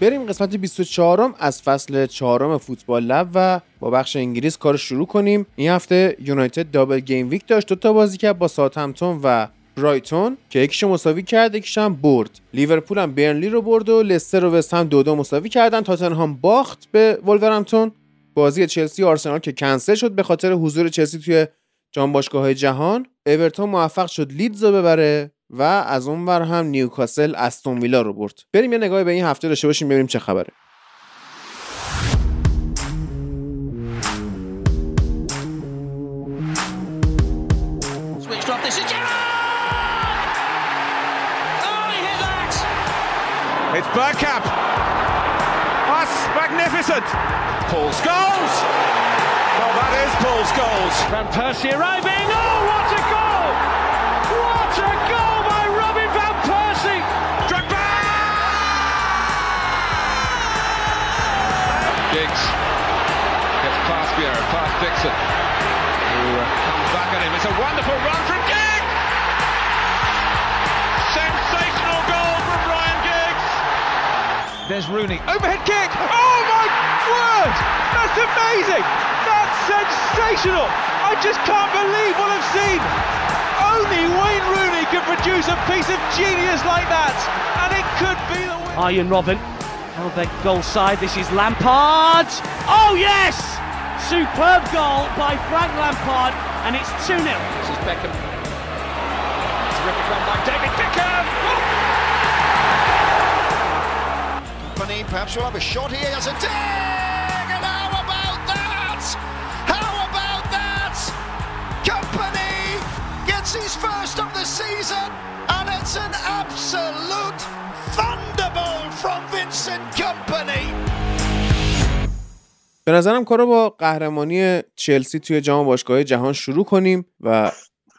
بریم قسمت 24 از فصل 4 فوتبال لب و با بخش انگلیس کار شروع کنیم. این هفته یونایتد double game week داشت. دو تا بازی کرد با ساوتهمپتون و برایتون که یکیشو مساوی کرد یکیش هم برد. لیورپول هم برنلی رو برد و لستر و وست هم دو دو مساوی کردن. تاتنهام باخت به ولورهمپتون. بازی چلسی و آرسنال که کنسل شد به خاطر حضور چلسی توی جام باشگاه جهان. اورتون موفق شد لیدز رو ببره. و از اون ور هم نیوکاسل استون ویلا رو برد بریم یه نگاهی به این هفته داشته باشیم ببینیم چه خبره! Oh! It's Bergkamp. That's magnificent. Paul Scholes. Well, that is Paul Scholes. Van Persie arriving. Oh, what a goal! Wonderful run from Giggs! Sensational goal from Ryan Giggs! There's Rooney. Overhead kick. Oh my word! That's amazing. That's sensational. I just can't believe what I've seen. Only Wayne Rooney can produce a piece of genius like that, and it could be the win. Arjen Robben. Oh, their goal side. This is Lampard. Oh, yes! Superb goal by Frank Lampard, and it's 2 0. This is Beckham. Terrific run by David Beckham! Company perhaps we'll have a shot here. Has a dig! And how about that? How about that? Company gets his first of the season, and it's an absolute thunderbolt from Vincent Company. به نظرم کارو با قهرمانی چلسی توی جام باشگاه جهان شروع کنیم و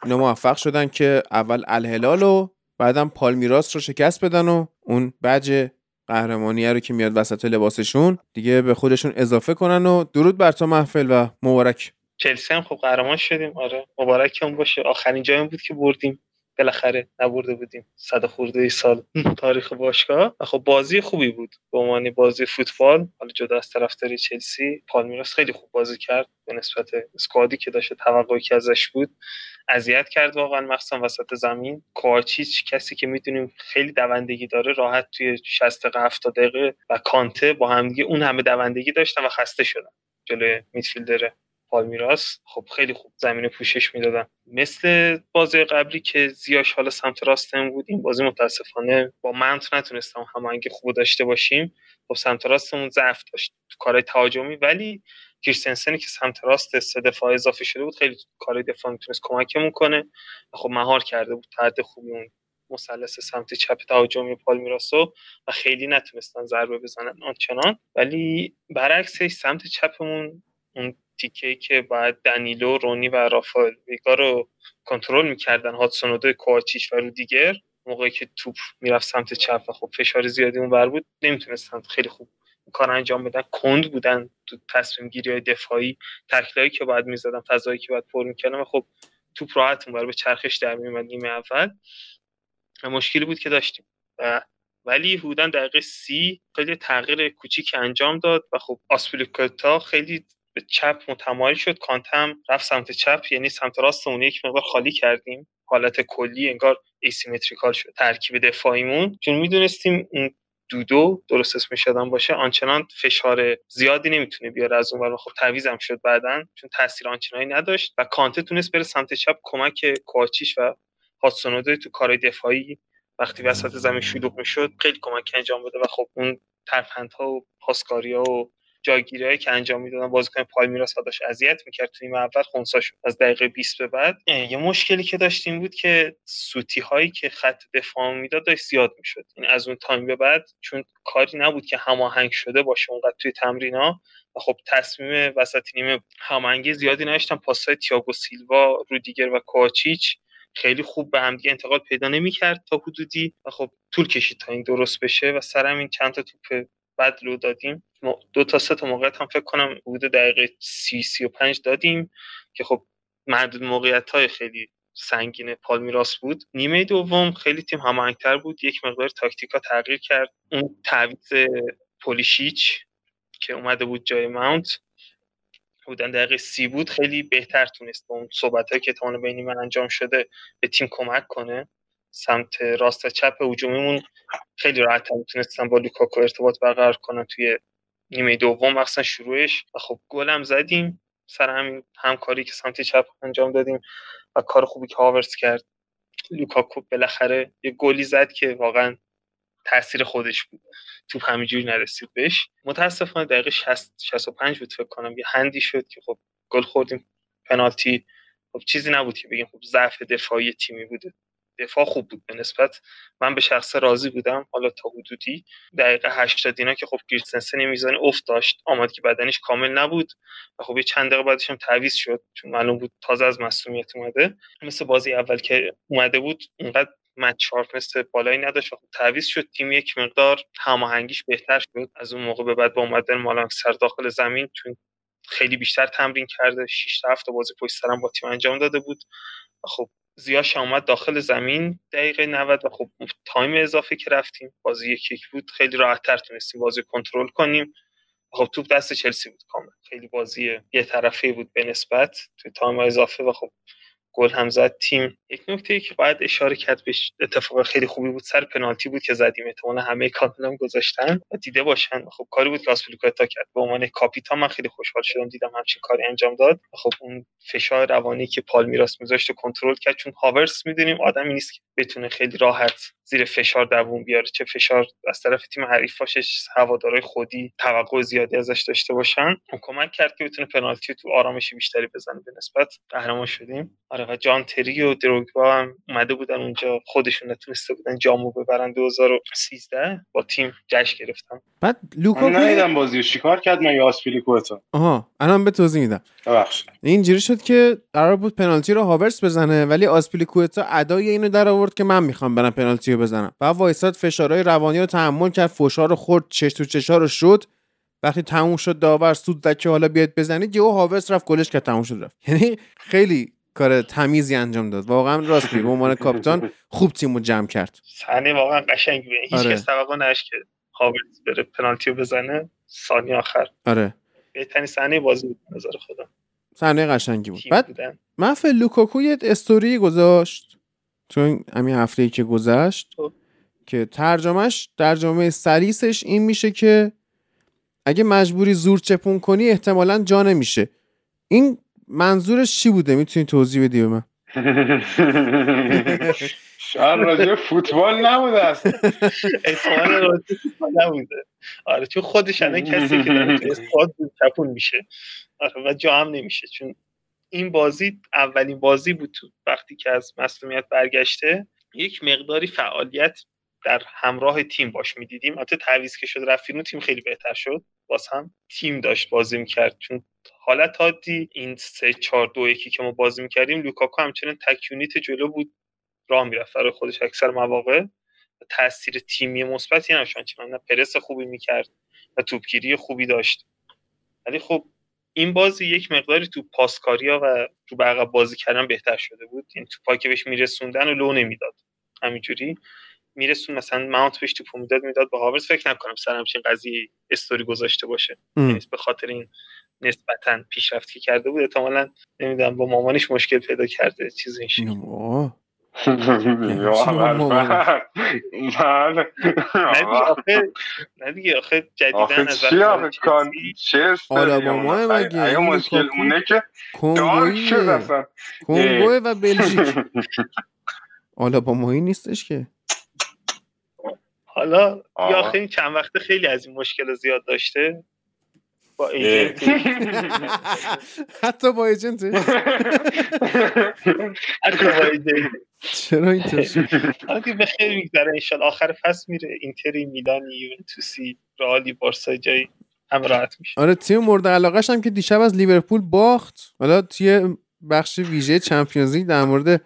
اینا موفق شدن که اول الهلال و بعدم پالمیراس رو شکست بدن و اون بج قهرمانی رو که میاد وسط لباسشون دیگه به خودشون اضافه کنن و درود بر تو محفل و مبارک. چلسی هم خب قهرمان شدیم. آره مبارکمون باشه. آخرین جایی بود که بردیم. بالاخره نبرده بودیم صد خورده ای سال تاریخ باشگاه. و خب بازی خوبی بود. به عنوان بازی فوتبال حالا جدا از طرفداری چلسی پالمیراس خیلی خوب بازی کرد. به نسبت اسکوادی که داشت توقعی که ازش بود اذیت کرد واقعا. مخصوصا وسط زمین. کوارچیچ کسی که می‌دونیم خیلی دوندگی داره راحت توی 60 دقیقه 70 دقیقه و کانته با همدیگه اون همه دوندگی داشتن و خسته شدن. جلوی میدفیلدر پالمیراس خب خیلی خوب زمین پوشش می‌دادن. مثل بازی قبلی که زیاش حالا سمت راستم بود این بازی متاسفانه با منت نتونستم هماهنگی خوب داشته باشیم. خب سمت راستمون ضعف داشت تو کارهای تهاجمی ولی کریستنسنی که سمت راست سه دفاع اضافه شده بود خیلی کارهای دفاع می‌تونست کمکمون کنه خب مهار کرده بود تحت خوبی اون مثلث سمت چپ تهاجمی پالمیراسو و خیلی نتونستن ضربه بزنن آنچنان. ولی برعکسش سمت چپمون اون تیکه که باید دنیلو رونی و رافائل ویگا رو کنترل می‌کردن هاتسونودو کوچیش و رو دیگر موقعی که توپ می‌رفت سمت چپ و خب فشار زیادی اون بر بود نمی‌تونستن خیلی خوب کار انجام بدن. کند بودن تو تصمیم گیری های دفاعی تکلایی که باید می‌زدن فضایی که باید پر می‌کردن و خب توپ راحت اون به چرخش در میومد نیمه اول. مشکلی بود که داشتیم. و ولی حدودا دقیقه سی خیلی تغییر کوچیک انجام داد و خب آسپلیکوتا خیلی به چپ متمایل شد. کانتم رفت سمت چپ یعنی سمت راستمون یک مقدار خالی کردیم. حالت کلی انگار ایسیمتریکال شد. ترکیب دفاعیمون. چون می‌دونستیم اون دودو درست اسمش شدن باشه آنچنان فشار زیادی نمی‌تونه بیاره از اون ور. خب تعویزم شد بعدا چون تاثیر آنچنانی نداشت و کانته تونست بره سمت چپ. کمک کوچیش و هاتسونوده تو کارهای دفاعی وقتی وسط زمین شلوغ می‌شد خیلی کمک انجام بده. و خب اون ترفندها و پاسکاری ها و جاگیری که انجام می‌دادن بازیکن پالمیراس داشت اذیت می‌کرد تو این اول خونسا شد. از دقیقه 20 به بعد یه مشکلی که داشتیم بود که سوتی هایی که خط دفاع می‌داد داشت زیاد می‌شد. این از اون تایم به بعد چون کاری نبود که هماهنگ شده باشه اونقدر توی تمرینا و خب تصمیم وسط نیمه هماهنگی زیادی نداشتن پاسای تییاگو سیلوا رودیگر و کوچیچ خیلی خوب به همدیگه انتقال پیدا نمی‌کرد تا حدودی و خب طول کشید تا این درست بشه و سرم این چند تا توپ بد لو دادیم دو تا سه تا موقعیت هم فکر کنم حدود دقیقه سی سی و پنج دادیم که خب محدود موقعیت های خیلی سنگین پالمیراس بود. نیمه دوم خیلی تیم هماهنگتر بود. یک مقدار تاکتیکا تغییر کرد. اون تعویض پولیشیچ که اومده بود جای ماونت بودن دقیقه سی بود خیلی بهتر تونست با اون صحبت که تا بین من انجام شده به تیم کمک کنه. سمت راست و چپ هجومیمون خیلی راحت تونستن با لوکاکو ارتباط برقرار کنن توی نیمه دوم مخصوصا شروعش. و خب گلم زدیم. سر همین همکاری که سمت چپ انجام دادیم و کار خوبی که هاورتس کرد. لوکاکو بالاخره یه گلی زد که واقعا تاثیر خودش بود. توپ همینجوری نرسید بهش. متاسفانه دقیقه 60 65 بود فکر کنم. یه هندی شد که خب گل خوردیم. پنالتی. خب چیزی نبود که بگیم. خب ضعف دفاعی تیمی بوده. دفاع خوب بود. به نسبت من به شخص راضی بودم. حالا تا حدودی دقیقه 80 اینا که خب کریستنسن میزان افت داشت. آماد که بدنش کامل نبود و خب یه چند دقیقه بعدش هم تعویض شد. چون معلوم بود تازه از مصونیت اومده. مثل بازی اول که اومده بود اونقدر مچ شارپ مثل بالایی نداشت و خب تعویض شد. تیم یک مقدار هماهنگیش بهتر شد. از اون موقع به بعد با اومدن مالانگ سر داخل زمین چون خیلی بیشتر تمرین کرده. 6 تا بازی پشت سرم با تیم انجام داده بود. و خب زیاش اومد داخل زمین دقیقه 90 و خب تایم اضافه که رفتیم بازی یک یک بود خیلی راحت تر تونستیم بازی کنترل کنیم. خب توپ دست چلسی بود کامل خیلی بازی یه طرفه بود به نسبت توی تایم اضافه و خب گل هم زد تیم. یک نکته که باید اشاره کرد بهش اتفاق خیلی خوبی بود سر پنالتی بود که زدیم. احتمالا همه کاملا گذاشتن و دیده باشن. خب کاری بود که آسپلیکوتا کرد. به عنوان کاپیتان من خیلی خوشحال شدم دیدم همچین کاری انجام داد. خب اون فشار روانی که پالمیراس میذاشت و کنترل کرد چون هاورس می‌دونیم آدمی نیست که بتونه خیلی راحت زیر فشار دووم بیاره. چه فشار از طرف تیم حریفاشش هوادارای خودی توقع زیادی ازش داشته باشن. کمک کرد که بتونه پنالتی تو آرامش بیشتری بزنه. به نسبت قهرمان شدیم. آره. و جان تری و دروگبا هم اومده بودن اونجا خودشون نتونسته بودن جامو ببرن 2013 با تیم جشن گرفتن. بعد لوکاکو ندیدم بازی چیکار کرد من آسپیلیکوتا آها الان به توضیح میدم. ببخشید. اینجوری شد که قرار بود پنالتی رو هاورس بزنه ولی آسپیلیکوتا ادای اینو در آورد که من می‌خوام برم پنالتی رو بزنم. و وایساد فشارهای روانی رو تحمل کرد فشار رو خورد چش تو چشا رو شد. وقتی تموم شد داور سود که حالا بیاد بزنید یهو هاورس رفت گلش که تموم شد رفت. یعنی خیلی کار تمیزی انجام داد. واقعا راست به عنوان کاپیتان خوب تیمو جمع کرد. صحنه واقعا قشنگی. بود هیچ آره. کس توقع نداشت که هاورز بره پنالتی بزنه. ثانیه آخر. آره. بهترین صحنه بازی بود نظر خودم. صحنه قشنگی بود. بعد بودن. محفل لوکاکو یه استوری گذاشت. تو همین هفته ای که گذشت. خب. که ترجمهش ترجمه سلیسش این میشه که اگه مجبوری زور چپون کنی احتمالا جا نمیشه. این منظورش چی بوده؟ می‌تونی توضیح بدی به من؟ شاید راجع فوتبال نبوده اصلا. احتمال راجع به نبوده. آره چون خودش الان کسی که داره تو اسکواد بود چپون میشه. آره و جا هم نمیشه. چون این بازی اولین بازی بود تو وقتی که از مصونیت برگشته یک مقداری فعالیت در همراه تیم باش می‌دیدیم. البته تعویض که شد رفت تیم خیلی بهتر شد. باز هم تیم داشت بازی می‌کرد. چون حالت عادی این سه چهار دو یکی که ما بازی می‌کردیم لوکاکو همچنان تک unit جلو بود. راه می‌رفت برای خودش اکثر مواقع. تاثیر تیمی مثبتی نداشت. آنچنان نه پرس خوبی می‌کرد و توپگیری خوبی داشت. ولی خب این بازی یک مقداری تو پاسکاریا و توپ به عقب بازی کردن بهتر شده بود. این توپا که بهش میرسوندن و لو نمی‌داد. همینجوری میرسون مثلا ماونت بهش توپو می‌داد می‌داد به هاورز فکر نکنم سر همچین قضیه استوری گذاشته باشه. یعنی به خاطر این نسبتا پیشرفتی که کرده بود. احتمالا نمی‌دونم با مامانش مشکل پیدا کرده چیزی این نه. دیگه آخه جدیدن از چی وقتی این مشکل اونه که کنگویه. کنگوه و بلژیک. آلابامایی نیستش که. حالا. یا این چند وقته خیلی از این مشکل زیاد داشته. با حتی با ایجنت. حتی با ایجنت. چرا اینطور شد؟ به خیر میگذره انشالله آخر فصل میره. اینتری میلانی یوونتوسی رئالی بارسا جایی هم راحت میشه. آره تیم مورد علاقهش هم که دیشب از لیورپول باخت. حالا توی بخش ویژه چمپیونز لیگ در مورد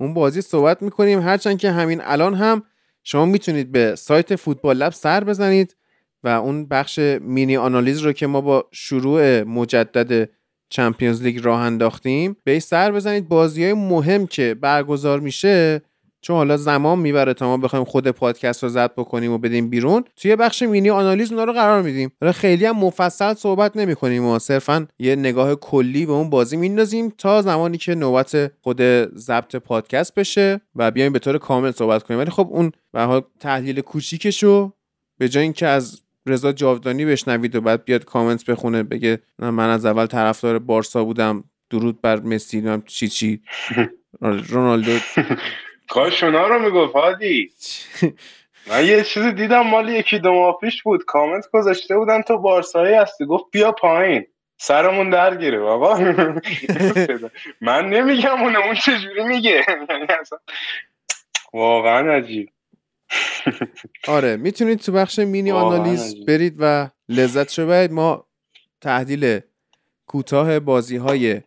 اون بازی صحبت می‌کنیم. هرچند که همین الان هم شما می‌تونید به سایت فوتبال لب سر بزنید. و اون بخش مینی آنالیز رو که ما با شروع مجدد چمپیونز لیگ راه انداختیم به سر بزنید. بازی های مهم که برگزار میشه چون حالا زمان می‌بره تا ما بخوایم خود پادکست رو زد بکنیم و بدیم بیرون توی بخش مینی آنالیز اونا رو قرار میدیم. حالا خیلی هم مفصل صحبت نمی کنیم و صرفا یه نگاه کلی به اون بازی میندازیم تا زمانی که نوبت خود ضبط پادکست بشه و بیایم به طور کامل صحبت کنیم. ولی خب اون به تحلیل کوچیکشو به جای اینکه از رضا جاودانی بشنوید و بعد بیاد کامنت بخونه بگه من از اول طرفدار بارسا بودم درود بر مسی چی چی. رونالدو. کاش اونا رو می‌گفت هادی. من یه چیزی دیدم مال یکی دو ماه پیش بود. کامنت گذاشته بودن تو بارسایی هستی. گفت بیا پایین. سرمون درگیره بابا. من نمیگم اون اون چجوری میگه. واقعا عجیب. آره می‌تونید تو بخش مینی آنالیز برید و لذت شو برید ما تحلیل کوتاه بازی های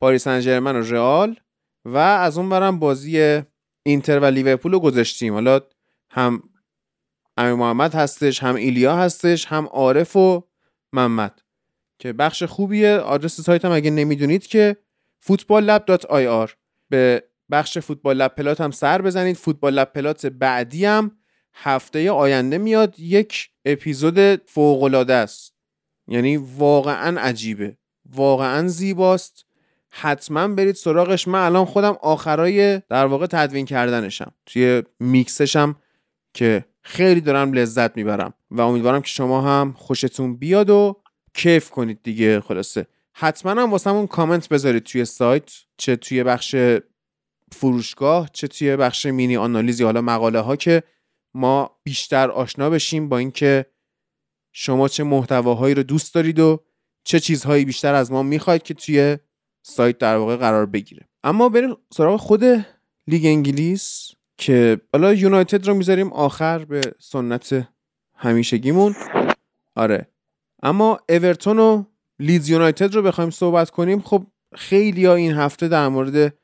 پاریس سن و رئال و از اون برم بازی اینتر و لیورپول رو گذاشتیم. حالا هم امی محمد هستش هم ایلیا هستش هم عارف و محمد. که بخش خوبیه. آدرس سایت هم اگه نمی‌دونید که footballlab.ir به بخش فوتبال لب پلات هم سر بزنید. فوتبال لب پلات بعدی هم هفته آینده میاد. یک اپیزود فوق است. یعنی واقعا عجیبه. واقعا زیباست. حتما برید سراغش. من الان خودم آخرای در واقع تدوین کردنشم. توی میکسشم که خیلی دارم لذت می‌برم و امیدوارم که شما هم خوشتون بیاد و کیف کنید دیگه. خلاصه. حتما هم واسه کامنت بذارید توی سایت. چه توی بخش فروشگاه چه توی بخش مینی آنالیزی حالا مقاله ها که ما بیشتر آشنا بشیم با اینکه شما چه محتواهایی رو دوست دارید و چه چیزهایی بیشتر از ما می‌خواید که توی سایت در واقع قرار بگیره. اما بریم سراغ خود لیگ انگلیس که حالا یونایتد رو می‌ذاریم آخر به سنت همیشگیمون. آره. اما اورتون و لیدز یونایتد رو بخوایم صحبت کنیم. خب خیلی ها این هفته در مورد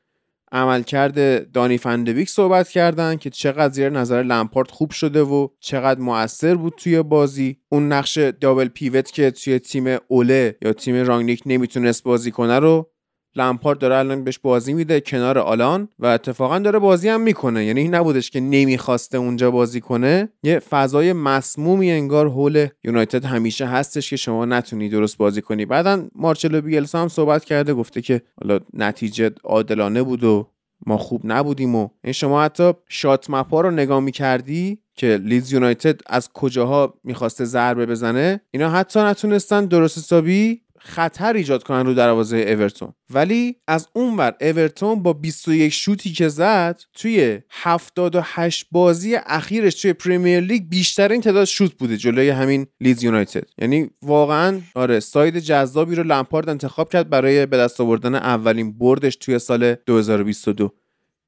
عملکرد دانی فندویک صحبت کردن که چقدر زیر نظر لمپارت خوب شده و چقدر موثر بود توی بازی. اون نقش دابل پیوت که توی تیم اوله یا تیم رانگنیک نمی‌تونست بازی کنه رو لمپارد داره الان بهش بازی میده کنار آلان و اتفاقا داره بازی هم می‌کنه. یعنی این نبودش که نمی‌خواسته اونجا بازی کنه. یه فضای مسمومی انگار حول یونایتد همیشه هستش که شما نتونی درست بازی کنی. بعدا مارچلو بیلسا هم صحبت کرده گفته که حالا نتیجه عادلانه بود و ما خوب نبودیم و این شما حتی shot map ا رو نگاه می‌کردی که لیدز یونایتد از کجاها می‌خواسته ضربه بزنه؟ اینا حتی نتونستن درست حسابی خطر ایجاد کنن رو دروازه اورتون. ولی از اون ور اورتون با 21 شوتی که زد توی 78 بازی اخیرش توی پریمیر لیگ بیشترین تعداد شوت بوده جلوی همین لیدز یونایتد. یعنی واقعا آره ساید جذابی رو لمپارد انتخاب کرد برای به دست آوردن اولین بردش توی سال 2022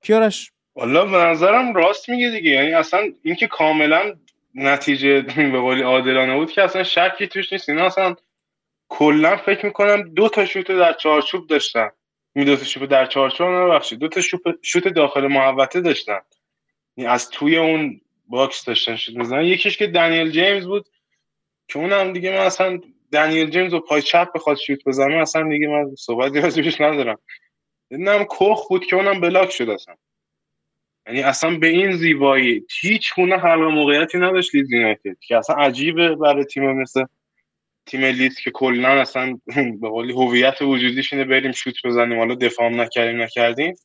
کیارش؟ والا به نظرم راست میگه دیگه. یعنی اصلا اینکه کاملا نتیجه به قولی عادلانه بود که اصلا شکی توش نیست. اینا اصلا کلا فکر می‌کنم دو تا شوت در چارچوب داشتن. دو تا شوت در چارچوب نبخشید. دو تا شوت داخل محوطه داشتن. یعنی از توی اون box داشتن شوت می‌زنن یکیش که دنیل جیمز بود که اونم دیگه من اصلا دنیل جیمز و پای چپ بخواد شوت بزنه اصلا دیگه من صحبتی راجبش ندارم. دیدم کوخ بود که اونم بلاک شد اصلا. یعنی اصلا به این زیبایی هیچ گونه حل موقعیتی نداشت لیدز یونایتد که اصلا عجیبه برای تیم مثل تیم لیدز که کلا اصلا به قولی هویت وجودیش اینه بریم شوت بزنیم حالا دفاع نکردیم نکردیم.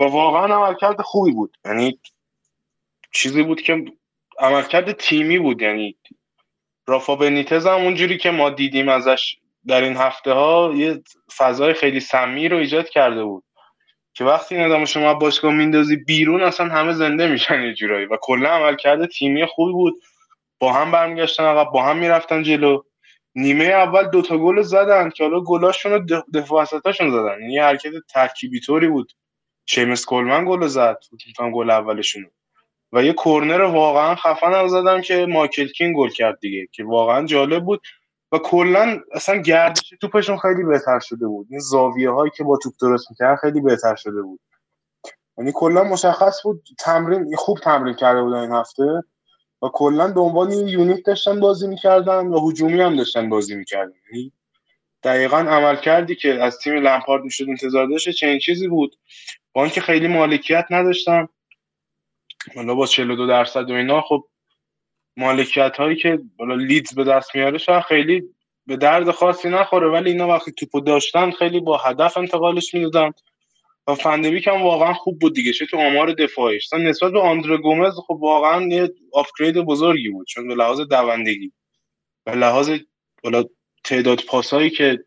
و واقعا عملکرد خوبی بود. یعنی چیزی بود که عملکرد تیمی بود. یعنی رافا بنیتز هم اونجوری که ما دیدیم ازش در این هفته ها یه فضای خیلی سمی رو ایجاد کرده بود. که وقتی این آدم شما باشگاه میندازی بیرون اصلا همه زنده میشن یه جورایی. و کلا عملکرد تیمی خوبی بود. با هم برمیگشتن عقب با هم می‌رفتن جلو. نیمه اول دوتا گل زدن که حالا گلاشون رو دفاع وسطاشون زدن. یعنی حرکت ترکیبی طوری بود. شیمس کلمن گل زد. فکر گل اولشون و یه کورنر واقعا خفن هم زدن که مایکل کین گل کرد دیگه که واقعا جالب بود. و کلا اصلا گردش توپشون خیلی بهتر شده بود. این زاویه هایی که با توپ درست می‌کردن خیلی بهتر شده بود. یعنی کلا مشخص بود تمرین خوب تمرین کرده بودن این هفته. و کلا دنبال این یونیت داشتن بازی می‌کردن و هجومی هم داشتن بازی می‌کردن. یعنی دقیقا عمل کردی که از تیم لمپارد می‌شد انتظار داشته چنین چیزی بود. با اینکه خیلی مالکیت نداشتن حالا با 42 درصد و اینا خب مالکیت هایی که بالا لیدز به دست میاره شاید خیلی به درد خاصی نخوره ولی اینا وقتی توپو داشتن خیلی با هدف انتقالش می‌دادن. و فندبیک هم واقعا خوب بود دیگه. چه تو آمار دفاعیش. نسبت به آندره گومز خب واقعا یه آپگرید بزرگی بود. چون به لحاظ دوندگی به لحاظ بالا تعداد پاسایی که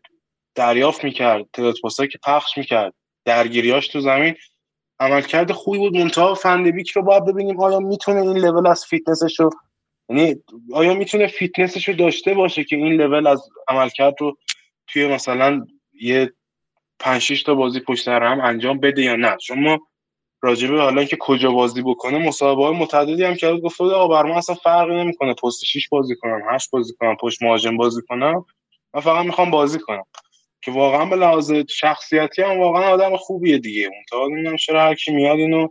دریافت می‌کرد تعداد پاسایی که پخش می‌کرد درگیریاش تو زمین عملکرد خوبی بود. منتها فندبیک رو باید ببینیم آیا می‌تونه این level از فیتنسش رو یعنی آیا می‌تونه فیتنسش رو داشته باشه که این لول از عملکرد رو توی مثلا یه 5 تا بازی پشت سر هم انجام بده یا نه. چون ما راجبه حالا که کجا بازی بکنه مصاحبه های متعددی هم کرد. گفته آقا بر من اصلا فرقی نمی‌کنه. پست 6 بازی کنم 8 بازی کنم پشت مهاجم بازی کنم. من فقط می‌خوام بازی کنم. که واقعا به لحاظ شخصیتی هم واقعا آدم خوبیه دیگه. اون تا نمی‌دونم چرا هر کی میاد اینو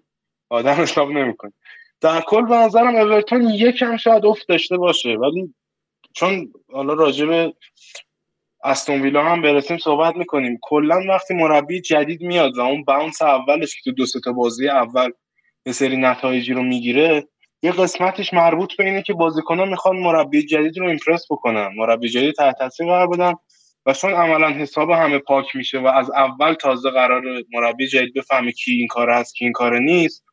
آدم حساب نمی‌کنه. در کل به نظرم اورتون یکم شاید افت داشته باشه. ولی چون حالا راجب استون ویلا هم برسیم صحبت می‌کنیم. کلا وقتی مربی جدید میاد و اون باونس اولش که تو دو تا بازی اول یه سری نتایجی رو می‌گیره یه قسمتش مربوط به اینه که بازیکنان می‌خوان مربی جدید رو ایمپرس بکنن. مربی جدید تحت تاثیر قرار بدن و چون عملا حساب همه پاک میشه و از اول تازه قرار مربی جدید بفهمه کی این کار هست کی این کار نیست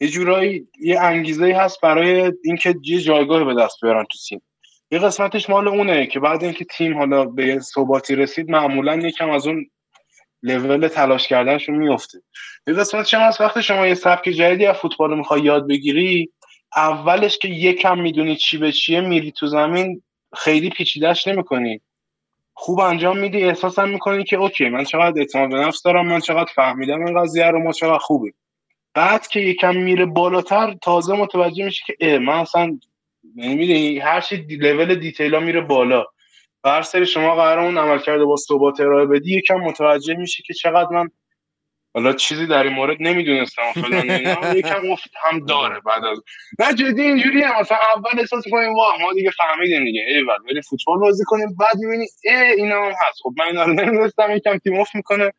یه جورایی یه انگیزه هست برای اینکه یه جایگاه به دست بیارن تو تیم. یه قسمتش مال اونه که بعد اینکه تیم حالا به ثباتی رسید معمولا یکم از اون لول تلاش کردنشون میفته یه قسمتش هم از وقت شما یه سبک جدیدی از فوتبال می‌خوای یاد بگیری اولش که یکم می‌دونی چی به چیه میری تو زمین خیلی پیچیدهش نمی‌کنی. خوب انجام میدی احساسم می‌کنی که اوکی من چقدر اعتماد به نفس دارم من چقدر فهمیدم این قضیه رو ما چقدر خوبه بعد که یکم میره بالاتر تازه متوجه میشه که اه من اصلا نمی‌دونی هر چی لول دیتیلا میره بالا. و هر سری شما قرار اون عمل کرده با ثبات ارائه بدی یکم متوجه میشه که چقدر من حالا چیزی در این مورد نمی‌دونستم. فلان یکم افت هم داره بعد از نه جدی اینجوری هم. مثلا اول احساس کنیم واه ما دیگه فهمیدیم دیگه. ایول ولی فوتبال بازی کنیم. بعد می‌بینی ای اینا هم هست. خب من اینا رو نمی‌دونستم. یکم تیم افت می‌کنه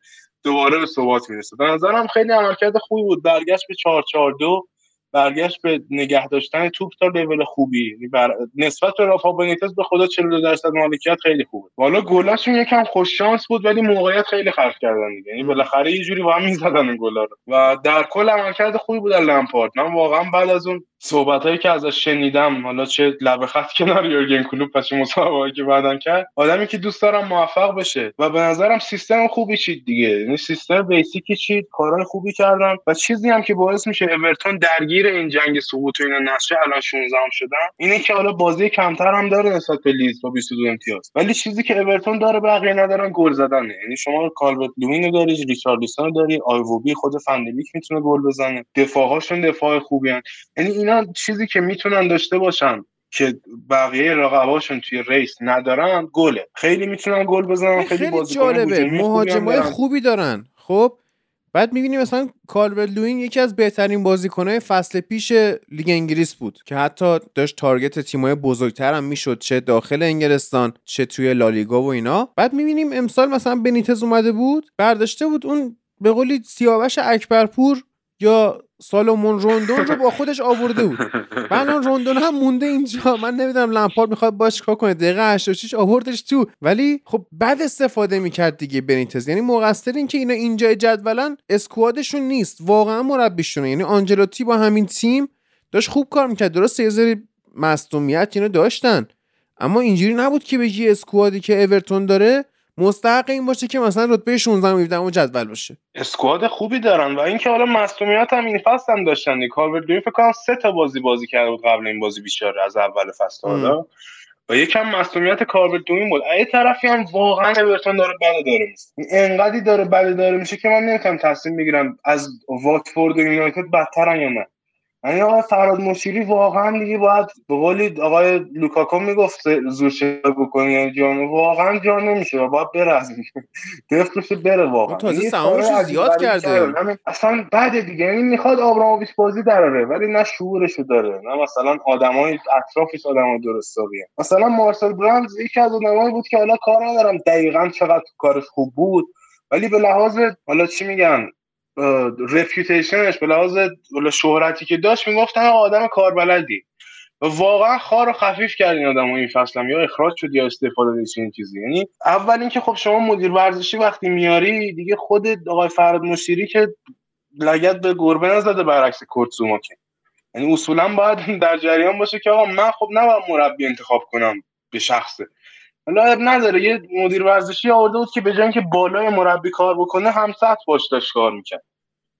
دوباره به ثبات می‌رسه. به نظرم خیلی عملکرد خوبی بود. برگشت به 4 4 2 برگشت به نگه داشتن توپ تا لول خوبی. یعنی بر... نسبت به رافا بنیتز به خدا 42 درصد مالکیت خیلی خوبه. حالا گلاشون یکم خوش شانس بود ولی موقعیت خیلی خرج کردن دیگه. یعنی بالاخره یه جوری با هم می‌زدن این گلا رو. و در کل عملکرد خوبی بود لمپارد. من واقعا بعد از اون صحبت که ازش شنیدم حالا چه لب خط کنار یورگن کلوپ پس مصاحبه‌ای که بعدن کرد آدمی که دوست دارم موفق بشه و به نظرم سیستم خوبی چید دیگه. یعنی سیستم بیسیکی چید کارهای خوبی کردن و چیزی هم که باعث میشه اورتون درگیر این جنگ سقوط و اینا نشه الان 16 هم شدن اینه که حالا بازی کمتر هم داره نسبت به لیدز با 22 امتیاز. ولی چیزی که اورتون داره بقیه ندارن گل زدنه. یعنی شما کالورت لوین داری ریچارلیسون داری آیوبی خود فندبیک می‌تونه گل بزنه. دفاعهاشون دفاع خوبی هن. یعنی اینا چیزی که می‌تونن داشته باشن که بقیه رقباشون توی race ندارن گله. خیلی می‌تونن گل بزنن خیلی, خیلی جالبه. مهاجمای خوبی دارن. خب بعد می‌بینی مثلا کالور لوین یکی از بهترین بازیکنهای فصل پیش لیگ انگلیس بود که حتی داشت target تیمای بزرگتر هم می‌شد چه داخل انگلستان چه توی لالیگا و اینا. بعد می‌بینیم امسال مثلا بنیتز اومده بود برداشته بود اون به قولی سیاوش اکبرپور یا سالومون روندون رو با خودش آورده بود. بعد روندون هم مونده اینجا. من نمی‌دونم لمپارد می‌خواد باش کار کنه. دقیقه 86 آوردش تو. ولی خب بعد استفاده می‌کرد دیگه بنیتز. یعنی مقصر این که اینا اینجا جدولن squad شون نیست. واقعا مربیشونه. یعنی آنجلوتی با همین تیم داشت خوب کار می‌کرد. درست یه ذره مصدومیت اینو داشتن. اما اینجوری نبود که بگی اسکوادی که اورتون داره مستحق این باشه که مثلا رتبه 16 و 17 جدول باشه. اسکواد خوبی دارن و اینکه حالا مصونیت هم این فصل هم داشتن. کارور فکر کنم سه تا بازی بازی کرده بود قبل این بازی بیچاره از اول فصل حالا. و یکم مسئولیت کاربل دوین بود. یه طرفی هم واقعا اورتون داره بده داره میشه. انقدی داره بده داره میشه که من نمی‌تونم تصمیم بگیرم از واتفورد و یونایتد بدترن یا نه. یعنی آقای فراد مشیری واقعا دیگه باید به قولی آقای لوکاکو می‌گفت زور بکنی یعنی جان واقعا جان نمیشه و باید بره از دفرش بره واقعا تازه یعنی سهامش زیاد کرده. کردن. اصلا بعد دیگه یعنی می‌خواد آبراموویچ بازی دراره ولی نه شعورشو داره نه مثلا آدمای اطرافش آدمای درستابیه مثلا مارسل برانز یکی از آدمایی بود که حالا کار ندارم دقیقا چقدر کارش خوب بود ولی به لحاظ حالا چی میگن رپیوتیشنش به لحاظ شهرتی که داشت می‌گفتن آدم کاربلدی. و واقعا خار و خفیف کرد این آدم این فصل هم. یا اخراج شد یا استفاده داد این چیزی. یعنی اول اینکه خب شما مدیر ورزشی وقتی میاری دیگه خود آقای فراد مشیری که لگت به گربه نزده برعکس کورتزوما که یعنی اصولا باید در جریان باشه که آقا من خب نباید مربی انتخاب کنم به شخصه. حالا اب نداره یه مدیر ورزشی آورده بود که به جای اینکه بالای مربی کار بکنه هم سطح باش داشت کار می‌کرد.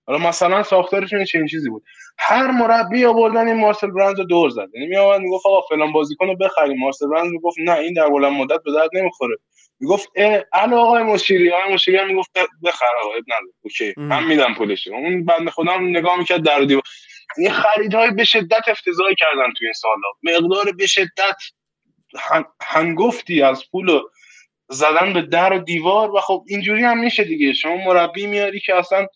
حالا مثلا ساختارشون چنین چیزی بود. هر مربی آوردن این مارسل برانز رو دور زد. یعنی میآمد می‌گفت آقا فلان بازیکن رو بخریم. مارسل برانز می‌گفت نه این در بلند مدت به درد نمی‌خوره. می‌گفت الو آقای مشیری. آقای مشیری هم می‌گفت بخر آقا اب نداره. اوکی. من میدم پولش اون بنده خدا هم نگاه می‌کرد در دیوار. این خریدهای به شدت افتضاحی کردن تو این سالا مقدار به شدت هنگفتی از پول زدن به در و دیوار و خب اینجوری هم میشه دیگه. شما مربی میاری که اصلا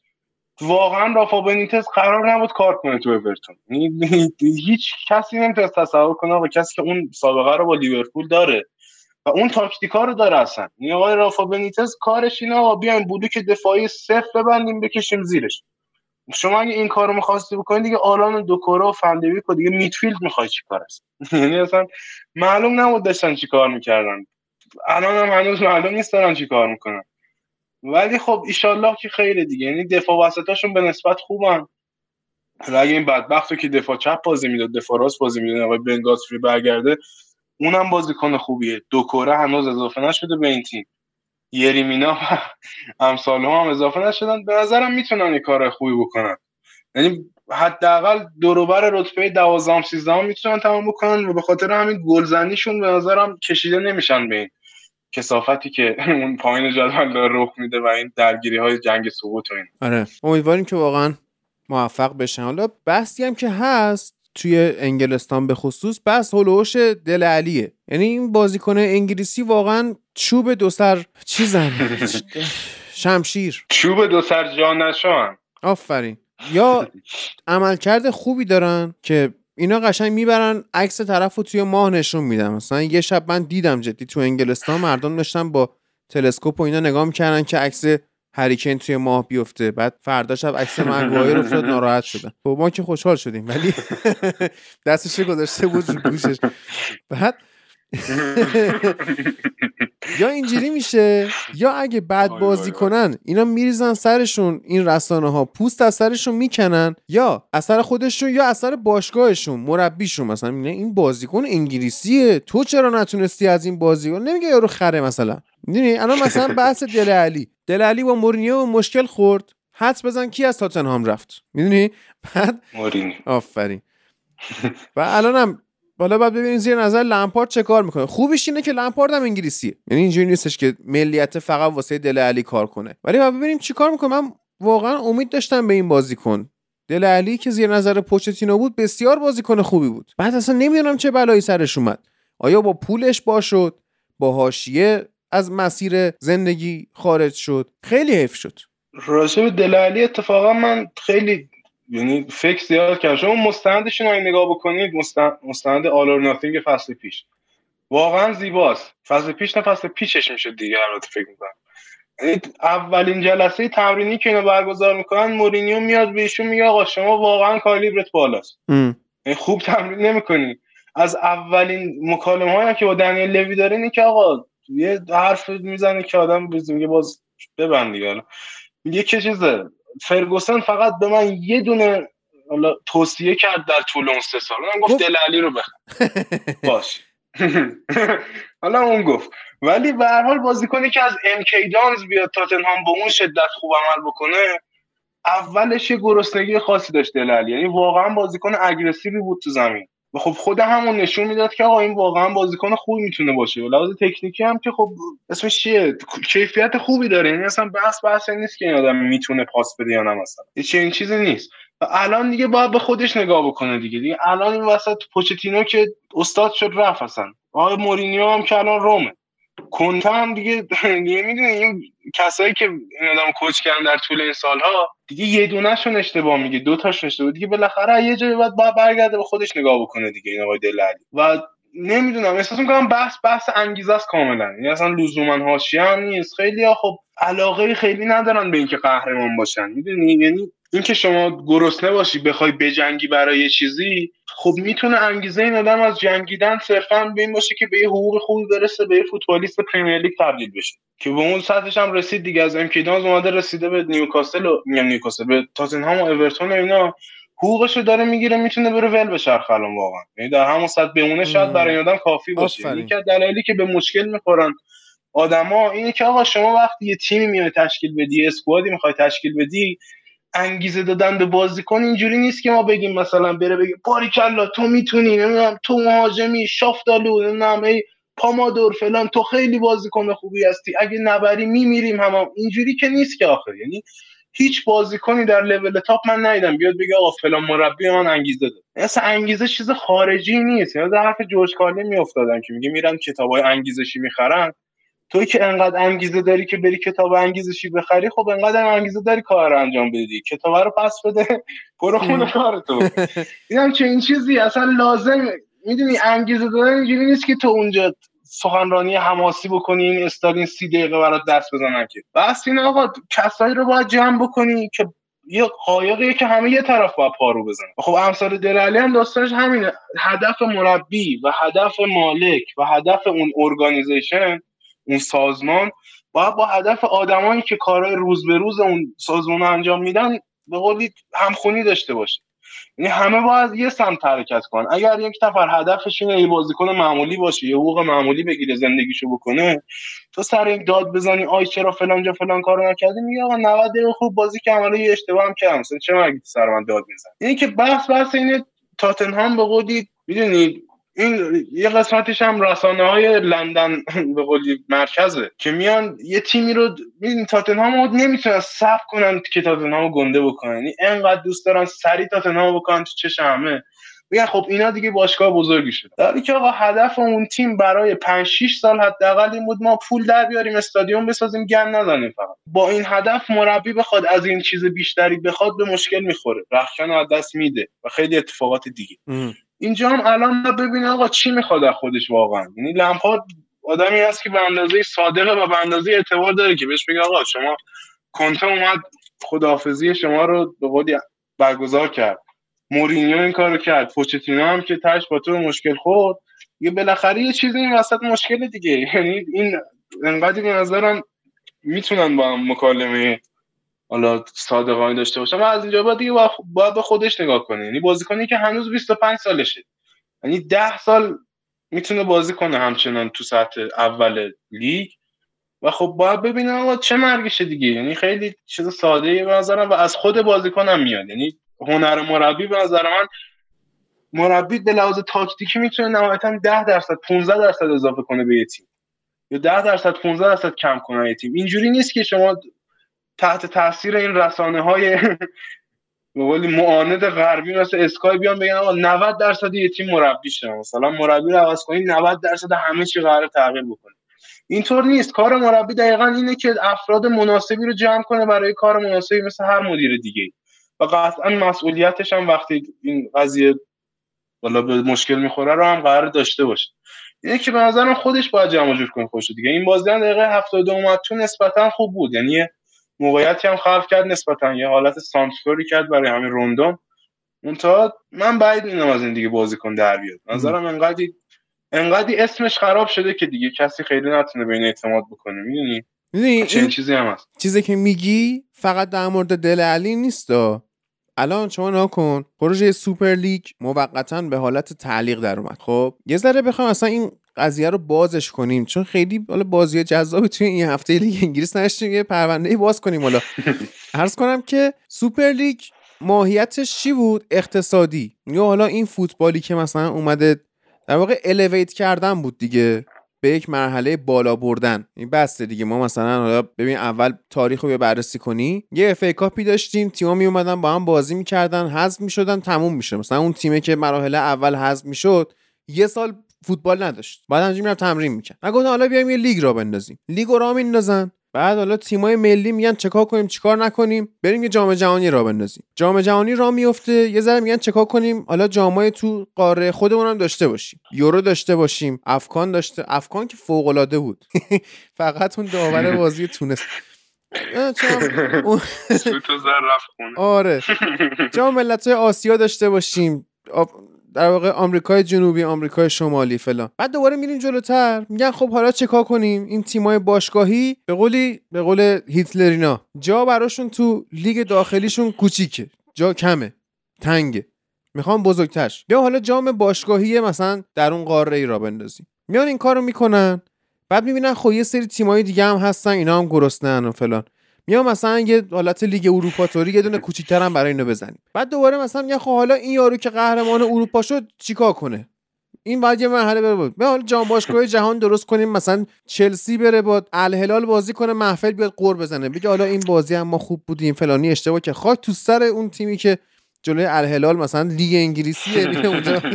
واقعا رافا بنیتز قرار نبود کار کنه تو اورتون. هیچ کسی نمی‌تونه تصور کنه و کسی که اون سابقه رو با لیورپول داره و اون تاکتیکا رو داره اصلا. این آقای رافا بنیتز کارش اینه آقا بیایم بلوک دفاعی صفر ببندیم بکشیم زیرش. شما اگه این کارو می‌خواستی بکنید دیگه آلان و دوکورا و فندویک و دیگه میدفیلد می‌خوای چیکار است یعنی اصلا معلوم نبود داشتن چیکار می‌کردن. الان هم هنوز معلوم نیست دارن چیکار می‌کنن. ولی خب ایشالله که خیره دیگه. یعنی دفاع وسطاشون به نسبت خوبن. حالا اگه این بدبختو که دفاع چپ بازی می‌داد دفاع راست بازی می‌داد آقای بنگاسفری برگرده اونم بازیکن خوبیه. دوکوره هنوز اضافه نشده به این تیم. یریمینا و امثال هم اضافه نشدن. به نظرم می‌تونن یه کار خوبی بکنن. یعنی حداقل دوروبر رتبه 12 13 می‌تونن تمام بکنن و به خاطر همین گلزنیشون به نظرم کشیده نمیشن به این کسافتی که اون پایین جدول داره رخ میده و این درگیری های جنگ سقوط و این. آره. امیدواریم که واقعا موفق بشن. حالا بحثی هم که هست توی انگلستان به خصوص بس هلوش دل علیه. یعنی این بازیکن انگلیسی واقعا چوب دو سر چیزن؟ شمشیر. چوب دو سر جانشان. آفرین. یا عملکرد خوبی دارن که اینا قشنگ می‌برن عکس طرف رو توی ماه نشون میدن. مثلا یه شب من دیدم جدی تو انگلستان مردم داشتن با تلسکوپ و اینا نگاه می‌کردن که عکس هریکن توی ماه بیفته. بعد فردا شب عکس مگوایر افتاد ناراحت شدن. خب ما که خوشحال شدیم ولی دستش گذاشته بود رو گوشش. بعد یا اینجوری میشه یا اگه بد بازی کنن اینا میریزن سرشون این رسانه ها پوست از سرشون می‌کنن یا اثر خودشون یا اثر باشگاهشون مربیشون. مثلا این بازیکن انگلیسیه تو چرا نتونستی از این بازیکن نمیگه یارو خره مثلا. می‌دونی؟ الان مثلا بحث دل علی. دل علی با مورینیو مشکل خورد. حدس بزن کی از تاتنهام رفت؟ می‌دونی؟ بعد مورینیو. آفرین. و الانم حالا باید ببینیم زیر نظر لمپارد چه کار می‌کنه. خوبش اینه که لمپارد هم انگلیسیه. یعنی اینجوری نیستش که ملیت فقط واسه دل علی کار کنه. ولی باید ببینیم چی کار می‌کنه. من واقعا امید داشتم به این بازیکن. دل علی که زیر نظر پوچتینو بود بسیار بازیکن خوبی بود. بعد اصلا نمی‌دونم چه بلایی سرش اومد. آیا با پولش با شد؟ با حاشیه از مسیر زندگی خارج شد؟ خیلی حیف شد. راجب دل علی اتفاقا من خیلی یعنی فکر زیاد کردم. شما مستندشون رو نگاه بکنید مستند, مستند آل اور ناتینگ فصل پیش. واقعا زیباست. فصل پیش نه فصل پیشش میشه دیگه البته فکر می‌کنم. یعنی اولین جلسه تمرینی که اینو برگزار می‌کنن مورینیو میاد به ایشون میگه آقا شما واقعا کالیبرت بالاست. یعنی خوب تمرین نمی‌کنی. از اولین مکالمه هایی که با دنیل لوی داره اینه که آقا یه حرف می‌زنه که آدم میگه باز ببند دیگه میگه که چیزه فرگوسن فقط به من یه دونه حالا توصیه کرد در طول اون سه سال. اونم گفت دل علی رو بخر. باش. حالا اون گفت. ولی به هر حال بازیکنی که از ام کی دانز بیاد تاتنهام با اون شدت خوب عمل بکنه اولش یه گرسنگی خاصی داشت دل علی. یعنی واقعا بازیکن اگریسیوی بود تو زمین. و خب خود همون نشون می‌داد که آقا این واقعا بازیکن خوبی می‌تونه باشه. و لحاظ تکنیکی هم که خب اسمش چیه؟ کیفیت خوبی داره. یعنی اصلا بحث بحث نیست که این آدم می‌تونه پاس بده یا نه مثلا. هیچ این چیزی نیست. و الان دیگه باید به خودش نگاه بکنه دیگه. دیگه الان این وسط پوچتینو که استاد شد رفت اصلا. آقای مورینیو هم که الان رومه. کنتا هم دیگه دیگه می‌دونی این کسایی که این آدم کوچ کردن در طول این سالها دیگه یه دونهشون اشتباه میگه دو تاش اشتباه دیگه بالاخره یه جایی باید با برگرده به خودش نگاه بکنه دیگه این آقای دلعلی و نمی‌دونم احساس می‌کنم بحث بحث انگیزه است کاملا. یعنی اصلا لزوما حاشیه نیست. خیلی خب علاقه خیلی ندارن به اینکه قهرمان باشن. می‌دونی؟ یعنی اینکه شما گرسنه باشی بخوای بجنگی برای یه چیزی خب می‌تونه انگیزه این آدم از جنگیدن صرفا به این باشه که به یه حقوق خوبی برسه به یه فوتبالیست پرمیر لیگ تبدیل بشه. که به اون سطحش هم رسید دیگه از امکیدانز اومده رسیده به نیوکاسل و میگم نیوکاسل به تاتنهام و اورتون و اینا. حقوقش رو داره می‌گیره می‌تونه بره ول بچرخه الان واقعا. یعنی در همون سطح بمونه شاید برای این آدم کافی باشه. آفرین. یکی از دلایلی که به مشکل می‌خورن آدما اینه که آقا شما وقتی یه تیمی میای تشکیل بدی اسکوادی می‌خوای تشکیل بدی انگیزه دادن به بازیکن اینجوری نیست که ما بگیم مثلا بره بگیم باریکلا تو می‌تونی نمی‌دونم تو مهاجمی شافتالو نمی‌دونم ای پامادور فلان تو خیلی بازیکن خوبی هستی. اگه نبری میمیریم هم, اینجوری که نیست که آخر یعنی هیچ بازیکنی در لول تاپ من ندیدم. بیاد بگه آقا فلان مربی من انگیزه داد. اصلا انگیزه چیز خارجی نیست. یاد حرف جورج کارلی میافتادم که میگه میرن کتابای انگیزشی می‌خرن. توی که انقدر انگیزه داری که بری کتاب انگیزشی بخری خب انقدر انگیزه داری کار رو انجام بدی. کتاب رو پس بده برو خونه کارتو دیدم چه این چیزی اصلا لازم. می‌دونی انگیزه دادن اینجوری نیست که تو اونجا سخنرانی حماسی بکنی این استادین سی دقیقه برات دست بزنن که. بس این آقا کسایی رو باید جمع بکنی که یه قایقیه که همه یه طرف باید پارو بزنن. خب امثال دلالی هم داستانش همینه. هدف مربی و هدف مالک و هدف اون ارگانیزیشن اون سازمان باید با هدف آدمایی که کارهای روز به روز اون سازمان انجام میدن به قولی همخونی داشته باشه یعنی همه باید یه سمت حرکت کنن. اگر یک نفر هدفش اینه یه بازیکن معمولی باشه یه حقوق معمولی بگیره زندگیشو بکنه تو سر این داد بزنی آی چرا فلان جا فلان کارو نکردی میگه آقا 90 دقیقه خوب بازی که عملا یه اشتباه هم کردم چه مرگی سر من داد می‌زنی؟ اینی که بحث بحث اینه تاتنهام به قولی می‌دونید این یه قسمتش هم رسانه های لندن به قولی مرکزه که میان یه تیمی رو می‌دونی تاتنهام نمی‌تونن صبر کنن که تاتنهام گنده بکنن. یعنی انقدر دوست دارن سری تاتنهام بکنن تو چش همه. میگن خب اینا دیگه باشگاه بزرگی شده. در که آقا هدف اون تیم برای 5 6 سال حداقل این بود ما پول در بیاریم استادیوم بسازیم گن نزنیم فقط. با این هدف مربی بخواد از این چیز بیشتری بخواد به مشکل می‌خوره. رخشان از دست میده و خیلی اتفاقات دیگه. اینجا هم الان ببین آقا چی می‌خواد از خودش واقعا. یعنی لمپارد آدمی هست که به اندازه صادقه و به اندازه اعتبار داره که بهش بگه آقا شما کنته اومد خداحافظی شما رو به قولی برگزار کرد. مورینیو این کارو کرد پوچتینو هم که تاش با تو مشکل خورد. یه بالاخره یه چیزی این وسط مشکل دیگه. یعنی این انقدر به نظرم می‌تونن با هم مکالمه حالا صادقانه داشته باشم از اینجا بعد دیگه باید به خودش نگاه کنه. یعنی بازیکنی که هنوز 25 سالشه. یعنی 10 سال می‌تونه بازی کنه همچنان تو سطح اول لیگ. و خب باید ببینم آقا چه مرگشه دیگه. یعنی خیلی چیز ساده به نظرم و از خود بازیکنم میاد. یعنی هنر مربی به نظر من مربی به لحاظ تاکتیکی می‌تونه نهایتا 10 درصد 15 درصد اضافه کنه به یه تیم. یا 10 درصد 15 درصد کم کنه یه تیم. اینجوری نیست که شما تحت تاثیر این رسانه های به معاند غربی مثل اسکای بیان بگن آقا 90 درصد یه تیم مربی شه مثلا مربی رو عوض کنی 90 درصد همه چی قرار تغییر بکنه. اینطور نیست. کار مربی دقیقا اینه که افراد مناسبی رو جمع کنه برای کار مناسبی مثل هر مدیر دیگه و قطعا مسئولیتش هم وقتی این قضیه بالا به مشکل می‌خوره رو هم قرار داشته باشه. اینه که به نظرم خودش باید جمع جور کنه خوشه دیگه. این بازی دقیقه 72 اومد تو نسبتا خوب بود. یعنی موقعیتی هم خلق کرد نسبتا. یه حالت سانتفوری کرد برای همین روندون منتها من بعید می‌دونم از این دیگه بازیکن در بیاد. نظرم انقدی انقدی اسمش خراب شده که دیگه کسی خیلی نتونه به این اعتماد بکنه. می‌دونی؟ می‌دونی چه چیزی هم هست. چیزی که میگی فقط در مورد دل علی نیست الان شما نکن پروژه سوپر لیگ موقتا به حالت تعلیق در اومد. خب یه ذره بخوام اصلا این قضیه رو بازش کنیم. چون خیلی حالا بازی جذابی توی این هفته لیگ انگلیس نشتیم یه پرونده باز کنیم حالا. عرض کنم که سوپر لیگ ماهیتش چی بود؟ اقتصادی. یا حالا این فوتبالی که مثلا اومده در واقع elevate کردن بود دیگه به یک مرحله بالا بردن. این بسته دیگه. ما مثلا حالا ببین اول تاریخ رو بررسی کنی. یه FA Cup ی داشتیم تیم‌ها می اومدن با هم بازی می‌کردن حذف می‌شدن تموم میشه. مثلا اون تیمی که مراحل اول حذف می‌شد یه سال فوتبال نداشت. بعد همینجوری میرم تمرین می‌کرد من گفتم حالا بیایم یه لیگ را بندازیم. لیگ را میندازن. بعد حالا تیمای ملی میگن چکار کنیم چیکار نکنیم؟ بریم یه جام جهانی را بندازیم. جام جهانی را میفته یه ذره میگن چکار کنیم؟ حالا جامای تو قاره خودمون هم داشته باشیم. یورو داشته باشیم. AFCON داشته AFCON که فوق العاده بود. فقط اون داور بازی تونس. آره. جام ملت آسیا داشته باشیم. در واقع آمریکای جنوبی آمریکای شمالی فلان. بعد دوباره میریم جلوتر. میگن خب حالا چیکار کنیم؟ این تیمای باشگاهی به قولی به قول هیتلرینا جا براشون تو لیگ داخلیشون کوچیکه. جا کمه. تنگه. می‌خوام بزرگترش بیا حالا جام باشگاهی مثلا در اون قاره ای را بندازیم. میان این کارو می‌کنن. بعد می‌بینن خب یه سری تیمای دیگه هم هستن اینا هم گرسنه‌ن و فلان. میام مثلا یه حالت لیگ اروپا توری یه دونه کوچیک‌تر هم برای اینو بزنیم. بعد دوباره مثلا میگن خب حالا این یارو که قهرمان اروپا شد چیکار کنه؟ این باید یه مرحله بره بود حالا جام باشگاه جهان درست کنیم مثلا چلسی بره با الهلال بازی کنه محفل بیاد قور بزنه. بگه حالا این بازی هم ما خوب بودیم فلانی اشتباه که خاک تو سر اون تیمی که جلوی الهلال مثلا لیگ انگلیسیه میره اونجا.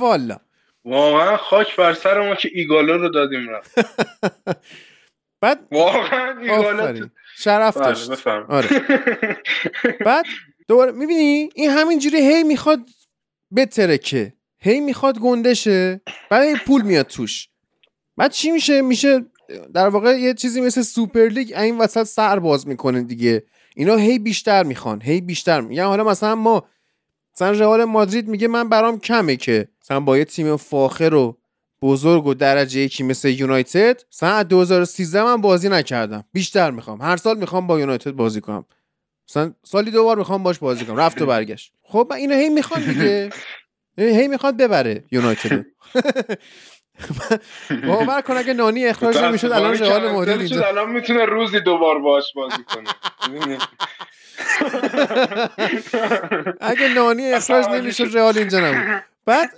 والا. واقعا خاک بر سر ما که ایگالو رو دادیم رفت. بعد واقعا ایگالو شرف بله، داشت. آره. بعد دوباره می‌بینی؟ این همینجوری هی می‌خواد بترکه. هی می‌خواد گندشه. بعد پول میاد توش. بعد چی میشه؟ میشه در واقع یه چیزی مثل سوپر لیگ این وسط سر باز می‌کنه دیگه. اینا هی بیشتر می‌خوان. هی بیشتر. میگن حالا مثلا ما مثلا رئال مادرید میگه من برام کمه که مثلا با یه تیم فاخر و بزرگ و درجه یکی مثل یونایتد مثلا 2013 من بازی نکردم. بیشتر می‌خوام. هر سال می‌خوام با یونایتد بازی کنم. مثلا سالی دو بار می‌خوام باش بازی کنم. رفت و برگشت. خب اینو هی می‌خوان دیگه. هی می‌خواد ببره یونایتد باور کن اگه نانی اخراج نمی‌شد الان رئال مادرید. الان می‌تونه روزی دوبار باش بازی کنه. اگه نانی اخراج نمی‌شد رئال اینجا نبود. بعد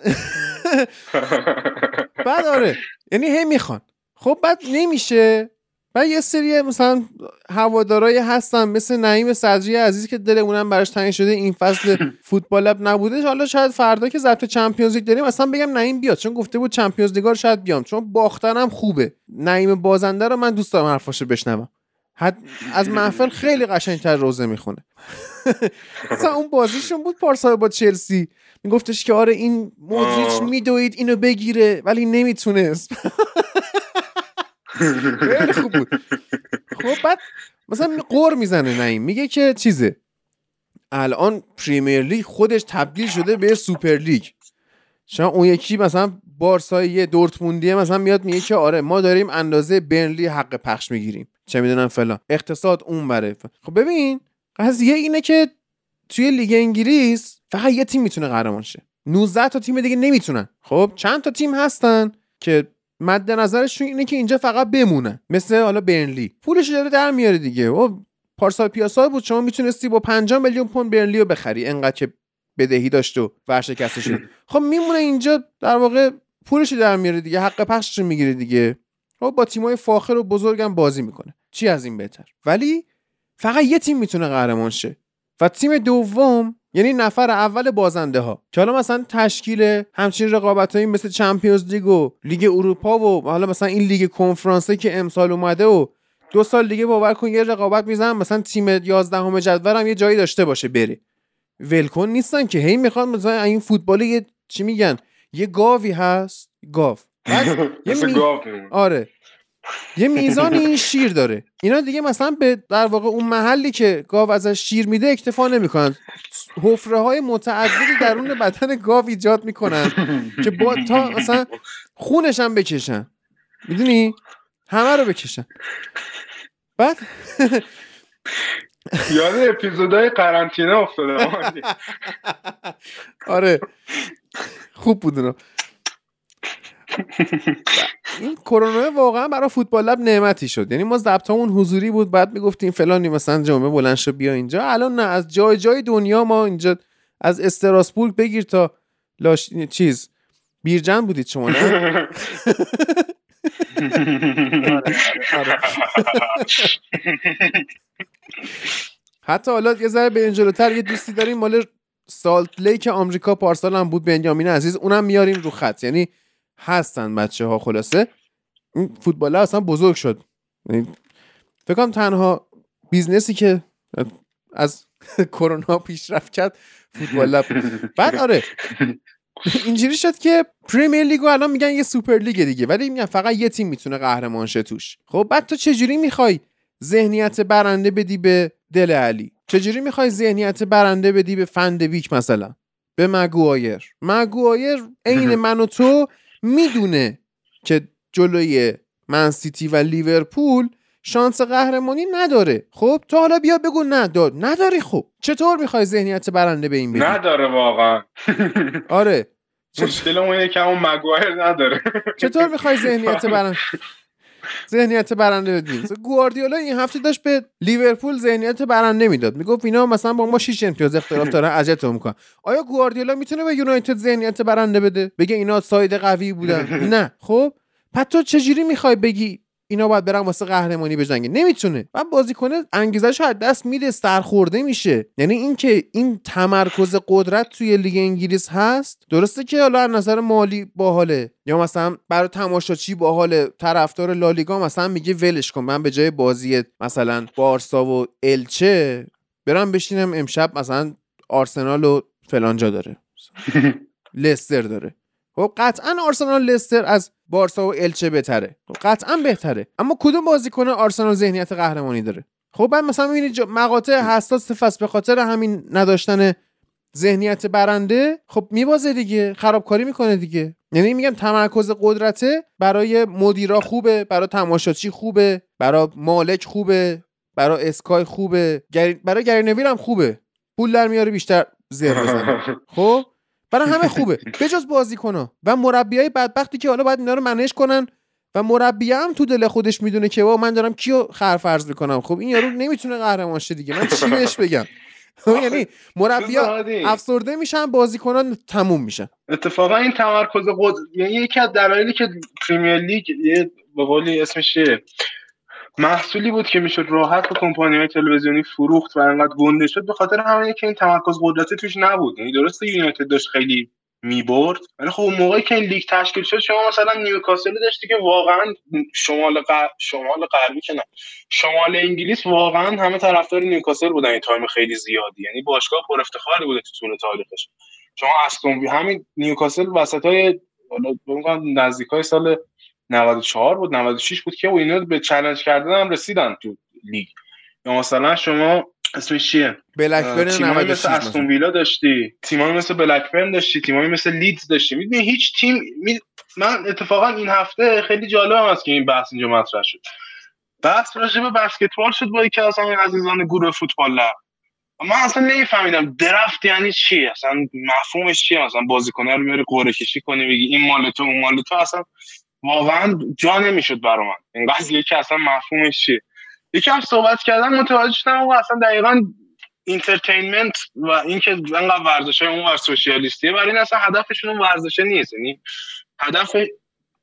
بعد آره یعنی هی می‌خوان. خب بعد نمیشه. بعد یه سری مثلا هوادارایی هستن مثل نعیم صدری عزیز که دل اونم براش تنگ شده این فصل فوتبال لب نبوده. حالا شاید فردا که ضبط چمپیونز لیگ داریم مثلا بگم نعیم بیاد. چون گفته بود چمپیونز لیگ شاید بیام. چون باختنم خوبه. نعیم بازنده رو من دوست دارم حرفاشو بشنوم. حد از محفل خیلی قشنگتر روزه می‌خونه. مثلا اون بازیشون بود پارسال با چلسی. میگفتش که آره این مودریچ میدوید اینو بگیره ولی نمی‌تونست. خیلی خوب بود. خب بعد مثلا قور می‌زنه نعیم. میگه که چیزه؟ الان پریمیر لیگ خودش تبدیل شده به سوپر لیگ. شما اون یکی مثلا بارسای یه دورتموندیه مثلا میاد میگه که آره ما داریم اندازه برنلی حق پخش می‌گیریم. چه می‌دونم فلان. اقتصاد اون بره خب ببین قضیه اینه که توی لیگ انگلیس فقط یه تیم می‌تونه قهرمان شه. 19 تا تیم دیگه نمی‌تونن. خب چند تا تیم هستن که مد نظرشون اینه که اینجا فقط بمونن مثل حالا برنلی. پولش داره در میاره دیگه. و پارسال پیاسا بود. شما می‌تونستی با 5 میلیون پوند برنلی رو بخری. انقدر که بدهی داشت و ورشکسته شد خب میمونه اینجا در واقع پولش در میاره دیگه. حق پخشش می‌گیره دیگه. خب با تیمای فاخر و بزرگم بازی می‌کنه. چی از این بهتر؟ ولی فقط یه تیم می‌تونه قهرمان شه و تیم دوم یعنی نفر اول بازنده ها که حالا مثلا تشکیل همچین رقابت هایی مثل چمپیونز لیگ و لیگ اروپا و حالا مثلا این لیگ کنفرانسه که امسال اومده و دو سال دیگه باور کن یه رقابت می‌زنن مثلا تیم 11 همه جدول هم یه جایی داشته باشه بره. ولکن نیستن که. هی می‌خوان مثلا این فوتبال یه چی میگن یه گاوی هست. گاو. یه می... آره. یه میزان این شیر داره. اینا دیگه مثلا به در واقع اون محلی که گاو ازش شیر میده اکتفا نمی‌کنن. حفره های متعددی درون بدن گاو ایجاد می‌کنن که با تا مثلا خونش هم بکشن. می‌دونی؟ همه رو بکشن. بعد یاد اپیزودهای قرنطینه افتاده. آره. خوب بود این کرونا واقعا برای فوتبال لب نعمتی شد. یعنی ما ضبطمون حضوری بود بعد می‌گفتیم فلانی مثلا جمعه بلند شو بیا اینجا. الان نه از جای جای دنیا ما اینجا از استراسبورگ بگیر تا لاش چیز بیرجن بودید شما نه. حتی حالا یه ذره به جلوتر یه دوستی داریم مال سالت لیک آمریکا پارسال هم بود بنیامین عزیز. اونم میاریم رو خط. یعنی هستن بچه ها خلاصه. این فوتبال اصلا بزرگ شد. یعنی فکر کنم تنها business ی که از کرونا پیشرفت کرد فوتبال لب بعد آره. اینجوری شد که پریمیر لیگو الان میگن یه سوپر لیگ دیگه ولی میگن فقط یه تیم می‌تونه قهرمان شه توش. خب بعد تو چجوری می‌خوای ذهنیت برنده بدی به دل علی؟ چجوری می‌خوای ذهنیت برنده بدی به فندویک مثلا؟ به مگوایر مگوایر عین من و تو می‌دونه که جلوی منسیتی و لیورپول شانس قهرمانی نداره. خب تو حالا بیا بگو ندار نداری خب. چطور می‌خوای ذهنیت برنده به این بدی؟ نداره واقعا. آره. مشکل اینه که اون مگوایر نداره. چطور می‌خوای ذهنیت برنده ذهنیت برنده بدیم گواردیولا این هفته داشت به لیورپول ذهنیت برنده می‌داد. می‌گفت اینا مثلا با ما 6 امتیاز اختلاف دارن اذیت می‌کنن. آیا گواردیولا می‌تونه به یونایتد ذهنیت برنده بده؟ بگه اینا ساید قوی بودن. نه. خب؟ پس تو چجوری می‌خوای بگی اینا باید برن واسه قهرمانی بجنگه نمی‌تونه. و بازیکن انگیزش از دست میده سرخورده میشه. یعنی اینکه این تمرکز قدرت توی لیگ انگلیس هست درسته که حالا از نظر مالی باحاله. یا مثلا برای تماشاچی باحال طرفدار لالیگا مثلا میگه ولش کن من به جای بازی مثلا بارسا و الچه برم بشینم امشب مثلا آرسنال و فلانجا داره. لستر داره. خب قطعا آرسنال لستر از بارسا و الچه بهتره. خب قطعا بهتره. اما کدوم بازیکن آرسنال ذهنیت قهرمانی داره؟ خب بعد مثلا می‌بینید مقاطع حساس فصل به خاطر همین نداشتن ذهنیت برنده خب میبازه دیگه خرابکاری می‌کنه دیگه. یعنی میگم تمرکز قدرته برای مدیرا خوبه برای تماشاچی خوبه برای مالک خوبه برای اسکای خوبه. برای گری هم خوبه. پول در میاره بیشتر زیر بزنه. خب؟ برای همه خوبه. بجز بازیکن‌ها و مربیای بدبختی که حالا باید اینا رو منش کنن و مربی هم تو دل خودش می‌دونه که من دارم کیو خرفرض می‌کنم. خب این یارو نمی‌تونه قهرمان شه دیگه. من چی بهش بگم؟ خب یعنی مربی افسرده میشن بازیکنان تموم میشن. اتفاقا این تمرکز قد... یعنی یکی از دلایلی که پریمیر لیگ یه به قولی اسمش محصولی بود که می‌شد راحت به کمپانی های تلویزیونی فروخت و انقدر گنده شد به خاطر همینه که این تمرکز قدرتی توش نبود. یعنی درسته یونایتد داشت خیلی می‌برد ولی خب اون موقعی که این لیگ تشکیل شد شما مثلا نیوکاسل داشتی که واقعا شمال غر... شمال غربی که نه شمال انگلیس واقعا همه طرفدار نیوکاسل بودن. این تایم خیلی زیادی. یعنی باشگاه پر افتخاری بوده تو طول تاریخش. شما استون همین نیوکاسل وسطای نزدیک های سال 94 بود 96 بود که اینا به چالش کردن هم رسیدن تو لیگ. یا مثلا شما اسمش چیه؟ بلکبرن 96 مثل استون ویلا داشتی تیمایی مثل بلکبرن داشتی تیمایی مثل لیدز داشتی. می‌دونی هیچ تیم می... من اتفاقا این هفته خیلی جالب هم است که این بحث اینجا مطرح شد. بحث راجع به بسکتبال شد با یکی از همین عزیزان گروه فوتبال لب. من اصلا نمیفهمیدم draft یعنی چی؟ اصلا مفهومش چیه؟ مثلا بازیکن‌ها رو میاره قرعه کشی کنی بگی این مال تو اون مال تو. اصلا واقعا جا نمی‌شد برا من. این قضیه که اصلا مفهومش چیه. یکم صحبت کردم متوجه شدم و اصلا دقیقا entertainment و اینکه انقدر ورزش های اون سوشیالیستیه برای این اصلا هدفشون اون ورزشه نیست. یعنی هدف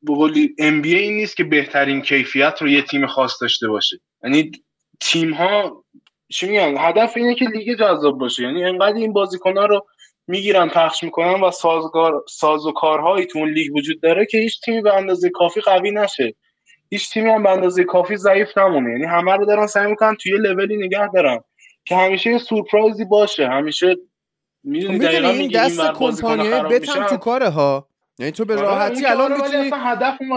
NBA این نیست که بهترین کیفیت رو یه تیم خاص داشته باشه. یعنی تیم ها چی میگن؟ هدف اینه که لیگ جذاب باشه. یعنی انقدر این بازیکن ها رو می‌گیرن پخش می‌کنن و سازگار ساز و کارهایی تو اون لیگ وجود داره که هیچ تیمی به اندازه کافی قوی نشه. هیچ تیمی هم به اندازه کافی ضعیف نمونه. یعنی همه رو دارن سعی می‌کنن توی لولی نگه دارن که همیشه یه سورپرایزی باشه. همیشه می‌دونی دقیقاً این دست کمپانیای bet هم تو کاره ها. یعنی تو به آره، راحتی الان می‌تونی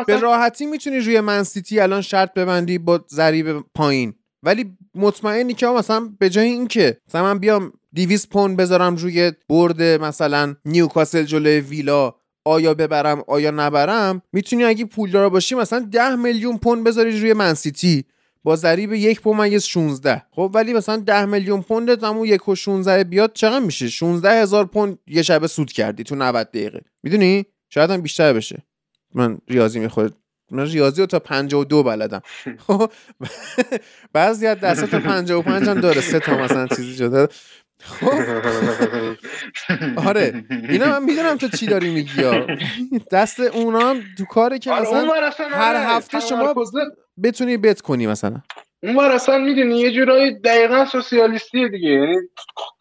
به راحتی می‌تونی روی منسیتی الان شرط ببندی با ضریب پایین. ولی مطمئنی که مثلا به جای اینکه مثلا من بیام 200 پوند بذارم روی برد مثلا نیوکاسل جلوی ویلا آیا ببرم آیا نبرم می‌تونی اگه پولدار باشی مثلا 10 میلیون پوند بذاری روی منسیتی با ضریب یک ممیز 16 خب ولی مثلا 10 میلیون پوند همون یک و 16 بیاد چقدر میشه؟ 16 هزار پوند یه شبه سود کردی تو 90 دقیقه. می‌دونی؟ شاید هم بیشتر بشه. من ریاضی می‌خواد من ریاضی رو تا 52 بلدم. خب، بعضی از دستا تا 55 هم داره. سه تا مثلا چیزی شده. خب. آره اینا من می‌دونم تو چی داری میگی دست اونا هم تو کاره که آره، مثلا اصلا هر آره، هفته شما بتونی بت کنی مثلا. اون ور اصلا می‌دونی یه جورایی دقیقا سوسیالیستیه دیگه. یعنی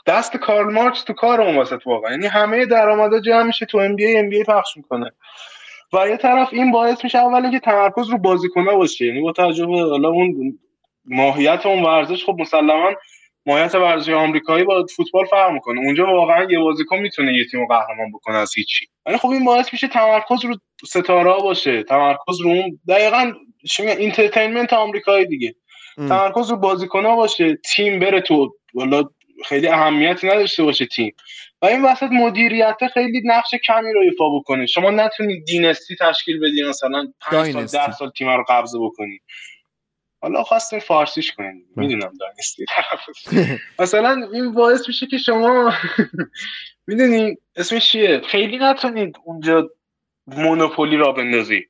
دست کارل مارکس تو کار اون وسط واقعا. یعنی همه درآمدا جمع میشه تو NBA، NBA پخش می‌کنه. و یه طرف این باعث میشه اول اینکه تمرکز رو بازیکن‌ها باشه. یعنی با توجه به حالا اون ماهیت اون ورزش خب مسلما ماهیت ورزش آمریکایی با فوتبال فرق می‌کنه. اونجا واقعا یه بازیکن می‌تونه یه تیم رو قهرمان بکنه از هیچی. ولی خب این باعث میشه تمرکز رو ستاره باشه. تمرکز رو اون دقیقاً entertainment آمریکایی دیگه. ام. تمرکز رو بازیکن ها باشه. تیم بره تو والا خیلی اهمیتی نداشته باشه تیم. و این وسط مدیریت خیلی نقش کمی رو ایفا بکنه. شما نتونید دینستی تشکیل بدی مثلا 5 سال داینستی. 10 سال تیم رو قبضه بکنی. حالا خواستیم فارسیش کنیم بله. می‌دونم دانستی مثلا این باعث میشه که شما می‌دونی اسمش چیه؟ خیلی نتونید اونجا مونوپولی را بندازی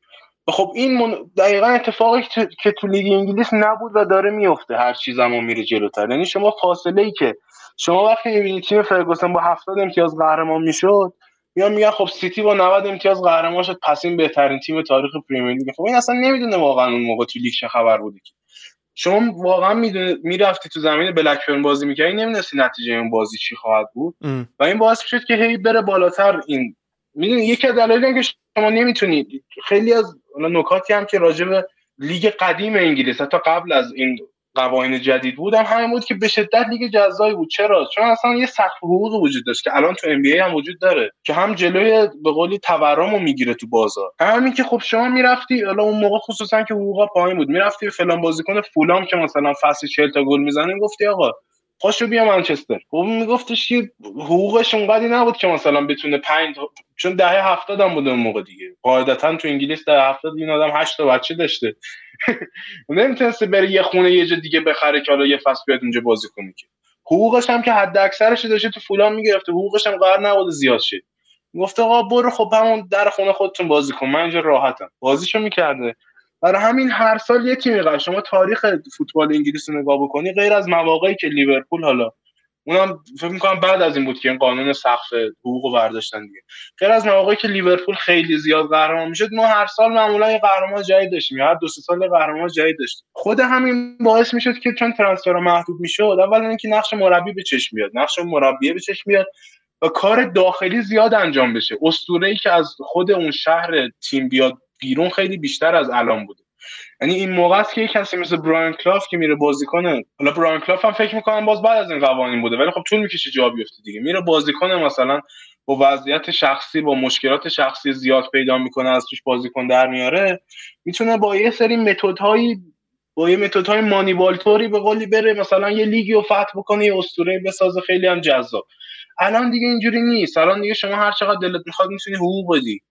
و خب این من... دقیقا اتفاقی که تو- که تو لیگ انگلیس نبود و داره میفته هر چی زمان میره جلوتر. یعنی شما فاصله ای که شما وقتی می‌بینید تیم فرگوسن با 70 امتیاز قهرمان می‌شد میان میگن خب سیتی با 90 امتیاز قهرمان شد پس این بهترین تیم تاریخ پریمیر لیگ. خب این اصلا نمی‌دونه واقعا اون موقع تو لیگ چه خبر بوده که. شما واقعا می‌رفتی تو زمین بلکبرن بازی می‌کردی نمی‌دونستی نتیجه اون بازی چی خواهد بود. ام. و این باعث شد که هی بره بالاتر این می‌دونی یکی از دلایلی که شما نمی‌تونید خیلی از نکاتی هم که راجع به لیگ قدیم انگلیس حتی قبل از این قوانین جدید بود هم همین بود که به شدت لیگ جذابی بود. چرا؟ چون اصلا یه سقف حقوق وجود داشت که الان تو ام هم وجود داره که هم جلوی به قولی تورم رو می‌گیره تو بازار. همین که خب شما می‌رفتی حالا اون موقع خصوصا که حقوقا پایین بود می‌رفتی فلان بازیکن فولام که مثلا فصل 40 تا گل می‌زنه گفتی آقا پاشو بیا منچستر. خب میگفتش که حقوقش اونقدی نبود که مثلا بتونه 5 چون دهه 70 هم بوده اون موقع دیگه. قاعدتا تو انگلیس دهه 70 این آدم 8 تا بچه داشته. نمی‌تونسته بره یه خونه یه جا دیگه بخره که حالا یه فصل بیاد اونجا بازی کنه که. حقوقش هم که حد اکثرش داشته تو فولان می‌گرفته. حقوقش هم قرار نبوده زیاد شه. گفته آقا برو خب همون در خونه خودتون بازی کن. من اینجا راحتم. بازیشو می‌کرده. برای همین هر سال یه تیمی قرار شما تاریخ فوتبال انگلیس رو نگاه بکنی غیر از مواقعی که لیورپول حالا اونم فکر می‌کنم بعد از این بود که این قانون سقف حقوق برداشتن دیگه. غیر از مواقعی که لیورپول خیلی زیاد قهرمان می‌شد ما هر سال معمولا یه قهرمان جدید داشتیم هر دو سه سال قهرمان جدید داشتیم. خود همین باعث می‌شد که چون ترانسفر محدود می‌شد اول اینکه نقش مربی به چشم بیاد نقش مربی به چشم بیاد و کار داخلی زیاد انجام بشه. اسطوره ای که از خود اون شهر تیم بیاد بیرون خیلی بیشتر از الان بوده. یعنی این موقع است که یه کسی مثل براین کلاف که میره بازی کنه حالا براین کلاف هم فکر می‌کنم باز بعد از این قوانین بوده ولی خب طول می‌کشه جا بیفته دیگه. میره بازی کنه مثلا با وضعیت شخصی با مشکلات شخصی زیاد پیدا می‌کنه از توش بازیکن در میاره می‌تونه با یه سری متدهایی با یه متدهای مانیوالتوری به قولی بره مثلا یه لیگی رو فتح بکنه یه اسطوره بسازه خیلی هم جذاب. الان دیگه اینجوری نیست. الان دیگه شما هر چقدر دلت می‌خواد می‌تونی حقوق بدی.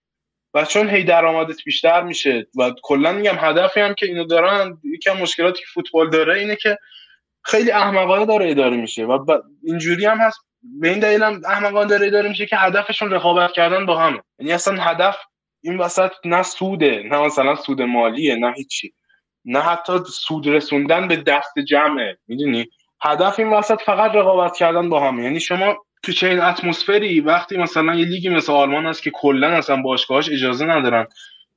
و چون هی درآمدت بیشتر میشه و کلا میگم هدفی هم که اینو دارن یکم مشکلاتی که فوتبال داره اینه که خیلی احمقانه داره اداره میشه و. اینجوری هم هست. به این دلیل هم احمقانه داره اداره میشه که هدفشون رقابت کردن با همه. یعنی اصلا هدف این وسط نه سوده نه مثلا سود مالیه نه هیچی. نه حتی سود رسوندن به دست جمعه. می‌دونی؟ هدف این وسط فقط رقابت کردن با همه. یعنی شما تو چنین اتمسفری وقتی مثلا یه لیگی مثل آلمان هست که کلا اصلا باشگاهاش اجازه ندارن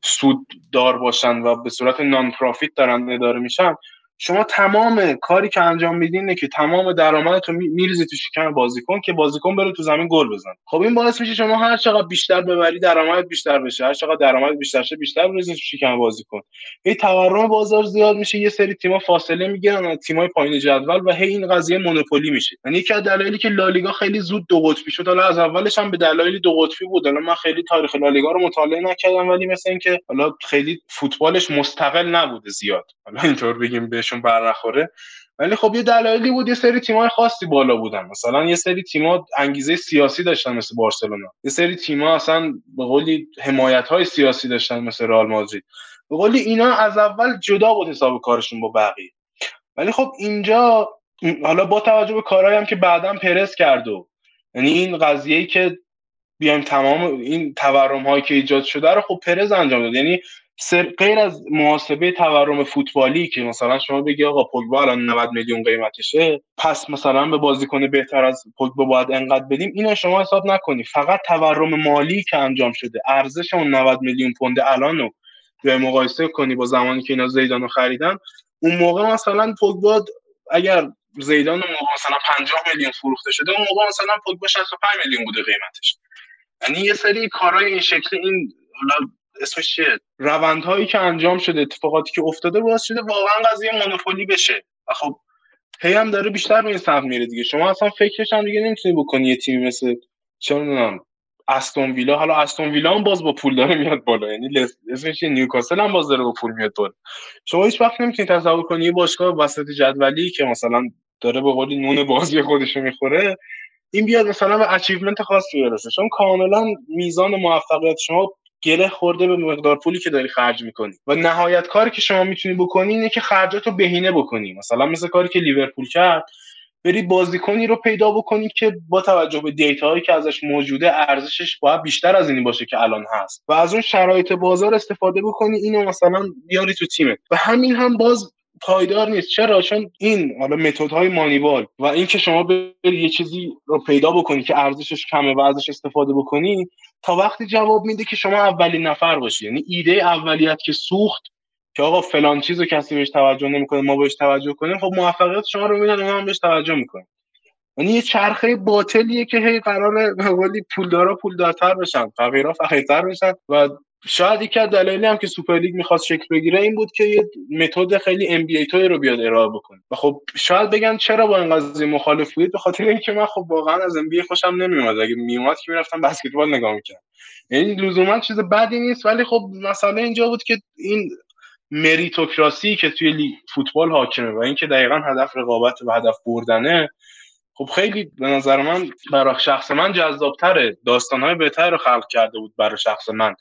سود دار باشن و به صورت نان پروفیت دارن اداره میشن شما تمام کاری که انجام میدین اینه که تمام درآمدتو میریزی تو شکم بازیکن که بازیکن بره تو زمین گل بزن خب این باعث میشه شما هر چقدر بیشتر ببری درآمد بیشتر بشه هر چقدر درآمد بیشتر شه بیشتر بریزی تو شکم بازیکن. هی تورم بازار زیاد میشه یه سری تیم‌ها فاصله می‌گیرن از تیم‌های پایین جدول و هی این قضیه مونوپولی میشه. یعنی یکی از دلایلی که لالیگا خیلی زود دو قطبی شد حالا از اولش هم به دلایل دو قطبی بود. حالا من خیلی تاریخ لالیگا رو مطالعه نکردم ولی مثل اینکه حالا خیلی فوتبالش مستقل نبوده زیاد. حالا اینطور بگیم بهشون بر نخوره. ولی خب یه دلایلی بود یه سری تیم‌های خاصی بالا بودن. مثلا یه سری تیم‌ها انگیزه سیاسی داشتن مثل بارسلونا. یه سری تیم‌ها اصلا به قولی حمایت‌های سیاسی داشتن مثل رئال مادرید. به قولی اینا از اول جدا بود حساب کارشون با بقیه. ولی خب اینجا حالا با توجه به کارهایی هم که بعدا پرس کرد و یعنی این قضیه‌ای که بیایم تمام این تورم هایی که ایجاد شده رو خب پرز انجام داد. یعنی غیر از محاسبه تورم فوتبالی که مثلا شما بگی آقا پوگبا الان 90 میلیون قیمتشه پس مثلا به بازیکن بهتر از پوگبا باید انقدر بدیم؟ اینو شما حساب نکنی. فقط تورم مالی که انجام شده ارزش اون 90 میلیون پوند الان رو به مقایسه کنی با زمانی که اینا زیدان خریدن. اون موقع مثلا پوگبا اگر زیدان موقع مثلا 50 میلیون فروخته شده اون موقع مثلا پوگبا 65 میلیون بوده قیمتش. یعنی یه سری کارهای این شکلی این اسمش چیه؟ روندهایی که انجام شده اتفاقاتی که افتاده باعث شده واقعا قضیه مونوپولی بشه. و خب هی هم داره بیشتر به این سمت میره دیگه. شما اصلا فکرش هم دیگه نمی‌تونی بکنی یه تیمی مثل چه می‌دونم استون ویلا. حالا استون ویلا هم باز با پول داره میاد بالا. یعنی اسمش نیوکاسل هم باز داره با پول میاد بالا. شما هیچ وقت نمی‌تونید تصور کنی یه باشگاه وسط جدولی که مثلا داره به قولی نون بازی خودش می‌خوره این بیاد مثلا به achievement خاصی برسه. چون کاملا میزان موفقیت شما گره خورده به مقدار پولی که داری خرج می‌کنی. و نهایت کاری که شما می‌تونی بکنی اینه که خرجات رو بهینه بکنی. مثلا مثل کاری که لیورپول کرد بری بازیکنی رو پیدا بکنی که با توجه به دیتاهایی که ازش موجوده ارزشش باید بیشتر از اینی باشه که الان هست. و از اون شرایط بازار استفاده بکنی اینو مثلا بیاری تو تیمت. و همین هم باز پایدار نیست. چرا؟ چون این حالا متدهای مانیوال و اینکه شما بری یه چیزی رو پیدا بکنی که ارزشش کمه و ازش استفاده بکنی تا وقتی جواب میده که شما اولین نفر باشی. یعنی ایده اولیت که سوخت که آقا فلان چیزو کسی بهش توجه نمی‌کنه ما بهش توجه کنیم خب موفقیت شما رو میدن ما هم بهش توجه می‌کنیم یعنی یه چرخه باطلیه که هی قراره به قولی پولدارا پولدارتر بشن فقیرا فقیرتر بشن و شاید یکی از دلایلی هم که سوپر لیگ می‌خواست شکل بگیره این بود که یه متد خیلی NBA ای رو بیاد ارائه بکنه. و خب شاید بگن چرا با این قضیه مخالف بودید؟ به خاطر اینکه من خب واقعا از NBA خوشم نمیومد اگه میومد که می‌رفتم بسکتبال نگاه می‌کردم. یعنی لزوما چیز بدی نیست ولی خب مسئله اینجا بود که این meritocracy ای که توی لیگ فوتبال حاکمه و اینکه دقیقا هدف رقابت و هدف بردنه خب خیلی به نظر من برای شخص من جذابتره. داستانهای بهتر رو خلق کرده بود برای شخص من.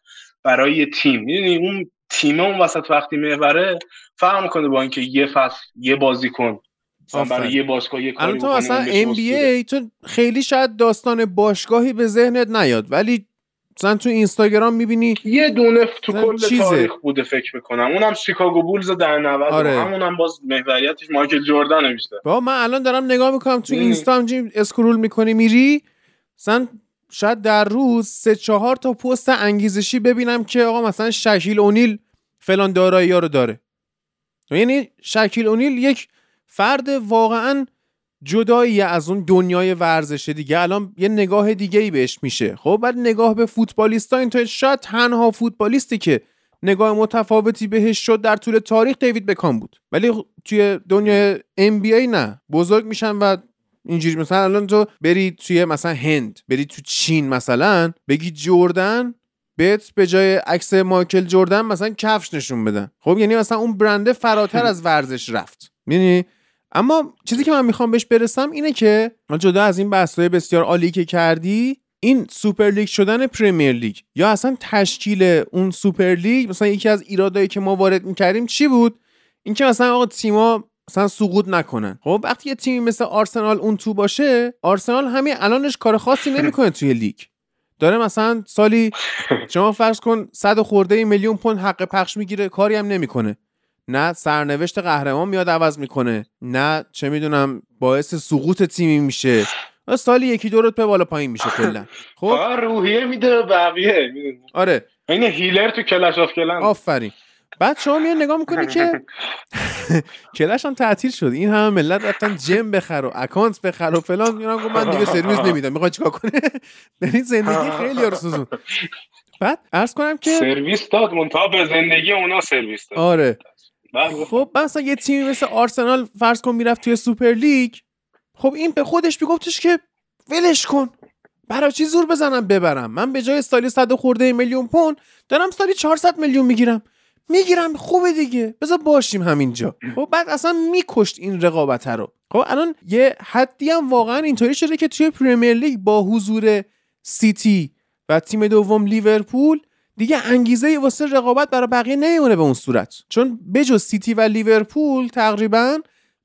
برای تیم. می‌دونی اون تیم اون وسط وقتی محوره فرق می‌کنه با اینکه یه فصل یه بازیکن برای یه باشگاه یه کاری تو اصلا ای تو خیلی شاید داستان باشگاهی به ذهنت نیاد ولی مثلا تو اینستاگرام می‌بینی یه دونه تو کل تاریخ بوده فکر می‌کنم. اونم شیکاگو بولز در 90 آره. همونم باز محوریتش مایکل جردن بیشتر با من الان دارم نگاه می‌کنم تو اینستا اسکرول می‌کنی میری مثلا شاید در روز سه چهار تا پست انگیزشی ببینم که آقا مثلا شکیل اونیل فلان دارایی ها رو داره. یعنی شکیل اونیل یک فرد واقعا جدایی از اون دنیای ورزشه دیگه. الان یه نگاه دیگه ای بهش میشه. خب بعد نگاه به فوتبالیستا این تو شاید تنها فوتبالیستی که نگاه متفاوتی بهش شد در طول تاریخ دیوید بکام بود. ولی توی دنیای ای نه. بزرگ میشن و اینجوری مثلا الان تو بری توی مثلا هند بری تو چین مثلا بگی جردن بهت به جای عکس مایکل جردن مثلا کفش نشون بدن. خب یعنی مثلا اون برنده فراتر از ورزش رفت. می‌دونی اما چیزی که من می‌خوام بهش برسم اینه که جدا از این بحث‌های بسیار عالی که کردی این سوپر لیگ شدن پریمیر لیگ یا اصلا تشکیل اون سوپر لیگ مثلا یکی از ایرادایی که ما وارد می‌کردیم چی بود؟ اینکه مثلا آقا تیما مثلا سقوط نکنن. خب وقتی یه تیمی مثل آرسنال اون تو باشه آرسنال همین الانش کار خاصی نمی‌کنه توی لیگ. داره مثلا سالی شما فرض کن صد خورده میلیون پوند حق پخش می‌گیره کاری هم نمی‌کنه. نه سرنوشت قهرمان میاد عوض می‌کنه نه چه می‌دونم باعث سقوط تیمی میشه. سالی یکی دو رتبه بالا پایین میشه کلا. خب؟ روحیه میده بقیه آره. این healer تو Clash of Clans. آفرین. بعد شما میان نگاه می‌کنی که کلش هم تعطیل شد. این همه ملت رفتن gem بخر و اکانت بخر و فلان. میرم گفت من دیگه سرویس نمیدم. می‌خوای چیکار کنه این زندگی خیلی رو سوزون. بعد عرض کنم که سرویس داد منتها به زندگی اونا سرویس داد. آره. خب مثلا یه تیمی مثل آرسنال فرض کن می‌رفت توی سوپر لیگ. خب این به خودش میگفتش که ولش کن. برای چی زور بزنم ببرم؟ من به جای سالی صد خورده میلیون پوند دارم سالی 400 میلیون می‌گیرم. می‌گیرم خوبه دیگه. بذار باشیم همینجا. خب بعد اصلا میکشت این رقابت رو. خب الان یه حدی هم واقعا اینطوری شده که توی پریمیر لیگ با حضور سیتی و تیم دوم لیورپول دیگه انگیزه واسه رقابت برای بقیه نمیمونه به اون صورت. چون بجز سیتی و لیورپول تقریبا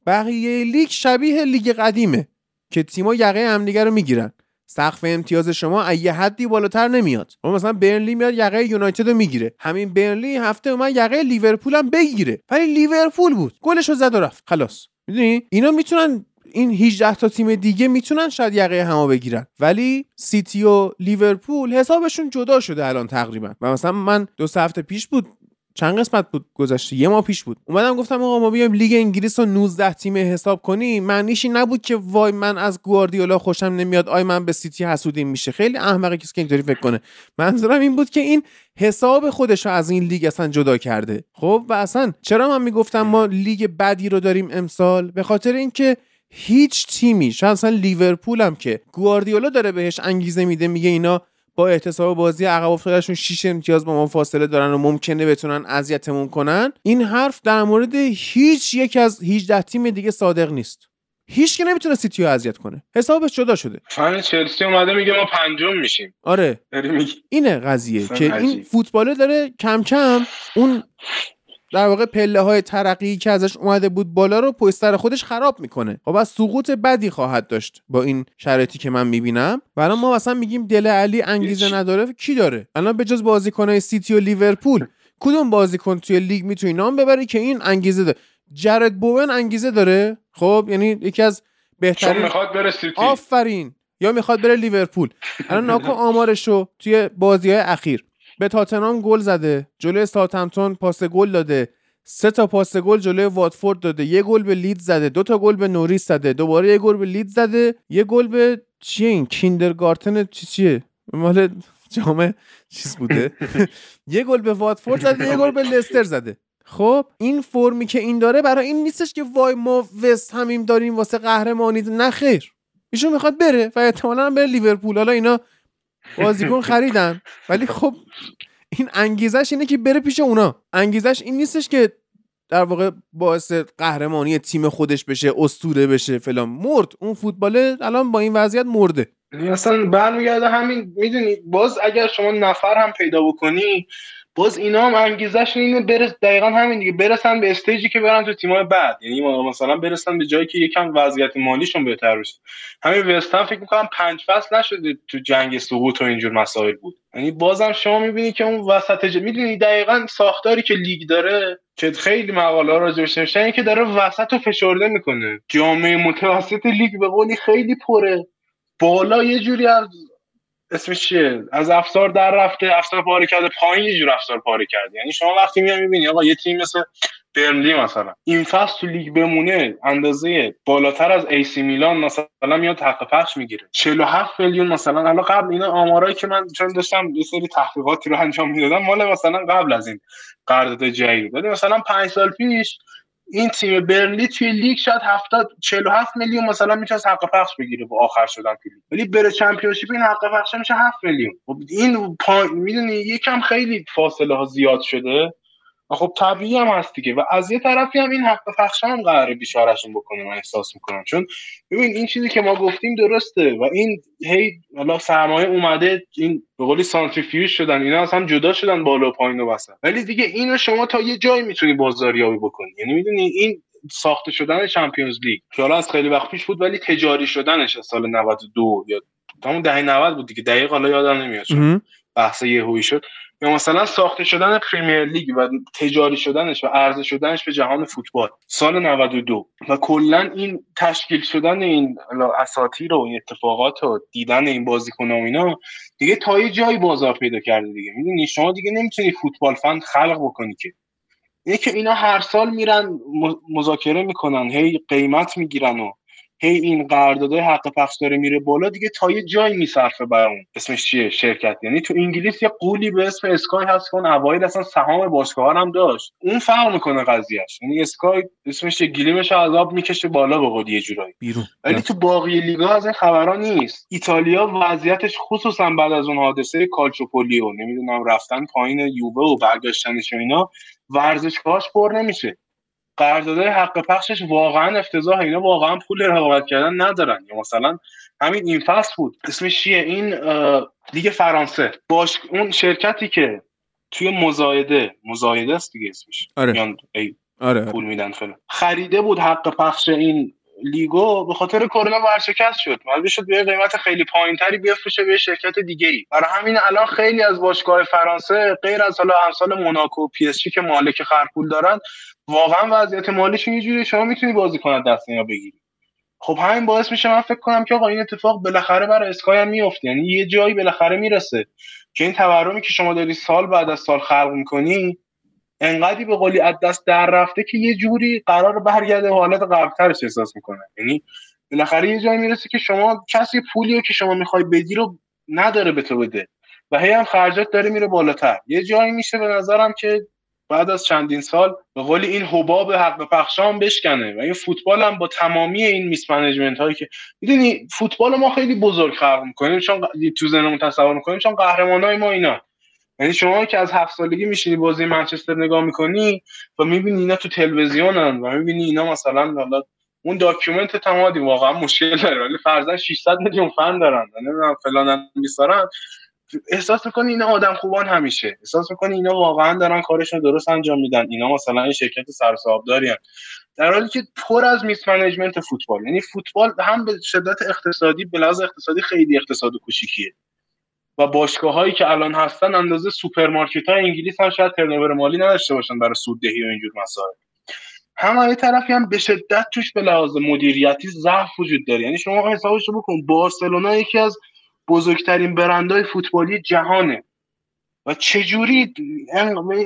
بقیه لیگ شبیه لیگ قدیمه که تیما یقه همدیگه رو می‌گیرن. سقف امتیاز شما از یه حدی بالاتر نمیاد. اما مثلا برنلی میاد یقه یونایتد رو می‌گیره. همین برنلی هفته اومد یقه لیورپول هم بگیره. ولی لیورپول بود. گلش رو زد و رفت. خلاص. می‌دونی؟ اینا می‌تونن این 18 تا تیم دیگه می‌تونن شاید یقه همو بگیرن. ولی سیتی و لیورپول حسابشون جدا شده الان تقریبا. و مثلا من دو هفته پیش بود چند قسمت بود گذشته؟ یه ماه پیش بود. اومدم گفتم آقا ما بیایم لیگ انگلیس رو 19 تیمه حساب کنیم. معنیش این نبود که وای من از گواردیولا خوشم نمیاد آی من به سیتی حسودیم میشه. خیلی احمقه کسی که اینطوری فکر کنه. منظورم این بود که این حساب خودش رو از این لیگ اصلا جدا کرده. خب و اصلا چرا من می‌گفتم ما لیگ بدی رو داریم امسال؟ به خاطر اینکه هیچ تیمی شاید اصلا لیورپول هم که گواردیولا داره بهش انگیزه میده میگه اینا با احتساب بازی عقب افتادهشون 6 امتیاز با ما فاصله دارن و ممکنه بتونن اذیتمون کنن. این حرف در مورد هیچ یک از 18 تیم دیگه صادق نیست. هیچ که نمی‌تونه سیتی رو اذیت کنه. حسابش جدا شده. فن چلسی اومده میگه ما پنجم میشیم. آره. اینه قضیه که این عجیب. فوتباله داره کم کم اون در واقع پله های ترقی که ازش اومده بود بالا رو پشت سر خودش خراب می‌کنه. خب از سقوط بدی خواهد داشت با این شرایطی که من می‌بینم. و الان ما مثلا میگیم دل علی انگیزه. نداره کی داره؟ الان به جز بازیکنهای سیتی و لیورپول کدوم بازیکن توی لیگ می‌تونی نام ببری که این انگیزه داره؟ جرد بوون انگیزه داره. خب یعنی یکی از چون بهترین می‌خواد بره سیتی. آفرین. یا می‌خواد بره لیورپول. الان نگاه کن آمارشو توی بازی های اخیر. به تاتنهام گل زده. جلوی ساوثهمپتون پاس گل داده. سه تا پاس گل جلوی واتفورد داده. یه گل به لیدز زده. دو تا گل به نوریچ زده. دوباره یه گل به لیدز زده. یه گل به چیه این؟ کیدرمینستر چی چیه؟ مال جامعه چیز بوده. یه گل به واتفورد زده. یه گل به لستر زده. خب این فرمی که این داره برای این نیستش که وای ما وست همیم داریم واسه قهرمانی. نه خیر. ایشون می‌خواد بره و احتمالا هم بره لیورپول. حالا اینا بازیکن خریدن. ولی خب این انگیزش اینه که بره پیش اونا. انگیزش این نیستش که در واقع باعث قهرمانی تیم خودش بشه اسطوره بشه فلان. مرد. اون فوتباله الان با این وضعیت مرده. یعنی اصلا برمیگرده همین می‌دونی؟ باز اگر شما نفر هم پیدا بکنی باز اینا هم انگیزش اینه برس دقیقا همین دیگه برسن به استیجی که برن تو تیمای بعد. یعنی مثلا برسن به جایی که یکم وضعیت مالیشون بهتر بشه همین وستهم فکر می‌کنم پنج فصل نشده تو جنگ سقوط و اینجور مسائل بود. یعنی بازم شما می‌بینی که اون وسط ج... می‌دونی دقیقا ساختاری که لیگ داره که خیلی مقاله ها راجعش نوشتن که داره وسط رو فشرده می‌کنه. جامعه متوسط لیگ به قولی خیلی پره. بالا یه جوری از اسمش چیه؟ از افسار در رفته افسار پاره کرده پایین یه جور افسار پاره کرده. یعنی شما وقتی میای می‌بینی آقا یه تیم مثل برنلی مثلا این فصل تو لیگ بمونه اندازه بالاتر از ایسی میلان مثلا میاد حق پخش می‌گیره. 47 میلیون مثلا. حالا قبل اینا آمارایی که من چون داشتم یه سری تحقیقاتی رو انجام می‌دادم مال مثلا قبل از این قرارداد جدید ولی مثلا 5 سال پیش این تیم برنلی توی لیگ شاید 70 47 میلیون مثلا می‌تونه حق پخش بگیره با آخر شدن توی لیگ. ولی بره چمپیونشیپ این حق پخش میشه 7 میلیون. خب این پا... می‌دونی یکم خیلی فاصله ها زیاد شده. و خب طبیعی هم هست دیگه. و از یه طرفی هم این حق پخش هم قراره بیشارشون بکنه من احساس می‌کنم. چون ببین این چیزی که ما گفتیم درسته و این هی حالا سرمایه اومده این به قولی سانتریفیوژ شدن اینا از هم جدا شدن بالا و پایین و وسط. ولی دیگه اینو شما تا یه جایی می‌تونی بازاریابی بکنی. یعنی می‌دونی این ساخته شدن چمپیونز لیگ. که حالا از خیلی وقت پیش بود ولی تجاری شدنش از سال 92 یا همون دهه 90 بود دیگه. دقیق حالا یادم نمیاد بحث یهویی شد. یا مثلا ساخته شدن پریمیر لیگ و تجاری شدنش و عرضه شدنش به جهان فوتبال سال 92 و کلا این تشکیل شدن این اساطیر و این اتفاقات و دیدن این بازیکن و اینا دیگه تا یه جایی بازار پیدا کرده دیگه. می‌دونی؟ شما دیگه نمی‌تونی فوتبال فند خلق بکنی که. اینه اینا هر سال میرن مذاکره می‌کنن هی قیمت می‌گیرن و هی این قراردادهای حق پخش داره میره بالا دیگه تا یه جایی میصرفه برای اون اسمش چیه؟ شرکت. یعنی تو انگلیس یه قولی به اسم اسکای هست که اون اوایل اصلا سهام باشگاه هم داشت. اون فرق می‌کنه قضیهش یعنی اسکای اسمش گلیمش عذاب می‌کشه بالا به قول یه جورایی. بیرون. ولی تو باقی لیگا از این خبرا نیست. ایتالیا وضعیتش خصوصا بعد از اون حادثه کالچوپولیو نمی‌دونم رفتن پایین یووه و برگشتنش و اینا ورزشگاهاش پر نمیشه. قراردادهای حق پخشش واقعا افتضاح. اینا واقعا پول رقابت کردن ندارن. یا مثلا همین این فصل بود. اسمش چیه؟ این لیگ فرانسه. باش اون شرکتی که توی مزایده مزایده است دیگه اسمش. آره. ای آره. پول میدن فلان. خریده بود حق پخش این لیگو به خاطر کرونا ورشکست شد. مجبور شد به قیمت خیلی پایینتری بفروشه به شرکت دیگه ای برای همین الان خیلی از باشگاه فرانسه غیر از حالا امثال موناکو و پی اس که مالک خرپول دارن واقعا وضعیت مالیشون یه جوری شما می‌تونی بازی کنن دست اینا بگیری. خب همین باعث میشه من فکر کنم که آقا این اتفاق بالاخره برای اسکای هم میفته یعنی یه جایی بالاخره می‌رسه. که این تورمی که شما داری سال بعد از سال خلق می‌کنی انقدری به قولی از دست در رفته که یه جوری قرار برگرده حالت قبلترش احساس می‌کنه. یعنی بالاخره یه جایی می‌رسه که شما کسی پولی که شما می‌خوای بدی رو نداره به تو بده و هی هم خرجات داره میره بالاتر. یه جایی میشه به نظرم که بعد از چندین سال به قول این حباب حق پخشام بشکنه و این فوتبال هم با تمامی این میس منیجمنت هایی که می‌دونی فوتبال ما خیلی بزرگ خلق می‌کنیم چون تو ذهنمون تصور می‌کنیم چون قهرمانای ما اینا. یعنی شما که از هفت سالگی میشینی بازی منچستر نگاه می‌کنی و می‌بینی اینا تو تلویزیونن و می‌بینی اینا مثلا حالا اون داکیومنت تمادی واقعا مشکل داره ولی فرضاً 600 میلیون فن دارن نمی‌دونم فلان میسارن. احساس می‌کنی اینا آدم خوبان همیشه. احساس می‌کنی اینا واقعا دارن کارشون درست انجام میدن. اینا مثلا این شرکت سرساب دارین در حالی که پر از میس منیجمنت فوتبال. یعنی فوتبال هم به شدت اقتصادی به اقتصادی خیلی اقتصاد کوچیکیه. و باشگاه هایی که الان هستن اندازه سوپرمارکت های انگلیس هم شاید ترنوور مالی نداشته باشن برای سوددهی و اینجور مسائل. هم طرفی هم به شدت توش به لحاظ مدیریتی ضعف وجود داره. یعنی شما حسابش رو بکن بارسلونا یکی از بزرگترین برندهای فوتبالی جهانه. و چجوری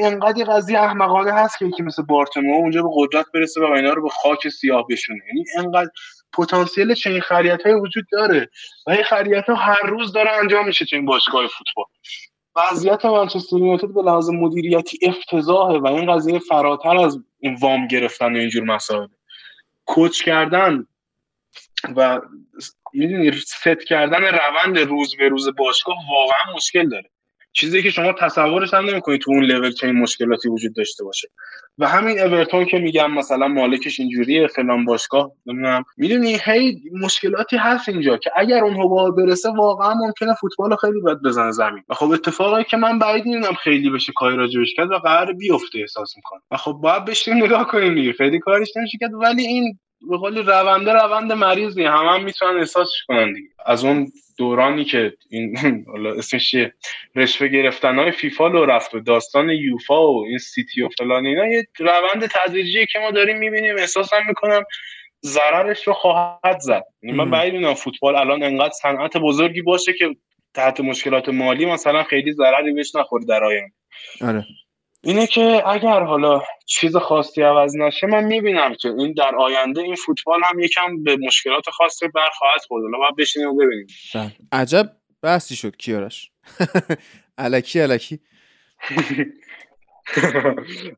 انقدر قضیه احمقانه هست که یکی مثل بارتمو اونجا به قدرت برسه و اینا رو به خاک سیاه بشونه. یعنی انقدر پتانسیل چنین خریت های وجود داره و این خریت ها هر روز داره انجام میشه چنین باشگاه فوتبال. وضعیت منچستر یونایتد به لحاظ مدیریتی افتضاحه و این قضیه فراتر از این وام گرفتن و اینجور مسائل. کوچ کردن و می‌دونی ست کردن روند روز به روز باشگاه واقعا مشکل داره. چیزی که شما تصورش هم نمی‌کنید تو اون لول چه مشکلاتی وجود داشته باشه. و همین اورتون که میگم مثلا مالکش اینجوریه فلان باشگاه نمی‌دونم. می‌دونی؟ هی مشکلاتی هست اینجا که اگر اون حباب برسه واقعا ممکنه فوتبال خیلی بد بزنه زمین. و خب اتفاقی که من بعید می‌دونم خیلی بشه کاری راجبش کرد و قرار بیفته احساس می‌کنم. و خب باید بشیم نگاه کنیم دیگه. خیلی کارش نمیشه کرد. ولی این به قول رونده روند مریضی هم هم می‌تونن احساسش کنن دیگه. از اون دورانی که این حالا اسمش رشوه گرفتن های فیفا رو رفت و داستان یوفا و این سیتی و فلان اینا یه روند تدریجی که ما داریم می‌بینیم. احساسم می‌کنم ضررش رو خواهد زد. یعنی من بعید فوتبال الان انقدر صنعت بزرگی باشه که تحت مشکلات مالی مثلا خیلی ضرری بهش نخوره در آینده. آره. اینه که اگر حالا چیز خاصی عوض نشه من می‌بینم که این در آینده این فوتبال هم یکم به مشکلات خاصی برخواهد خورد. حالا باید بشینیم و ببینیم. بله. عجب بحثی شد کیارش. الکی الکی.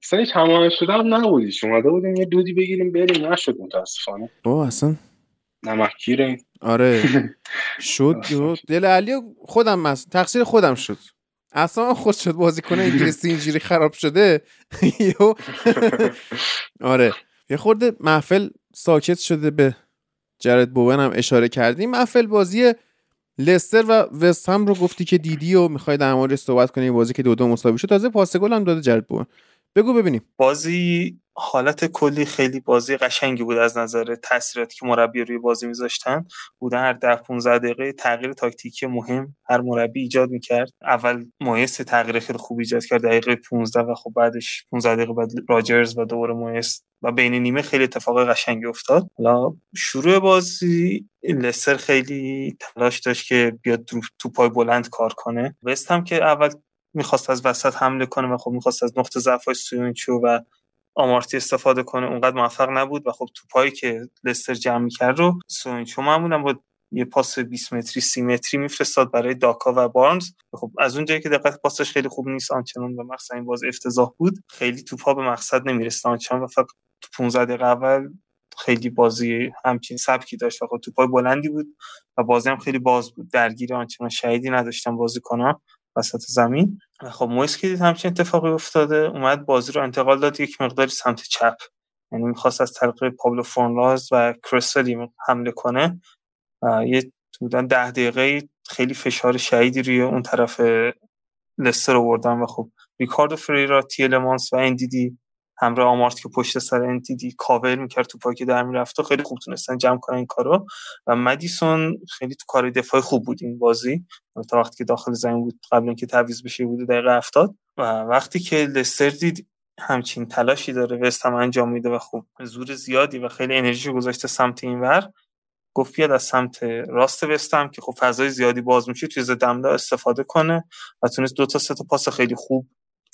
اصلا هیچ شده هم نبودی. شما بودیم یه دودی بگیریم بریم. نشد متاسفانه. او اصلا نمکگیره آره. شد دل علی خودم تقصیر خودم شد. اصلا خود شد بازی کنه انگلیسی اینجوری خراب شده. آره. یه خورده محفل ساکت شده به جرد بوون هم اشاره کردیم محفل بازی لستر و وست هم رو گفتی که دیدی و می‌خوای در موردش صحبت کنی. بازی که دو دو مساوی شد. تازه پاس گل هم داده جرد بوون. بگو ببینیم. بازی حالت کلی خیلی بازی قشنگی بود از نظر تاثیراتی که مربی روی بازی میذاشتن. بودن هر ده 15 دقیقه تغییر تاکتیکی مهم هر مربی ایجاد می‌کرد. اول مایس تغییر خیلی خوب ایجاد کرد دقیقه 15 و خب بعدش 15 دقیقه بعد راجرز و دوباره مایس و بین نیمه خیلی اتفاق قشنگی افتاد. حالا شروع بازی لستر خیلی تلاش داشت که بیاد تو پای بلند کار کنه. وست هم که اول می‌خواست از وسط حمله کنه و خب می‌خواست از نقطه ضعف سوینچو و آمارتی استفاده کنه اونقدر موفق نبود و خب توپایی که لستر جمع می‌کرد رو سوینچو معمولا با یه پاس 20 متری 30 متری میفرستاد برای داکا و بارنز. خب از اون جایی که دقت پاسش خیلی خوب نیست آنچنان و مقصد این باز افتضاح بود. خیلی توپا به مقصد نمی‌رسه آنچنان و فقط تو 15 دقیقه اول خیلی بازی همچین سبکی داشت و خب توپای بلندی بود و بازی هم خیلی باز بود. درگیر آنچنان شهیدی نداشتم بازی کنم وسط زمین. خب مویس که دید همچین اتفاقی افتاده اومد بازی رو انتقال داد یک مقداری سمت چپ. یعنی می‌خواست از طریق پابلو فورنلاز و کرسلی حمله کنه. یه بودن ده دقیقه خیلی فشار شهیدی روی اون طرف لستر آوردن و خب ریکاردو فریرا تیلمانس و اندیدی همراه آمارت که پشت سر انتیدی کاور می‌کرد تو پاکی در می‌رفت خیلی خوب تونستن جمع کنن این کارو. و مدیسون خیلی تو کار دفاع خوب بود این بازی. تا وقتی که داخل زمین بود قبل اینکه تعویض بشه بود دقیقه 70 و وقتی که لستر دید همچین تلاشی داره وست هم انجام میده و خوب زور زیادی و خیلی انرژی گذاشته سمت اینور گفت بیاد از سمت راست وستم که خب فضای زیادی باز میشه توی زدمدا استفاده کنه و تونست دو تا سه تا پاس خیلی خوب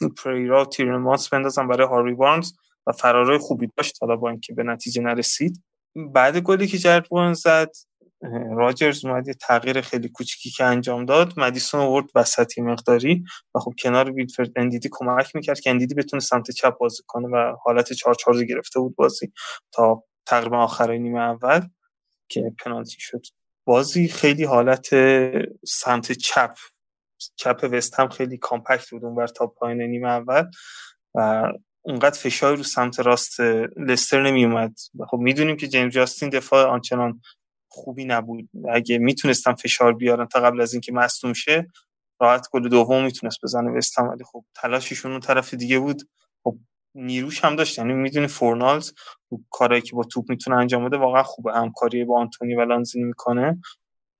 پریرا و تیرمانس بندازن برای هاری بارنز و فرارای خوبی داشت. حالا با اینکه به نتیجه نرسید. بعد گلی که جرد زد راجرز اومد یه تغییر خیلی کوچیکی که انجام داد. مدیسون آورد وسطی مقداری و خب کنار ویلفرد اندیدی کمک می‌کرد که اندیدی بتونه سمت چپ بازی کنه و حالت 4 4 گرفته بود بازی تا تقریبا آخرای نیمه اول که پنالتی شد. بازی خیلی حالت سمت چپ چپ وست هم خیلی کامپکت بود اونور تا پایین نیمه اول و اونقدر فشار رو سمت راست لستر نمی اومد خب می‌دونیم که جیمز جاستین دفاع آنچنان خوبی نبود. اگه می‌تونستم فشار بیارن تا قبل از اینکه مصدوم شه راحت گل دوم می‌تونست بزنه وستم ولی خب تلاششون اون طرف دیگه بود. خب نیروش هم داشت یعنی می‌دونی فورنالز کارایی که با توپ می‌تونه انجام بده واقعا خوبه. همکاری با آنتونی و لانزینی می‌کنه.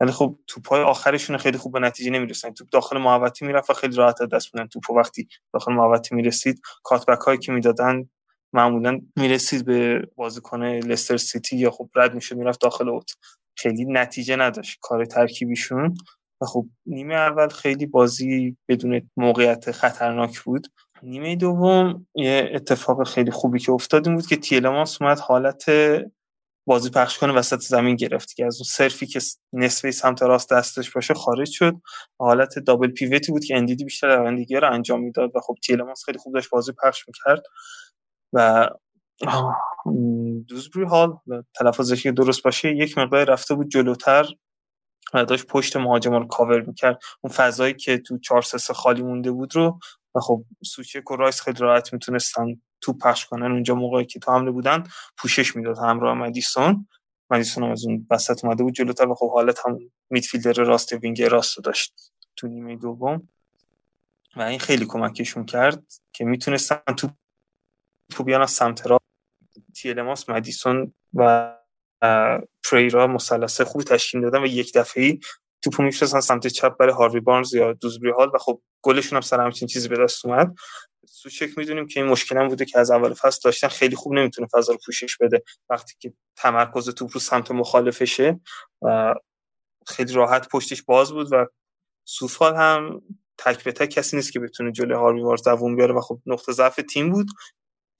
ولی خب توپای آخرشون خیلی خوب به نتیجه نمی‌رسن. توپ داخل محوطه می‌رفت و خیلی راحت دست میدن توپ وقتی داخل محوطه می‌رسید کاتبک هایی که می‌دادن معمولا می‌رسید به بازیکن لستر سیتی یا خب رد میشه می‌رفت داخل اوت. خیلی نتیجه نداشت کار ترکیبیشون. و خب نیمه اول خیلی بازی بدون موقعیت خطرناک بود. نیمه دوم یه اتفاق خیلی خوبی که افتاد این بود که تیلماس اومد حالت بازی پخش کنه وسط زمین گرفت که از اون سرفی که نصفه سمت راست دستش باشه خارج شد. حالت دابل پیوتی بود که اندیدی بیشتر دوندگی رو انجام می‌داد و خب تیلماس خیلی خوب داشت بازی پخش می‌کرد. و دوزبری هال تلفظش که درست باشه یک مقدار رفته بود جلوتر و داشت پشت مهاجم رو کاور می‌کرد. اون فضایی که تو 4 3 خالی مونده بود رو و خب سوچک و رایس خیلی راحت می‌تونستن توپ پخش کنن. اونجا موقعی که تو حمله بودن پوشش می‌داد. همراه مدیسون مدیسون از اون وسط اومده بود جلوتر و خب حالت هم midfielder راست wing راست داشت تو نیمه دوم. و این خیلی کمکشون کرد که می‌تونستن تو تو بیان از سمت را تیلماس مدیسون و پریرا مثلث خوبی تشکیل دادن و یک دفعه توپو میفرستن سمت چپ برای هاروی بارنز یا دوزبری هال و خب گلشون هم سر همچین چیزی به دست اومد. سوچک می‌دونیم که این مشکل هم بوده که از اول فصل داشتن خیلی خوب نمی‌تونه فضا رو پوشش بده وقتی که تمرکز توپ رو سمت مخالفشه و خیلی راحت پشتش باز بود و سوفال هم تک به تک کسی نیست که بتونه جلوی هاروی بارنز دووم بیاره و خب نقطه ضعف تیم بود.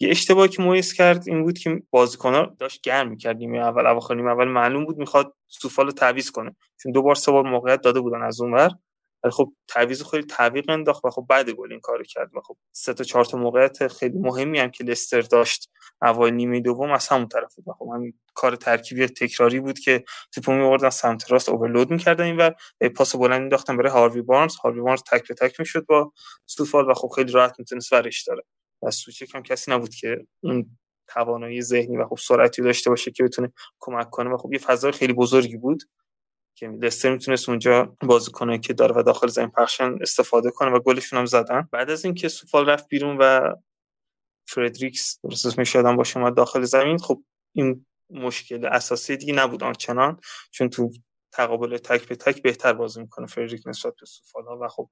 یه اشتباهی که مویس کرد این بود که بازیکن‌ها داشت گرم می‌کرد نیمه اول اواخر نیمه اول معلوم بود می‌خواد سوفال رو تعویض کنه. چون دو بار سه بار موقعیت داده بودن از اونور. ولی خب تعویض خیلی تعویق انداخت و خب بعد گل این کارو کرد و خب سه تا چهار تا موقعیت خیلی مهمی هم که لستر داشت اول نیمه دوم از همون طرف بود خب همین کار ترکیبی تکراری بود که توپو می‌آوردن سمت راست اوورلود می‌کردن اینور پاس بلند می‌انداختن برای هاروی بارنز. هاروی بارنز تک به تک می‌شد با سوفال و خب خیلی راحت می‌تونست ورش داره. و سوچک هم کسی نبود که اون توانایی ذهنی و خب سرعتی داشته باشه که بتونه کمک کنه و خب یه فضای خیلی بزرگی بود. که لستر می‌تونست اونجا بازی کنه که داره و داخل زمین پخشن استفاده کنه و گلشون هم زدن. بعد از اینکه سوفال رفت بیرون و فردریکس درست اسمش یادم باشه اومد داخل زمین خب این مشکل اساسی دیگه نبود آنچنان چون تو تقابل تک به تک بهتر بازی می‌کنه فردریک نسبت به سوفال و خب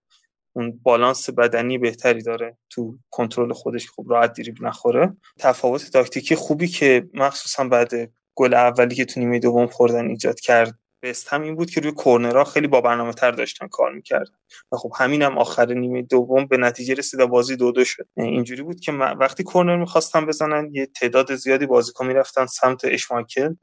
اون بالانس بدنی بهتری داره تو کنترل خودش خوب راحت دیریب نخوره. تفاوت تاکتیکی خوبی که مخصوصا بعد گل اولی که تو نیمه دوم خوردن ایجاد کرد بست هم این بود که روی کورنرها خیلی با برنامه تر داشتن کار می‌کردن. و خب همین هم آخر نیمه دوم به نتیجه رسید و بازی دو دو شد. اینجوری بود که وقتی کورنر می‌خواستن بزنن یه تعداد زیادی بازیکن می‌رفتن سمت اشماکل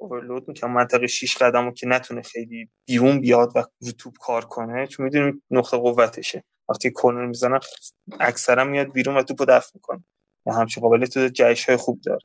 اوورلود می‌کنه منطقه 6 قدم که نتونه خیلی بیرون بیاد و رو توپ کار کنه چون می‌دونیم نقطه قوتشه. وقتی کورنر می‌زنن اکثرا میاد بیرون و توپو دفع می‌کنه. و همچین قابلیت جهش های خوب داره.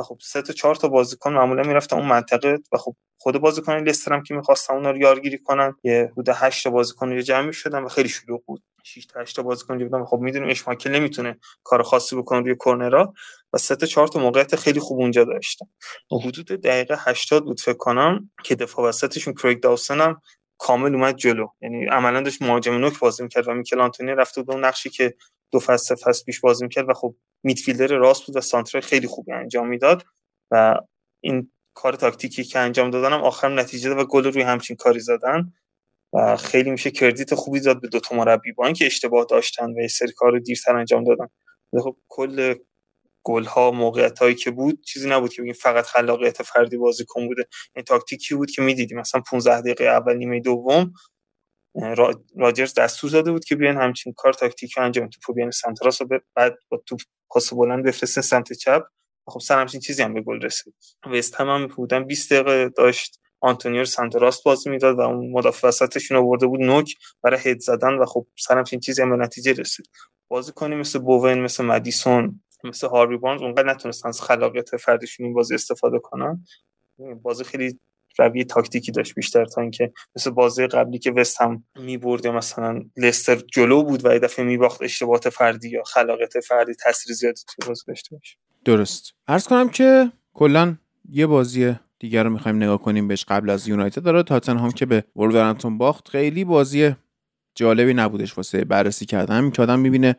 و خب سه تا چهار تا بازیکن معمولا می‌رفتن اون منطقه و خب خود بازیکن لستر هم که می‌خواستن اونا رو یارگیری کنن یه حدود 8 تا بازیکن رو جمع شدن و خیلی شلوغ بود. 6 تا 8 تا بازیکن بودن خب می‌دونیم اشماکل نمی‌تونه کار خاصی بکنه روی کورنرها و سه تا چهار تا موقعیت خیلی خوب اونجا داشتن. و حدود دقیقه 80 بود فکر کنم که دفاع وسطشون کریگ داوسن هم کامل اومد جلو. یعنی عملا داشت مهاجم نوک بازی می‌کرد و میکل آنتونی رفته به اون نقشی که دو فصل فصل پیش بازی می‌کرد و خب میدفیلدر راست بود و سانترای خیلی خوبی انجام می‌داد و این کار تاکتیکی که انجام دادن هم آخر نتیجه و گل روی همچین کاری زدن و خیلی میشه کردیت خوبی داد به دو تا مربی با اینکه اشتباه داشتن و یه سری کار رو دیرتر انجام دادن. خب کل گل ها موقعیت هایی که بود چیزی نبود که بگیم فقط خلاقیت فردی بازیکن بوده. این تاکتیکی بود که می‌دیدیم. مثلا 15 دقیقه اول نیمه دوم راجرز دستور داده بود که بیان همچین کار تاکتیکی انجام توپ بیان سمت راست و بعد با توپ پاس بلند بفرستن سمت چپ. خب سر همچین چیزی هم به گل رسید. وست هم, هم بودن 20 دقیقه داشت آنتونیو سمت راست بازی می‌داد و اون مدافع وسطشون آورده بود نوک برای هد زدن و خب سر همچین چیزی هم به نتیجه رسید. بازی کنی مثل بوون مثل مدیسون مثل هاروی بارنز اونقدر نتونستن از خلاقیت فردیشون این بازی استفاده کنن. بازی خیلی روی تاکتیکی داشت بیشتر تا اینکه مثل بازی قبلی که وست هم می‌برد یا مثلا لستر جلو بود و یه دفعه میباخت اشتباهات فردی یا خلاقیت فردی تاثیر زیادی تو بازی داشته باشه. درست. عرض کنم که کلا یه بازی دیگر رو می‌خوایم نگاه کنیم بهش قبل از یونایتد. داره تاتنهام که به ولورهمپتون باخت خیلی بازی جالبی نبودش واسه بررسی کردن. که آدم می‌بینه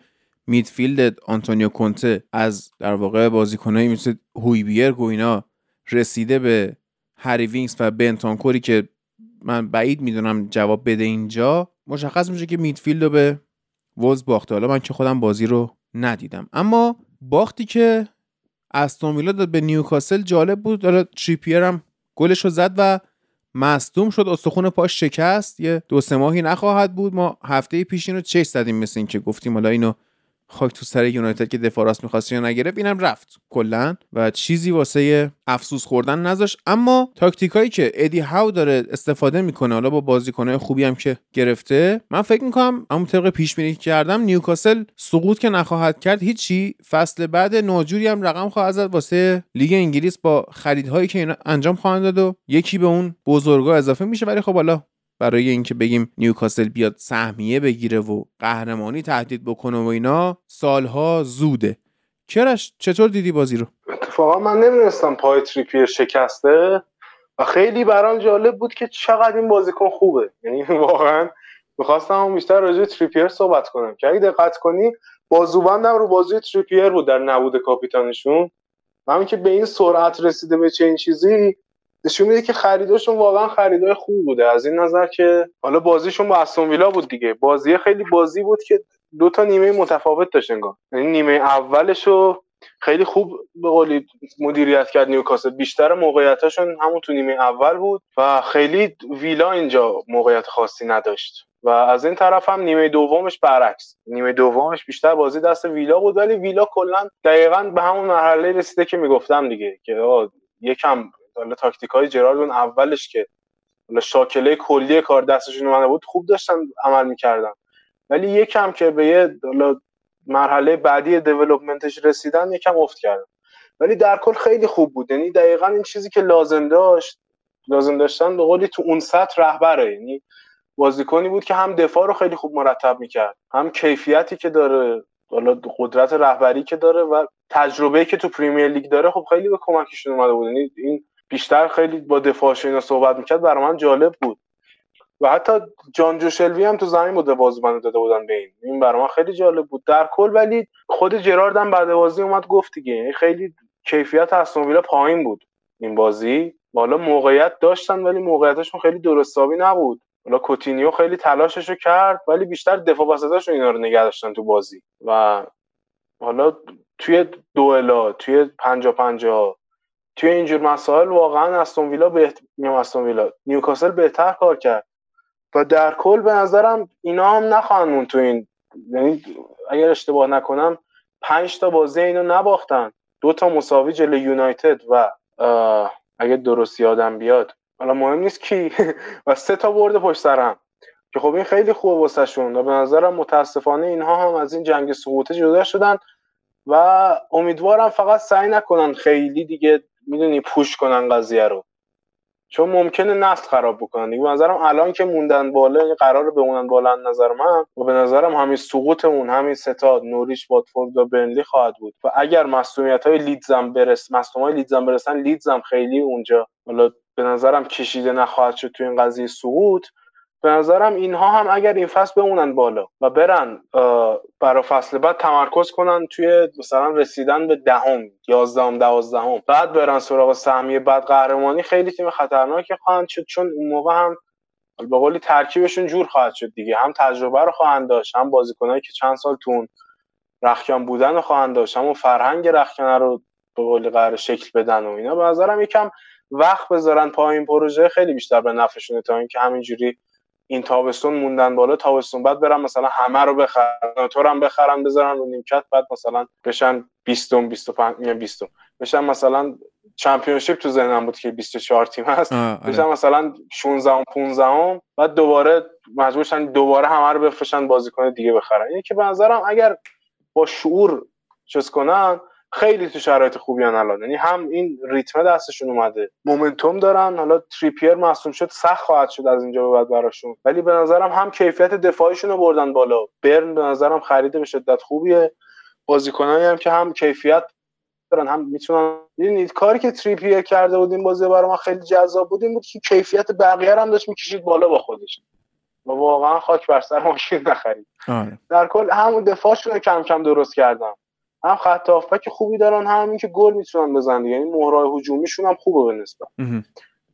میدفیلد آنتونیو کونته از در واقع بازیکنایی مثل هویبیر گوینا رسیده به هری وینکس و بنتانکوری که من بعید می‌دونم جواب بده اینجا مشخص میشه که میدفیلد رو به وز باخته. حالا من که خودم بازی رو ندیدم. اما باختی که استون ویلا داد به نیوکاسل جالب بود. حالا تریپیر هم گلش رو زد و مصدوم شد. استخون پاش شکست. یه دو سه ماهی نخواهد بود. ما هفته پیش اینو چش زدیم مثل این که گفتیم. حالا اینو خاک تو سر یونایتد که دفاع راست می‌خواست یا نگرفت اینم رفت. کلا. و چیزی واسه افسوس خوردن نذاشت. اما تاکتیکایی که ادی هاو داره استفاده می‌کنه حالا با بازیکنهای خوبی هم که گرفته من فکر می‌کنم همون طبق پیش بینی کردم نیوکاسل سقوط که نخواهد کرد هیچی فصل بعد ناجوری هم رقم خواهد زد واسه لیگ انگلیس با خریدهایی که انجام خواهند داد و یکی به اون بزرگا اضافه میشه. ولی خب حالا برای اینکه بگیم نیوکاسل بیاد سهمیه بگیره و قهرمانی تهدید بکنه و اینا سالها زوده. کرش چطور دیدی بازی رو؟ اتفاقا من نمی‌دونستم پای تریپیر شکسته و خیلی برام جالب بود که چقدر این بازیکن خوبه. یعنی واقعا می‌خواستم بیشتر راجع تریپیر صحبت کنم که اگه دقت کنی بازوبندم رو بازی تریپیر بود در نبود کاپیتانشون. همین که به این سرعت رسیده به چه این چیزی نشون میده که خریداشون واقعا خریدای خوب بوده. از این نظر که حالا بازیشون با استون ویلا بود دیگه. بازی خیلی بازی بود که دو تا نیمه متفاوت داشت انگار. یعنی نیمه اولشو خیلی خوب به قولی مدیریت کرد نیوکاسل. بیشتر موقعیتاشون همون تو نیمه اول بود و خیلی ویلا اینجا موقعیت خاصی نداشت. و از این طرف هم نیمه دومش برعکس. نیمه دومش بیشتر بازی دست ویلا بود ولی ویلا کلا دقیقا به همون مرحله رسیده که می‌گفتم دیگه که یکم حالا تاکتیک های جرارد اون اولش که حالا شاکله کلی کار دستشون اومده بود خوب داشتن عمل می‌کردن. ولی یکم که به یه مرحله بعدی دیولپمنتش رسیدن یکم افت کردن. ولی در کل خیلی خوب بود. یعنی دقیقا این چیزی که لازم داشت لازم داشتن به قولی تو اون سطح رهبره. یعنی بازیکنی بود که هم دفاع رو خیلی خوب مرتب می‌کرد هم کیفیتی که داره حالا قدرت رهبری که داره و تجربه که تو پریمیر لیگ داره خب خیلی به کمکشون اومده بود. یعنی این بیشتر خیلی با دفاعش اینا صحبت می‌کرد برای من جالب بود. و حتی جان جوشلوی هم تو زمین بوده بازیکن داده بودن به این. این برای من خیلی جالب بود. در کل ولی خود جرارد هم بعد بازی اومد گفت دیگه. یعنی خیلی کیفیت استون پایین بود این بازی. بالا موقعیت داشتن ولی موقعیتشون خیلی درستابی نبود. حالا کوتینیو خیلی تلاشش رو کرد ولی بیشتر دفاع وسطاشون اینا رو نگه داشتن تو بازی. و حالا توی دوئلا توی پنجا پنجا توی اینجور مسائل واقعا استون ویلا بهت... استون ویلا نیوکاسل بهتر کار کرد. و در کل به نظرم اینا هم نخواهن مون تو این یعنی اگر اشتباه نکنم پنج تا بازی اینو نباختن. دو تا مساوی جلوی یونایتد و اگه درست یادم بیاد. حالا مهم نیست کی و سه تا برده پشت سرم. که خب این خیلی خوبه واسه شون و به نظرم متاسفانه اینها هم از این جنگ سقوطه جدا شدن. و امیدوارم فقط سعی نکنن خیلی دیگه می‌دونی پوش کنن قضیه رو. چون ممکنه نسل خراب بکنن. دیگه نظرم الان که موندن بالا قرار بمونن بالا نظر من و به نظرم همین سقوطمون همین ستاد نوریش واتفورد و بنلی خواهد بود. و اگر مصونیت های لیدزم برس مصدوم های لیدزم برسن لیدزم خیلی اونجا حالا به نظرم کشیده نخواهد شد تو این قضیه سقوط. به نظرم اینها هم اگر این فصل بمونن بالا و برن برای فصل بعد تمرکز کنن توی مثلا رسیدن به دهم یازدهم دوازدهم بعد برن سراغ سهمیه بعد قهرمانی خیلی تیم خطرناکی خواهند شد چون اون موقع هم به قولی ترکیبشون جور خواهد شد دیگه. هم تجربه رو خواهند داشت هم بازیکنایی که چند سال تون رخکن بودن رو خواهند داشت هم فرهنگ رخکن رو به قولی قرار شکل بدن و اینا. به نظرم یکم وقت بذارن پایین پروژه خیلی بیشتر به نفعشونه تا اینکه همینجوری این تابستون موندن بالا تابستون بعد برن مثلا همه رو بخرن تو هم بخرن بذارن رو نیمکت بعد مثلا بشن 20 25 میگم 20 بشن مثلا چمپیونشیپ تو ذهنم بود که 24 تیم هست. آره. بشن مثلا 16 و 15 بعد دوباره مجبور شن دوباره همه رو بفروشن بازیکن دیگه بخرن. اینه که به نظرم اگر با شعور چیز کنن خیلی تو شرایط خوبی هن الان. یعنی هم این ریتم دستشون اومده مومنتوم دارن حالا تریپیر مصوم شد سخت خواهد شد از اینجا به بعد براشون. ولی به نظرم هم کیفیت دفاعیشون رو بردن بالا. برن به نظرم خریده به شدت خوبیه. بازیکنایی هم که هم کیفیت دارن هم می‌تونن ببینید کاری که تریپیر کرده بود این بازی برای ما خیلی جذاب بود این بود که کیفیت بقیه هم داشت می‌کشید بالا با خودش. و واقعا خاک بر سر ماشین نخرید. آره. در کل همون دفاعشون کم کم درست کردم هم خط هافبک خوبی دارن هم این که گل می‌تونن بزنن یعنی مهرای هجومیشون هم خوبه به نسبت.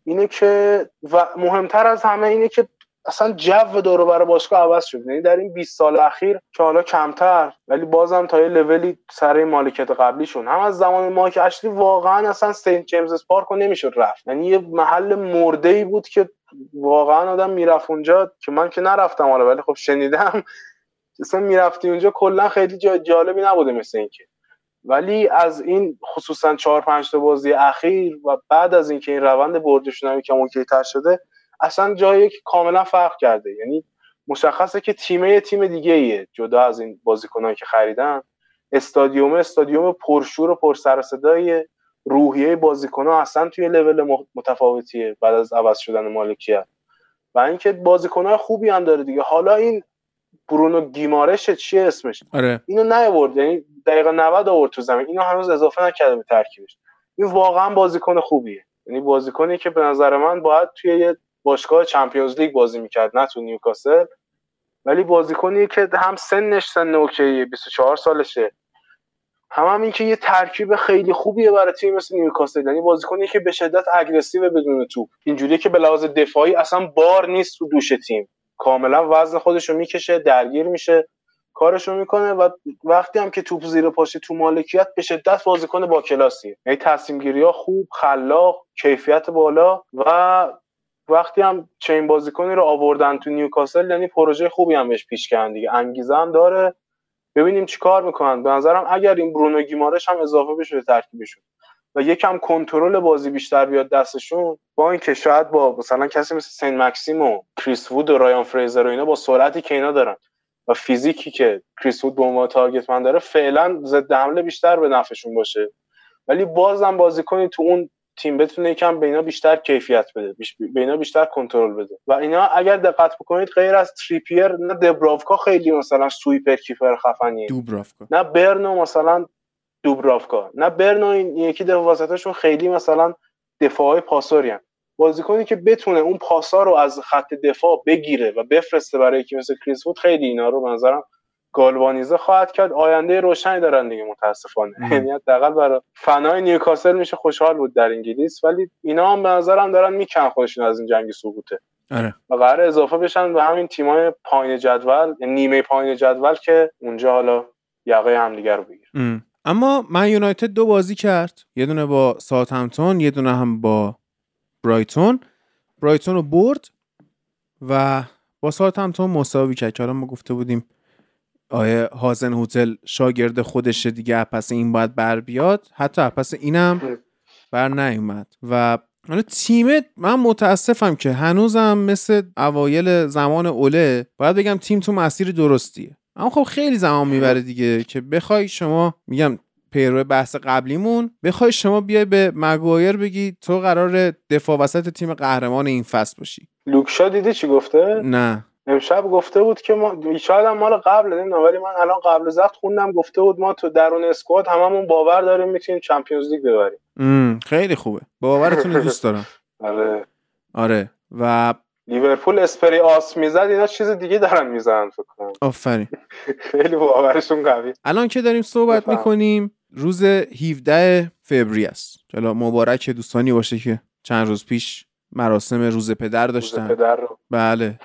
اینه که و مهمتر از همه اینه که اصلا جو دور برای باشگاه عوض شد. یعنی در این 20 سال اخیر که حالا کمتر ولی بازم تا یه لولی سر مالکیت قبلیشون. هم از زمان مایک اشلی واقعا اصلا سنت جیمز پارک رو نمی‌شد رفت. یعنی یه محل مرده ای بود که واقعا آدم می‌رفت اونجا که من که نرفتم حالا ولی خب شنیدم اصلا می‌رفتی اونجا کلا خیلی جالبی نبوده مثل اینکه. ولی از این خصوصا چهار پنج تا بازی اخیر و بعد از اینکه این روند بردشون هم کم تر شده اصلا جایی که کاملا فرق کرده. یعنی مشخصه که تیمه تیم دیگه ایه جدا از این بازیکنایی که خریدن. استادیوم استادیوم پرشور و پر سر صدای روحیه بازیکن‌ها اصلا توی لول متفاوتیه بعد از عوض شدن مالکیت. و اینکه بازیکن‌های خوبی هم داره دیگه. حالا این برونو گیمارش چیه اسمش؟ آره. اینو نیاورد یعنی دقیقه 90 آورد تو زمین. اینو هنوز اضافه نکرده به ترکیبش. این واقعا بازیکن خوبیه. یعنی بازیکنی که به نظر من باید توی یه باشگاه چمپیونز لیگ بازی می‌کرد نه تو نیوکاسل. ولی بازیکنی که هم سنش سن اوکیه 24 سالشه. هم, هم این که یه ترکیب خیلی خوبیه برای تیم مثل نیوکاسل. یعنی بازیکنی که به شدت aggressive بدون توپ. اینجوری که به لحاظ دفاعی اصلا بار نیست رو دوش تیم. کاملا وزن خودش رو می‌کشه درگیر میشه کارشو می‌کنه و وقتی هم که توپ زیر پاشه تو مالکیت به شدت بازیکن با کلاسیه. یعنی تصمیم گیری ها خوب خلاق کیفیت بالا و وقتی هم چین بازیکنی رو آوردن تو نیوکاسل یعنی پروژه خوبی هم بهش pitch کردن دیگه. انگیزه هم داره. ببینیم چی کار می‌کنن. به نظرم اگر این برونو گیمارش هم اضافه بشه به ترکیبشون و یکم کنترل بازی بیشتر بیاد دستشون با اینکه شاید با مثلا کسی مثل سن مکسیمن و کریس وود و رایان فریزر و اینا با سرعتی که اینا دارن و فیزیکی که کریس وود به عنوان target man داره فعلا ضد حمله بیشتر به نفعشون باشه. ولی بازم بازیکنی تو اون تیم بتونه یکم به اینا بیشتر کیفیت بده به اینا بیشتر کنترل بده. و اینا اگر دقت بکنید غیر از تریپیر نه دبراوکا خیلی مثلا sweeper keeper خفنیه. دوبرافکا نه برنو مثلا دوبرافکا نه برنو این یکی دفاع خیلی مثلا دفاعای پاسوری هم. بازیکنی که بتونه اون پاسا رو از خط دفاع بگیره و بفرسته برای یکی مثل کریس خیلی اینا رو به نظرم گالوانیزه خواهد کرد. آینده روشنی دارن دیگه متاسفانه. یعنی حداقل برای فنای نیوکاسل میشه خوشحال بود در انگلیس ولی اینا هم به نظرم دارن میکن خودشون از این جنگ سقوطه. آره. و قرار اضافه بشن به همین تیمای پایین جدول نیمه پایین جدول که اونجا حالا یقه همدیگه رو بگیر. اما من یونایتد دو بازی کرد. یه دونه با ساوثهمپتون یه دونه هم با برایتون. برایتون رو برد و با ساوثهمپتون مساوی کرد که ما گفته بودیم آیه هازن هوتل شاگرد خودشه دیگه پس این باید بر بیاد. حتی پس اینم بر نیومد. و حالا تیم من متاسفم که هنوزم مثل اوایل زمان اوله باید بگم تیم تو مسیر درستیه. اما خب خیلی زمان می‌بره دیگه که بخوای شما میگم پیرو بحث قبلیمون بخوای شما بیای به مگوایر بگی تو قرار دفاع وسط تیم قهرمان این فصل باشی. لوکشا دیدی چی گفته؟ نه. امشب گفته بود که ما شاید هم مال قبل نمی‌دونم ولی من الان قبل زفت خوندم گفته بود ما تو درون اسکواد هممون باور داریم می‌تونیم چمپیونز لیگ ببریم. خیلی خوبه. باورتون دوست دارم. آره. آره. و لیورپول اسپری آس می‌زد اینا چیز دیگه دارن می‌زنن فکر کنم. آفرین. خیلی باورشون قوی. الان که داریم صحبت بفهم. می‌کنیم روز 17 فوریه است. حالا مبارک دوستانی باشه که چند روز پیش مراسم روز پدر روز داشتن. پدر رو. بله.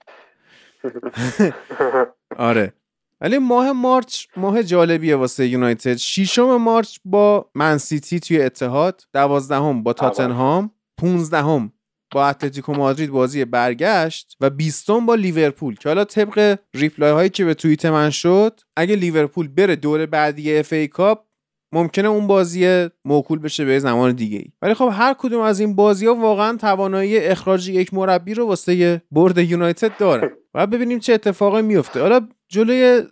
آره. ولی ماه March ماه جالبیه واسه یونایتد. ششم March با منسیتی توی اتحاد دوازدهم با تاتنهام پونزدهم با اتلتیکو مادرید بازی برگشت و بیستم با لیورپول که حالا طبق reply هایی که به توییت من شد اگه لیورپول بره دور بعدی اف ای کاپ ممکنه اون بازی موکول بشه به زمان دیگه ای ولی خب هر کدوم از این بازی ها واقعا توانایی اخراج یک مربی رو واسه برد یونایتد داره. و ببینیم چه اتفاقی میفته حالا جلوی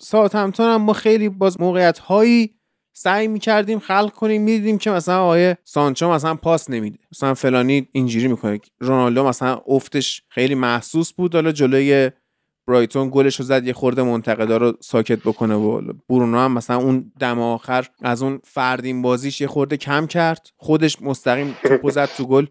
ساوثهمپتون هم ما خیلی باز موقعیت هایی سعی می‌کردیم خلق کنیم می‌دیدیم که مثلا آقای سانچو مثلا پاس نمیده. مثلا فلانی اینجوری می‌کنه. رونالدو مثلا افتش خیلی محسوس بود. حالا جلوی برایتون گلش رو زد یه خورده منتقدا رو ساکت بکنه و برونو هم مثلا اون دم آخر از اون فردین بازیش یه خورده کم کرد. خودش مستقیم توپو زد تو گل.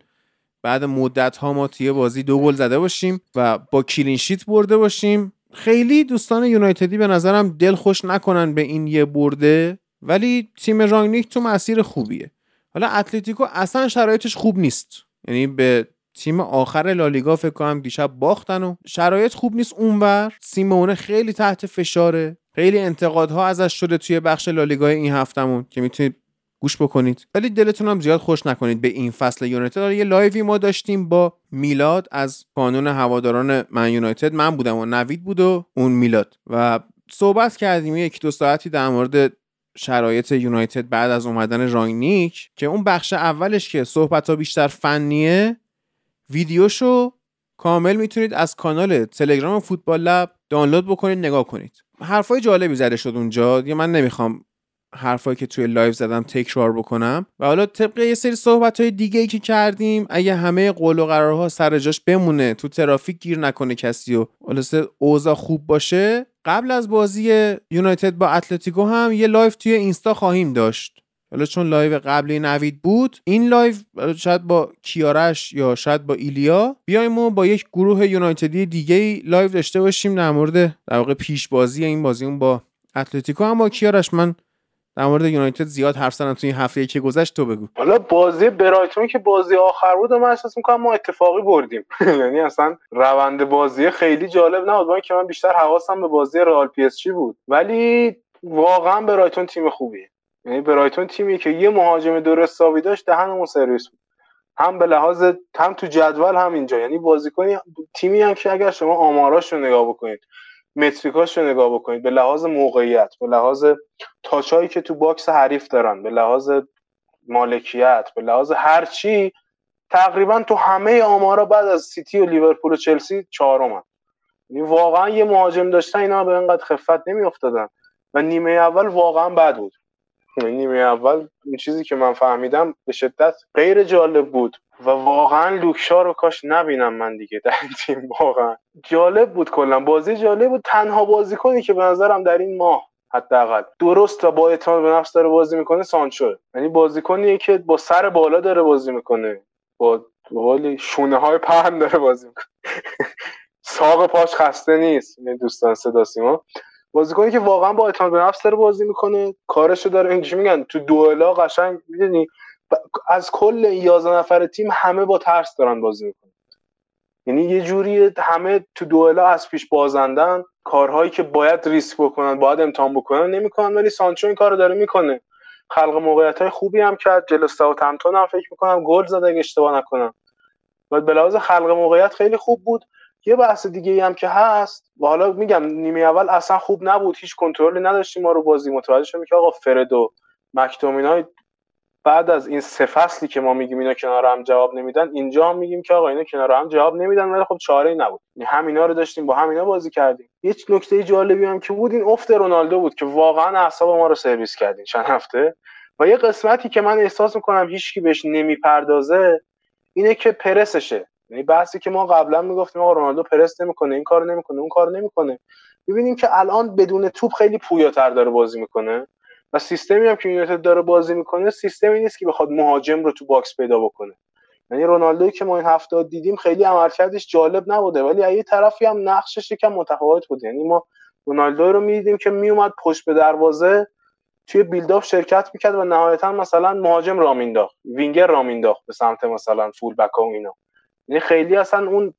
بعد مدت ها ما توی بازی دو گل زده باشیم و با کلین شیت برده باشیم. خیلی دوستان یونایتدی به نظرم دل خوش نکنن به این یه برده. ولی تیم رانگنیک تو مسیر خوبیه. حالا اتلتیکو اصلا شرایطش خوب نیست. یعنی به تیم آخر لالیگا فکر کنم دیشب باختن و شرایط خوب نیست اونور. سیمونه خیلی تحت فشاره. خیلی انتقادها ازش شده توی بخش لالیگا این هفتمون که می‌تونید گوش بکنید. ولی دلتون هم زیاد خوش نکنید به این فصل یونایتد. یه لایوی ما داشتیم با میلاد از کانون هواداران من یونایتد. من بودم و نوید بود و اون میلاد. و صحبت کردیم. یک دو ساعتی در مورد شرایط یونایتد بعد از اومدن رانگنیک که اون بخش اولش که صحبت ها بیشتر فنیه ویدیوشو کامل می‌تونید از کانال تلگرام فوتبال لب دانلود بکنید نگاه کنید. حرفای جالبی زده شد اونجا دیگه من نمی‌خوام حرفایی که توی live زدم تکرار بکنم. و حالا طبق یه سری صحبت های دیگه ای که کردیم اگه همه قول و قرارها سر جاش بمونه تو ترافیک گیر نکنه کسی و خلاصه اوضاع خوب باشه قبل از بازی یونایتد با اتلتیکو هم یه live توی اینستا خواهیم داشت. حالا چون live قبلی نوید بود این live شاید با کیارش یا شاید با ایلیا بیایم ما با یک گروه یونایتدی دیگه live داشته باشیم در مورد در واقع پیش بازی این بازیمون با اتلتیکو. هم با کیارش من در مورد یونایتد زیاد حرف زدم تو این هفته که گذشت تو بگو. حالا بازی برایتون که بازی آخر بود من احساس می‌کنم ما اتفاقی بردیم. یعنی اصلا روند بازی خیلی جالب نبود. اینکه من بیشتر حواسم به بازی رئال پی اس بود. ولی واقعا برایتون تیم خوبیه. یعنی برایتون تیمی که یه مهاجم درست داشت دهنمون سرویس بود. هم به لحاظ هم تو جدول هم اینجا. یعنی بازیکنی تیمی هم که اگر شما آماراش رو نگاه بکنید metric اش رو نگاه بکنید. به لحاظ موقعیت به لحاظ touch ایی که تو box حریف دارن به لحاظ مالکیت به لحاظ هر چی تقریبا تو همه آمارا بعد از سیتی و لیورپول و چلسی چهارمن یعنی واقعا یه مهاجم داشتن اینا به اینقدر خفت نمیافتادن. و نیمه اول واقعا بد بود. نیمه اول این چیزی که من فهمیدم به شدت غیر جالب بود. و واقعا لوکشا رو کاش نبینم من دیگه در این تیم واقعا. جالب بود کلا. بازی جالب بود. تنها بازیکنی که به نظرم در این ماه حداقل درست و با اعتماد به نفس داره بازی می‌کنه سانچو. یعنی بازیکنیه که با سر بالا داره بازی می‌کنه. با قول شونه های پهن داره بازی می‌کنه. ساق پاش خسته نیست. دوستان صدا سیما. بازیکنی که واقعا با اعتماد به نفس داره بازی می‌کنه. کارشو داره اینجوری میگن تو دوئلا قشنگ می‌دونی؟ از کل 11 نفر تیم همه با ترس دارن بازی می‌کنن. یعنی یه جوری همه تو دوئلا از پیش بازندن. کارهایی که باید ریسک بکنن باید امتحان بکنن نمی‌کنن ولی سانچو این کارو داره می‌کنه. خلق موقعیت های خوبی هم کرد. جلو ساوثهمپتون هم فکر می‌کنم گل زد اگه اشتباه نکنم. و به لحاظ خلق موقعیت خیلی خوب بود. یه بحث دیگه هم که هست. و حالا میگم نیمه اول اصلا خوب نبود. هیچ کنترلی نداشتیم ما رو بازی. متوجه شدیم که آقا فرد و مکتومینای بعد از این سه فصلی که ما میگیم اینا کنار هم جواب نمیدن اینجا هم میگیم که آقا اینا کنار هم جواب نمیدن ولی خب چاره ای نبود. یعنی همینا رو داشتیم با همینا بازی کردیم. یه نکته جالبی هم که بود این افت رونالدو بود که واقعا اعصاب ما رو سرویس کردین چند هفته. و یه قسمتی که من احساس می‌کنم هیچکی بهش نمی‌پردازه اینه که پرسشه. یعنی بحثی که ما قبلا می‌گفتیم آقا رونالدو پرس نمی‌کنه این کارو نمی‌کنه اون کارو نمی‌کنه. ببینیم که الان بدون توپ خیلی پویاتر داره بازی می‌کنه. و سیستمی هم که یونایتد داره بازی می‌کنه سیستمی نیست که بخواد مهاجم رو تو box پیدا بکنه. یعنی رونالدوی که ما این هفته دیدیم خیلی عملکردش جالب نبوده ولی از یه طرفی هم نقشش یکم متفاوت بوده یعنی ما رونالدو رو می‌دیدیم که میومد پشت به دروازه توی build up شرکت می‌کرد و نهایتا مثلا مهاجم را مینداخت وینگر را مینداخت به سمت مثلا full back و اینا. یعنی خیلی اصلا اون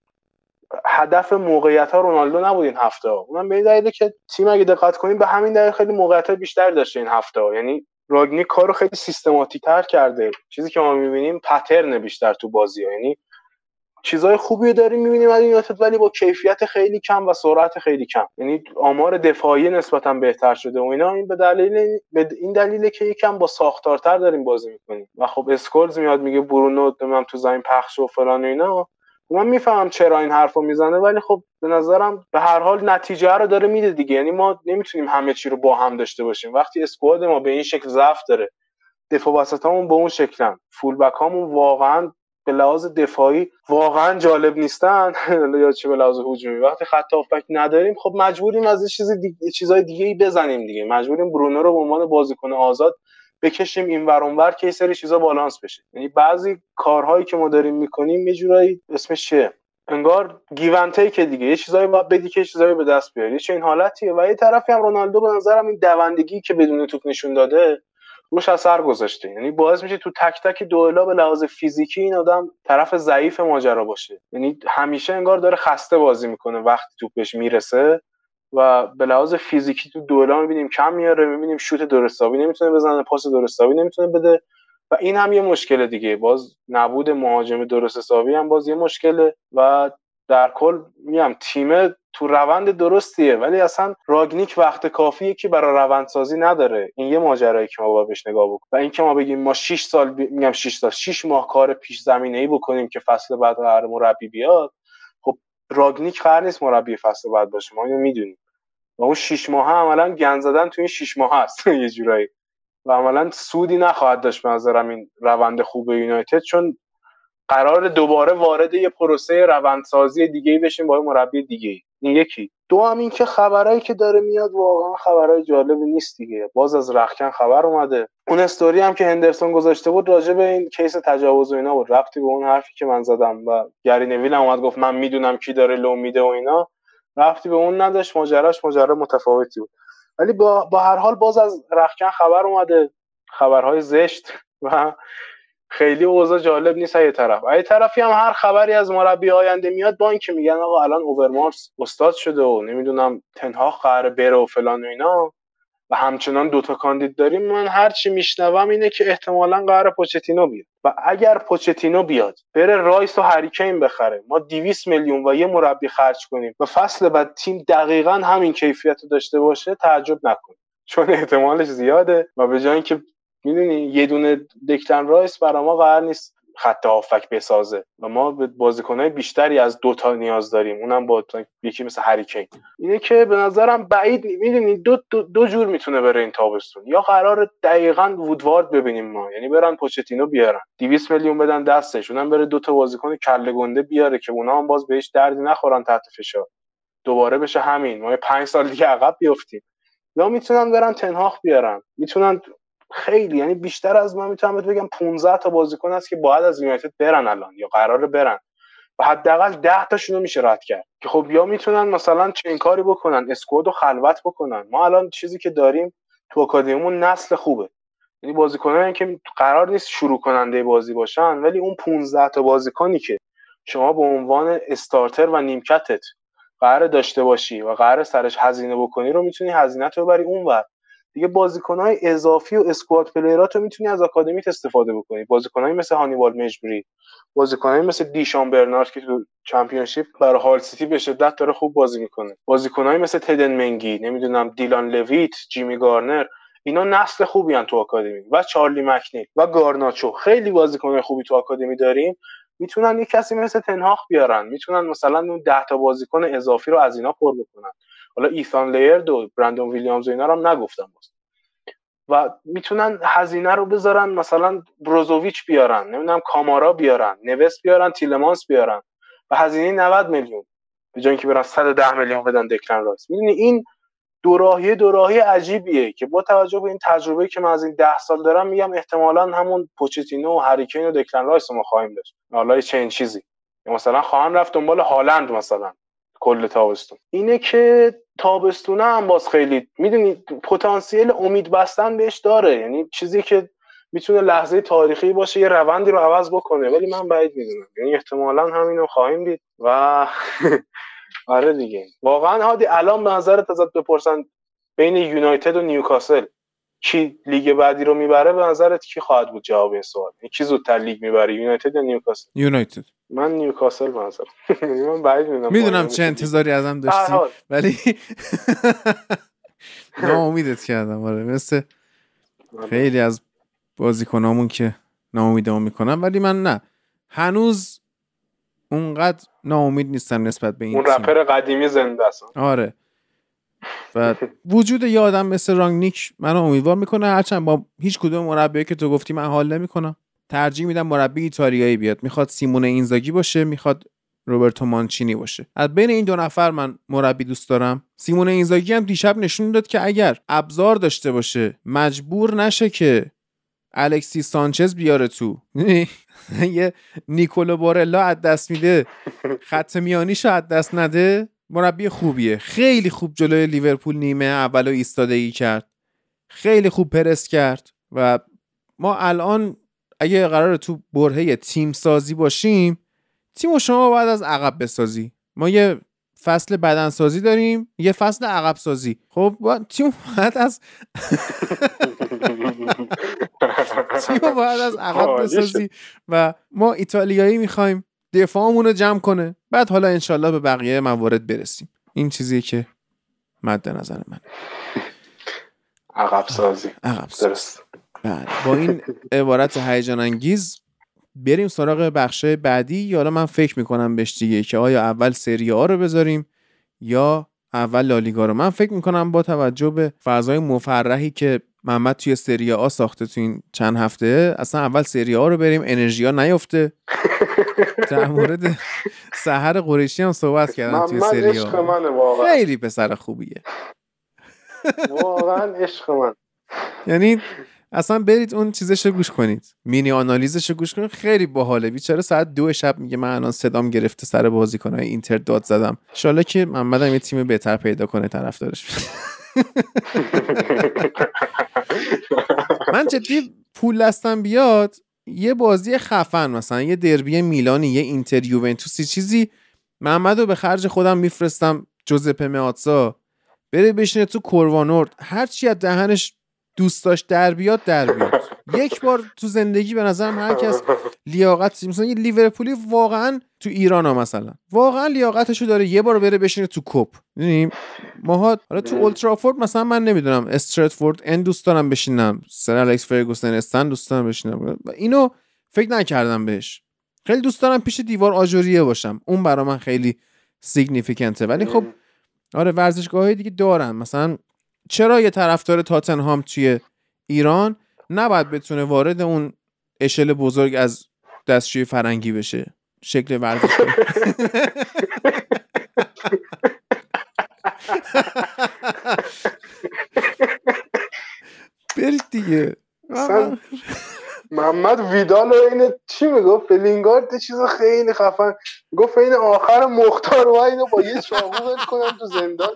هدف موقعیت ها رونالدو نبود این هفته اونم به این دلیله که تیم اگه دقت کنیم به همین دلیل خیلی موقعیت بیشتر داشته این هفته یعنی راگنی کارو خیلی سیستماتیک تر کرده. چیزی که ما می‌بینیم پترن بیشتر تو بازی ها. یعنی چیزای خوبی داریم می‌بینیم از یونایتد ولی با کیفیت خیلی کم و سرعت خیلی کم. یعنی آمار دفاعی نسبتا بهتر شده و اینا. این به دلیل به این دلیله که یکم با ساختارتر داریم بازی می‌کنیم. و خب اسکولز میاد میگه برونو من تو زمین پخش و فلان و اینا. من می‌فهمم چرا این حرفو می‌زنه ولی خب به نظرم به هر حال نتیجه رو داره میده دیگه. یعنی ما نمی‌تونیم همه چی رو با هم داشته باشیم. وقتی اسکواد ما به این شکل ضعف داره دفاع وسطامون به اون شکلن فول هامون واقعا به لحاظ دفاعی واقعا جالب نیستن. یا چه به لحاظ هجومی. وقتی خط هافبک نداریم خب مجبوریم از چیز چیزای دیگه ای بزنیم دیگه. مجبوریم برونو رو به عنوان بازیکن آزاد بکشیم این ور اونور که سری چیزا بالانس بشه. یعنی بعضی کارهایی که ما داریم می‌کنیم یه جورایی اسمش چیه؟ انگار گیونته که دیگه. یه چیزایی باید بدی که چیزایی به دست بیاری. چه این حالتیه. و یه طرفی هم رونالدو به نظرم این دوندگی که بدون توپ نشون داده روش اثر گذاشته. یعنی باعث میشه تو تک تک دوئلا به لحاظ فیزیکی این آدم طرف ضعیف ماجرا باشه. یعنی همیشه انگار داره خسته بازی می‌کنه وقتی توپش می‌رسه. و به لحاظ فیزیکی تو دوئلا می‌بینیم کم میاره می‌بینیم شوت درستابی نمی‌تونه بزنه پاس درستابی نمی‌تونه بده و این هم یه مشکل دیگه. باز نبود مهاجم درست حسابی هم باز یه مشکله و در کل میگم تیم تو روند درستیه ولی اصلا راگنیک وقت کافیه که برای روندسازی نداره. این یه ماجرایی که ما باید بهش نگاه بکنیم. و اینکه ما بگیم ما 6 سال بی... میگم 6 سال 6 ماه کار پیش زمینه ای بکنیم که فصل بعد قرار مربی بیاد راگنیک قرار نیست مربی فصل بعد باشه. ما اینو می‌دونیم. و اون 6 ماه عملا گند زدن تو این 6 ماه هست یه جورایی. و عملا سودی نخواهد داشت به نظرم این روند خوب یونایتد چون قرار دوباره وارد یه پروسه روندسازی دیگه ای بشیم با مربی دیگه ای این یکی. دو هم این که خبرایی که داره میاد واقعا خبرای جالبی نیست دیگه. باز از رخکن خبر اومده. اون استوری هم که هندرسون گذاشته بود راجع به این کیس تجاوز و اینا بود. رفتی به اون حرفی که من زدم و گری نویل هم اومد گفت من می‌دونم کی داره لو میده و اینا. رفتی به اون نداشت. ماجراش ماجرا متفاوتی بود. ولی با, با هر حال باز از رخکن خبر اومده. خبرهای زشت و خیلی اوضاع جالب نیست یه طرف. یه طرفی هم هر خبری از مربی آینده میاد با اینکه میگن آقا الان اوورمارس استاد شده و نمی‌دونم تنها قرار بره و فلان و اینا. و همچنان دوتا کاندید داریم. من هر چی میشنوم اینه که احتمالا قرار پوچتینو بیاد. و اگر پوچتینو بیاد بره رایس و هریکین بخره. ما 200 میلیون و یه مربی خرج کنیم و فصل بعد تیم دقیقا همین کیفیت رو داشته باشه تعجب نکنیم چون احتمالش زیاده و به جای اینکه می‌دونی یه دونه دکتن رایس برای ما قرار نیست خط هافک بسازه. و ما به بازیکنهای بیشتری از دوتا نیاز داریم. اونم با یکی مثل هریکین اینه که به نظرم بعید می‌دونی دو, دو, دو جور می‌تونه بره این تابستون. یا قرار دقیقا وودوارد ببینیم ما. یعنی برن پوچتینو بیارن. 200 میلیون بدن دستش. اونم بره دو تا بازیکن کله گنده بیاره که اونا هم باز بهش دردی نخورن تحت فشار. دوباره بشه همین. ما پنج سال دیگه عقب بیافتیم. یا می‌تونن برن تنهاخ بیارن. می‌تونن خیلی. یعنی بیشتر از من می‌تونم بگم 15 تا بازیکن هست که باید از یونایتد برن الان یا قراره برن. و حداقل 10 تاشون رو میشه رد کرد. که خب یا می‌تونن مثلا چنین کاری بکنن اسکواد رو خلوت بکنن. ما الان چیزی که داریم تو آکادمیمون نسل خوبه. یعنی بازیکنانی که قرار نیست شروع کننده بازی باشن ولی اون 15 تا بازیکنی که شما به عنوان starter و نیمکتت قرار داشته باشی و قرار سرش هزینه بکنی رو می‌تونی هزینه رو ببری اونور. دیگه بازیکنهای اضافی و squad player ات رو می‌تونی از آکادمیت استفاده بکنی. بازیکنهایی مثل هانیبال مجبری بازیکنهایی مثل دیشان برنارد که تو Championship برای هال سیتی به شدت داره خوب بازی می‌کنه. بازیکنهایی مثل تدن منگی نمی‌دونم دیلان لویت جیمی گارنر اینا نسل خوبی هن تو آکادمی. و چارلی مکنیل و گارناچو. خیلی بازیکنهای خوبی تو آکادمی داریم. می‌تونن یه کسی مثل تن هاخ بیارن. می‌تونن مثلا اون 10 تا بازیکن اضافی رو از اینا پر بکنن. حالا ایثان لیرد و برندون ویلیامز و اینا رو هم نگفتم باز. و می‌تونن هزینه رو بذارن مثلا بروزوویچ بیارن نمی‌دونم کامارا بیارن نوس بیارن تیلمانس بیارن. و هزینه 90 میلیون به جای اینکه برن 110 میلیون بدن دکلن رایس. می‌دونی این دوراهی دوراهی عجیبیه که با توجه به این تجربه که من از این ده سال دارم میگم احتمالا همون پوچتینو و هری کین و دکلن رایس ما خواهیم داشت. حالا چنین چیزی. مثلا خواهم رفت دنبال هالند مثلا. کل تابستون. اینه که تابستونه هم باز خیلی می‌دونی پتانسیل امید بستن بهش داره. یعنی چیزی که می‌تونه لحظه تاریخی باشه یه روندی رو عوض بکنه. ولی من بعید می‌دونم. یعنی احتمالا همینو خواهیم دید و آره دیگه. واقعا هادی الان به نظرت ازت بپرسن بین یونایتد و نیوکاسل. کی لیگ بعدی رو می‌بره به نظرت کی خواهد بود جواب این سوال؟ کی زودتر لیگ می‌بره یونایتد یا نیوکاسل؟ یونایتد. من نیوکاسل به نظر من بعید می‌دونم. می‌دونم چه انتظاری ازم داشتی ولی ناامیدت کردم آره. مثل خیلی از بازیکنامون که ناامیدمون می‌کنم ولی من نه. هنوز اونقدر ناامید نیستم نسبت به این اون رپر قدیمی زنده است. آره. وجود یه آدم مثل رانگنیک منو امیدوار می‌کنه. هرچند با هیچ کدوم مربی که تو گفتی من حال نمی‌کنم. ترجیح میدم مربی ایتالیایی بیاد. می‌خواد سیمون اینزاگی باشه می‌خواد روبرتو مانچینی باشه. از بین این دو نفر من مربی دوست دارم. سیمون اینزاگی هم دیشب نشون داد که اگر ابزار داشته باشه مجبور نشه که الکسی سانچز بیاره تو. یه نیکولو بارلا از دست میده. خط میانیشو از دست نده. مربی خوبیه. خیلی خوب جلوی لیورپول نیمه اول ایستادگی کرد. خیلی خوب پرس کرد و ما الان اگه قرار تو برهه تیم سازی باشیم تیم شما باید از عقب بسازی. ما یه فصل بدن سازی داریم یه فصل عقب سازی خب با تیم باید از تیم باید از عقب بسازی و ما ایتالیایی می‌خوایم. دفاعمون رو جمع کنه. بعد حالا انشالله به بقیه موارد برسیم. این چیزی که مد نظر من. عقب سازی عقب سازی بله. با این عبارت هیجان انگیز بریم سراغ بخشه بعدی. یا حالا من فکر می‌کنم بهش دیگه که آیا اول سری آ رو بذاریم یا اول لالیگا رو. من فکر می‌کنم با توجه به فضای مفرحی که محمد توی سری آ ساخته تو این چند هفته. اصلا اول سری آ رو بریم انرژی ها نیفته. در مورد سهر قریشی هم صحبت کردم توی سری آ. خیلی پسر خوبیه. واقعا عشق من. یعنی اصلا برید اون چیزش رو گوش کنید. مینی آنالیزش رو گوش کنید. خیلی باحاله. بیچاره ساعت دو شب میگه من الان صدام گرفته سر بازیکنای اینتر داد زدم. ان که محمدم یه تیم بهتر پیدا کنه طرفدارش. من جدی پول دستم بیاد یه بازی خفن مثلا یه دربی میلانی یه اینتر یوونتوسی چیزی محمد رو به خرج خودم میفرستم جوزپه ماتسا بره بشینه تو کوروانورد هر چی از دهنش دوست داشت در بیاد در بیاد. یک بار تو زندگی به نظرم هر کس لیاقت مثلا یه لیورپولی واقعا تو ایران ها مثلا. واقعا لیاقتشو داره یه بار بره بشینه تو کپ. می‌دونیم ماها حالا تو اولترافورد مثلا من نمی‌دونم. استراتفورد ان دوست دارم بشینم. سر الکس فرگوسن استن دوست دارم بشینم. اینو فکر نکردم بهش. خیلی دوست دارم پیش دیوار آجوریه باشم. اون برا من خیلی سیگنیفیکنته ولی خب آره ورزشگاه دیگه دارن. مثلا چرا یه طرفدار تاتنهام توی ایران؟ نباید بتونه وارد اون اشل بزرگ از دستشوی فرنگی بشه. شکل ورزش. برید دیگه. محمد ویدال این چی می‌گفت؟ فلینگارد چیز خیلی خفن. گفت این آخر مختار و اینو با یه چاقو کنم تو زندان.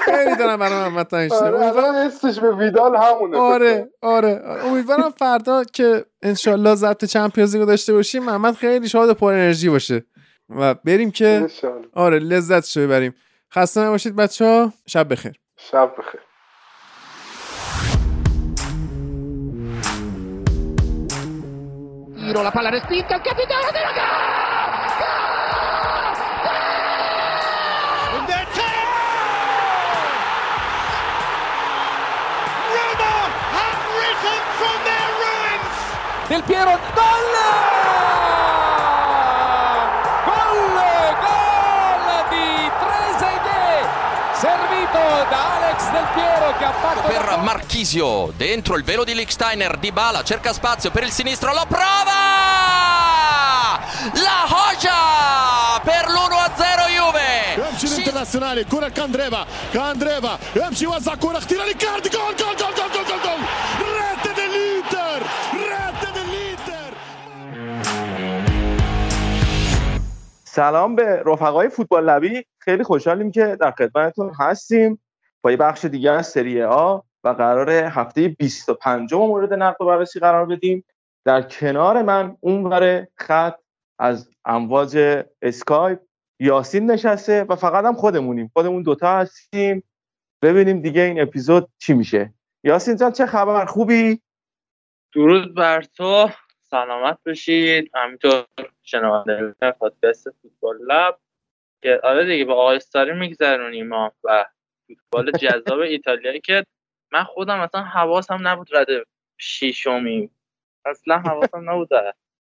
خیلی دارم برای محمد تنگ آره به ویدال همونه آره آره. امیدوارم فردا که انشالله ضبط چمپیونز رو داشته باشیم محمد خیلی شاد و پر انرژی باشه. و بریم که آره لذت شو ببریم خسته نباشید بچه ها شب بخیر. شب بخیر. Pirlo, la palla respinta, il capitano della gara! And that's Gol! Gol! Gol risen from their ruins! Del Piero, gol! servito da Alex Del Piero Per Marchisio, dentro il velo di Licksteiner, Di Bala cerca spazio per il sinistro, lo prova! La Hoja per l'1-0 Juve! nazionale كرة كاندريفا كاندريفا يمشي يوزع كرة اختيار لكارد جول جول جول جول جول جول جول ريت دليتر ريت دليتر سلام به رفقای فوتبال لبی خیلی خوشحالیم که در خدمتتون هستیم با یه بخش دیگه از سری آ و قرار هفته 25 مورد نقد و بررسی قرار بدیم. در کنار من اونور خط از امواج اسکایپ یاسین نشسته و فقط هم خودمونیم. خودمون دوتا هستیم. ببینیم دیگه این اپیزود چی میشه. یاسین جان چه خبر؟ خوبی؟ درود بر تو. سلامت باشید. همینطور شنونده پادکست فوتبال لب. که آره دیگه با آقای استاری میگذرونیم ما و فوتبال جذاب ایتالیایی که من خودم اصلا حواسم نبود رده شیشمی اصلا حواسم نبود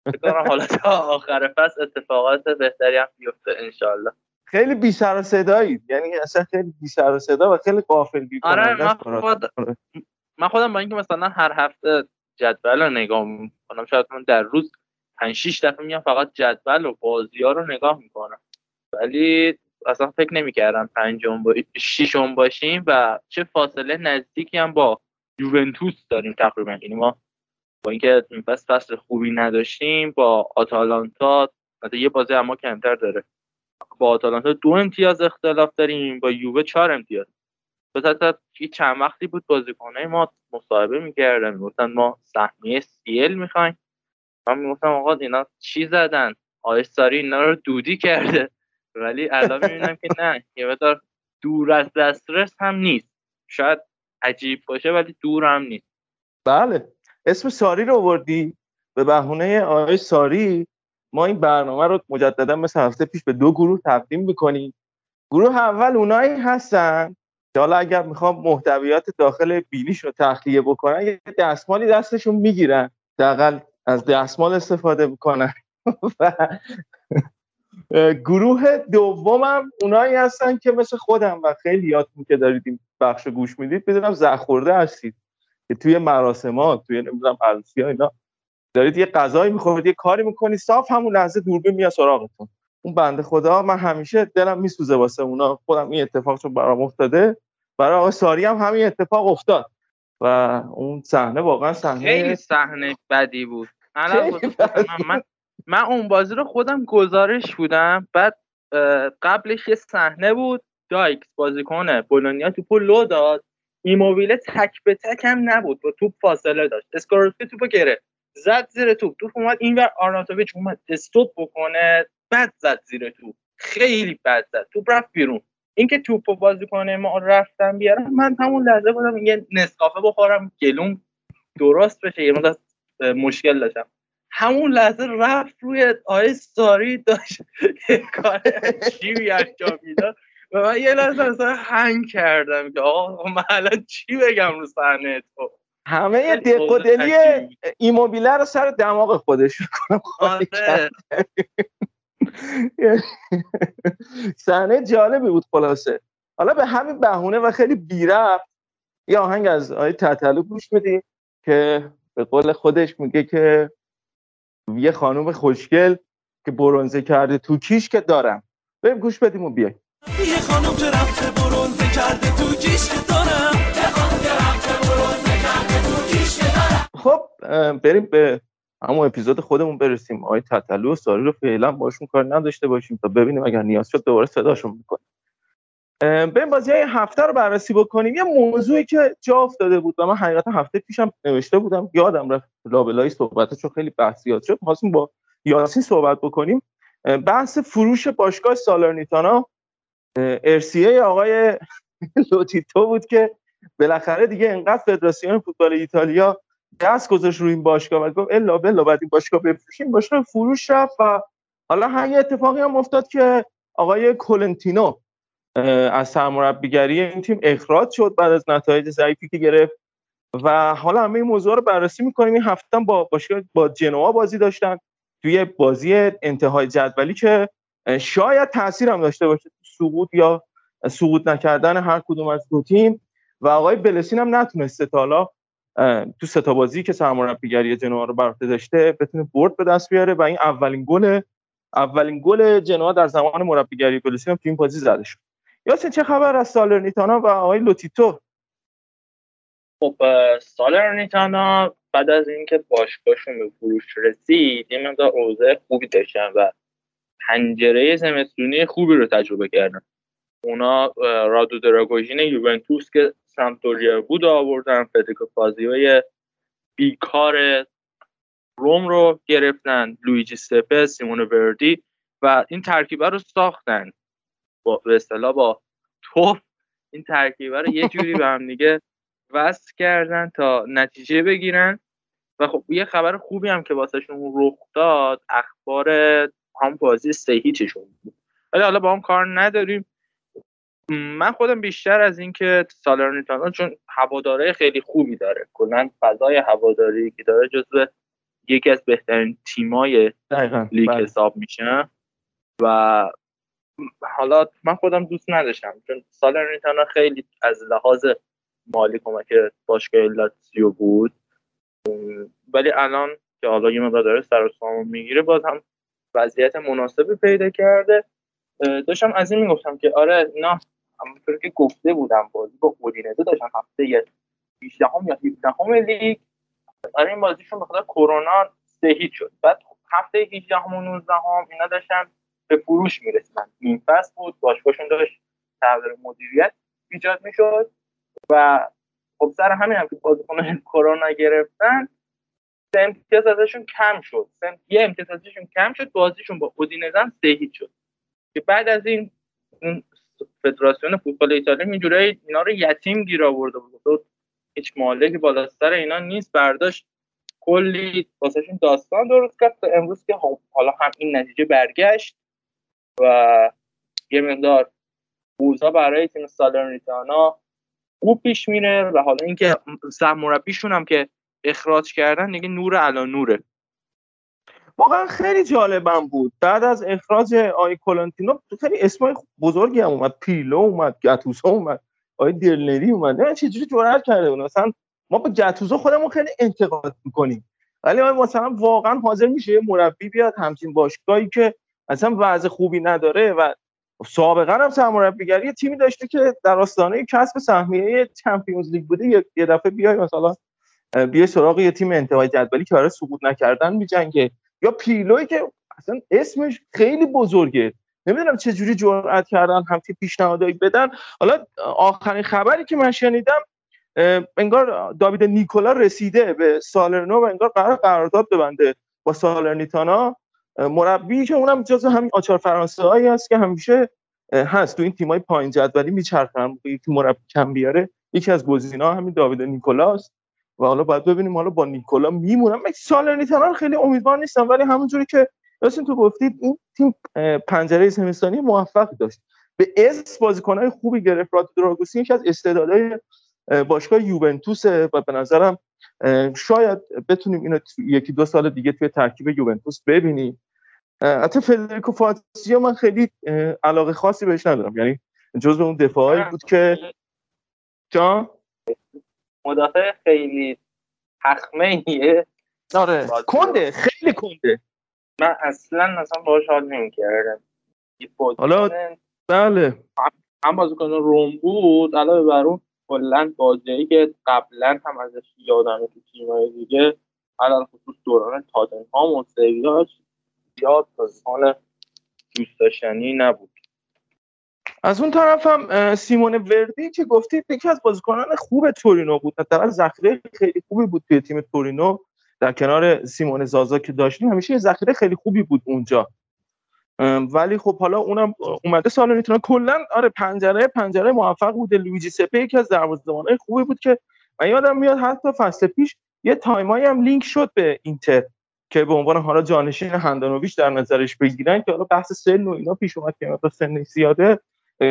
بکنم حالا تا آخر فصل اتفاقات بهتری هم بیفته انشالله خیلی بی سر و صدایی. یعنی اصلا خیلی بی سر و صدا و خیلی قافل بی آره من, خود... من خودم با اینکه مثلا هر هفته جدول رو نگاه می‌کنم شاید من در روز 5 6 دفعه میام فقط جدول و بازی ها رو نگاه می‌کنم. ولی اصلا فکر نمی‌کردم پنجم با ششم باشیم و چه فاصله نزدیکی هم با یوونتوس داریم تقریبا. یعنی ما با اینکه این فصل خوبی نداشتیم با آتالانتا مثلا یه بازی اما کمتر داره. با آتالانتا دو امتیاز اختلاف داریم با یووه چهار امتیاز. به چند وقتی بود بازیکنه ما مصاحبه می‌کردن می‌گفتن ما سهمیه سیل می‌خوایم. من می‌گفتم آقا اینا چی زدن؟ آیستاری اینا رو دودی کرده. ولی الان می‌بینم که نه یه مقدار دور از دسترس هم نیست. شاید عجیب باشه ولی دور هم نیست. بله. اسم ساری رو آوردی؟ به بهونه آقای ساری. ما این برنامه رو مجددا مثل هفته پیش به دو گروه تقدیم می‌کنیم. گروه اول اونایی هستن که حالا اگر می‌خوام محتویات داخل بینیش رو تخلیه بکنن یه دستمالی دستشون می‌گیرن. دقل از دستمال استفاده می‌کنن. گروه دومم اونایی هستن که مثل خودم و خیلی یادتون که دارید این بخش گوش می‌دید بدونم زخورده هستید. که توی مراسمات توی نمی‌دونم عروسی ها اینا دارید یه غذایی می‌خورید یه کاری می‌کنی صاف همون لحظه دوربین میاد سراغتون. اون بنده خدا من همیشه دلم میسوزه واسه اونا. خودم این اتفاق چون برام افتاده. برای آقای ساری هم همین اتفاق افتاد. و اون صحنه واقعا صحنه خیلی صحنه بدی بود. من, من اون بازی رو خودم گزارش بودم بعد قبلش یه صحنه بود دایکس بازیکن بولونیا توپو لو داد. ایموبیله تک به تک هم نبود با توپ فاصله داشت. اسکاروسکی توپو گرفت. زد زیر توپ. توپ اومد اینور آرناتوویچ اومد استوب بکنه بد زد زیر توپ. خیلی بد زد. توپ رفت بیرون. اینکه توپو بازی کنه ما رفتم بیارم. من همون لحظه بودم یه نسکافه بخورم گلوم درست بشه. یه مشکل داشتم. همون لحظه رفت روی آیه ساری داشت کار عجیبی انجام می‌داد. و من یه لحظه اصلا هنگ کردم که آقا من الان چی بگم رو صحنه تو؟ همه دق و دلی ایموبیله رو سر دماغ خودش کنم آره. صحنه جالبی بود خلاصه. حالا به همین بهونه و خیلی بیرفت یه آهنگ از آقای تتلو گوش میدیم که به قول خودش میگه که یه خانوم خوشگل که برونزه کرده تو کیش که دارم. بریم گوش بدیم و بیایم. یه خانم که رفته برونزه کرده تو کیش که دارم. یه خانم که رفته برونزه کرده تو کیش که دارم. خب بریم به همون اپیزود خودمون برسیم. آقای تتلو و ساری رو فعلا باشون کار نداشته باشیم تا ببینیم اگر نیاز شد دوباره صداشون می‌کنیم. بریم بازی های هفته رو بررسی بکنیم. یه موضوعی که جا افتاده بود و من حقیقتا هفته پیشم نوشته بودم. یادم رفت لابلای صحبتش خیلی بحثیات شد. خواستیم با یاسین صحبت بکنیم. بحث فروش باشگاه سالرنیتانا. ارسیه آقای لوتیتو بود که بالاخره دیگه انقدر فدراسیون فوتبال ایتالیا دست گذاشت روی این باشگاه و گفت الا بلا بعد این باشگاه بفروشیم. باشگاه فروش رفت و حالا یه اتفاقی هم افتاد که آقای کولنتینو از سرمربیگری این تیم اخراج شد بعد از نتایج ضعیفی که گرفت. و حالا همه این موضوع رو بررسی می‌کنیم. این هفته با باشگاه با جنوا بازی داشتن توی بازی انتهای جدولی که شاید تاثیر هم داشته باشه سقوط یا سقوط نکردن هر کدوم از دو تیم. و آقای بلسین هم نتونسته تا حالا تو ستا بازی که سرمربیگری جنوا رو بر داشته بتونه برد به دست بیاره و این اولین گل اولین گل جنوا در زمان مربیگری بلسین هم تو این بازی زده شد. یاسین چه خبر از سالرنیتانا و آقای لوتیتو؟ خب سالرنیتانا بعد از اینکه باشگاهشون به فروش رسید یه مقدار اوضاع خوبی داشتن و پنجره زمستونی خوبی رو تجربه کردن. اونا رادو دراگوژین یوونتوس که سمتوریا بود آوردن فدریکو فازیوی بیکار روم رو گرفتن لویجی سپه سیمون وردی و این ترکیبه رو ساختن. با به اصطلاح با توف این ترکیبه رو یه جوری به هم دیگه وصل کردن تا نتیجه بگیرن. و خب یه خبر خوبی هم که واسهشون رخ داد اخبار هم بازی سه هیچشون بود. ولی حالا با هم کار نداریم. من خودم بیشتر از اینکه سالرنیتانا چون هواداره خیلی خوبی داره. کلا فضای هواداری که داره جزو یکی از بهترین تیمای لیگ بله. حساب میشه. و حالا من خودم دوست نداشتم چون سالرنیتانا خیلی از لحاظ مالی کمک باشگاه لاتزیو بود. ولی الان که حالا یه مقدار داره سر و می‌گیره باز هم وضعیت مناسبی پیدا کرده. داشتم از این می‌گفتم که آره اینا همونطور که گفته بودم بازی با اودینزه داشتن هفته 18 هم یا 17 هم لیگ. آره این بازیشون خاطر کرونا سه هیچ شد. بعد هفته 18 هم و 19 هم اینا داشتن به فروش می‌رسیدن. این فصل بود باشگاهشون داشت تغییر مدیریت ایجاد می‌شد و خب سر همین هم که بازیکن کرونا گرفتن سه امتیاز ازشون کم شد. یه امتیاز ازشون کم شد بازیشون با اودینزه هم سه هیچ شد. که بعد از این اون فدراسیون فوتبال ایتالیا یه جورایی اینا رو یتیم گیر آورده بود. هیچ مالکی بالا سر اینا نیست برداشت کلی واسهشون داستان درست کرد. تا امروز که خب حالا هم این نتیجه برگشت. و یه مقدار اوضاع برای تیم سالرنیتانا خوب پیش میره و حالا اینکه سرمربیشون هم که اخراج کردن دیگه نور علا نوره. واقعا خیلی جالبم بود. بعد از اخراج آی کولانتینو خیلی اسمای بزرگی هم اومد. پیلو اومد گتوزو اومد. آی دلنری اومد. نه چجوری جرأت کرده بود؟ مثلا ما با گتوزو خودمون خیلی انتقاد می‌کنیم. ولی مثلا واقعا حاضر میشه یه مربی بیاد همچین باشگاهی که اصلا وضع خوبی نداره و سابقا هم سرمربیگری یه تیمی داشته که در آستانه کسب سهمیه چمپیونز لیگ بوده. یه- دفعه بیای مثلا بیای سراغ یه تیم انتهای جدولی که برای سقوط نکردن میجنگه یا پیلوی که اصلا اسمش خیلی بزرگه. نمی‌دونم چه جوری جرأت کردن همچین پیشنهادایی بدن. حالا آخرین خبری که من شنیدم انگار داوید نیکولا رسیده به سالرنو و انگار قرار قرارداد ببنده با سالرنیتانا. مربی که اونم جزو همین آچار فرانسه هایی هست که همیشه هست تو این تیمای پایین جدولی میچرخن یکی مربی کم بیاره یکی از گزینا همین داوید نیکولاست و حالا باید ببینیم حالا با نیکولا میمونم من سالرنیتانا خیلی امیدوار نیستم ولی همونجوری که یاسین تو گفتید این تیم پنجره زمستانی موفقی داشت. به اس بازیکنهای خوبی گرفت. راد دراگوسی یکی از استعدادهای اه، باشگاه یوونتوسه و به نظرم شاید بتونیم اینو یکی دو سال دیگه توی ترکیب یوونتوس ببینیم. حتی فدریکو فاتسیو من خیلی علاقه خاصی بهش ندارم. یعنی جزو اون دفاعی بود که جان؟ مدافع خیلی تخمه ایه آره کنده خیلی کنده. من اصلا اصلا باهاش حال نمی‌کردم. حالا بله. هم بازیکن روم بود علاوه بر اون کلا بازیایی که قبلا هم ازش یادمه تو تیم‌های دیگه علل خصوص دوران تاتنهام و سویاش زیاد بازیکن دوست داشتنی نبود. از اون طرف هم سیمون وردی که گفتید یکی از بازیکنان خوب تورینو بود. حداقل ذخیره خیلی خوبی بود توی تیم تورینو. در کنار سیمون زازا که داشتیم همیشه یه ذخیره خیلی خوبی بود اونجا. ولی خب حالا اونم اومده سال می‌تونه. کلا آره پنجره پنجره موفق بوده. لویجی سپه یکی از دروازه‌بانای خوبی بود که من یادم میاد حتی فصل پیش یه time ایی هم لینک شد به اینتر. که به عنوان حالا جانشین هندانویچ در نظرش بگیرن که حالا بحث سن و اینا پیش اومد که مثلا سن زیاده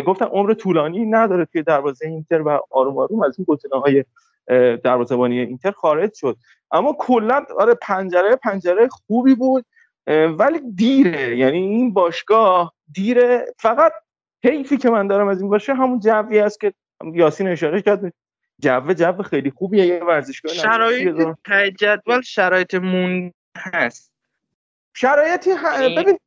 گفتن عمر طولانی نداره توی دروازه اینتر و آروم آروم از این گزینه‌های اه، دروازه‌بانی اینتر خارج شد. اما کلا آره پنجره پنجره خوبی بود ولی دیره. یعنی این باشگاه دیره. فقط حیفی که من دارم از این باشگاه همون جوی است که یاسین اشاره کرد. جو جو خیلی خوبیه. یه ورزشگاه شرایط جدول شرایط مون هست. شرایطی ه- ببین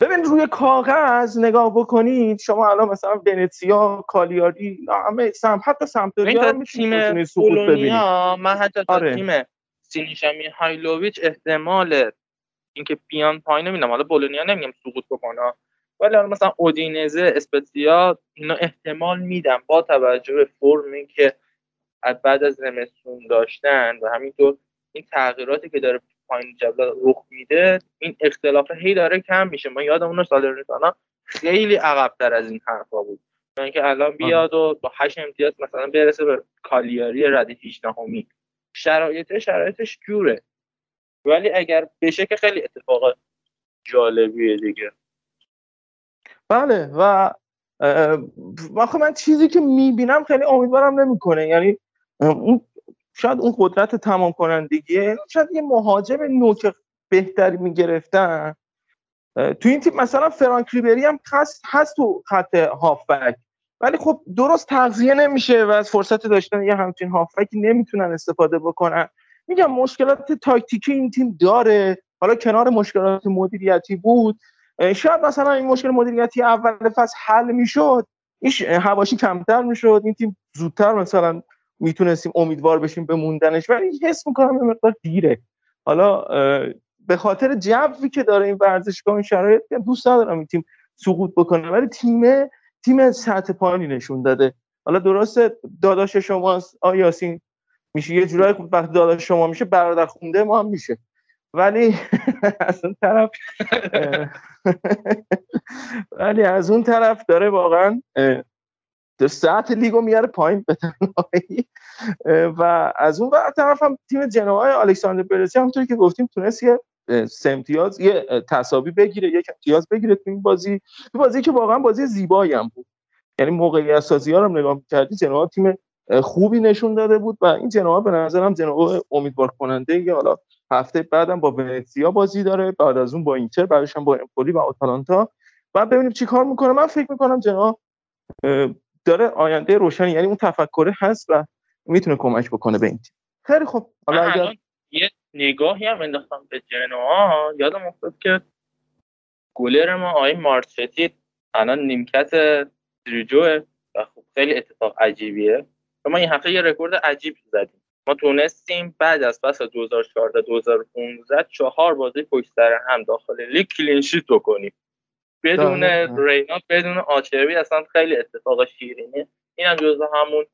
ببین روی کاغذ نگاه بکنید شما الان مثلا ونتسیا کالیاری همه سم حتی سمپدوریا می‌تونید سقوط ببینید. بولونیا من حتی تا آره. تیم سینیشا میهایلوویچ احتمال اینکه بیان پایین نمی‌دونم. حالا بولونیا نمیگم سقوط بکنه. ولی حالا مثلا اودینزه اسپتزیا اینا احتمال میدم با توجه به فرمی که بعد از زمستون داشتن و همینطور این تغییراتی که داره پایین جدول رخ میده این اختلاف هی داره کم میشه. ما یادمون سالرنیتانا خیلی عقبتر از این حرفا بود. اینکه الان بیاد و با هشت امتیاز مثلا برسه به کالیاری رد 18 همی شرایط شرایطش جوره. ولی اگر بشه که خیلی اتفاق جالبیه دیگه. بله و آخه من چیزی که می‌بینم خیلی امیدوارم نمی‌کنه. یعنی اون شاید اون قدرت تمام کنندگیه شاید یه مهاجم نوک بهتری می‌گرفتن. تو این تیم مثلا فرانک ریبری هم هست, هست تو خط هافبک. ولی خب درست تغذیه نمیشه و از فرصت داشتن یه همچین هافبکی نمی‌تونن استفاده بکنن. میگم مشکلات تاکتیکی این تیم داره. حالا کنار مشکلات مدیریتی بود. شاید مثلا این مشکل مدیریتی اول فصل حل می‌شد این هواشی کمتر می‌شد این تیم زودتر مثلا می‌تونستیم امیدوار بشیم به موندنش ولی حس می‌کنم یه مقدار دیره. حالا به خاطر جوی که داره این ورزشگاه این شرایط دوست ندارم این تیم سقوط بکنه ولی تیم تیم سطح پایینی نشون داده. حالا درسته داداش شماست آ یاسین میشه یه جورایی وقتی داداش شما میشه برادر خونده ما هم میشه. ولی از اون طرف ولی از اون طرف داره واقعا ساعت لیگو میاره پایین به و از اون ور طرف هم تیم جنوای الکساندر برسی همونطور که گفتیم تونست یه امتیاز یه تساوی بگیره یک امتیاز بگیره تو این بازی. تو بازی که واقعا بازی زیبایی هم بود. یعنی موقعیت سازی ها رو نگاه می‌کردی جنوا تیم خوبی نشون داده بود و این جنوا به نظرم جنوا امیدوار کننده یا حالا هفته بعدم با ونتسیا بازی داره بعد از اون با اینتر بعدش هم با امپولی و آتالانتا. و ببینیم چی کار می‌کنه. من فکر می‌کنم جنوا داره آینده روشنی یعنی اون تفکر هست و می‌تونه کمک بکنه به این تیم. خیلی خوب. حالا اگر یه نگاهی هم انداختم به جنوا. یادم افتاد که گلر ما آقای مارچتی الان نیمکت دریجوه و خب خیلی اتفاق عجیبیه. و ما این هفته یه رکورد عجیب زدیم. ما تونستیم بعد از فصل 2014 2015 چهار بازی پشت سر هم داخل لیگ clean sheet بکنیم. بدون. رینا بدون آچربی اصلا خیلی اتفاق شیرینه. این هم جزو همون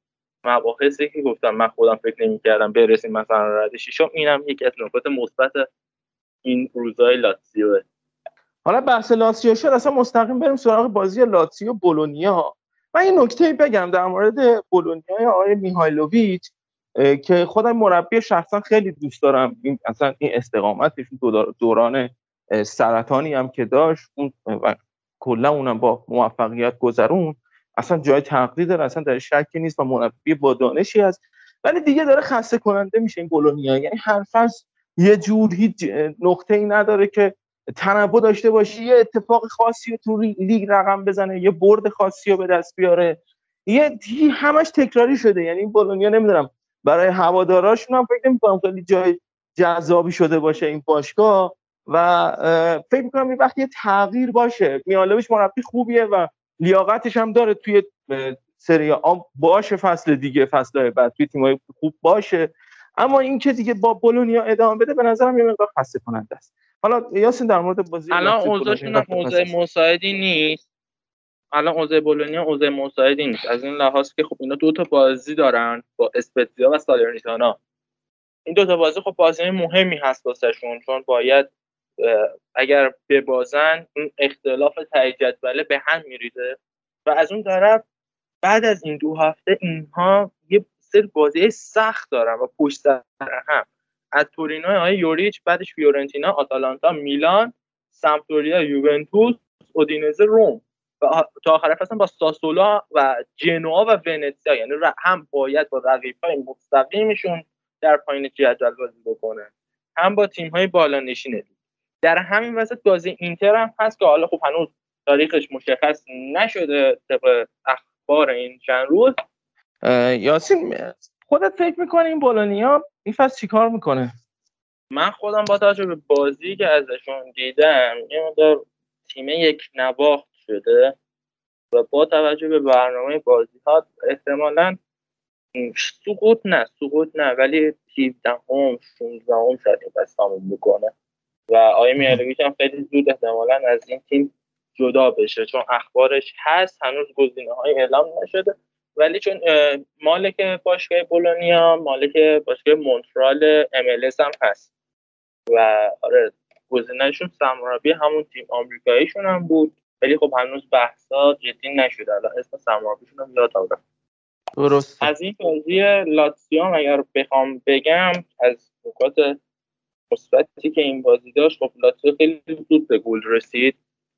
مباحثی که گفتم. من خودم فکر نمی‌کردم برسیم مثلا رد شیشم. اینم یکی از نکات مثبت این روزای لاتزیوه حالا بحث لاتسیو شد اصلا مستقیم بریم سراغ بازی لاتسیو بولونیا. من یه نکته بگم در مورد بولونیا آقای میهایلوویچ که خودم مربی شخصا خیلی دوست دارم. این اصلا این استقامتش دوران سرطانی هم که داشت اون و کلا اونم با موفقیت گذرون اصلا جای تقدیر داره اصلا در شکی نیست و مربی با دانشی هست. ولی دیگه داره خسته کننده میشه این بولونیا. یعنی هر فصل یه جور هیچ نقطه ای نداره که تنوع داشته باشی یه اتفاق خاصی رو تو لیگ رقم بزنه یه برد خاصی رو به دست بیاره. یه همش تکراری شده. یعنی این بولونیا نمی‌دونم برای هواداراشون هم فکر نمی‌کنم خیلی جای جذابی شده باشه این باشگاه. و فکر می‌کنم یه وقتی یه تغییر باشه. میالویش مربی خوبیه و لیاقتش هم داره توی سری آ باشه فصل دیگه فصل بعد. توی تیمای خوب باشه. اما این که دیگه با بولونیا ادامه بده به نظرم یه مقدار خسته کننده است. حالا یاسین در مورد بازی الان اوضاعشون اوضاع مساعدی نیست. الان اوضاع بولونیا اوضاع مساعدی نیست. از این لحاظ که خب اینا دو تا بازی دارن با اسپتزیا و سالرنیتانا. این دو تا بازی خب بازی مهمی هست واسهشون چون باید اگر ببازن این اختلاف تای جدوله به هم میریزه. و از اون طرف بعد از این دو هفته اینها یه سری بازی سخت دارن و پشت سر هم. از تورینو آقای یوریچ بعدش فیورنتینا آتالانتا میلان سمپدوریا یوونتوس اودینزه روم. و تا آخر فصل با ساسولا و جنوا و ونتسیا یعنی هم باید با رقیب‌های مستقیمشون در پایین جدول بازی بکنه هم با تیم‌های بالا نشینه. در همین وسط بازی اینتر هم هست که حالا خب هنوز تاریخش مشخص نشده طبق اخبار این چند روز. یاسین خودت فکر می‌کنی این بولونیا این فصل چیکار می‌کنه؟ من خودم با توجه به بازی که ازشون دیدم یه مقدار تیم یک نواخت شده و با توجه به برنامه بازی ها احتمالا سقوط نه سقوط نه ولی 17 هم 16 هم شاید این تموم بکنه و آقای میالویچ هم خیلی زود احتمالا از این تیم جدا بشه چون اخبارش هست هنوز گزینه های اعلام نشده. ولی چون مالک باشگاه بولونیا مالک باشگاه مونترال MLS هم هست. و آره گزینهشون سمرابی همون تیم آمریکاییشون هم بود. ولی خب هنوز بحثا جدی نشده. الان اسم سمرابیشون هم یاد آوردم درست از این بازی لاتسیو اگر بخوام بگم از نکات مثبتی که این بازی داشت خب لاتسیو خیلی زود به گل رسید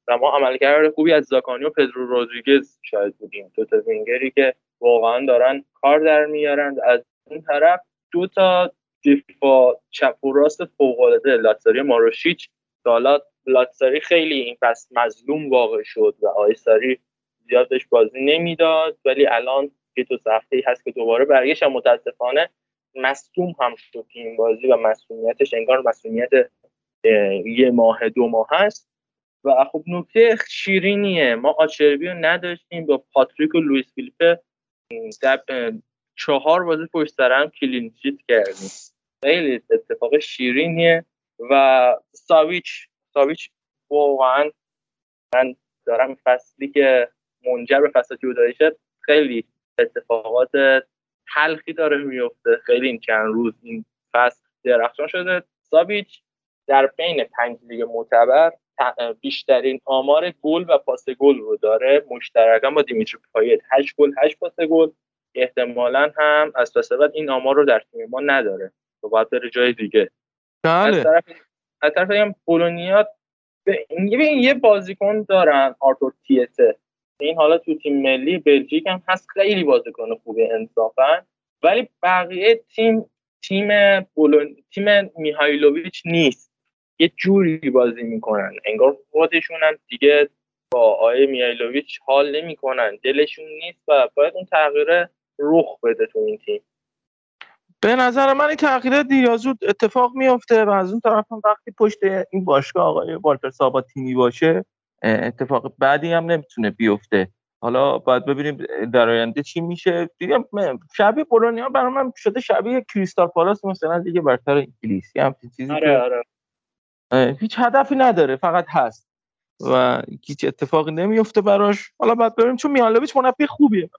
و ما عملکرد خوبی از زاکانی و پدرو رودریگز شاید بودیم. دو تا وینگری که واقعا دارن کار در میارن. از این طرف دو تا دفاع چپ و راست فوق العاده لاتزاری ماروشیچ حالا لاتزاری خیلی این پس مظلوم واقع شد و آقای ساری زیاد بهش بازی نمی‌داد. ولی الان یه دو هفته هست که دوباره برگشت متاسفانه مصدوم هم شد این بازی و مصدومیتش انگار مصدومیت یه ماه دو ماه هست. و خب نکته شیرینیه. ما آچربی رو نداشتیم با پاتریک و لویس فیلیپه چهار بازی پشت سر هم clean sheet کردیم. خیلی اتفاق شیرینیه و ساویچ ساویچ واقعا من دارم فصلی که منجر به فصل جدایی شد خیلی اتفاقات تلخی داره میفته خیلی این چند روز این فصل درخشان شده. ساویچ در بین پنج لیگ معتبر بیشترین آمار گل و پاس گل رو داره. مشترکا با دیمیتری پایت 8 گل 8 پاس گل. احتمالا هم از پس بعد این آمار رو در تیم ما نداره. و باید بره جای دیگه. بله. از طرف از طرف بولونیا ببین یه بازیکن دارن آرتور تیته. این حالا تو تیم ملی بلژیک هم هست خیلی بازیکن خوبه انصافا. ولی بقیه تیم تیم بولون تیم میهایلوویچ نیست. یه جوری بازی می‌کنن. انگار خودشون هم دیگه با آقای میایلوویچ حال نمی‌کنن. دلشون نیست و باید اون تغییر رخ بده تو این تیم. به نظر من این تغییرات دیر یا زود اتفاق میفته و از اون طرف هم وقتی پشت این باشگاه آقای والتر سابا تیمی باشه اتفاق بعدی هم نمی‌تونه بیفته. حالا باید ببینیم در آینده چی میشه. دیگه شبیه بولونیا برای من شده شبیه کریستال پالاس مثلا دیگه برتر انگلیسی هم چیزی آره آره. هیچ هدفی نداره فقط هست. و هیچ اتفاقی نمیفته براش. حالا بعد ببینیم چون میالوویچ مربی خوبیه.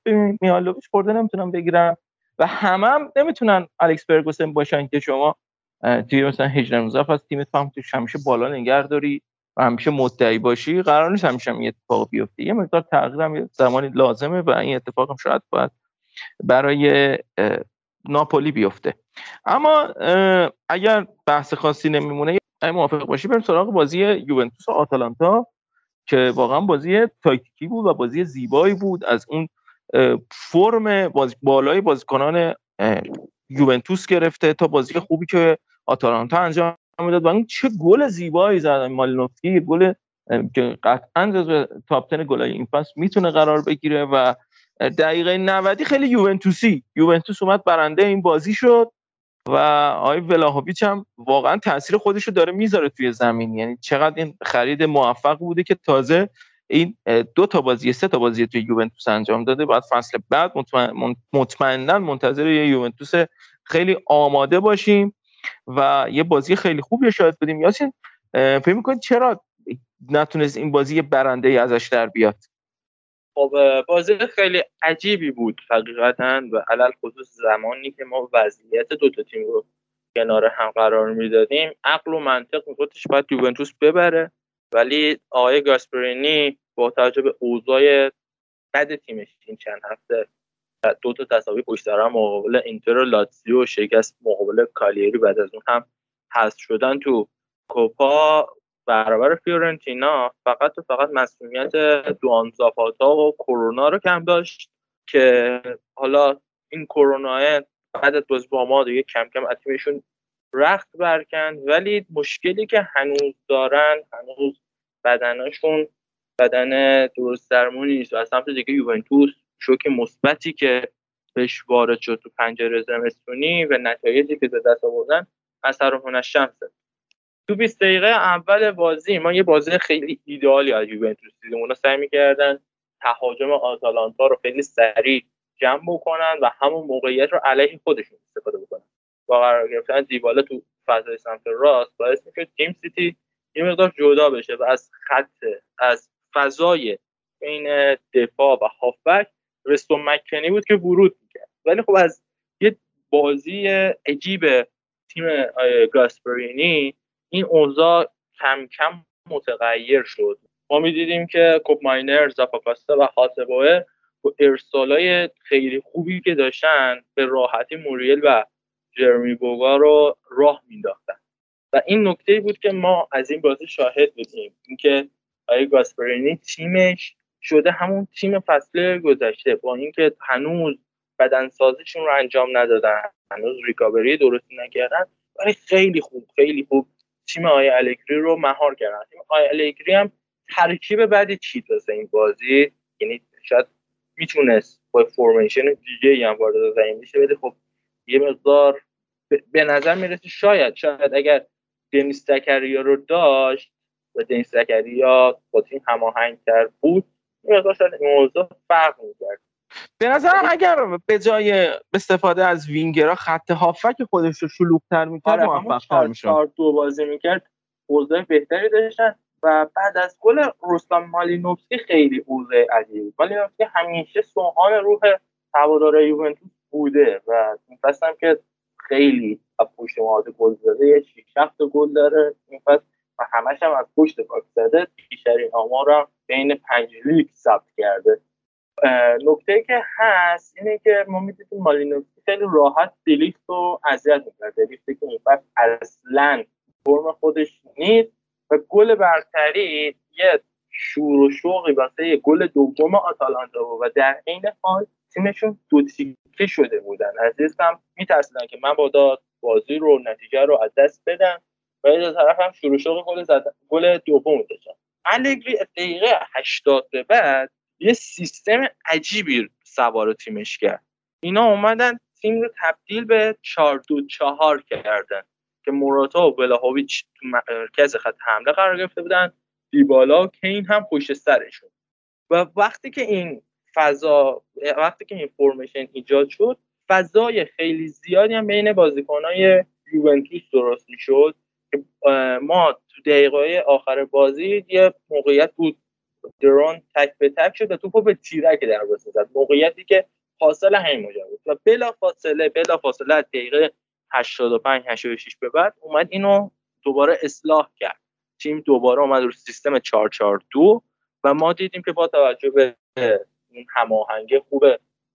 میالوویچ خورده نمی‌تونم بگیرم. و همه هم نمی‌تونن الکس فرگوسن باشن که شما توی مثلا 18 19 از تیمت فهم توش همیشه بالا نگه داری همیشه مدعی باشی قرار نیست همیشه هم یه اتفاق بیفته. یه مقدار تغییر هم زمانی لازمه و این اتفاق هم شاید باید برای ناپولی بیفته. اما اگر بحث خاصی نمیمونه اگه موافق باشی بریم سراغ بازی یوونتوس و آتالانتا که واقعا بازی تاکتیکی بود و بازی زیبایی بود. از اون فرم بازی بالای بازیکنان یوونتوس گرفته تا بازی خوبی که آتالانتا انجام می‌داد. و اون چه گل زیبایی زد. مالینوفسکی گل که قطعا جزو تاپ 10 گلای این فصل می‌تونه قرار بگیره و دقیقه 90 خیلی یوونتوسی. یوونتوس اومد برنده این بازی شد و آقای ولاهویچ هم واقعا تاثیر خودش رو داره می‌ذاره توی زمین. یعنی چقدر این خرید موفق بوده که تازه این دو تا بازی سه تا بازی توی یوونتوس انجام داده. بعد فصل بعد مطمئن مطمئنا منتظر یه یوونتوس خیلی آماده باشیم. و یه بازی خیلی خوبی شاید بدیم. یاسین فکر می‌کنید چرا نتونست این بازی برنده ای ازش در بیاد؟ خب بازی خیلی عجیبی بود حقیقتا و علل خصوص زمانی که ما وضعیت دو تا تیم رو کنار هم قرار می‌دادیم. عقل و منطق میگفتش باید یوونتوس ببره ولی آقای گاسپرینی با توجه به اوضاع بد تیمش این چند هفته دو تا تساوی پشت سر مقابل اینتر و لاتزیو شکست مقابل کالیری بعد از اون هم حذف شدن تو کوپا برابر فیورنتینا. فقط و فقط مسئولیت دوان زاپاتا و کرونا رو کم داشت که حالا این کرونا بعد از بازی با ما دیگه کم کم تیمشون رخت برکند ولی مشکلی که هنوز دارن هنوز بدنشون بدن درست درمونی نیست و از سمت دیگه یوونتوس شوک مثبتی که بهش وارد شد تو پنجره زمستونی و نتایجی که به دست آوردن اثر هنر شمسه تو 20 دقیقه اول بازی ما یه بازی خیلی ایدئالی از یوونتوس دیدیم. اونا سعی می‌کردن تهاجم آتالانتا رو خیلی سریع جمع بکنن و همون موقعیت رو علیه خودشون استفاده بکنن. با قرار گرفتن دیبالا تو فضای سمت راست باعث می‌شد تیم سیتی یه مقدار جدا بشه و از خط از فضای بین دفاع و هافبک رستو مکنی بود که ورود می‌کرد. ولی خب از یه بازی عجیب تیم گاسپرینی این اوضاع کم کم متغیر شد. ما می‌دیدیم که کوپ ماینر زاپاکاستا و هاسبوه با ارسالای خیلی خوبی که داشتن به راحتی موریل و جرمی بوگا رو راه مینداختن و این نکته بود که ما از این بازی شاهد بودیم. اینکه آقای گاسپرینی تیمش شده همون تیم فصل گذشته. با اینکه هنوز بدنسازیشون رو انجام ندادن هنوز ریکاوری درستی نکردن ولی خیلی خوب خیلی خوب تیم آقای الگری رو مهار کردن. تیم آقای الگری هم ترکیب بعدی چید واسه این بازی. یعنی شاید می‌تونست با فرمیشن دیگه هم وارد زمین بشه ولی خب یه مقدار به نظر می‌رسه شاید شاید اگر دنیس زکریا رو داشت و دنیس زکریا با تیم هماهنگ بود مقدار موضوع فرق می‌کرد. به نظرم اگر به جای استفاده از وینگرها خط هافک خودش رو شلوغ‌تر می‌کرد آره موفق‌تر می‌شد. چهار دو بازی می‌کرد اوضاع بهتری داشتن و بعد از گل رستم مالینوفسکی خیلی اوضاع عجیبی بود. مالینوفسکی همیشه سوهان روح هوادار یوونتوس بوده و این فصل هم که خیلی از پشت مهاجم گل زده یه 6 7 گل داره. این فصل و همش هم از پشت پاک زده. بیشترین آمار بین پنج لیگ ثبت کرده. نکته که هست اینه که ما می‌دونیم مالینوفسکی خیلی راحت دلیفت رو اذیت می‌کنه. دلیفتی که فصل اصلا فرم خودش نیست و گل برتری یه شور و شوقی واسه گل دوم آتالانتا بود و در عین حال تیمشون دو تیکه شده بودن. عزیزم میترسیدن که من با بازی رو نتیجه رو از دست بدم و یه طرف هم شروع شوق گل زدن گل دوم داشتن الگری دقیقه 80 به بعد یه سیستم عجیبی سوار تیمش کرد. اینا اومدن تیم رو تبدیل به 4 2 4 کردن که موراتا و بلاهویچ تو مرکز خط حمله قرار گرفته بودن. دیبالا و کین هم پشت سرشون. و وقتی که این فضا وقتی که این فرمیشن ایجاد شد فضای خیلی زیادی هم بین بازیکنهای یوونتوس درست می‌شد. ما تو دقیقه آخر بازی یه موقعیت بود. درون تک به تک شد و توپو به تیرک دروازه زد. موقعیتی که حاصل همین ماجرا بود. و بلا فاصله بلا فاصله از دقیقه 85 86 به بعد اومد اینو دوباره اصلاح کرد. تیم دوباره اومد رو سیستم 442 و ما دیدیم که با توجه به این هماهنگی خوب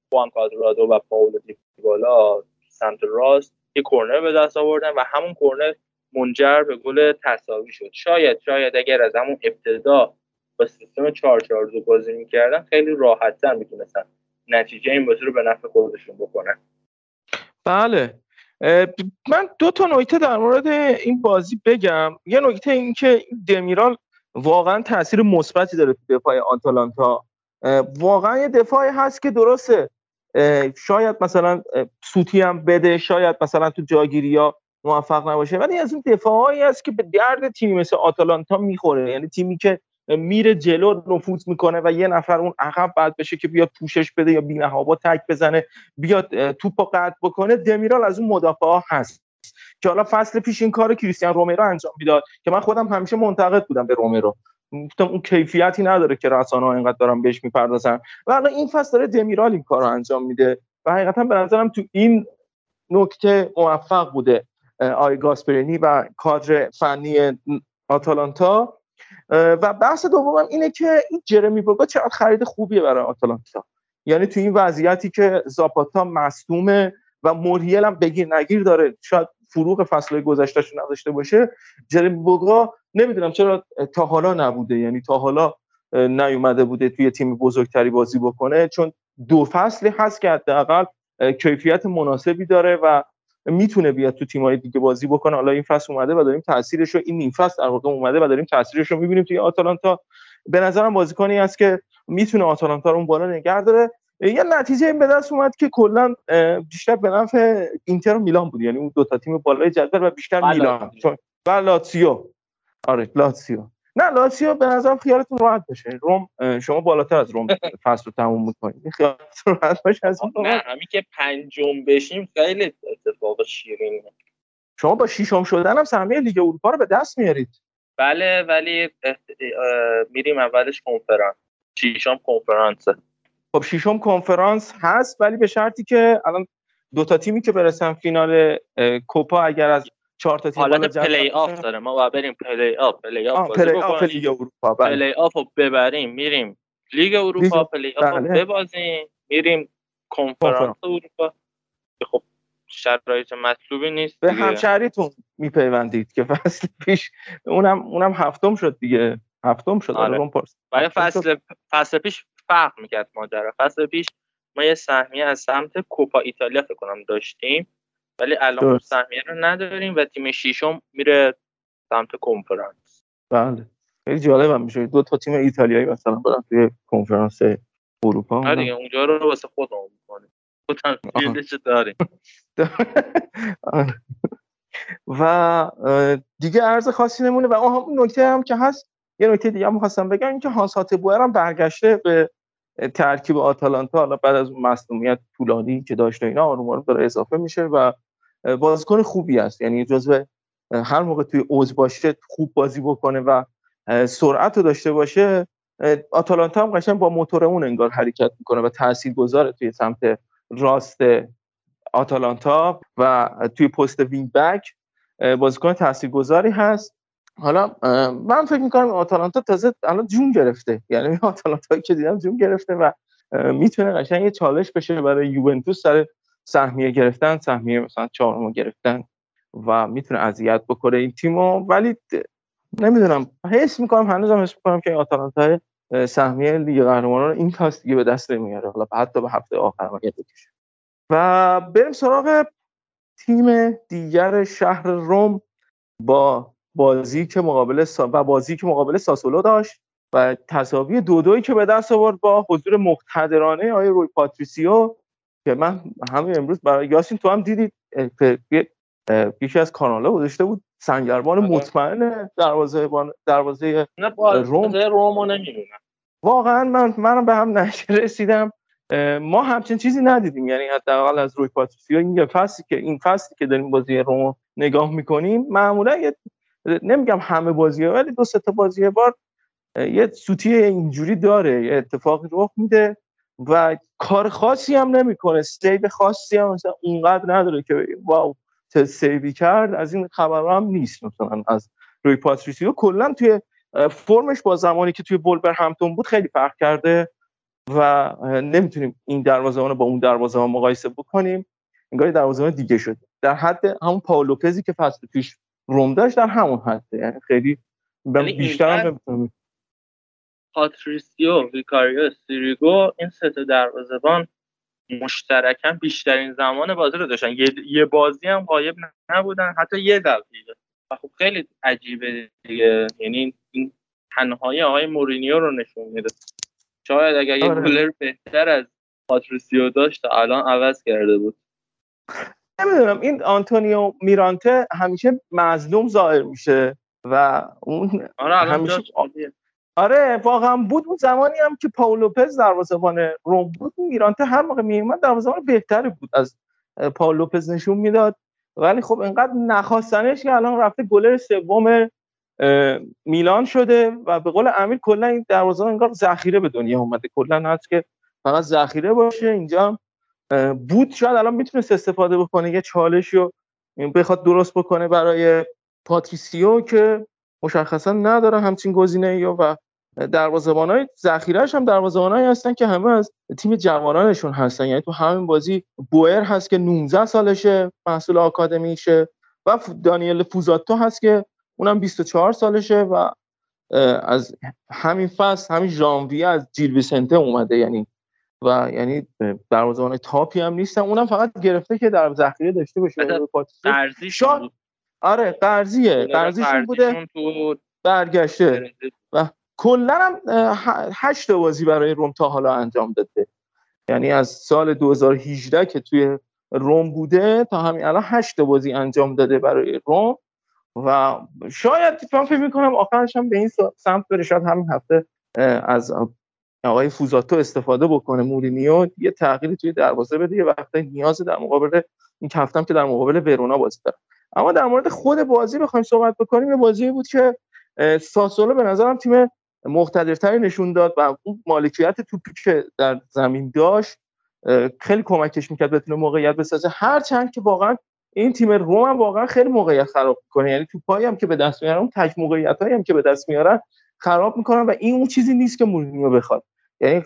خوان کادرادو و پاولو دیبالا سمت راست یه کورنر به دست آوردن و همون کورنر منجر به گل تساوی شد. شاید شاید اگر از همون ابتدا با سیستم 442 بازی می‌کردن خیلی راحتتر می‌تونستن نتیجه این بازی رو به نفع خودشون بکنن. بله. من دو تا نکته در مورد این بازی بگم. یه نکته این که دمیرال واقعا تاثیر مثبتی داره تو دفاع آنتالانتا واقعا یه دفاعی هست که درسته. شاید مثلا سوتی هم بده شاید مثلا تو جاگیری ها موفق نباشه. ولی از این دفاعهایی هست که به درد تیمی مثل آتالانتا می‌خوره. یعنی تیمی که میره جلو نفوذ می‌کنه و یه نفر اون عقب بعد بشه که بیاد پوشش بده یا بی‌نهابا تک بزنه بیاد توپو قطع بکنه دمیرال از اون مدافع ها هست. که حالا فصل پیش این کار کریستیان رومرو انجام می‌داد که من خودم همیشه منتقد بودم به رومرو. گفتم اون کیفیتی نداره که رسانه ها اینقدر دارن بهش می‌پردازن. و الان این فصل داره دمیرال این کار رو انجام میده. و حقیقتا به نظرم تو این نکته موفق بوده. آی گاسپرینی و کادر فنی آتالانتا. و بحث دومم اینه که این جرمی بوگا چقدر خرید خوبیه برای آتالانتا. یعنی تو این وضعیتی که زاپاتا مصدومه و موریل هم بگیر نگیر داره. شاید فروغ فصل گذشتهش نداشته باشه. جرمی بوگا نمی‌دونم چرا تا حالا نبوده. یعنی تا حالا نیومده بوده توی تیم بزرگتری بازی بکنه. چون دو فصلی هست که حداقل کیفیت مناسبی داره و می‌تونه بیاد تو تیم‌های دیگه بازی بکنه. حالا این فصل اومده و داریم تاثیرش رو این نیم فصل در واقع اومده و داریم تاثیرش رو می‌بینیم توی آتالانتا. به نظرم بازیکنی است که می‌تونه آتالانتا رو اون بالا نگه داره. یه نتیجه این به دست اومد که کلا بیشتر به نفع اینتر و میلان بود. یعنی اون دو تا تیم بالای جدول و بیشتر میلان. چون و لاتسیو آره لاتسیو نه لاتسیو به نظرم خیالتون راحت باشه. روم شما بالاتر از روم فصل رو تموم می‌کنید. خیالتون راحت باشه از اون نه همین که پنجم بشیم خیلی اتفاق شیرینه. شما با شیشم شدن هم سهمیه لیگ اروپا رو به دست میارید. بله ولی میریم اولش کنفرانس. شیشم کنفرانسه. خب ششم کنفرانس هست ولی به شرطی که الان دو تا تیمی که برسن فینال کوپا اگر از چهار تا تیم حالت جذب پلی آف داره ما باید بریم پلی آف پلی آف پلی آف. لیگ اروپا بله. پلی آف رو ببریم میریم لیگ اروپا پلی آف رو بله. ببازیم میریم کنفرانس اروپا خب شرایط مطلوبی نیست به. همشهریتون میپیوندید که فصل پیش اونم اونم هفتم شد دیگه هفتم شد آره. برای. فصل فصل پیش فرق می‌کرد ماجرا فصل پیش ما یه سهمیه از سمت کوپا ایتالیا فکر کنم داشتیم ولی الان. سهمیه رو نداریم و تیم ششم میره سمت کنفرانس. بله. خیلی جالب هم میشه. دو تا تیم ایتالیایی مثلا برن توی کنفرانس اروپا. آره دیگه اونجا رو واسه خودمون می‌کنیم. داریم. آره. و دیگه عرض خاصی نمونه. و اون نکته هم که هست یه نکته دیگه هم خواستم بگم این که هانس هاتبوئر هم برگشته به ترکیب آتالانتا. حالا بعد از اون مصونیت طولانی که داشته اینا آروم آروم داره اضافه میشه و بازیکن خوبی است. یعنی جزو هر موقع توی اوج باشه خوب بازی بکنه و سرعت رو داشته باشه آتالانتا هم قشنگ با موتور اون انگار حرکت می‌کنه و تاثیرگذاره توی سمت راست آتالانتا و توی پست وینگ بک بازیکن تاثیرگذاری هست. حالا من فکر می‌کنم آتالانتا تازه الان جون گرفته. یعنی آتالانتا که دیدم جون گرفته و می‌تونه قشنگ یه چالش بشه برای یوونتوس سر سهمیه گرفتن سهمیه مثلا چهارم گرفتن و می‌تونه اذیت بکنه این تیمو. ولی نمی‌دونم حس می‌کنم هنوزم حس می‌کنم که آتالانتا سهمیه لیگ قهرمانان این تاس دیگه به دست نمیاره. حالا حتی به هفته آخر هم بکشه. و بریم سراغ تیم دیگر شهر روم با بازی که مقابل سا... و بازی که مقابل ساسولو داشت و تساوی دو دویی که به دست آورد با حضور مقتدرانه آقای روی پاتریسیو. که من همین امروز برای یاسین تو هم دیدید یکی از کانال‌ها گذاشته بود سنگربان مطمئن دروازه بان دروازه روم. رومو نمی‌دونم. واقعا من منم به هم رسیدم. ما همچین چیزی ندیدیم. یعنی حداقل از روی پاتریسیو این فصلی که این فصلی که داریم بازی روم نگاه می‌کنیم معمولا یه نمیگم همه بازی ولی دو سه تا بازی بار یه سوتی اینجوری داره یه اتفاقی رخ میده. و کار خاصی هم نمی‌کنه. save خاصی هم مثلا اونقدر نداره که wow چه save ی کرد. از این خبرها هم نیست مثلا از روی پاتریسیو کلا توی فرمش با زمانی که توی ولورهمپتون بود خیلی فرق کرده و نمی‌تونیم این دروازه‌بان با اون دروازه‌بان مقایسه بکنیم. انگار دروازه‌بان دیگه شده در حد همون لوپزی که فصل پیش روم داشت در همون حده یعنی خیلی بیشتر هم نمی‌تونم پاتریسیو ویکاریو سیریگو این سه تا دروازه‌بان مشترکاً بیشترین زمان بازی رو داشتن. یه, یه بازی هم غایب نبودن حتی یه دقیقه و خب خیلی عجیبه دیگه. یعنی این تنهایی آقای مورینیو رو نشون میده. شاید اگر یه گلر بهتر از پاتریسیو داشت تا الان عوض کرده بود. نمی‌دونم. این آنتونیو میرانته همیشه مظلوم ظاهر میشه و اون آره همیشه آره واقعا بود اون زمانی هم که پاولوپز دروازه‌بان روم بود. میرانته هر موقع میومد دروازه‌بان بهتری بود از پاولوپز نشون می‌داد. ولی خب انقدر نخواستنش که الان رفته گلر سوم میلان شده و به قول امیر کلا این دروازه‌بان انگار ذخیره به دنیا اومده. کلا هست که فقط ذخیره باشه. اینجا بود. شاید الان می‌تونست استفاده بکنه یه چالشی رو بخواد درست بکنه برای پاتریسیو که مشخصا نداره همچین گزینه و دروازه‌بانای ذخیره‌اش هم دروازه‌بانایی هستن که همه از تیم جوانانشون هستن. یعنی تو همین بازی بوئر هست که 19 سالشه محصول آکادمیشه و دانیل فوزاتو هست که اونم 24 سالشه و از همین فصل همین ژانویه از جیل ویسنته اومده. یعنی و یعنی دروازه‌بان تاپی هم نیستن. اونم فقط گرفته که در ذخیره داشته باشه. قرضیشون آره قرضیه. قرضیشون بوده برگشته. و کلا هم هشت بازی برای روم تا حالا انجام داده. یعنی از سال 2018 که توی روم بوده تا همین الان هشت بازی انجام داده برای روم. و شاید من فکر می‌کنم آخرش هم به این سمت بره. شاید همین هفته از آقای فوزاتو استفاده بکنه مورینیو یه تغییری توی دروازه بده. یه وقتی نیاز در مقابل این هفتم که در مقابل ورونا بازی داره. اما در مورد خود بازی بخوایم صحبت بکنیم. یه بازی بود که ساسولو به نظرم تیم مقتدرتری نشون داد و اون مالکیت توپی که در زمین داشت خیلی کمکش می‌کرد بتونه موقعیت بسازه. هر چند که واقعا این تیم روم هم واقعا خیلی موقعیت خراب می‌کنه. یعنی توپایی هم که به دست میارن اون تک موقعیت هم که به دست میارن خراب می‌کنن و این اون چیزی نیست که مورینیو بخواد. یعنی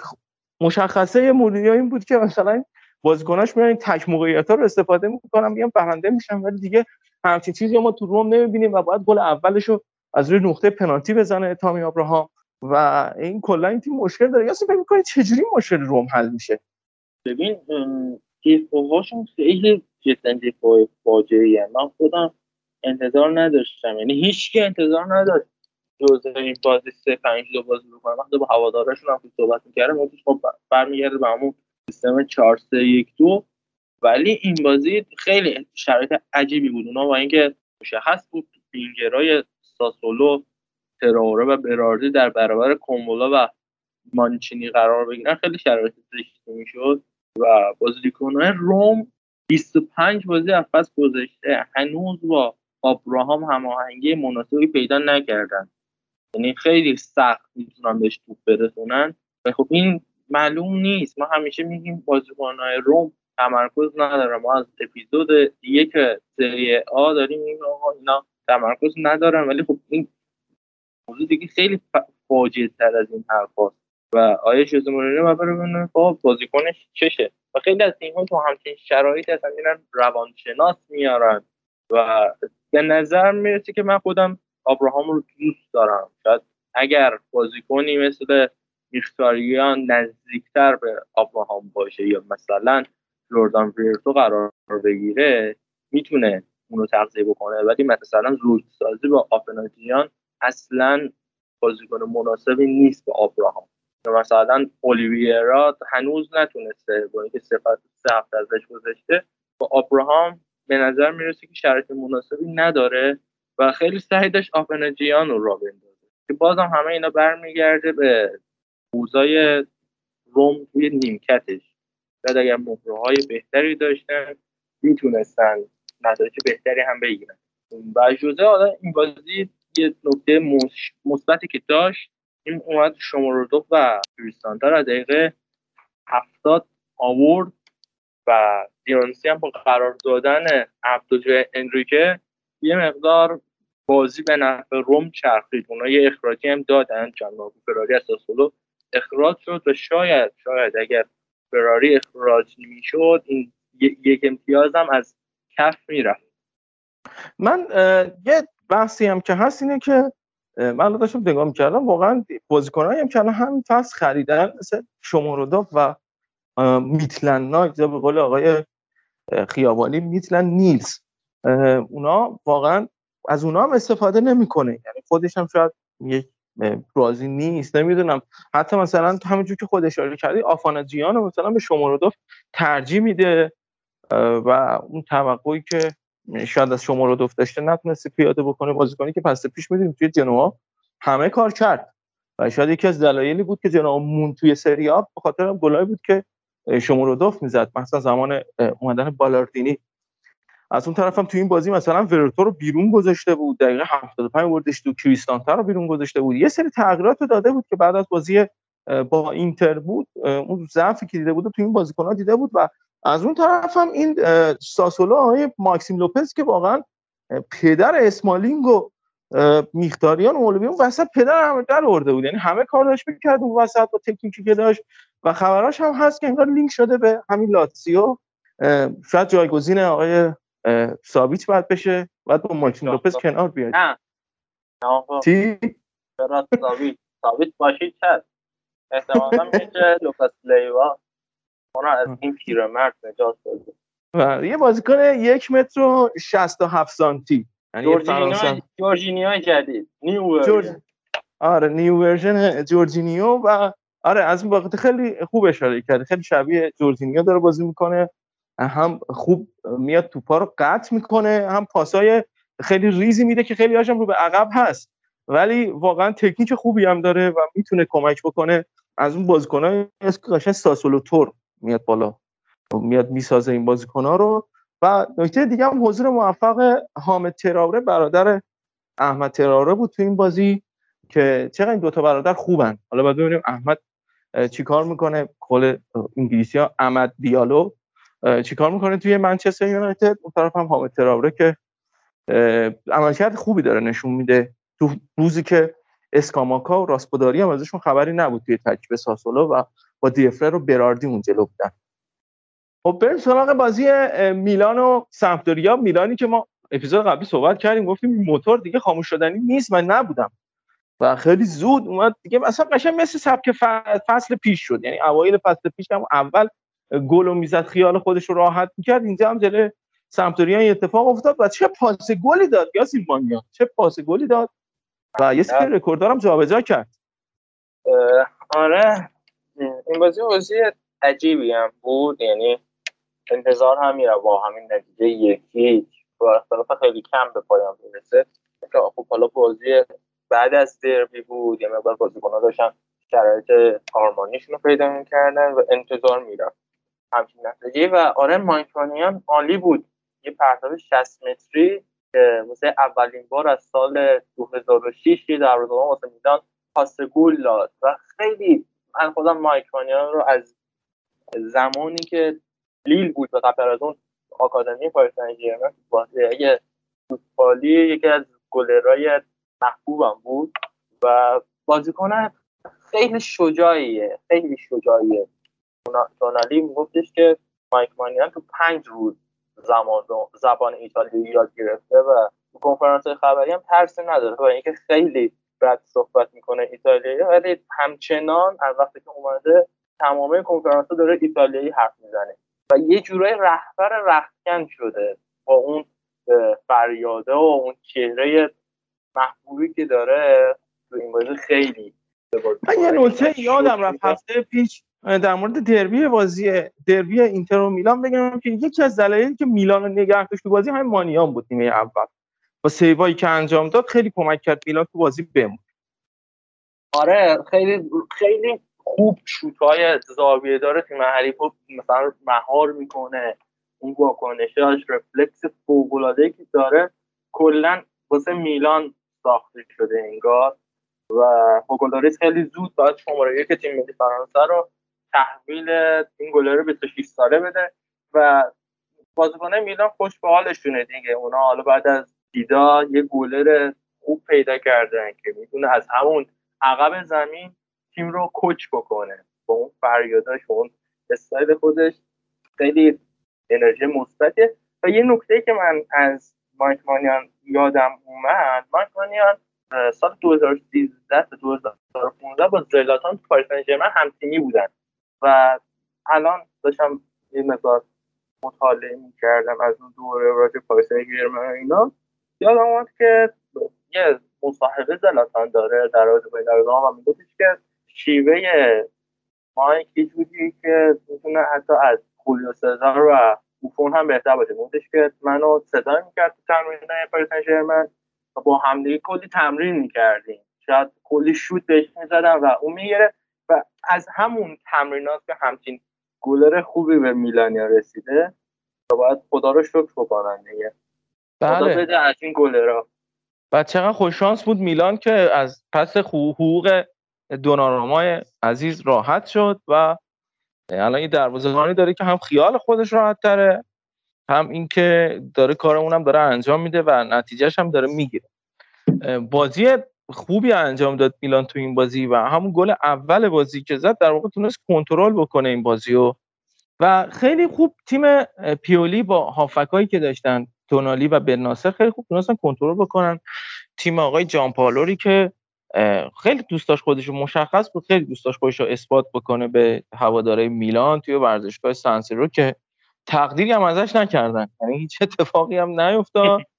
مشخصه مورینیو این بود که مثلا بازیکناش میان تک موقعیت ها رو استفاده می‌کنن میان برنده میشن ولی دیگه همچین چیزی ما تو روم نمی‌بینیم و باید گل اولش رو از روی نقطه پنالتی بزنه تامی ابراهام. و این کلا این تیم مشکل داره. یا فکر می‌کنید چجوری مشکل روم حل میشه؟ ببین دفاعهاشون خیلی جدا دفاع فاجعه من خودم انتظار نداشتم. یعنی هیچ کی انتظار نداشت جز این بازی سه پنج دو بازی بکنم وقتی با هوادارشون هم صحبت می‌کردم. خب برمیگرده به همون سیستم 4 3 1 2 ولی این بازی خیلی شرایط عجیبی بود. اونا با اینکه مشخص بود بینگرای ساسولو تراوره و براردی در برابر کومبولا و مانچینی قرار بگیرن خیلی شرایط زشتی می‌شد و بازیکنان روم 25 بازی از پس گذشته هنوز با آبراهام هماهنگی مناسبی پیدا نکردن. یعنی خیلی سخت می‌تونن بهش توپ برسونن. و خب این معلوم نیست. ما همیشه میگیم بازیکنهای روم تمرکز نداره. ما از اپیزود یک سری آ داریم میگیم آقا اینا تمرکز ندارن. ولی خب این موضوع دیگه خیلی فاجعه تر از این حرف و آیا جوزه مورینیو باید ببینه خب بازیکنش چشه. و خیلی از تیم ها تو همچین شرایطی هستن. میرن روانشناس میارن. و به نظر می‌رسه که من خودم آبراهام رو دوست دارم. شاید اگر بازیکنی مثل میختاریان نزدیکتر به آبراهام باشه یا مثلا جردان ویرتو قرار بگیره می‌تونه اونو تغذیه بکنه. ولی مثلا روز سازی با آفناجیان اصلا بازیکن مناسبی نیست به آبراهام مثلا اولیویرا هنوز نتونسته با اینکه صفت سه هفته ازش گذشته با آبراهام به نظر می‌رسه که شرایط مناسبی نداره و خیلی سعی داشت آفناجیان رو را بندازه. که بازم همه اینا برمیگرده به اوزای روم توی نیمکتش. شاید اگر مهره بهتری داشتن می‌تونستن نتایج بهتری هم بگیرن. و جوزه حالا این بازی یه نکته مثبتی که داشت این اومد شمارودوف و کریستانتا را دقیقه هفتاد آورد و دیونسی هم با قرار دادن عبدو جای انریکه یه مقدار بازی به نفع روم چرخید. اونا یه اخراجی هم دادن جناب فراری از اخراج شد و شاید شاید اگر فراری اخراج می‌شد این یک امتیاز هم از کف می‌رفت. من یه بحثی هم که هست اینه که من داشتم نگاه می‌کردم واقعا بازیکنایی هم که الان همین فصل خریدن مثل شمارودوف و میتلن نایت یا به قول آقای خیابانی میتلن نیلز. اونا واقعا از اونا هم استفاده نمی‌کنه. یعنی خودش هم شاید یک راضی نیست نمی‌دونم. حتی مثلا همینجور که خود اشاره کردی آفاناجیان رو مثلا به شمارودوف ترجیح میده و اون توقعی که شاید از شمارودوف داشته نتونسته پیاده بکنه بازیکنی که پس پیش می‌دونیم توی جنوا همه کار کرد. و شاید یکی از دلایلی بود که جنوا مون توی سری آ به خاطر گلای بود که شمارودوف می‌زد. مثلا زمان اومدن بالاردینی از اون طرف هم تو این بازی مثلا ورتو رو بیرون گذاشته بود دقیقه 75 بردش تو کریستانتا رو بیرون گذاشته بود. یه سری تغییرات رو داده بود که بعد از بازی با اینتر بود اون ضعفی که دیده بود تو این بازیکن‌ها دیده بود و از اون طرف هم این ساسولو آقای ماکسیم لوپز که واقعا پدر اسمالینگ و میختاریان و اون وسط پدر همه در ورده بود. یعنی همه کار داشت می‌کرد اون وسط با تکنیکی که داشت و خبراش هم هست که انگار لینک شده به همین لاتسیو. شاید جایگزین آقای ثابت باید بشه بعد با ماکسیم لوپز کنار بیاد نه. چی؟ ثابت؟ ثابت باشید چه احتمالاً میشه لوکاس لیوا. اونا از این پیرمرد نجات بده و یه بازیکن یک متر و شست و هفت سانتی. یعنی جورجینیو جدید. نیو ورژن. آره new version جورجینیو و آره از این وقت خیلی خوب اشاره کرده خیلی شبیه جورجینیو داره بازی می‌کنه. هم خوب میاد توپا رو قطع می‌کنه هم پاسای خیلی ریزی میده که خیلی هاشم رو به عقب هست. ولی واقعا تکنیک خوبی هم داره و می‌تونه کمک بکنه. از اون بازیکن‌های قشنگ ساسولو تور میاد بالا. میاد می‌سازه این بازیکن‌ها رو. و نکته دیگه هم حضور موفق حامد تراوره برادر احمد تراوره بود تو این بازی که چقدر این دوتا برادر خوبن. حالا باید ببینیم احمد چیکار می‌کنه؟ قول انگلیسی ها احمد دیالو. چیکار می‌کنه توی منچستر یونایتد؟ اون طرف هم حامد تراوره که عملکرد خوبی داره نشون میده. تو روزی که اسکاماکا و راسپوداری هم ازشون خبری نبود توی ترکیب ساسولو و با دیفره رو براردی اون جلو بودن. خب بریم سراغ بازی میلان و سمپدوریا. میلانی که ما اپیزود قبلی صحبت کردیم گفتیم موتور دیگه خاموش شدنی نیست من نبودم. و خیلی زود اومد دیگه مثلا قشنگ مثل سبک فصل پیش شد. یعنی اوایل فصل پیش هم اول گل و می‌زد خیال خودش رو راحت می‌کرد. اینجا هم جلوی سمپدوریا این اتفاق افتاد و چه پاس گلی داد یاسین مانیا چه پاس گلی داد و یه سری رکوردارم جابجا کرد. آره. این بازی بازی عجیبی هم بود. یعنی انتظار هم میره با همین نتیجه یکی با اختلاف خیلی کم به پایان که خب حالا بازی بعد از دربی بود. یه مقدار بازیکن‌ها داشتن شرایط آرمانیشون رو پیدا می‌کردن و انتظار می‌رفت همچین نتیجه و آره مایکانیان عالی بود. یه پرتاب 60 متری که واسه اولین بار از سال 2006 یه دروازه‌بان واسه میدان پاس گل داد. و خیلی من خودم مایکانیان رو از زمانی که لیل بود و قبل از اون آکادمی پاریس ژرمن بازی فوتبالی یکی از گلرای محبوبم بود. و بازیکن خیلی شجاعیه خیلی شجاعیه. تونالی میگفتش که مایک مانیان تو پنج روز زمان زبان ایتالیایی یاد گرفته و تو کنفرانس خبری هم ترسی نداره و اینکه خیلی بد صحبت می‌کنه ایتالیایی. ولی همچنان از وقتی که اومده تمام کنفرانس داره ایتالیایی حرف می‌زنه و یه جورای رهبر رختکن شده با اون فریاده و اون چهره محبوبی که داره تو این بازی خیلی من یه نکته یادم رفت هفته پیش در مورد دربی بازی دربی اینتر و میلان بگم که یکی از دلایلی که میلان رو نگه داشت تو بازی همین مانیان بود نیمه اول. با سیوایی که انجام داد خیلی کمک کرد میلان تو بازی بمون آره خیلی خیلی خوب شوت‌های زاویه داره تیم حریفو مثلا مهار می‌کنه اون واکنشاش رفلکس فوق‌العاده‌ای که داره کلا واسه میلان ساخته شده انگار. و هوگولوریس خیلی زود باید شماره یک تیم ملی فرانسه رو تحویل این گلر 26 ساله بده و بازیکنان میلان خوش به حالشونه دیگه. اونا حالا بعد از دیدا یه گلر خوب پیدا کردن که می‌تونه از همون عقب زمین تیم رو کوچ بکنه. با اون فریاداش و اون استایل خودش خیلی انرژی مثبته. و یه نکته که من از مایک مانیان یادم اومد مایک مانیان سال 2013 تا 2015 با زلاتان تو پاریس سن هم تیمی بودن. و الان داشتم یه مقدار مطالعه می‌کردم از اون دوره راجع پاریس سن اینا. یادم اومد که یه مصاحبه زلاتان داره در رابطه با و میگفتش که شیوه مایک یه که می‌تونه حتی از خولیو سزار و بوفون هم بهتر باشه. گفتش که منو صدا می‌کرد تو تمرین پاریس سن و با همدیگه کلی تمرین می‌کردیم. شاید کلی شوت بهش می‌زدم و اون می‌گیره و از همون تمرینات که همچین گلر خوبی به میلانیا رسیده و باید خدا رو شکر بکنن دیگه. خدا بله. بده از این گلرها و چقدر خوششانس بود میلان که از پس حقوق دونارامای عزیز راحت شد و الان یه دروازه‌بانی داره که هم خیال خودش راحت تره هم اینکه داره کارمون هم داره انجام میده و نتیجهش هم داره می‌گیره. بازی خوبی انجام داد میلان تو این بازی و همون گل اول بازی که زد در واقع تونست کنترل بکنه این بازی رو و خیلی خوب تیم پیولی با هافکایی که داشتن تونالی و بناسر خیلی خوب تونستن کنترل بکنن. تیم آقای جان پالوری که خیلی دوست داشت خودش مشخص بود خیلی دوست داشت خودش رو اثبات بکنه به هواداره میلان توی ورزشگاه سانسیرو که تقدیری هم ازش نکردن. یعنی هیچ اتفاقی هم نیفتاد.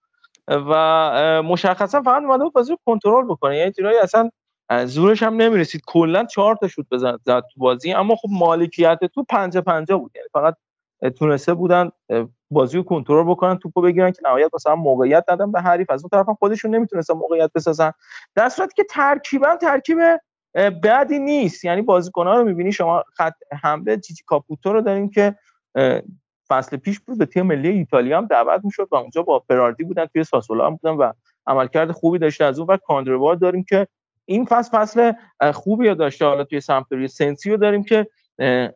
و مشخصا فقط اومده بود بازی رو کنترل بکنه. یعنی جورایی اصلا زورش هم نمی‌رسید. کلا چهار تا شوت بزن زد تو بازی. اما خب مالکیت تو 50 50 بود. یعنی فقط تونسته بودن بازی رو کنترل بکنن توپو بگیرن که نهایت مثلا موقعیت ندن به حریف. از اون طرف هم خودشون نمی‌تونستن موقعیت بسازن. در صورتی که ترکیبا ترکیب بدی نیست. یعنی بازیکن‌ها رو می‌بینی شما خط حمله جیجی کاپوتو رو داریم که فصل پیش بود به تیم ملی ایتالیا هم دعوت می‌شد و اونجا با براردی بودن توی ساسولا هم بودن و عملکرد خوبی داشته از اون و کاندروا رو داریم که این فصل فصل خوبی داشته. حالا توی سمپدوریا سنسی رو داریم که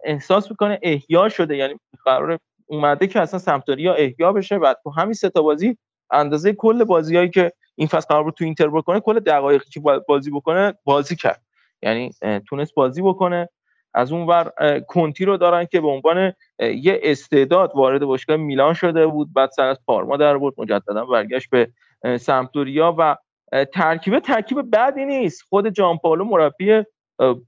احساس می‌کنه احیا شده. یعنی قرار اومده که اصلا سمپدوریا احیا بشه و تو همین سه بازی اندازه کل بازیایی که این فصل قرار بود تو اینتر بکنه کل دقایقی که بازی بکنه بازی کرد. یعنی تونست بازی بکنه. از اون ور کنتی رو دارن که به عنوان یه استعداد وارد باشگاه میلان شده بود بعد سر از پارما در بود مجددا برگشت به سمپدوریا و ترکیب ترکیب بدی نیست. خود جان پاولو مربی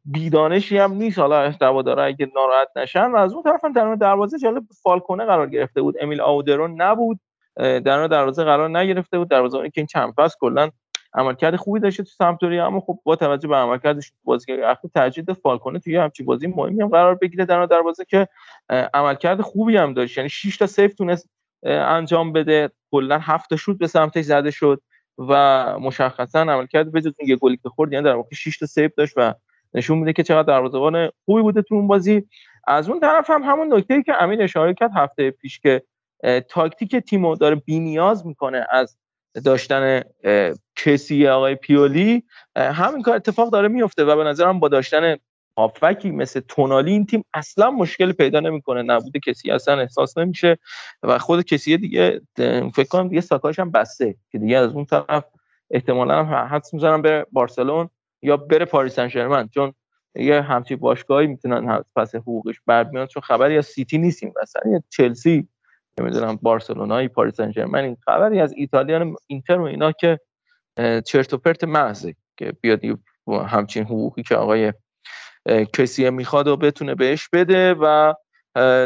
بیدانشی هم نیست. حالا داره اگه ناراحت نشن. و از اون طرف هم در دروازه جالب فالکونه قرار گرفته بود. امیل آودرون نبود. در دروازه قرار نگرفته بود. دروازه که این چند فصل کلا عملکرد خوبی داشته تو سمپدوریا اما خب با توجه به عملکردش بازی اخیر تجدید فالکونه توی همچین بازی مهمی هم قرار بگیره در دروازه که عملکرد خوبی هم داشت. یعنی 6 تا سیف تونست انجام بده. کلا 7 شوت به سمتش زده شد و مشخصا عملکرد به جز یه گلی که خورد یعنی در واقع 6 تا سیف داشت و نشون میده که چقدر دروازه‌بان خوبی بوده تو اون بازی. از اون طرف هم همون نکته‌ای که امین اشاره کرد هفته پیش که تاکتیک تیمو داره بینیاز می‌کنه از داشتن کسی آقای پیولی. همین کار اتفاق داره میفته و به نظرم با داشتن هافکی مثل تونالی این تیم اصلا مشکل پیدا نمی‌کنه. نبوده کسی اصلا احساس نمیشه و خود کسی دیگه فکر کنم دیگه ساکاش هم بسته که دیگه از اون طرف احتمالا هم حدس می‌ذارم به بارسلون یا بره پاریس سن چون یه همچی باشگاهی می‌تونن پس حقوقش برمیاد چون خبری از سیتی نیستیم مثلا یه چلسی نمی‌دونم بارسلونای پاریس سن ژرمن خبری از ایتالیان اینتر و اینا که چرت و پرت محضه که بیاد همچین حقوقی که آقای کسی می‌خواد و بتونه بهش بده و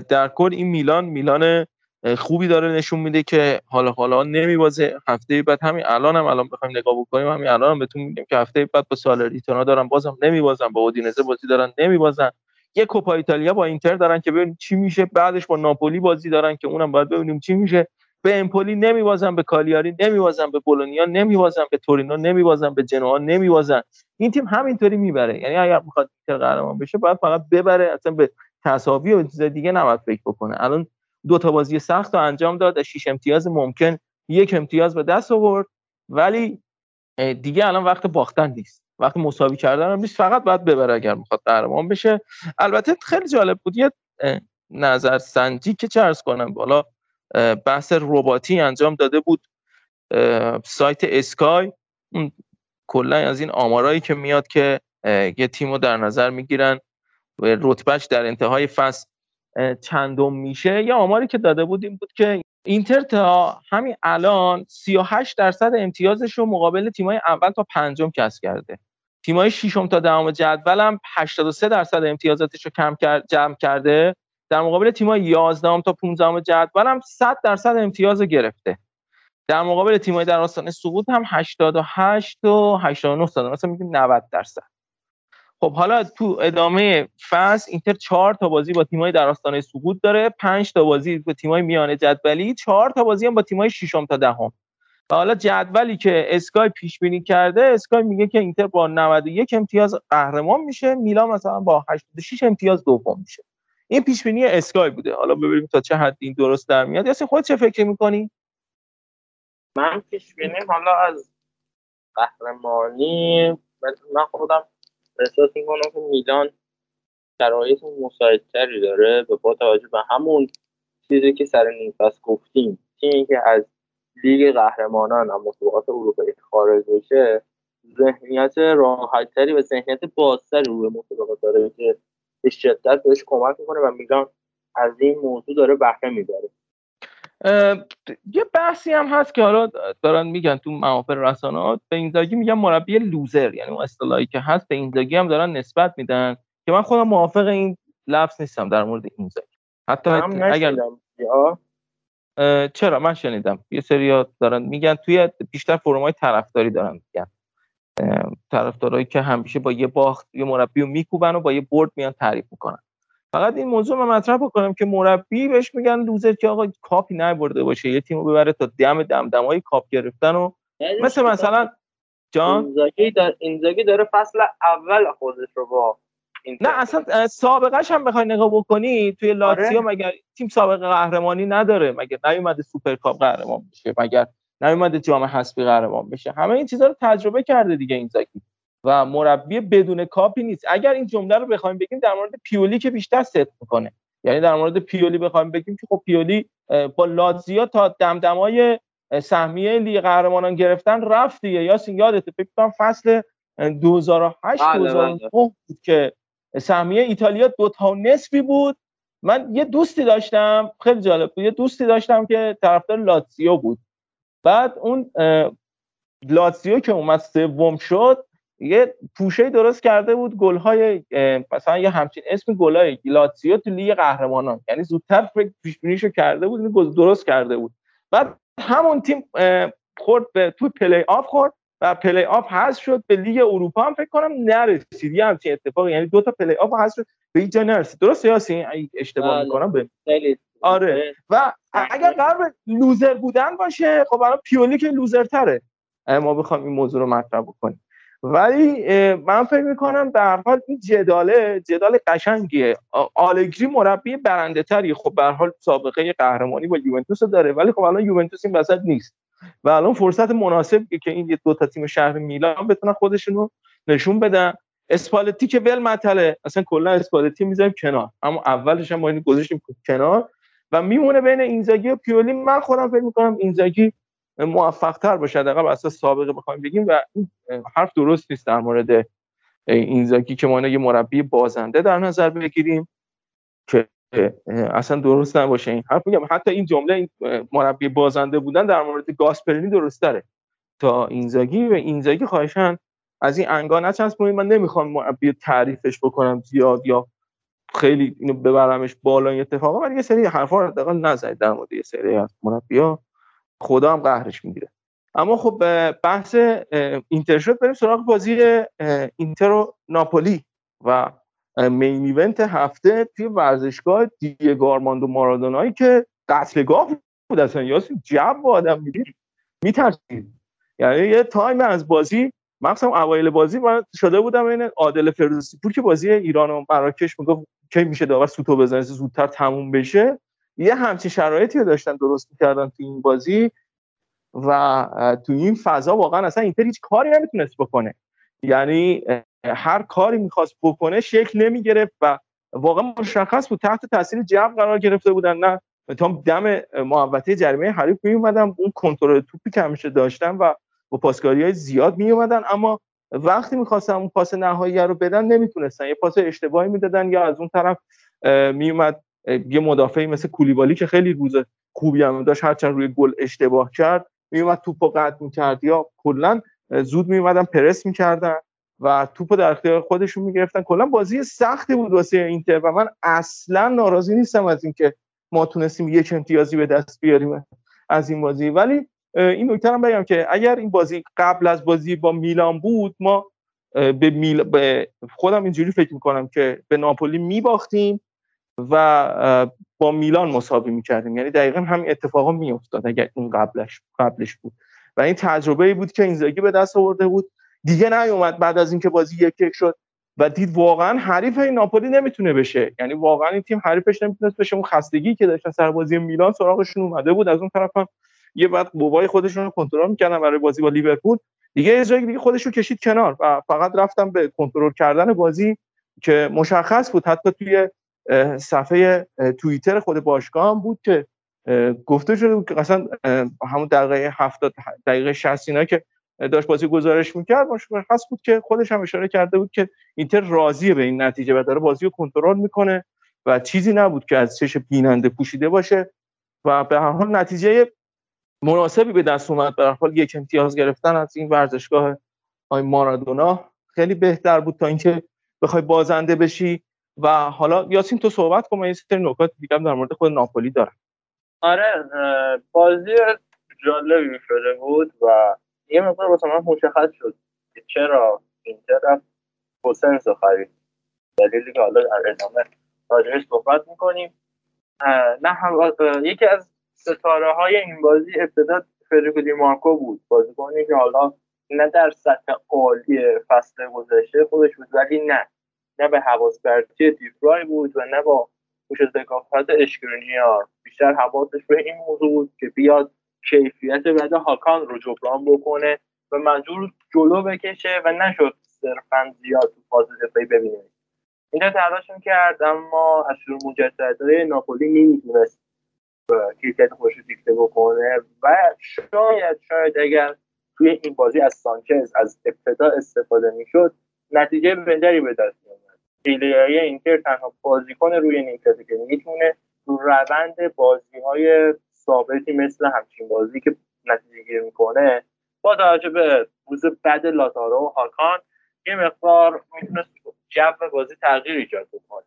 در کل این میلان میلان خوبی داره نشون میده که حالا حالا نمیبازه. هفته بعد همین الان هم الان بخوایم نگاه بکنیم همین الان هم بهتون میگم که هفته بعد با سالریتانا دارن بازم نمیبازن با اودینزه بازی دارن نمیبازن. یه کوپا ایتالیا با اینتر دارن که ببینیم چی میشه. بعدش با ناپولی بازی دارن که اونم باید ببینیم چی میشه. به امپولی نمیبازن به کالیاری نمیبازن به بولونیا نمیبازن به تورینو نمیبازن به جنوا نمیبازن این تیم همینطوری می‌بره. یعنی اگر می‌خواد اینتر قهرمان بشه باید فقط ببره اصلا به تساوی و چیز دیگه نباید فکر بکنه. الان دو تا بازی سخت رو انجام داد. از شش امتیاز ممکن یک امتیاز به دست آورد. ولی دیگه الان وقت باختن نیست. وقت مساوی کردن هم نیست فقط باید ببره اگر می‌خواد قهرمان بشه. البته خیلی جالب بود یه نظر سنجی که چرس کنم بالا بحث رباتی انجام داده بود سایت اسکای. کلا از این آمارایی که میاد که یه تیم رو در نظر می‌گیرن و رتبهش در انتهای فصل چندم میشه. یه آماری که داده بود این بود که اینتر تا همین الان 38 درصد امتیازش رو مقابل تیمای اول تا پنجم کسب کرده. تیمای ششم تا دهم جدول هم 83 درصد امتیازاتش رو کم کرد جمع کرده. در مقابل تیمای 11 تا 15 جدول هم 100 درصد امتیاز رو گرفته. در مقابل تیمای در آستانه سقوط هم 88 و 89 تا مثلا میگیم 90 درصد. خب حالا تو ادامه فصل اینتر چهار تا بازی با تیمای در آستانه سقوط داره. 5 تا بازی با تیمای میانه جدولی. 4 تا بازی هم با تیمای ششم تا دهم. و حالا جدولی که اسکای پیش بینی کرده اسکای میگه که اینتر با 91 امتیاز قهرمان میشه میلان مثلا با 86 امتیاز دوم میشه. این پیش بینی اسکای بوده. حالا ببینیم تا چه حد این درست در میاد. یاسین خود چه فکر می‌کنی؟ من پیش بینی حالا از قهرمانی من خودم احساس می‌کنم که میلان شرایط مساعدتری داره. به با توجه به همون چیزی که سر نیم گفتیم تیمی که از لیگ قهرمانان هم مسابقات اروپایی خارج بشه ذهنیت راحتتری و ذهنیت بازتری روی مسابقات داره که به شدت بهش کمک می‌کنه و میلان از این موضوع داره بهره می‌بره. یه بحثی هم هست که حالا دارن میگن تو محافل رسانات به اینزاگی میگن مربی loser یعنی اون اصطلاحی که هست به اینزاگی هم دارن نسبت میدن که من خودم موافق این لفظ نیستم در مورد اینزاگی حتی اگر چرا؟ من شنیدم. یه سری دارن میگن توی بیشتر forum های طرفداری دارن میگن. طرفدارایی که همیشه با یه باخت یه مربی رو میکوبن و با یه برد میان تعریف می‌کنن. فقط این موضوع من مطرح بکنم که مربی بهش میگن loser که آقا کاپی نبرده باشه یه تیمو ببره تا دم دمدمای کاپ گرفتن و مثل مثلا جان؟ اینزاگی داره, اینزاگی داره فصل اول خودش رو با نه اصلا سابقهش هم بخوای نگاه بکنی توی لاتزیو مگر تیم سابقه قهرمانی نداره مگر نیومده سوپرکاپ قهرمان بشه مگر نیومده جام حذفی قهرمان بشه. همه این چیزها رو تجربه کرده دیگه اینزاگی و مربی بدون کاپی نیست. اگر این جمله رو بخوایم بگیم در مورد پیولی که بیشتر صدق می‌کنه. یعنی در مورد پیولی بخوایم بگیم که خب پیولی با لاتزیا تا دمدمای سهمیه لیگ قهرمانان گرفتن رفت دیگه. یا یادت فکر کنم فصل 2008 2009 بود که سهمیه ایتالیا دو تا نصفی بود. من یه دوستی داشتم خیلی جالب بود. یه دوستی داشتم که طرفدار لاتزیو بود. بعد اون لاتزیو که اومد سوم شد یه پوشه درست کرده بود گل‌های مثلا یه همچین اسم گل‌های لاتزیو تو لیگ قهرمانان. یعنی زودتر فکر پیش کرده بود درست کرده بود. بعد همون تیم خورد به تو پلی آف خورد. و پلی آف حذف شد به لیگ اروپا هم فکر کنم نرسید. یه همچین اتفاقی یعنی دو تا پلی آف حذف شد به اینجا نرسید. درست یاسین اشتباه می‌کنم به آره. و اگر قرار loser بودن باشه خب برای پیولی که loser تره. ما بخوام این موضوع رو مطرح بکنیم. ولی من فکر می‌کنم به هر حال این جداله جدال قشنگیه. آلگری مربی برنده تری خب به هر حال سابقه قهرمانی با یوونتوس داره. ولی خب الان یوونتوس این وسط نیست. و الان فرصت مناسبی که این دو تا تیم شهر میلان بتونن خودشون رو نشون بدن. اسپالتی که ول مطله اصلا کلا اسپالتی می‌ذاریم کنار. اما اولش هم ما اینو گذاشتیم کنار و میمونه بین اینزاگی و پیولی. من خودم فکر می‌کنم اینزاگی موفق تر باشه. حداقل اساس سابقه بخوایم بگیم و این حرف درست نیست در مورد اینزاگی که ما یه مربی بازنده در نظر بگیریم که اصلا درست نباشه این حرف. میگم حتی این جمله این مربی بازنده بودن در مورد گاسپرینی درست داره تا اینزاگی و اینزاگی خواهشان از این انگا نچسبونید. من نمی‌خوام مربی تعریفش بکنم زیاد یا خیلی اینو ببرمش بالا این اتفاقا ولی یه سری حرفا رو حداقل نزنید در مورد یه سری از مربی‌ها. خدا هم قهرش می‌گیره. اما خب بحث اینتر شد. بریم سراغ بازی اینتر و ناپولی و main event هفته توی ورزشگاه دیگو آرماندو مارادونایی که قتلگاه بود اصلا. یا جب آدم میترسید. یعنی یه time از بازی مخصوصا اوایل بازی من شده بودم این عادل فردوسی پور که بازی ایران و مراکش می‌گفت کی میشه داور سوتو بزنه زودتر تموم بشه. یه همچین شرایطی رو داشتن درست می‌کردن تو این بازی. و تو این فضا واقعا اصلا اینتر هیچ کاری نمی‌تونست بکنه. یعنی هر کاری می‌خواست بکنه شکل نمی‌گرفت و واقعا مشخص بود تحت تاثیر جو قرار گرفته بودن. نه تا دم محوطه جریمه حریف می اومدن اون کنترل توپی که همیشه داشتن و با پاسکاری های زیاد می اومدن اما وقتی می‌خواستن اون پاس نهایی رو بدن نمی‌تونستن. یه پاس اشتباهی می‌دادن یا از اون طرف میومد یه مدافعی مثل کولیبالی که خیلی روز خوبی هم داشت هرچند روی گل اشتباه کرد میومد توپو قطع می‌کرد یا کلا زود میومدن پرس می‌کردن. و توپو در اختیار خودشون می‌گرفتن. کلا بازی سختی بود واسه اینتر و من اصلا ناراضی نیستم از اینکه ما تونستیم یک امتیازی به دست بیاریم از این بازی. ولی این نکته هم بگم که اگر این بازی قبل از بازی با میلان بود ما به, میل... به خودم اینجوری فکر می‌کنم که به ناپولی میباختیم و با میلان مساوی می‌کردیم. یعنی دقیقا همین اتفاقا میافتاد اگر این قبلش قبلش بود. و این تجربه بود که اینزاگی به دست آورده بود. دیگه نیومد بعد از اینکه بازی یک یک شد و دید واقعا حریف این ناپولی نمی‌تونه بشه. یعنی واقعا این تیم حریفش نمی‌تونه بشه. اون خستگی که داشتن سر بازی میلان سراغشون اومده بود. از اون طرف هم یه بعد بوبای خودشون رو کنترل می‌کردن برای بازی با لیورپول. دیگه از جایی دیگه خودش رو کشید کنار و فقط رفتم به کنترل کردن بازی که مشخص بود. حتی توی صفحه توییتر خود باشگاه هم بود که گفته شده بود که مثلا همون دقیقه 70 دقیقه 60 اینا که داشت بازی گزارش می‌کرد مشخص بود که خودش هم اشاره کرده بود که اینتر راضیه به این نتیجه و داره بازی رو کنترل می‌کنه و چیزی نبود که از چش بیننده پوشیده باشه و به هر حال نتیجه مناسبی به دست اومد. به هر حال یک امتیاز گرفتن از این ورزشگاه های مارادونا. خیلی بهتر بود تا اینکه بخوای بازنده بشی. و حالا یاسین تو صحبت کن. من سری نکات دیگه در مورد خود ناپولی دارم. آره بازی جالبی شده بود و یه مقدار واسه من مشخص شد. که چرا اینتر رفت؟ رو خرید. دلیلی که حالا در ادامه راجعش صحبت می‌کنیم. نه هم یکی از ستاره های این بازی ابتدا فدریکو دی مارکو بود. بازیکنی که حالا نه در سطح عالی فصل گذشته خودش بود ولی نه. نه به حواس پرتی دیفرای بود و نه با پوش ذکافت اشکرینیار بیشتر حواسش به این موضوع بود که بیاد کیفیت بعد هاکان رو جبران بکنه و منظور جلو بکشه و نشد صرفا زیاد تو فاز دفاعی ببینیم اینجا تلاش می‌کرد اما از شروع مجددهای ناپولی نمی‌تونست کیفیت خوش رو دیکته بکنه و شاید شاید اگر توی این بازی از سانچز از ابتدا استفاده می‌شد نتیجه بهتری به دست میومد ایلیای اینتر تنها بازیکن روی نیمکتی که می‌تونه تو روند بازی های ثابتی مثل همچین بازی که نتیجه گیر می‌کنه با توجه به روز بد لاتارو و هاکان یه مقدار می‌تونست جو بازی تغییر ایجاد بکنه.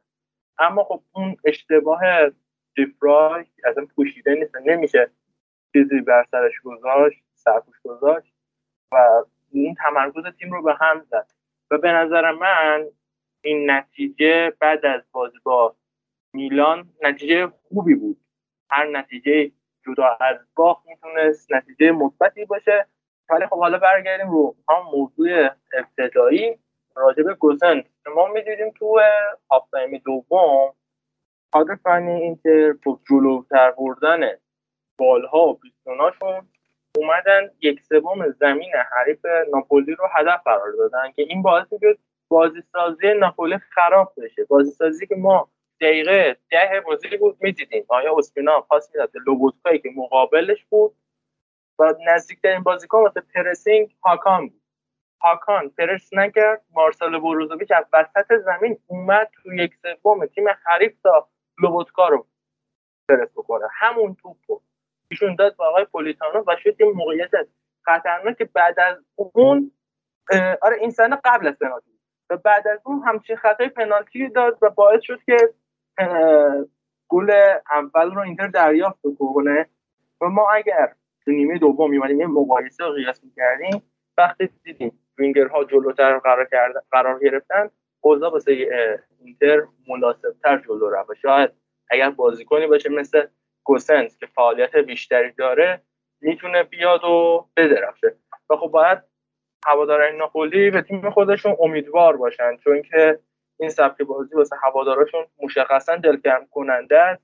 اما خب اون اشتباه دیفرای اصلا پوشیده نیست نمیشه چیزی بر سرش گذاشت سرپوش گذاشت و این تمرکز تیم رو به هم زد. و به نظر من این نتیجه بعد از بازی با میلان نتیجه خوبی بود. هر نتیجه جدا از باخت می‌تونست نتیجه مثبتی باشه. ولی خب حالا برگردیم رو هم موضوع ابتدایی. راجع به گوزن ما می‌دیدیم تو هاف دوم کادر فنی اینتر با جلوتر بردن بالها و پیستوناشون اومدن یک سوم زمین حریف ناپولی رو هدف قرار دادن که این باعث می‌شد بازی سازی ناپولی خراب بشه. بازی سازی که ما دقیقه ده بازی بود می‌دیدیم. آیا اسپینا پاس می‌داد لوبوتکایی که مقابلش بود؟ و نزدیکترین بازیکن واسه پرسینگ هاکان بود. هاکان پرس نکرد. مارسل بروزوویچ از وسط زمین اومد تو یک سوم تیم حریف تا لوبوتکا رو پرس بکنه. همون توپ رو ایشون داد به آقای پولیتانو و شد یه موقعیت خطرناک بعد از اون آره این سنه قبل از پنالتی و بعد از اون همچین خطای پنالتی داد و باعث شد که گل اول رو اینتر دریافت بکنه. و ما اگر تو نیمه دوم میمانیم یه مقایسه قیاس می‌کردیم وقتی دیدیم وینگرها جلوتر قرار کردن قرار گرفتن اوضاع واسه اینتر مناسبتر جلو رفت. شاید اگر بازیکنی باشه مثل گوسنس که فعالیت بیشتری داره می‌تونه بیاد و بدرخشه. و خب باید هواداران ناپولی به تیم خودشون امیدوار باشن چون که این سبک بازی واسه هواداراشون مشخصا دلگرم کننده است.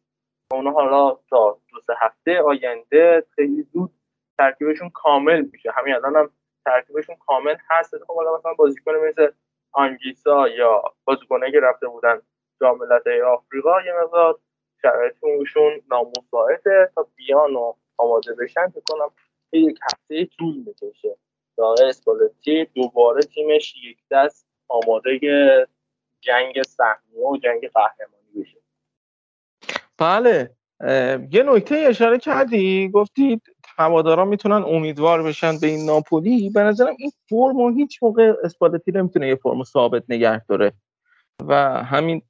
و اونا حالا تا دو سه هفته آینده خیلی زود ترکیبشون کامل میشه. همین الان هم ترکیبشون کامل هست. خب حالا مثلا بازیکن مثل آنگیسا یا بازیکنایی که رفته بودن جام آفریقا یه مقدار شرایطشون نامساعده تا بیان و آماده بشن. فکر کنم یک هفته طول می‌کشه. تا اسپالتی دوباره تیمش یک دست آماده جنگ سهمیه و جنگ قهرمانی بشه. بله یه نکته اشاره کردی گفتی هوادارا می‌تونن امیدوار بشن به این ناپولی. به نظرم این فرم هیچ موقع اسپالتی نمی‌تونه یه فرم ثابت نگه داره. و همین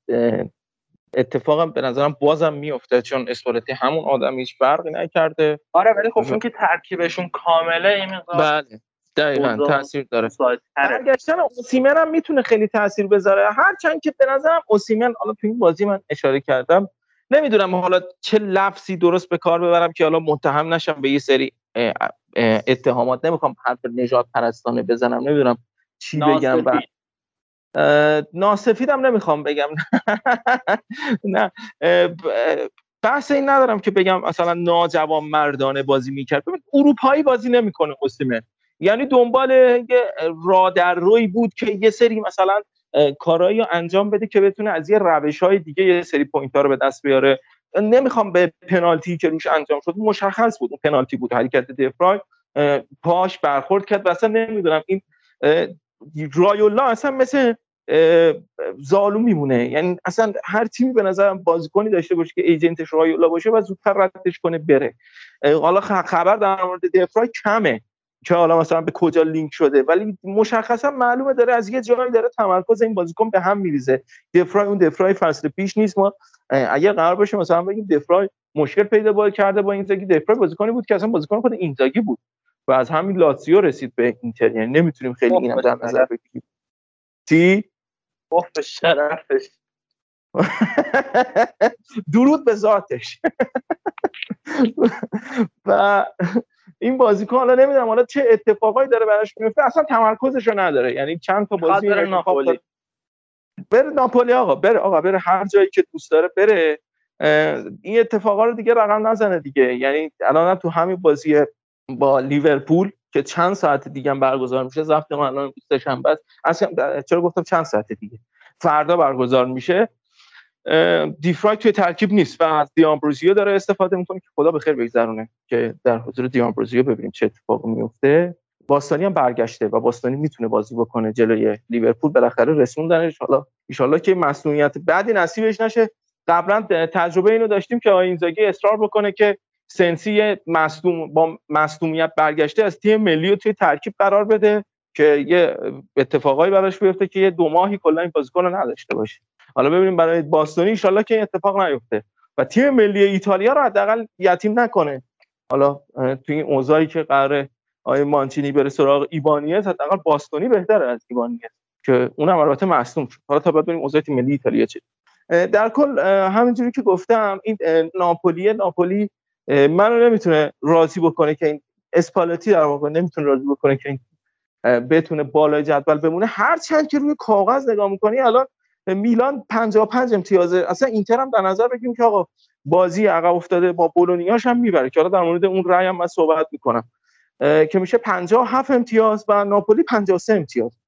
اتفاقم به نظرم بازم میفته چون اسپالتی همون آدم هیچ فرقی نکرده. آره ولی خب چون که ترکیبشون کامله این بله. دقیقا تاثیر داره. برگشتن اوسیمن هم می‌تونه خیلی تاثیر بذاره. هرچند که به نظرم اوسیمن حالا تو این بازی من اشاره کردم نمی‌دونم حالا چه لفظی درست به کار ببرم که حالا متهم نشم به یه سری اتهامات. نمی‌خوام حرف نجات پرستانه بزنم نمی‌دونم چی بگم ناسفیدم نمی‌خوام بگم. نه بحث این ندارم که بگم مثلا ناجوان مردانه بازی می‌کرد. ببین اروپایی بازی نمی‌کنه اوسیمن. یعنی دنبال یه را در روی بود که یه سری مثلا کارایی رو انجام بده که بتونه از یه روش های دیگه یه سری point ها رو به دست بیاره. نمی‌خوام به پنالتی که روش انجام شد مشخص بود اون پنالتی بود حرکت دفرای پاش برخورد کرد و اصلا نمی‌دونم این رایولا اصلا مثل زالو میمونه. یعنی اصلا هر تیمی به نظرم بازیکنی داشته باشه که ایجنتش رایولا باشه و زودتر ردش کنه بره. حالا خبر در مورد دفرای کمه. که حالا مثلا به کجا لینک شده. ولی مشخصا معلومه داره از یه جایی داره تمرکز این بازیکن به هم میریزه. دفرای اون دفرای فصل پیش نیست. ما اگر قرار باشه مثلا بگیم دفرای مشکل پیدا با کرده با اینزاگی دفرای بازیکنی بود که اصلا بازیکن خود اینزاگی بود و از همین لاتزیو رسید به اینتر. یعنی نمی‌تونیم خیلی اینم در نظر بگیریم. چی؟ به شرفش. درود به ذاتش. و این بازیکن حالا نمی‌دونم حالا چه اتفاقایی داره براش میفته اصلا تمرکزش رو نداره. یعنی چند تا بازی بره ناپولی. بره ناپولی آقا بره آقا بره هر جایی که دوست داره بره. این اتفاقا رو دیگه رقم نزنه دیگه. یعنی الان تو همین بازی با لیورپول که چند ساعت دیگه هم برگزار میشه ضبط ما الان سه‌شنبه است اصلا چرا گفتم چند ساعت دیگه؟ فردا برگزار میشه. دیفرای توی ترکیب نیست و از دیامبروزیو داره استفاده می‌کنه که خدا به خیر بگذرونه که در حضور دیامبروزیو ببینیم چه اتفاقی میفته باستانی هم برگشته و باستانی می‌تونه بازی بکنه جلوی لیورپول. بالاخره رسوندنش حالا ان که مسئولیت بعدی نصیبش نشه. قبلا تجربه اینو داشتیم که آینزاگی اصرار بکنه که سنسی مصدوم با مصدومیت برگشته از تیم ملی توی ترکیب قرار بده که یه اتفاقایی براش بیفته که یه دو ماهی کلا این بازیکن رو نداشته باشه. حالا ببینیم برای باستونی ان که این اتفاق نیفته. و تیم ملی ایتالیا رو حداقل یتیم نکنه. حالا توی این اوضاعی که قراره آقای مانچینی بره سراغ ایبانیز حداقل باستونی بهتره از ایبانیز که اونم البته مصدوم شد. حالا تا بعد ببینیم اوضاع تیم ملی ایتالیا چه. در کل همینجوری که گفتم این ناپولی ناپولی منو نمی‌تونه راضی بکنه که این اسپالتی در واقع نمی‌تونه راضی بکنه که این بتونه بالای جدول بمونه. هر چند که روی کاغذ نگاه می‌کنی الان میلان 55 امتیازه اصلا اینتر هم در نظر بگیریم که آقا بازی عقب افتاده با بولونیاش هم می‌بره. که حالا در مورد اون رأی هم من صحبت می‌کنم. که میشه 57 امتیاز و ناپولی 53 امتیاز.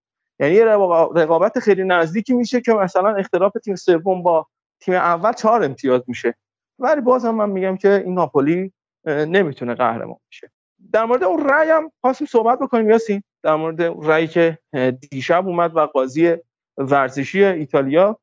یعنی رقابت خیلی نزدیکی میشه که مثلا اختلاف تیم سوم با تیم اول 4 امتیاز میشه. ولی بازم من میگم که این ناپولی نمی‌تونه قهرمان بشه. در مورد اون رأی هم خواستیم صحبت بکنیم یاسین. در مورد رأی که دیشب اومد و قاضی ورزشی ایتالیا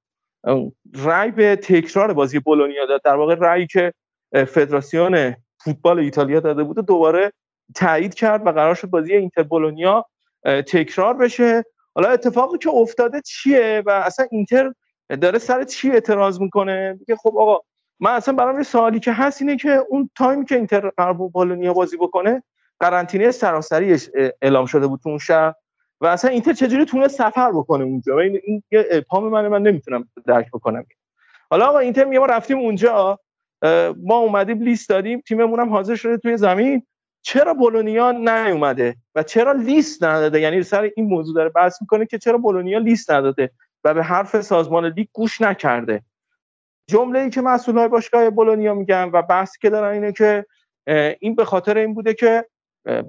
رأی به تکرار بازی بولونیا داد. در واقع رأی که فدراسیون فوتبال ایتالیا داده بود دوباره تایید کرد و قرار شد بازی اینتر بولونیا تکرار بشه. حالا اتفاقی که افتاده چیه و اصلا اینتر داره سر چی اعتراض می‌کنه؟ میگه خب آقا من اصلا برام یه سوالی که هست اینه که اون تایمی که اینتر قرار بالونیا بازی بکنه قرنطینه سراسریش اعلام شده بود تو اون شهر. و اصلا اینتر چجوری تونه سفر بکنه اونجا؟ این, این یه ابهام من من نمی‌تونم درک بکنم. حالا آقا اینتر میگه ما رفتیم اونجا ما اومدیم لیست دادیم تیممون هم حاضر شده توی زمین. چرا بولونیا نیومده؟ و چرا لیست نداده؟ یعنی سر این موضوع داره بحث می‌کنه که چرا بولونیا لیست نداده و به حرف سازمان لیگ گوش نکرده. جمله ای که مسئول های باشگاه بولونیا میگن و بحثی که دارن اینه که این به خاطر این بوده که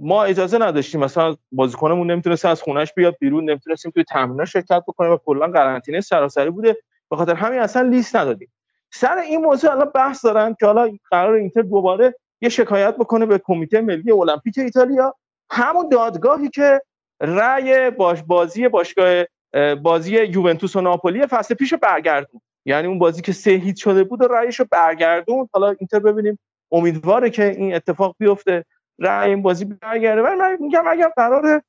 ما اجازه نداشتیم. مثلا بازیکنمون نمی‌تونست از خونش بیاد بیرون نمی‌تونستیم توی تمرین شرکت بکنیم و کلا قرنطینه سراسری بوده. به خاطر همین اصلا لیست ندادیم. سر این موضوع الان بحث دارن که حالا قرار اینتر دوباره یه شکایت بکنه به کمیته ملی المپیک ایتالیا. همون دادگاهی که رأی باش بازی باشگاه بازی یوونتوس و ناپولی فصل پیش برگردون. یعنی اون بازی که سه هیچ شده بود و رأیشو برگردون. حالا اینتر ببینیم. امیدواره که این اتفاق بیفته. رأی این بازی برگرده. ولی من میگم اگر قرار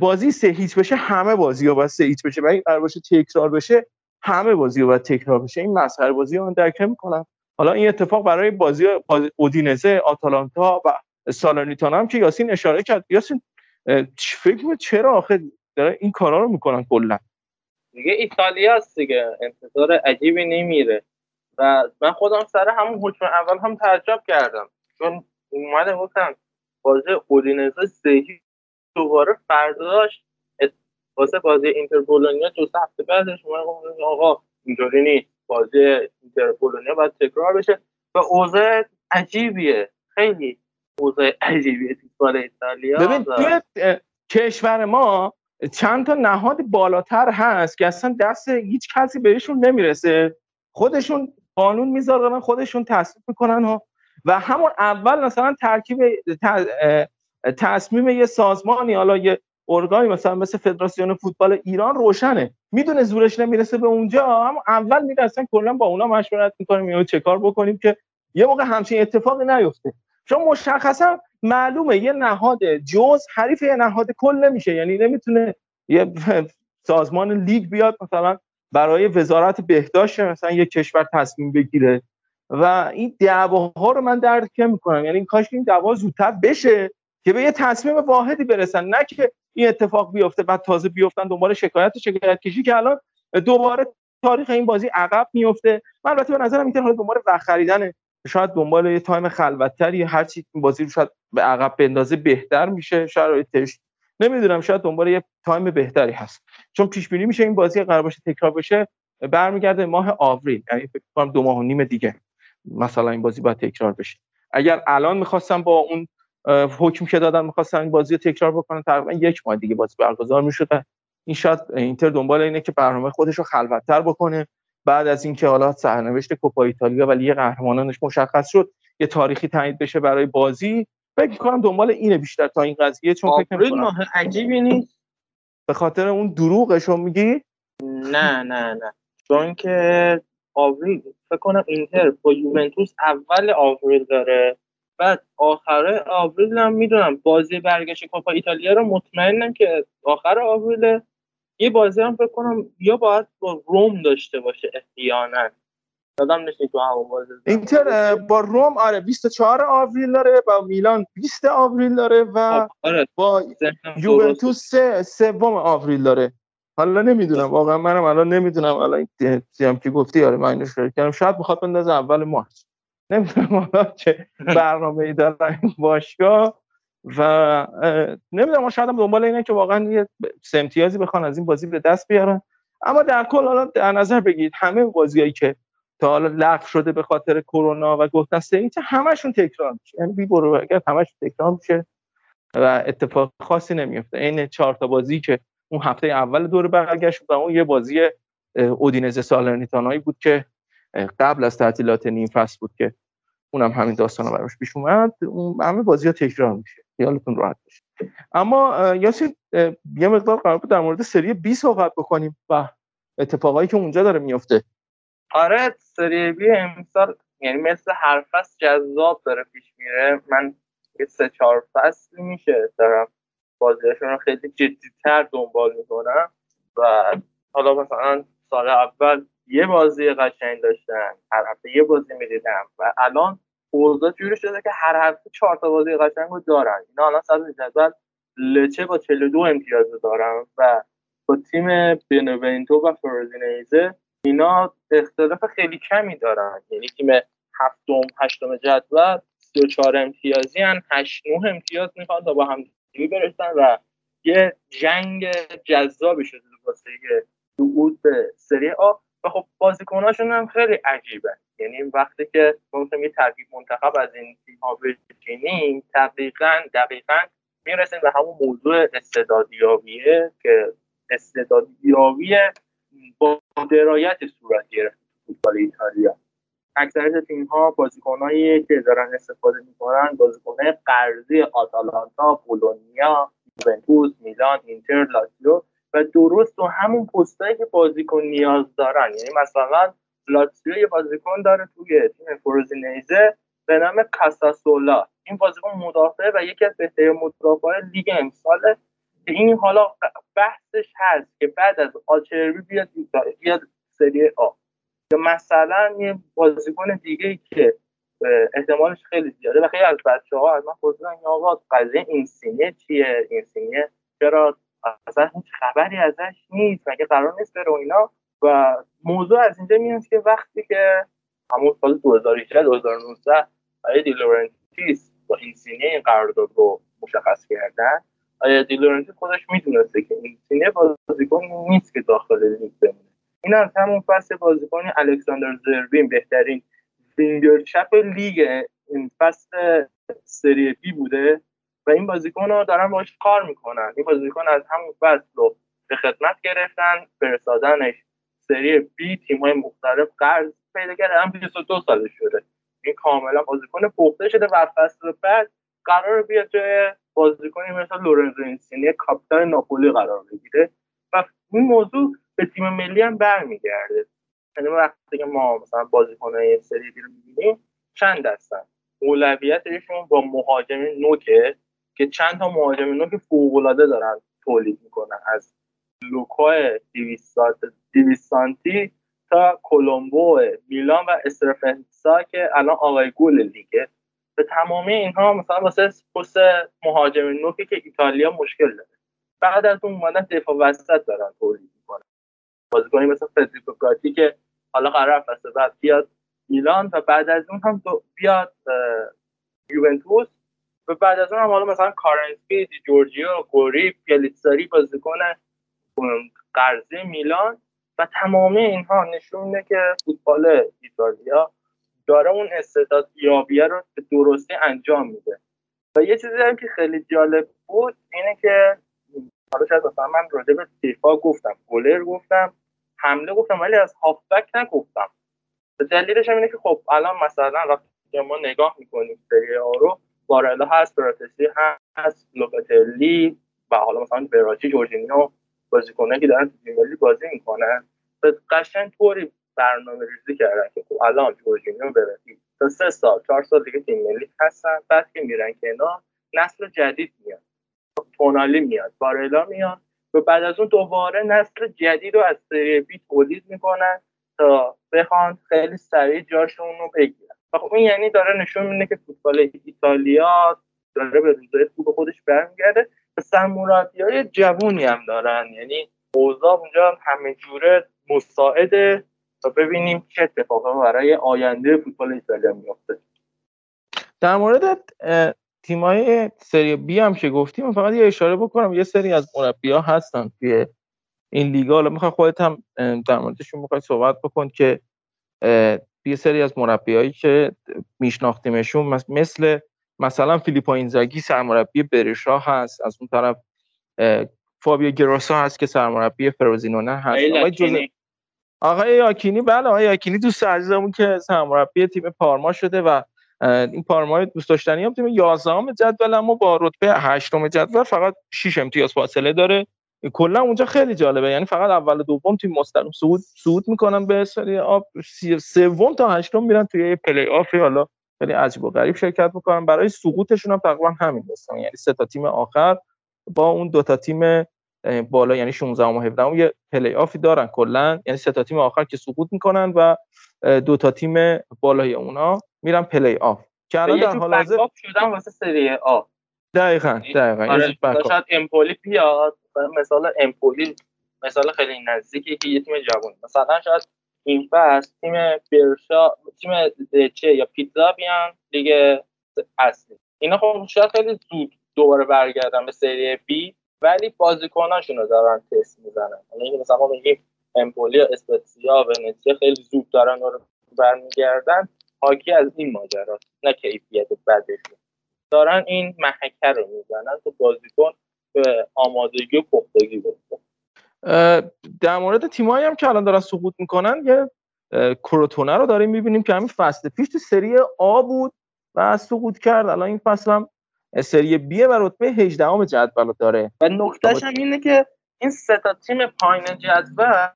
بازی سه هیچ بشه همه بازی ها باید سه هیچ بشه. و این قرار باشه تکرار بشه همه بازی ها باید تکرار بشه. این مسخره بازی من درک می‌کنم. حالا این اتفاق برای بازی اودینزه آتالانتا و سالرنیتانا هم که یاسین اشاره کرد. یاسین فکر چرا آخه داره این کارا رو می‌کنن کلا؟ دیگه ایتالیا است دیگه. انتظار عجیبی نمیره. و من خودم سر همون حکم اول هم تعجب کردم. چون اومده گفتم بازی اودینزه سهی دوباره فرداش واسه بازی اینتر بولونیا دو هفته بعدش اومد آقا اینطوری نیست. بازی اینتر بولونیا باید تکرار بشه. و اوضاع عجیبیه. خیلی اوضاع عجیبیه فوتبال ایتالیا. ببین توی کشور ما چند تا نهاد بالاتر هست که اصلا دست هیچ کسی بهشون نمی‌رسه. خودشون قانون می‌ذارن خودشون تصویب می‌کنن و و همون اول مثلا ترکیب تصمیم یه سازمانی حالا یه ارگانی مثلا مثل فدراسیون فوتبال ایران روشنه. می‌دونه زورش نمی‌رسه به اونجا. هم اول میره اصلا کلا با اونا مشورت می‌کنیم یا چه کار بکنیم که یه موقع همچین اتفاقی نیفته. چون مشخصا معلومه یه نهاد جز حریف یه نهاد کل نمیشه. یعنی نمی‌تونه یه سازمان لیگ بیاد مثلا برای وزارت بهداشت مثلا یه کشور تصمیم بگیره. و این دعواها رو من درک می‌کنم. یعنی کاش این دعوا زودتر بشه که به یه تصمیم واحدی برسن. نه که این اتفاق بیفته بعد تازه بیفتن دنبال شکایت شکایت کشی که الان دوباره تاریخ این بازی عقب میفته من البته به نظرم اینتر حالا دنبال وقت خریدن شاید دنبال یه time خلوتتری. هر چی این بازی رو شاید به عقب بندازه بهتر میشه. شرایطش نمی‌دونم شاید دنبال یه time بهتری هست. چون پیش بینی میشه این بازی قرار باشه تکرار بشه. برمیگرده ماه آوریل. یعنی فکر کنم دو ماه و نیم دیگه. مثلا این بازی باید تکرار بشه. اگر الان می‌خواستم با اون حکم که دادن می‌خواستن این بازی رو تکرار بکنن تقریبا یک ماه دیگه بازی برگزار می‌شده این شاید اینتر دنبال اینه که برنامه خودش رو خلوتتر بکنه. بعد از اینکه حالا سرنوشت کوپا ایتالیا و لیگ قهرمانانش مشخص شد یه تاریخی تعیین بشه برای بازی. فکر می‌کنم دنبال اینه بیشتر تا این قضیه چون فکر نمی‌کنم. ماه عجیبی نیست؟ به خاطر اون دروغش رو میگی؟ نه نه نه. چون که آوریل فکر کنم اینتر با یوونتوس اول آوریل داره. بعد آخر آوریل هم می‌دونم بازی برگشت کوپا ایتالیا رو مطمئنم که آخر آوریل یه بازی هم فکر کنم یا باید با روم داشته باشه احیانا یادم نیست تو همون بازی اینتر با روم آره 24 آوریل داره با میلان 20 آوریل داره و آره. با یوونتوس سه- سوم آوریل داره. حالا نمی‌دونم واقعا منم الان نمی‌دونم. الان هم که گفتی آره من اینو شروع کردم. شاید می‌خواد بندازه اول مارس نمی‌دونم حالا چه برنامه ای دارن باشگاه و نمی‌دونم شاید هم دنبال اینه که واقعا یه سه امتیازی بخوان از این بازی به دست بیارن. اما در کل حالا در نظر بگیرید همه بازیایی که تا حالا لغو شده به خاطر کرونا و گفتن اینچه همشون تکرار میشه. یعنی بی برو همشون تکرار میشه و اتفاق خاصی نمیفته این چهار تا بازی که اون هفته اول دور برگشت و اون یه بازی اودینزه سالرنیتانایی بود که قبل از تعطیلات نیم فصل بود که اونم همین داستان براش پیش اومد. اون همه بازی ها تکرار میشه. خیالتون راحت باشه. اما یاسین یه مقدار قرار بود در مورد سری 20 صحبت بکنیم و اتفاقایی که اونجا داره میفته آره سری بی امسال یعنی مثل هر فصل جذاب داره پیش میره. من یه سه چهار فصلی میشه دارم بازیشون رو خیلی جدیتر دنبال می‌کنم و حالا مثلا سال اول یه بازی قشنگ داشتن هر هفته یه بازی می‌دیدم و الان اوضاع جوری شده که هر هفته چهار تا بازی قشنگ رو دارن. اینا الان صدر جدول لچه با 42 امتیاز دارن و با تیم بنونتو و فروزینیزه اینا اختلاف خیلی کمی دارن. یعنی تیم هفتم هشتم جدول 34 امتیازی هن 8 9 امتیاز می‌خوان تا با هم دیگه برسن و یه جنگ جذابی شده واسه صعود به سری آ. و خب بازیکناشون هم خیلی عجیبه. یعنی وقتی که می‌خوایم یه ترکیب منتخب از این تیم ها بچینیم دقیقا دقیقا می‌رسیم به همون موضوع استعدادیابیه که استعدادیابی با درایت صورت گرفت فوتبال ایتالیا. اکثریت تیم ها بازیکنایی که دارن استفاده می‌کنن بازیکنهای قرضی آتالانتا بولونیا یوونتوس میلان اینتر لاتزیو و درست و همون پستایی که بازیکن نیاز دارن. یعنی مثلا لاتزیو یه بازیکن داره توی تیم فروزینیزه به نام کاساسولا. این بازیکن مدافع و یکی از بهترین مدافعای لیگ امساله که این حالا بحثش هست که بعد از آچربی بیاد بیاد سری آ. مثلا یه بازیکن دیگه ای که احتمالش خیلی زیاده و خیلی از بچه ها از من پرسیدن آقا قضیه اینسینیه چیه؟ اینسینیه چرا؟ اصلا هیچ خبری ازش نیست مگه قرار نیست بره اینا؟ و موضوع از اینجا میاد که وقتی که همون سال 2018 2019 آیا دی لورنتیس با اینسینیه این قرارداد رو مشخص کردن آیا دی لورنتیس خودش می‌دونسته که اینسینیه بازیکن نیست که داخل لیگ بمونه. این از همون فصل بازیکن الکساندر زربین بهترین وینگر چپ لیگ این فصل سری بی بوده و این بازیکن رو دارن باش کار می‌کنن. این بازیکن از همون فصل رو به خدمت گرفتن فرستادنش سری بی تیم‌های مختلف قرض پیدا کرده هم 22 سالش شده. این کاملا بازیکن پخته شده و فصل بعد قرار بیاد جای بازیکنی مثل لورنزو اینسینی کاپیتان ناپولی قرار بگیره. و این موضوع به تیم ملی هم برمیگرده. یعنی وقتی که ما مثلا بازیکنهای سری بی رو چند هستن اولویتشون با مهاجم نوکه که چند تا مهاجم نوک فوق‌العاده دارن تولید می‌کنن. از لوکای 200 سانتی تا کولومبو میلان و استرفنسا که الان آقای گل لیگه به تمامی اینها مثلا واسه پست مهاجم نوکی که ایتالیا مشکل داره. بعد از اون اومدن دفاع وسط دارن تولید بازیکنی مثل فدریکو گاتی که حالا قرار فصل بعد بیاد میلان و بعد از اون هم بیاد یوونتوس. و بعد از اون هم حالا مثلا کارنسکی دی جورجیو گوری پیالیتساری بازیکن قرضی میلان. و تمامی اینها نشون میده که فوتبال ایتالیا داره اون استعداد یابیه رو به درستی انجام میده. و یه چیزی هم که خیلی جالب بود اینه که حالا شاید مثلا من راجع به گفتم گلر گفتم. حمله گفتم ولی از هافبک نگفتم. دلیلش هم اینه که خب الان مثلا وقتی ما نگاه می‌کنیم سری آ رو بارلا هست براتسی هست لوکاتلی و حالا مثلا براچی جورجینیو بازیکنایی که دارن تو بازی می‌کنن. به قشنگ طوری برنامه ریزی کردن که خب الان جورجینیو براچی تا سه سال چهار سال دیگه تیم ملی هستن بعد که میرن کنار نسل جدید میاد. تونالی میاد بارلا میاد. و بعد از اون دوباره نسل جدید رو از سری بی تولید می‌کنن تا بخوان خیلی سریع جاشون رو بگیرن. و خب این یعنی داره نشون میده که فوتبال ایتالیا داره به روزای خوب خودش برمیگرده و سرمربی های جوونی هم دارن. یعنی اوضاع اونجا همه جوره مساعده تا ببینیم چه اتفاقی برای آینده فوتبال ایتالیا میفته در مورد تیمای سری بی هم که گفتیم فقط یه اشاره بکنم. یه سری از مربی ها هستن توی این لیگا. حالا می‌خوای خودت هم در موردشون می‌خوای صحبت بکن که یه سری از مربیایی که میشناختیمشون مثل مثلا فیلیپو اینزاگی سرمربی برشا هست. از اون طرف فابیو گروسا هست که سرمربی فروزینونه هست. آقای, جوزه... آقای یاکینی بله آقای یاکینی دوست عزیزمون که سرمربی تیم پارما شده و این پارما دوست داشتنی هم تیم 11 جدول اما با رتبه 8 جدول فقط 6 امتیاز فاصله داره. کلا اونجا خیلی جالبه. یعنی فقط اول و دوم تیم مستقیم صعود صعود می‌کنن به سری آ سوم تا هشتم میرن توی پلی آف حالا خیلی عجیب و غریب شرکت می‌کنن. برای سقوطشون هم تقریبا همین داستان. یعنی سه تا تیم آخر با اون دو تا تیم بالا یعنی 16 و 17 یه پلی آفی دارن کلا. یعنی سه تا تیم آخر که سقوط می‌کنن و دو تا تیم بالای اونا. میرن پلی آف. که الان در حال حاضر شدن واسه سری آ دقیقاً دقیقاً. آره شاید امپولی بیاد. مثلا امپولی مثلا خیلی نزدیکی که یه تیم جوان مثلا شاید این فصل تیم برشا تیم لچه یا پیزا بیان دیگه اصلی. اینا خب شاید خیلی زود دوباره برگردن به سری بی ولی بازیکناشون رو دارن تست می‌زنن. یعنی مثلا ما میگیم امپولی یا اسپتسیا ونتیا خیلی زود دارن رو برمیگردن. حاکی از این ماجرا نه کیفیت بدشون دارن این محکه رو می‌زنن تو بازیکن به آمادگی و پختگی برسه. در مورد تیمایی هم که الان دارن سقوط می‌کنن یه کروتونه رو داریم می‌بینیم که همین فصل پیش تو سری آ بود و سقوط کرد. الان این فصل هم سری بی و رتبه 18 جدول داره. و نکتهش هم اینه که این سه تا تیم پایین جدول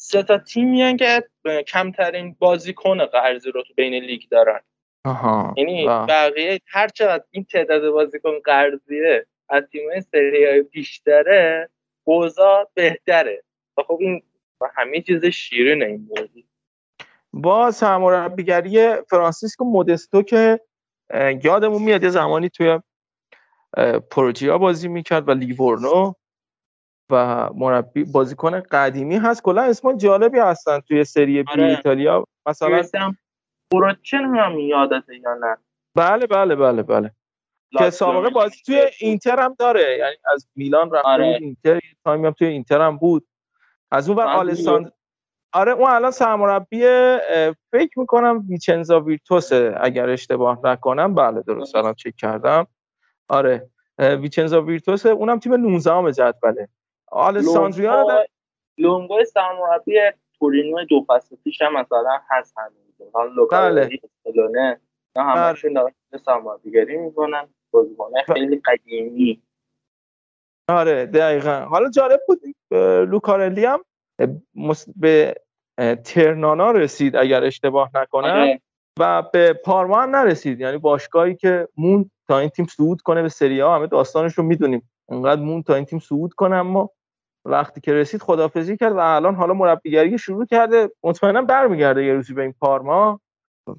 سه تا تیمی که کمترین بازیکن قرضی رو تو بین لیگ دارن. آها. یعنی بقیه هر چقدر این تعداد بازیکن قرضیه از تیم‌های سری های بیشتره اوضاع بهتره. و خب این همه چیز شیرین این موضوع با سرمربیگری فرانسیسکو مودستو که یادمون میاد یه زمانی توی پروجیا بازی می‌کرد و لیورنو و مربی بازیکن قدیمی هست. کلا اسم جالبی هستن توی سری بی آره. ایتالیا. مثلا پروچن هم یادته یا نه؟ بله بله بله بله. که سابقه بازی توی اینتر هم داره. یعنی از میلان رفته آره. اینتر. time ی هم توی اینتر هم بود. از اون ور آلساند آره اون الان سرمربی فکر می‌کنم ویچنزا ویرتوسه اگر اشتباه نکنم. بله درست. الان چک کردم. آره. ویچنزا ویرتوسه. اونم تیم 19 جدوله. آلساندریا رو در... لونگو سرمربی تورینو دو فصل پیش هم مثلا هست همین حالا لوکالی بله. نه همشون دارن سرمربیگری می‌کنن بازیکنه خیلی قدیمی. آره دقیقا. حالا جالب بود لوکارلی هم به ترنانا رسید اگر اشتباه نکنم. آره. و به پارما هم نرسید. یعنی باشگاهی که مون تا این تیم صعود کنه به سری ها همه داستانش رو می‌دونیم. انقدر مون تا این تیم صعود کنه اما وقتی که رسید خدافزی کرد و الان حالا مربیگری شروع کرده. مطمئنا برمیگرده یه روزی به این پارما.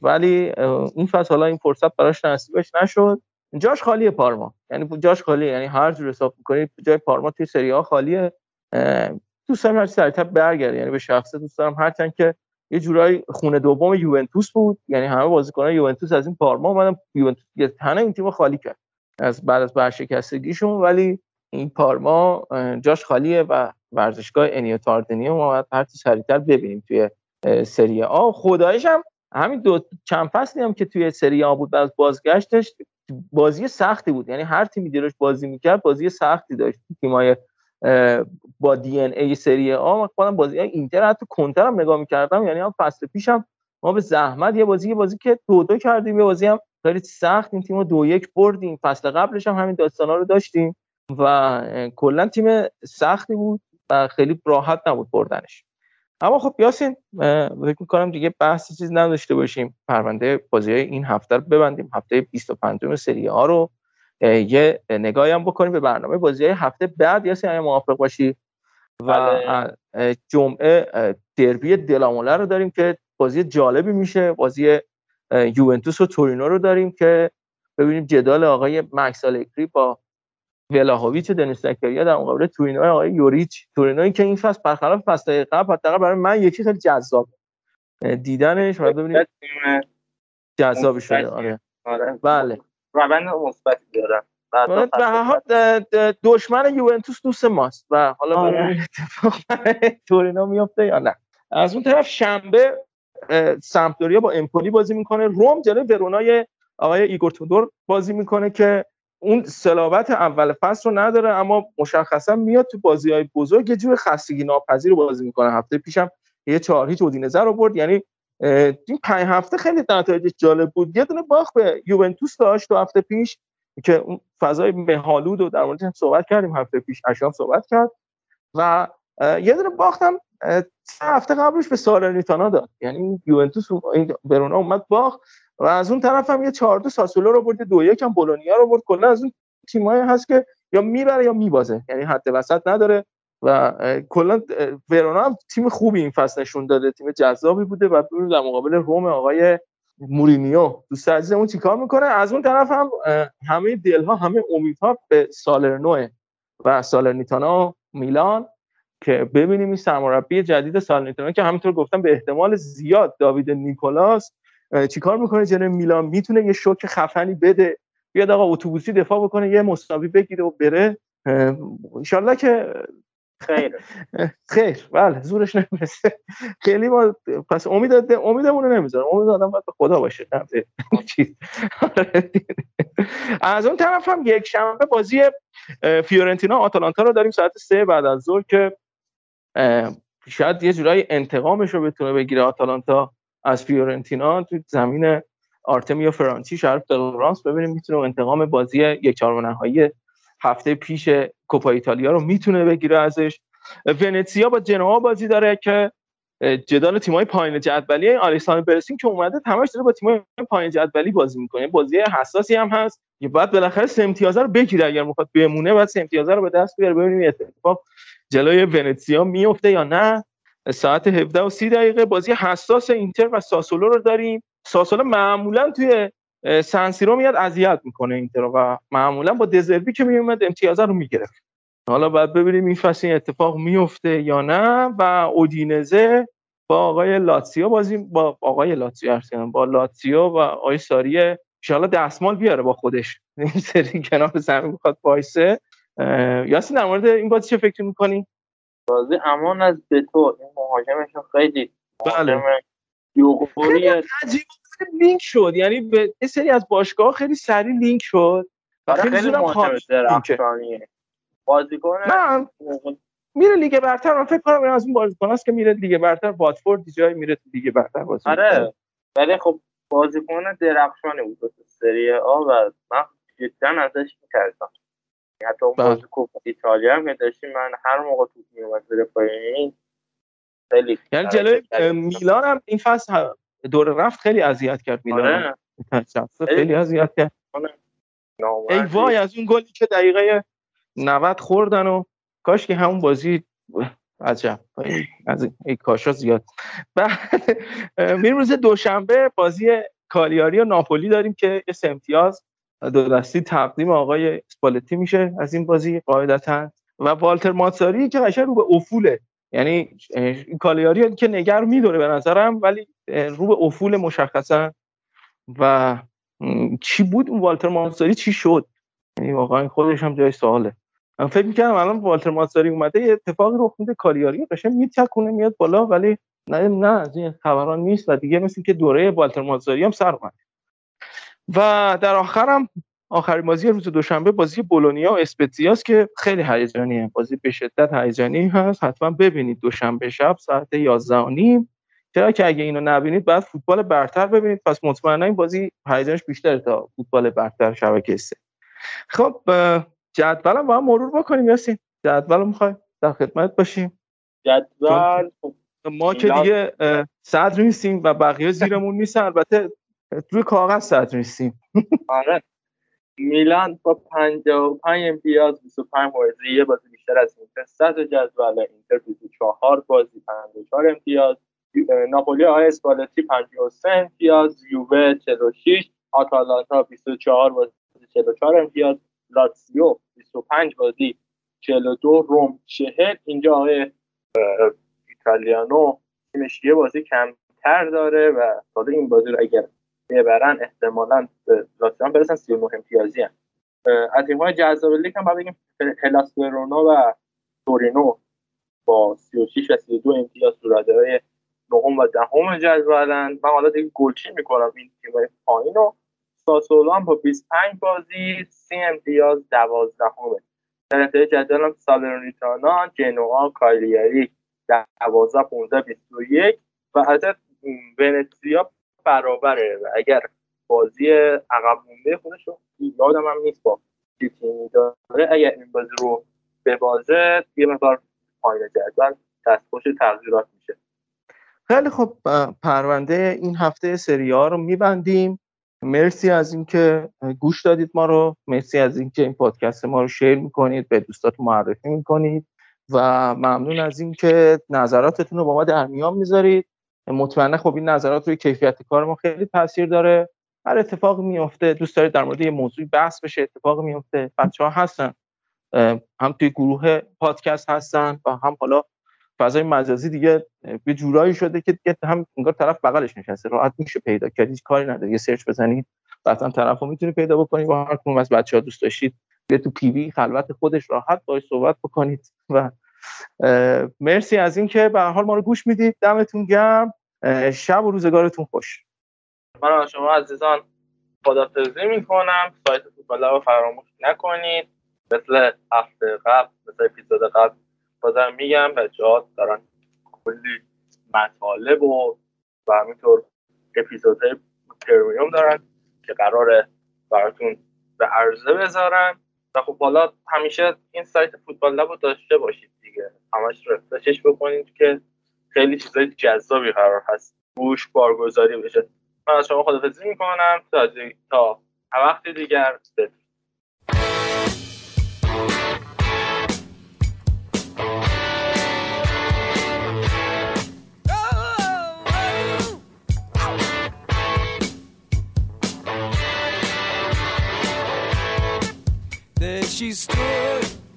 ولی این فصل حالا این فرصت براش نصیبش نشد. جاش خالیه پارما. یعنی جاش خالیه. یعنی هر جور حساب می‌کنید جای پارما توی سری ها خالیه. دوست دارم هر سریعتر برگرده. یعنی به شخصه دوست دارم هرچند که یه جورایی خونه دوم یوونتوس بود. یعنی همه بازیکنان یوونتوس از این پارما اومدن. یوونتوس یه تنه این تیمو خالی کرد. از بعد از برشکستگیشون. ولی این پارما جاش خالیه و ورزشگاه انیو ما هر سریعتر ببینیم توی سری آ. خدایش هم همین دو چند فصلی هم که توی سری آ بود از بازگشتش بازی سختی بود. یعنی هر تیمی دیروش بازی می‌کرد بازی سختی داشت. تیمای با دی ان ای سری آ من خودم بازی اینتر حتی کنتر هم نگاه می‌کردم. یعنی هم فصل پیشم ما به زحمت یه بازی یه بازی که دو دو کردیم یه بازی هم خیلی سخت. این تیم رو دو یک بردیم. فصل قبلش هم همین داستانا رو داشتیم. و کلا تیم سختی بود و خیلی راحت نبود بردنش. اما خب یاسین فکر می‌کنم دیگه بحث چیز نداشته باشیم. پرونده بازی این هفته رو ببندیم. هفته 25 سری ها رو یه نگاهی هم بکنیم به برنامه بازی هفته بعد. یاسین اگه موافق باشی؟ و بله. جمعه دربی دلاموله رو داریم که بازی جالبی میشه. بازی یوونتوس و تورینو رو داریم که ببینیم جدال آقای مکس آلگری با ولاهویچ دنیس زکریا در مقابل تورینو آقای یوریچ. تورینوی که این فصل برخلاف فصل قبل حداقل برای من یکی خیلی جذاب دیدنش و ببینیم. جذاب شده آره. آره. بله. روند مثبتی داره و دشمن یوونتوس دوست ماست و حالا آره. تورینو میفته یا نه. از اون طرف شنبه سمپدوریا با امپولی بازی می‌کنه. روم جلوی ورونای آقای ایگور تودور بازی می‌کنه که اون سلابت اول فصل رو نداره اما مشخصا میاد تو بازی های بزرگ یه جور خستگی ناپذیر بازی می‌کنه. هفته پیشم یه چهار هیچ اودینزه رو برد. یعنی این پنج هفته خیلی نتایجش جالب بود. یه دونه باخت به یوونتوس داشت تو هفته پیش که اون فضای مهالود رو در موردش صحبت کردیم. هفته پیش اشراف صحبت کرد. و یه دونه باختم سه هفته قبلش به سالرنیتانا داد. یعنی یوونتوس این برونا اومد باخت. و از اون طرف هم یه 4 2 ساسولو رو برد دو یک هم بولونیا رو برد. کلا از اون تیمایی هست که یا می‌بره یا میبازه. یعنی حد وسط نداره و کلا ورونا هم تیم خوبی این فصل نشون داده. تیم جذابی بوده و در مقابل روم آقای مورینیو. دوست عزیزمون چیکار می‌کنه؟ از اون طرف هم همه دلها همه امیدها به سالرنو و سالرنیتانا میلان که ببینیم این سرمربی جدید سالرنیتانا که همینطور گفتم به احتمال زیاد داوید نیکولاس چیکار می‌کنه جنر میلان؟ می‌تونه یه شوک خفنی بده. بیاد آقا اتوبوسی دفاع بکنه یه مساوی بگیره و بره. انشالله که خیر. خیر. بله زورش نمی‌رسه. خیلی ما پس امید امیدمون رو نمی‌ذارم. امید آدم باید به خدا باشه. از اون طرف هم یک شنبه بازی فیورنتینا آتالانتا رو داریم ساعت سه بعد از ظهر که شاید یه جورایی انتقامش رو بتونه بگیره آتالانتا. از فیورنتینا تو زمین آرتمیو فرانچی شهر فلورانس ببینیم می‌تونه انتقام بازی یک چهارم نهایی هفته پیش کوپا ایتالیا رو می‌تونه بگیره ازش. ونتسیا با جنوا بازی داره که جدال تیمای پایین جدولی آلیسان برسین که اومده تماش داره با تیمای پایین جدولی بازی می‌کنه. بازی حساسی هم هست که بعد بالاخره سه امتیازه رو بگیره اگر می‌خواد بمونه بعد سه امتیازه رو به دست بیاره. ببینیم اتفاق جلوی ونتسیا میفته یا نه. ساعت 17 و 30 دقیقه بازی حساس اینتر و ساسولو رو داریم. ساسولو معمولا توی سنسیرو میاد اذیت می‌کنه اینتر و معمولا با دزربی که میومد امتیاز رو می‌گرفت. حالا باید ببینیم این فصل این اتفاق میفته یا نه و اودینزه با آقای لاتسیو بازی با آقای لاتسیو با لاتسیو و آقای ساری ان دستمال بیاره با خودش. این سری کنار زمین می‌خواد وایسه. یاسین در مورد این بازی چه فکر می‌کنی؟ بازی امان از بتو. این مهاجمشون خیلی بله. خیلی عجیب لینک شد. یعنی به یه سری از باشگاه خیلی سریع لینک شد. آره خیلی مهمه بازیکن میره لیگ برتر. من فکر کنم از اون بازیکن است که میره لیگ برتر. واتفورد جای میره تو لیگ برتر بازی آره. ولی خب بازیکن درخشانی بود تو سری آ و من جدا ازش میترسم. حتی اون بازی کوپ ایتالیا هم که داشتیم من هر موقع توپ میومد زیر پایین خیلی یعنی جلوی میلان هم این فصل دور رفت خیلی اذیت کرد میلان. آره. خیلی اذیت کرد. ای وای از اون گلی که دقیقه 90 خوردن و کاش که همون بازی عجب. از این کاشا زیاد. بعد میریم روز دوشنبه بازی کالیاری و ناپولی داریم که یه امتیاز دو دستی تقدیم آقای اسپالتی میشه از این بازی قاعدتا. و والتر ماتساری که قشنگ رو به افوله. یعنی کالیاری که نگر می‌دونه به نظرم ولی رو به افول مشخصا. و چی بود؟ اون والتر مانساری چی شد؟ یعنی واقعا خودش هم جای سواله. من فکر می‌کنم الان والتر مانساری اومده یه اتفاقی رخ میده کالیاری قشنگ میتکونه میاد بالا ولی نه نه از این خبران نیست. و دیگه مثل که دوره والتر مانساری هم سر اومد. و در آخرم آخرین بازی روز دوشنبه بازی بولونیا و اسپتزیاس که خیلی هیجانیه. بازی به شدت هیجانی هست. حتما ببینید دوشنبه شب ساعت 11 نیم. چرا که اگه اینو نبینید بعد فوتبال برتر ببینید. پس مطمئنا این بازی هیجانش بیشتر تا فوتبال برتر شبکه سه. خب جدولم با هم مرور بکنیم یاسین. جدول می‌خوای در خدمت باشیم؟ جدول؟ ما که دیگه صدر نیستیم و بقیه زیرمون نیستن. البته روی کاغذ صدر نیستیم. آره. میلان با 55 امتیاز 25 بازی یه بازی بیشتر از اینتر. صدر جدول اینتر 24 بازی 54 امتیاز. ناپولی آی اسپالتی 53 امتیاز. یووه 46 آتالانتا 24 بازی 44 امتیاز. لاتسیو 25 بازی 42 روم 40 اینجا آقای ایتالیانو تیمش یه بازی کمتر داره و تازه این بازی رو اگر ببرن احتمالا لاتزیو برسن 39 امتیازی هم. از تیم های جذاب لیگ هم بگیم هلاس ورونا و تورینو با 36 و 32 امتیاز تو رده نهم و دهم جدولن. من حالا دیگه گلچی می‌کنم این تیم های پایین رو. ساسولو هم با 25 بازی 30 امتیاز 12 همه در انتهای جدول هم سالرنیتانا جنوا کایلیاری 12 15 21 و عدد ونتزیا برابره. و اگر بازی عقب مونده خودش رو یادم هم نیست با تیمی داره. اگر این بازی رو به بازه یه مقدار پایین جدول دستخوش تغییرات میشه. خیلی خب پرونده این هفته سری ها رو میبندیم. مرسی از اینکه گوش دادید ما رو. مرسی از اینکه این پادکست ما رو شیر می‌کنید به دوستاتون معرفی می‌کنید. و ممنون از اینکه نظراتتون رو با ما در میان می‌ذارید. مطمئنا خب این نظرات روی کیفیت کار ما خیلی تاثیر داره. هر اتفاقی میفته دوست دارید در مورد یه موضوعی بحث بشه اتفاق میفته بچه ها هستن هم توی گروه پادکست هستن و هم حالا فضای مجازی دیگه به جورایی شده که دیگه هم انگار طرف بغلش نشسته. راحت میشه پیدا کرد هیچ کاری نداره یه سرچ بزنید قطعا طرفو می‌تونید پیدا بکنید و هر کدوم از بچه‌ها دوست داشتید بیا تو پیوی خلوت خودش راحت باهاش صحبت بکنید. و مرسی از اینکه به حال ما رو گوش می‌دید. دمتون گرم. شب و روزگارتون خوش. من از شما عزیزان خدافظی می‌کنم. سایت فوتبال رو فراموش نکنید. مثل هفته قبل مثل اپیزود قبل بازم میگم بچه ها دارن کلی مطالب و و همینطور اپیزودهای پرمیوم دارن که قراره براتون به عرضه بذارن و خب حالا همیشه این سایت فوتبال لب رو داشته باشید دیگه. همش رفتشش بکنید که خیلی چیزای جذابی قرار هست. گوش بارگذاری بشه. من از شما خدافزی می‌کنم. تا تا وقت دیگر There she stood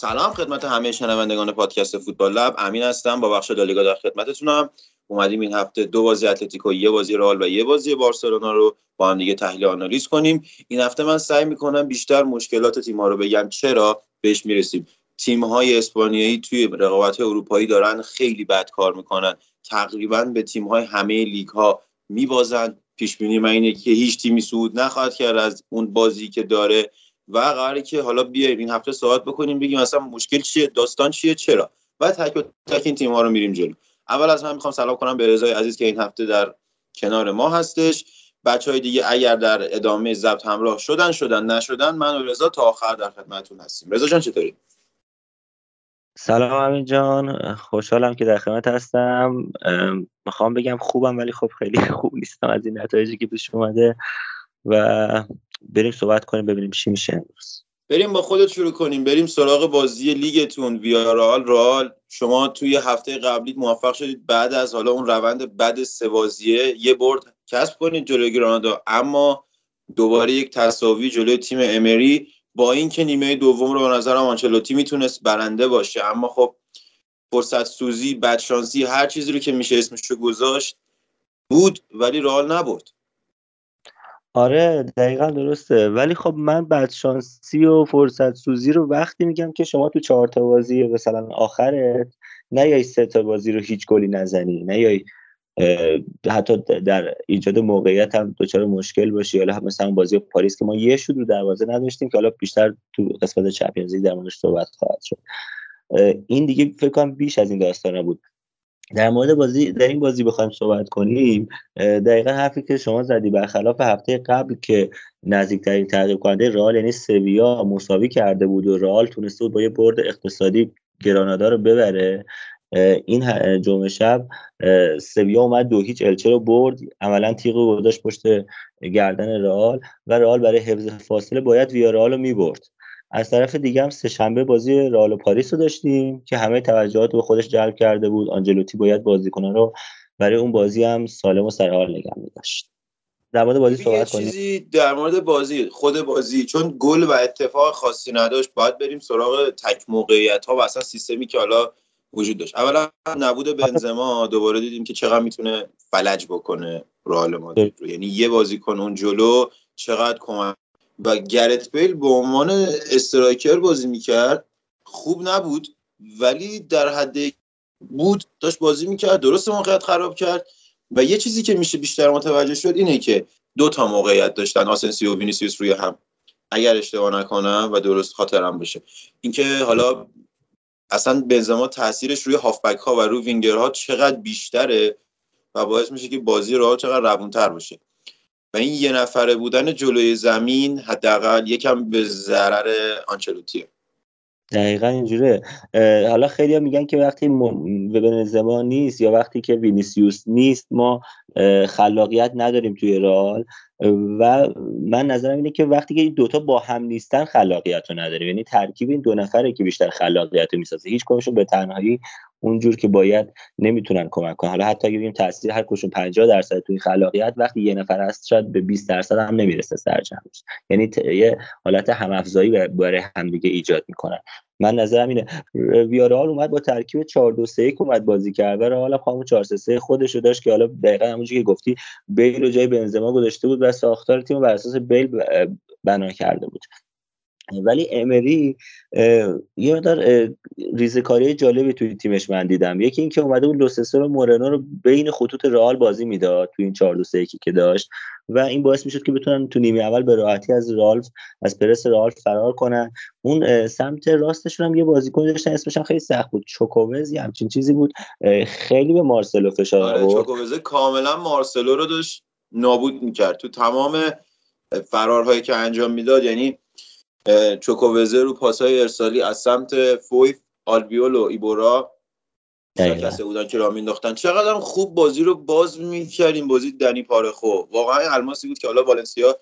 سلام خدمت همه شنوندگان پادکست فوتبال لب. امین هستم با بخش لالیگا در خدمتتونم. اومدیم این هفته دو بازی اتلتیکو یه بازی رئال و یه بازی بارسلونا رو با هم دیگه تحلیل آنالیز کنیم. این هفته من سعی می‌کنم بیشتر مشکلات تیم ها رو بگم. چرا؟ بهش می‌رسیم. تیم های اسپانیایی توی رقابت اروپایی دارن خیلی بد کار می‌کنن. تقریبا به تیم های همه لیگ ها میبازن. پیش بینی من اینه که هیچ تیمی صعود نخواهد کرد از اون بازی که داره. و قراره که حالا بیایم این هفته صحبت بکنیم بگیم اصلا مشکل چیه داستان چیه چرا؟ و تک و تک این تیم ها رو میریم جلو. اول از من می‌خوام سلام کنم به رضای عزیز که این هفته در کنار ما هستش. بچه های دیگه اگر در ادامه ضبط همراه شدن شدن نشدن من و رضا تا آخر در خدمتتون هستیم. رضا جان چطوری؟ سلام امین جان. خوشحالم که در خدمت هستم. می‌خوام بگم خوبم ولی خب خیلی خوب نیستم از این نتایجی که پیش اومده. و بریم صحبت کنیم ببینیم چی میشه. امروز بریم با خودت شروع کنیم. بریم سراغ بازی لیگتون. ویارال رال شما توی هفته قبلی موفق شدید. بعد از حالا اون روند بد سه بازیه. یه برد کسب کنید جلوی گرانادا. اما دوباره یک تساوی جلوی تیم امری. با اینکه نیمه دوم رو به نظرم آنچلوتی می‌تونست برنده باشه اما خب فرصت سوزی بدشانسی هر چیزی رو که میشه اسمش رو گذاشت بود ولی رئال نبرد. آره دقیقا درسته. ولی خب من بدشانسی و فرصت سوزی رو وقتی میگم که شما تو چهار تا بازی مثلا آخرت نیای سه تا بازی رو هیچ گلی نزنی نیای حتی در ایجاد موقعیت هم دچار مشکل باشی. حالا مثلا بازی پاریس که ما یه شد رو دروازه نداشتیم که حالا بیشتر تو قسمت چمپیونز لیگ در موردش صحبت خواهد شد. این دیگه فکر کنم بیش از این داستانه بود. در مورد بازی در این بازی بخوایم صحبت کنیم دقیقا حرفی که شما زدی برخلاف هفته قبل که نزدیکترین تعقیب کننده رئال یعنی سویا مساوی کرده بود و رئال تونسته بود با یه برد اقتصادی گرانادا رو ببره این جمعه شب سویا اومد دو هیچ الچه رو برد عملا تیغ رو گذاشت پشت گردن رئال و رئال برای حفظ فاصله باید ویارال رو می‌برد. از طرف دیگه هم سهشنبه بازی رئال و پاریس رو داشتیم که همه توجهات به خودش جلب کرده بود. آنجلوتی باید بازیکنان رو برای اون بازی هم سالم و سرحال نگه می‌داشت. در مورد بازی صحبت کنیم. چیزی در مورد بازی خود بازی چون گل و اتفاق خاصی نداشت باید بریم سراغ تک موقعیت ها و اصلا سیستمی که حالا وجود داشت. اولا نبود بنزما دوباره دیدیم که چقدر می‌تونه فلج بکنه رئال مادرید رو. یعنی یه بازیکن اون جلو چقدر کمک و گرت بیل به عنوان striker بازی می‌کرد خوب نبود. ولی در حد بود داشت بازی می‌کرد درست موقعیت خراب کرد. و یه چیزی که میشه بیشتر متوجه شد اینه که دو تا موقعیت داشتن آسنسیو و وینیسیوس روی هم. اگر اشتباه نکنم و درست خاطرم بشه اینکه حالا اصلا بنزما تاثیرش روی هافبک ها و روی وینگرها چقدر بیشتره و باعث میشه که بازی رو چقدر روونتر باشه. و این یه نفره بودن جلوی زمین حداقل یکم به ضرر آنچلوتیه دقیقا اینجوره. حالا خیلی میگن که وقتی به بنزما نیست یا وقتی که وینیسیوس نیست ما خلاقیت نداریم توی رئال. و من نظرم اینه که وقتی که این دوتا با هم نیستن خلاقیت رو نداریم یعنی ترکیب این دو نفره که بیشتر خلاقیت رو می‌سازه هیچ کمشون به تنهایی اونجور که باید نمی‌تونن کمک کنن. حالا حتی اگه بگیم تاثیر هر کشون 50 درصد توی خلاقیت وقتی یه نفر هست شاید به 20 درصد هم نمی‌رسه سرجمش یعنی یه حالت هم افزایی برای همدیگه ایجاد می‌کنن. من نظرم اینه. ویارال اومد با ترکیب 4 2 3 اومد بازی کرد. و حالا خامو 4 3 3 خودش رو داشت که حالا دقیقاً همونجوری که گفتی بیل رو جای بنزما گذاشته بود و ساختار تیم بر اساس بیل بنا کرده بود. ولی امری یه مقدار ریزکاری جالبی توی تیمش من دیدم. یکی اینکه اومده بود لوسسو و مورنو رو بین خطوط رئال بازی می‌داد توی این 4 2 3 که داشت و این باعث می‌شد که بتونن تو نیمه اول به راحتی از رئال از پرس رئال فرار کنن. اون سمت راستشون هم یه بازیکن داشتن اسمش هم خیلی سخت بود. چوکووز یا همچین چیزی بود. خیلی به مارسلو فشار آره چوکووز کاملا مارسلو رو داشت نابود می‌کرد. تو تمام فرارهایی که انجام می‌داد یعنی چوکووزه رو پاسای ارسالی از سمت فویف آلبیول و ایبورا کسی بودن که را مینداختن چقدر خوب بازی رو باز می‌کردیم بازی دنی پارخو. واقعا الماسی بود که حالا والنسیا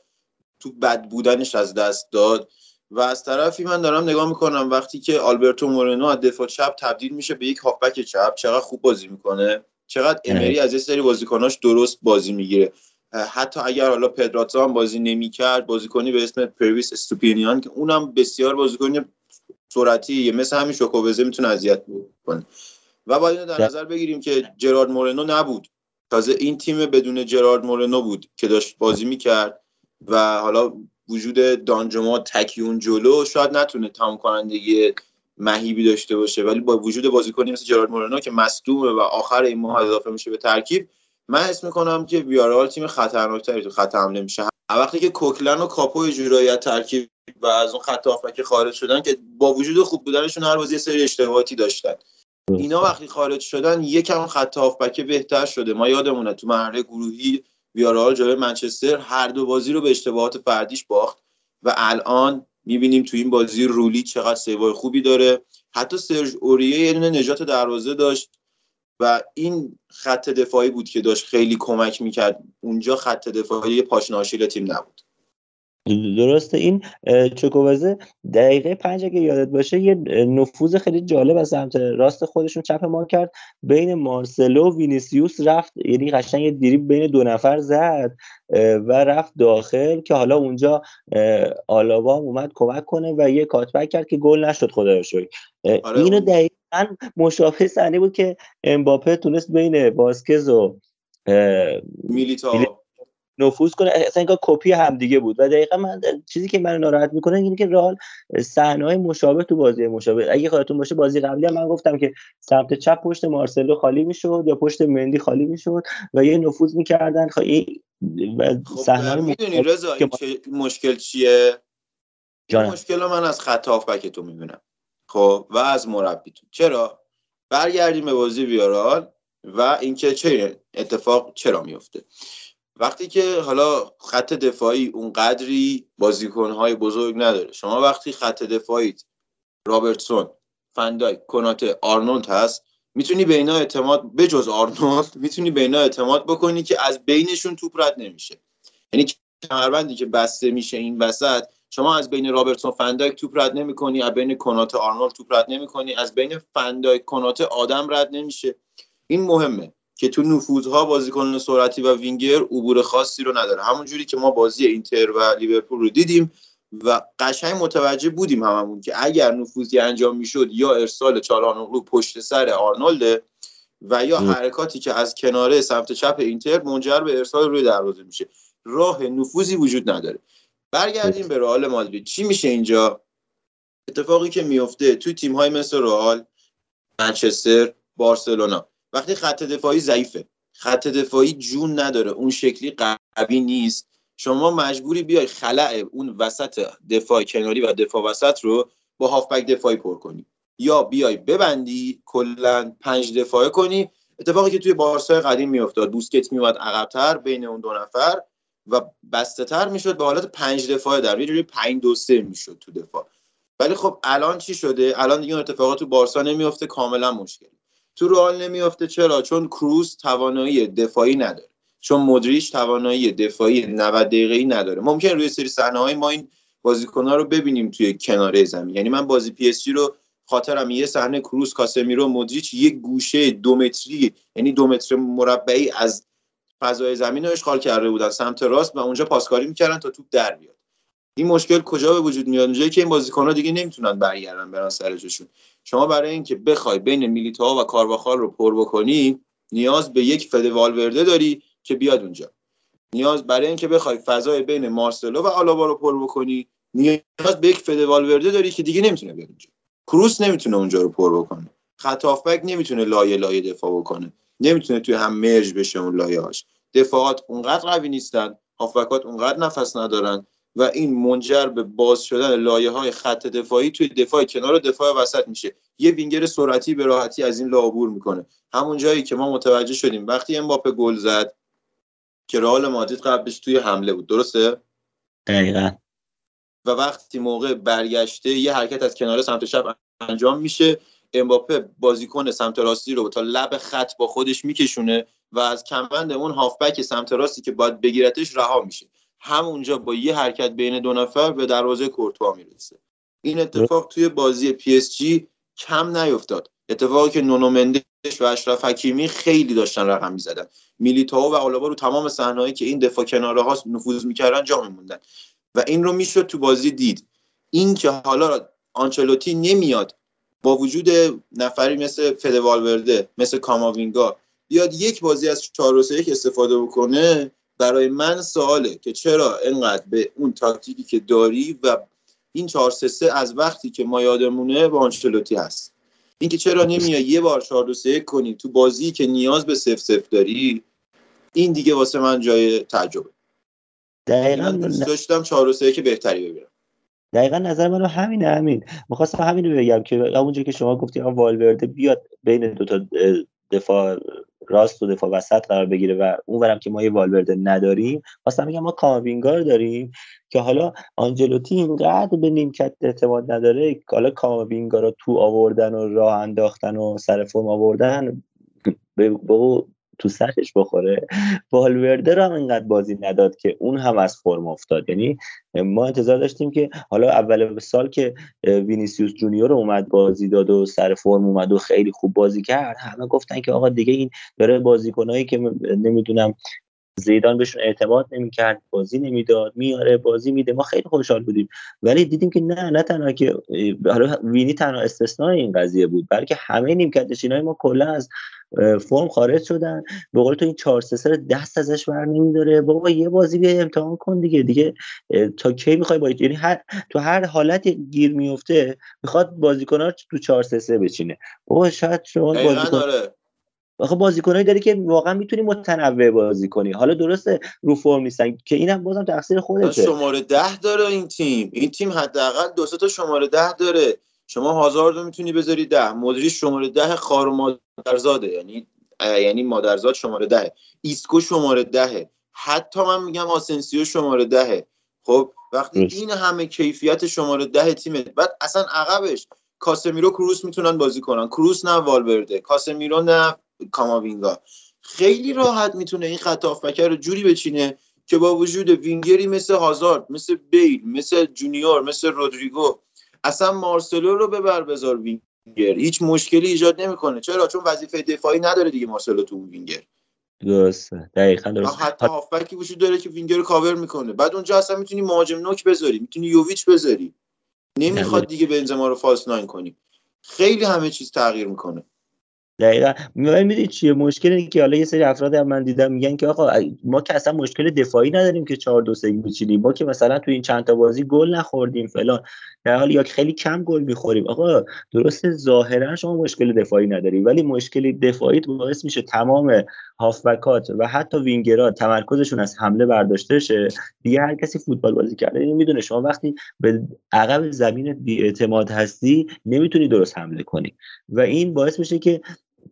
تو بد بودنش از دست داد. و از طرفی من دارم نگاه می‌کنم وقتی که آلبرتو مورنو از دفاع چپ تبدیل میشه به یک هافبک چپ چقدر خوب بازی می‌کنه. چقدر امری از یه سری بازیکناش درست بازی می‌گیره. حتی اگر حالا پدراتو هم بازی نمی‌کرد بازیکنی به اسم پرویس استوپینیان که اونم بسیار بازیکنی سرعتی مثل همین شوکووزه می‌تونه اذیت کنه و باید در نظر بگیریم که جرارد مورنو نبود. تازه این تیم بدون جرارد مورنو بود که داشت بازی می‌کرد و حالا وجود دانجما تکیون جلو شاید نتونه تمام کنندگی مهیبی داشته باشه ولی با وجود بازیکنی مثل جرارد مورنو که مصدومه و آخر این ماه اضافه میشه به ترکیب من حس می‌کنم که ویارال تیم خطرناکتری تو خط حمله میشه. وقتی که کوکلن و کاپو جورایی ترکیب و از اون خط که خارج شدن که با وجود خوب بودنشون هر بازی سری اشتباهاتی داشتن. اینا وقتی خارج شدن یکم خط هافبک بهتر شده. ما یادمونه تو مرحله گروهی ویارال جلوی منچستر هر دو بازی رو به اشتباهات فردیش باخت و الان می‌بینیم تو این بازی رولی چقدر سیوای خوبی داره. حتی سرژ اوریه یه نجات دروازه داشت. و این خط دفاعی بود که داشت خیلی کمک می‌کرد. اونجا خط دفاعی پاشناشیل تیم نبود. درسته. این چوکووزه دقیقه پنج اگه یادت باشه یه نفوذ خیلی جالب از سمت راست خودشون چپ ما کرد. بین مارسلو و وینیسیوس رفت یعنی قشنگ یه دیری بین دو نفر زد و رفت داخل که حالا اونجا آلاوا اومد کمک کنه و یه کاتبک کرد که گل نشد خدا رو شکر. آره اینو دقیقا مشابه صحنه بود که امباپه تونست بین باسکز و میلیتا نفوذ کنه. اصلا انگار کپی همدیگه بود. و دقیقا من چیزی که منو ناراحت می‌کنه اینه که رئال صحنه مشابه تو بازی مشابه. اگه خاطرتون باشه بازی قبلی هم من گفتم که سمت چپ پشت مارسلو خالی می‌شد یا پشت مندی خالی می‌شد و یه نفوذ می‌کردن. خیلی صحنه می‌دونی رضا این چه- مشکل چیه؟ جانم. مشکل من از خط هافبک تو می‌بینم. خب و از مربیتون چرا؟ برگردیم به بازی ویارال و اینکه چه اتفاق چرا میفته وقتی که حالا خط دفاعی اون قدری بازیکنهای بزرگ نداره شما وقتی خط دفاعی رابرتسون فندای کنات آرنولد هست می‌تونی به اینا اعتماد بجز آرنولد می‌تونی به اینا اعتماد بکنی که از بینشون توپ رد نمیشه. یعنی کمربندی که بسته میشه این وسط شما از بین رابرتسون فندایک توپ رد نمی‌کنی از بین کوناته آرنولد توپ رد نمی‌کنی از بین فندایک کوناته آدم رد نمیشه. این مهمه. که تو نفوذها بازیکن سرعتی و وینگر عبور خاصی رو نداره. همون جوری که ما بازی اینتر و لیورپول رو دیدیم و قشنگ متوجه بودیم هممون که اگر نفوذی انجام می‌شد یا ارسال چالهانوغلو پشت سر آرنولد و یا حرکاتی که از کناره سمت چپ اینتر منجر به ارسال روی دروازه میشه. راه نفوذی وجود نداره. برگردیم به رئال مادرید. چی میشه اینجا؟ اتفاقی که میفته توی تیم های مثل رئال منچستر بارسلونا. وقتی خط دفاعی ضعیفه. خط دفاعی جون نداره. اون شکلی قوی نیست. شما مجبوری بیای خلع اون وسط دفاع کناری و دفاع وسط رو با هافبک دفاعی پر کنی. یا بیای ببندی کلا پنج دفاعه کنی. اتفاقی که توی بارسای قدیم میافتاد. بوسکتس میومد عقبتر بین اون دو نفر و بسته تر می‌شد. به حالت پنج دفاعه در یه جوری پنج دو سه می‌شد تو دفاع. ولی خب الان چی شده؟ الان دیگه اون اتفاقات تو بارسا نمیافته. کاملا مشکل. تو رئال نمیافته. چرا؟ چون کروز توانایی دفاعی نداره. چون مدریش توانایی دفاعی 90 دقیقه‌ای نداره. ممکن روی سری صحنه‌های ما این بازیکن‌ها رو ببینیم توی کناره زمین. یعنی من بازی پی اس رو خاطرم یه صحنه کروز کاسمیرو مدریچ یک گوشه دو متری یعنی دو متر مربعی از فضای زمین رو اشغال کرده بودن. سمت راست و اونجا پاسکاری می‌کردن تا توپ در بیاد. این مشکل کجا به وجود میاد؟ اونجایی که این بازیکن‌ها دیگه نمی‌تونن برگردن برن سر جاشون. شما برای اینکه بخوای بین میلیتا و کارواخال رو پر بکنی نیاز به یک فد والورده داری که بیاد اونجا. نیاز برای اینکه بخوای فضای بین مارسلو و آلابا رو پر بکنی نیاز به یک فد والورده داری که دیگه نمی‌تونه بیاد اونجا. کروس نمی‌تونه اونجا رو پر بکنه. خط نمی‌تونه لایه لایه دفاع بکنه. نمی‌تونه توی هم مرج بشه اون لایه هاش دفاعات اونقدر قوی نیستن هافبکات اونقدر نفس ندارن و این منجر به باز شدن لایه های خط دفاعی توی دفاع کنار و دفاع وسط میشه. یه وینگر سرعتی به راحتی از این لا عبور می‌کنه. همون جایی که ما متوجه شدیم وقتی امباپه گل زد که رئال مادرید قبلش توی حمله بود. درسته؟ دقیقا. و وقتی موقع برگشته یه حرکت از کنار سمت چپ انجام میشه امباپه بازیکن سمت راستی رو تا لب خط با خودش میکشونه و از کمربند اون هافبک سمت راستی که باید بگیرتش رها میشه. همونجا با یه حرکت بین دو نفر به دروازه کورتوا می‌رسه. این اتفاق توی بازی پی اس جی کم نیفتاد. اتفاقی که نونو مندش و اشرف حکیمی خیلی داشتن رقم می‌زدن. میلیتائو و آلابا رو تمام صحنه‌ای که این دفاع کناره ها نفوذ می‌کردن جا میموندن. و این رو می‌شد تو بازی دید. این که حالا آنچلوتی نمیاد با وجود نفری مثل فد والورده مثل کاماوینگا بیاد یک بازی از 4 1 استفاده بکنه برای من سواله که چرا انقدر به اون تاکتیکی که داری و این 4 3 از وقتی که ما یادمونه با آنچلوتی هست. اینکه چرا نمیای یه بار 4 2 3 کنی تو بازی که نیاز به سف سف داری این دیگه واسه من جای تعجبه. دقیقا من دوست داشتم 4 3 که بهتری ببینم. دقیقا نظر منو همینه همین می‌خواستم همین رو بگم که همونجا که شما گفتی آن والورده بیاد بین دو تا دفاع راست و دفاع وسط قرار بگیره و اونورم که ما یه والورده نداریم خواستم بگم ما کاماوینگا رو داریم که حالا آنجلوتی اینقدر به نیمکت اعتماد نداره حالا کاماوینگا رو تو آوردن و راه انداختن و سر فرم آوردن به تو سرش بخوره. والورده رو هم اینقدر بازی نداد که اون هم از فرم افتاد. یعنی ما انتظار داشتیم که حالا اول سال که وینیسیوس جونیور اومد بازی داد و سر فرم اومد و خیلی خوب بازی کرد همه گفتن که آقا دیگه این داره بازیکنایی که نمی‌دونم زیدان بهشون اعتماد نمی‌کرد بازی نمی‌داد میاره بازی میده ما خیلی خوشحال بودیم. ولی دیدیم که نه نه تنها که حالا وینی تنها استثنای این قضیه بود بلکه همه نیمکت ما کلا از فرم خارج شدن. به قول تو این 4 3 دست ازش بر نمیداره. بابا یه بازی بیا امتحان کن دیگه. دیگه تا کی می‌خوای با یعنی هر تو هر حالت گیر میفته می‌خواد بازیکن‌ها تو 4 3 بچینه. بابا شاید شما بازیکن آخه بازیکنایی داری که واقعا می‌تونی متنوع بازی کنی. حالا درسته رو فرم نیستن که اینم بازم تقصیر خودته. شماره ده داره این تیم. این تیم حداقل دو تا شماره ده داره. شما هازارد رو می‌تونی بذاری ده. مدریچ شماره ده خار مادرزاده. یعنی یعنی مادرزاد شماره ده. ایسکو شماره دهه حتی من میگم آسنسیو شماره دهه خب وقتی این همه کیفیت شماره ده تیمه. بعد اصلا عقبش کاسمیرو کروس می‌تونن بازی کنن. کروس نه والورده. کاسمیرو نه. کاماوینگا. خیلی راحت می‌تونه این خط رو جوری بچینه که با وجود وینگری مثل هازارد مثل بیل مثل جونیور مثل رودریگو اصلا مارسلو رو ببر بذار وینگر. هیچ مشکلی ایجاد نمی‌کنه. چرا؟ چون وظیفه دفاعی نداره دیگه مارسلو تو وینگر. درسته. دقیقا درسته حتی هافبکی وجود داره که وینگر رو کاور می‌کنه. بعد اونجا اصلا می‌تونی مهاجم نوک بذاری می‌تونی یوویچ بذاری. نمی‌خواد دیگه بنزما رو false nine کنی. خیلی همه چیز تغییر می‌کنه. دقیقا. ولی می‌دونی چیه؟ مشکل اینه که حالا یه سری افراد هم من دیدم میگن که آقا ما که اصلا مشکل دفاعی نداریم که 4 2 3 میچینیم. ما که مثلا تو این چند تا بازی گل نخوردیم فلان. در حالی یا خیلی کم گل می‌خوریم. آقا درسته ظاهرا شما مشکل دفاعی نداری ولی مشکل دفاعی باعث میشه تمام هافبکات و حتی وینگرها تمرکزشون از حمله برداشته شه. دیگه هر کسی فوتبال بازی کرده. اینو می‌دونه شما وقتی به عقب زمین بیاعتماد هستی نمی‌تونی درست حمله کنی. و این باعث میشه که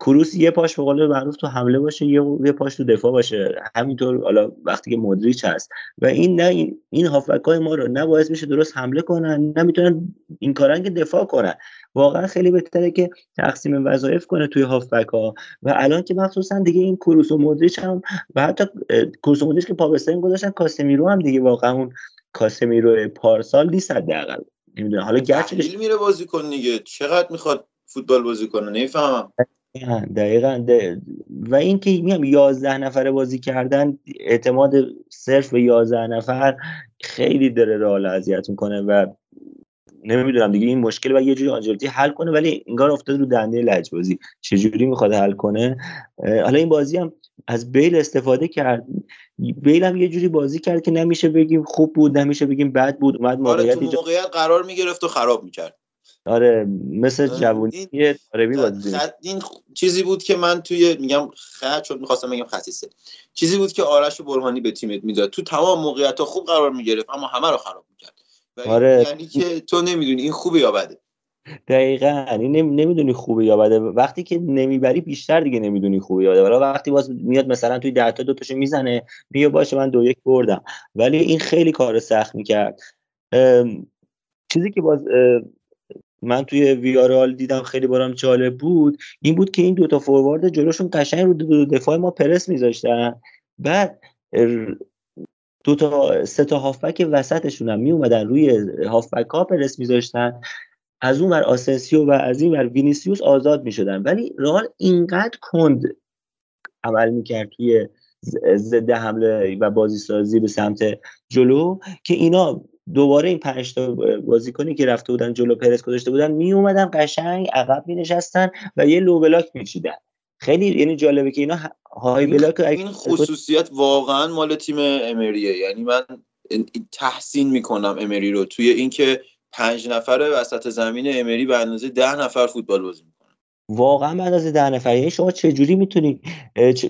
کروس یه پاش به قول معروف تو حمله باشه یه یه پاش تو دفاع باشه. همینطور حالا وقتی که مدریچ هست. و این نه این, این های ما رو نه باعث میشه درست حمله کنن نه می‌تونن این کارن که دفاع کنن. واقعا خیلی بهتره که تقسیم وظایف کنه توی هافبک ها و الان که مخصوصا دیگه این کروس و مدریچ هم و حتی کروس و مدریچ که پاپستین گذاشتن کاسمیرو هم دیگه واقعا اون کاسمیرو پارسال نیست حداقل. نمی‌دونم حالا گرچه میره بازی کن دیگه. چقدر می‌خواد فوتبال بازی کنه؟ نمی‌فهمم. دقیقا و اینکه میگم یازده نفره بازی کردن اعتماد صرف به یازده نفر خیلی داره رئال اذیت می‌کنه و نمی‌دونم دیگه این مشکل و یه جوری آنجلتی حل کنه ولی انگار افتاد رو دنده لجبازی. چجوری می‌خواد حل کنه؟ حالا این بازی هم از بیل استفاده کرد. بیل هم یه جوری بازی کرد که نمیشه بگیم خوب بود نمیشه بگیم بد بود اومد موقعیت آره موقعیت قرار می‌گرفت و خراب می‌کرد. آره مثل جوونی عربی بازی این چیزی بود که من توی میگم خط چون می‌خواستم بگم خصیصه چیزی بود که آرش و برهانی به تیمت می‌داد. تو تمام موقعیت ها خوب قرار می‌گرفت اما همه رو خراب می‌کرد. آره. یعنی که تو نمی‌دونی این خوبه یا بده. دقیقا. این نمی‌دونی خوبه یا بده. وقتی که نمی‌بری بیشتر دیگه نمی‌دونی خوبه یا بده. ولی وقتی باز میاد مثلا توی ده تا دو تاشو می‌زنه میگه باشه من دو یک بردم. ولی این خیلی کار سخت می‌کرد. چیزی که باز من توی ویارال دیدم خیلی برام جالب بود. این بود که این دوتا فوروارد جلوشون قشنگ رو دفاع ما پرس میذاشتن. بعد دو تا سه تا هافبک وسطشون هم می اومدن روی هافبک ها پرس میذاشتن. از اون ور آسنسیو و از این ور وینیسیوس آزاد می‌شدن. ولی رئال اینقدر کند عمل می‌کرد توی ضد حمله و بازی سازی به سمت جلو که اینا دوباره این پنج تا بازیکنی که رفته بودن جلو پرس گذاشته بودن می اومدن قشنگ عقب می نشستن و یه لو بلاک میچیدن. خیلی یعنی جالبه که اینا های بلاک این خصوصیت واقعا مال تیم امریه. یعنی من تحسین می‌کنم امری رو. توی اینکه پنج نفر وسط زمین امری به اندازه ده نفر فوتبال بازی واقعا به اندازه ده نفر یعنی شما چه جوری می‌تونی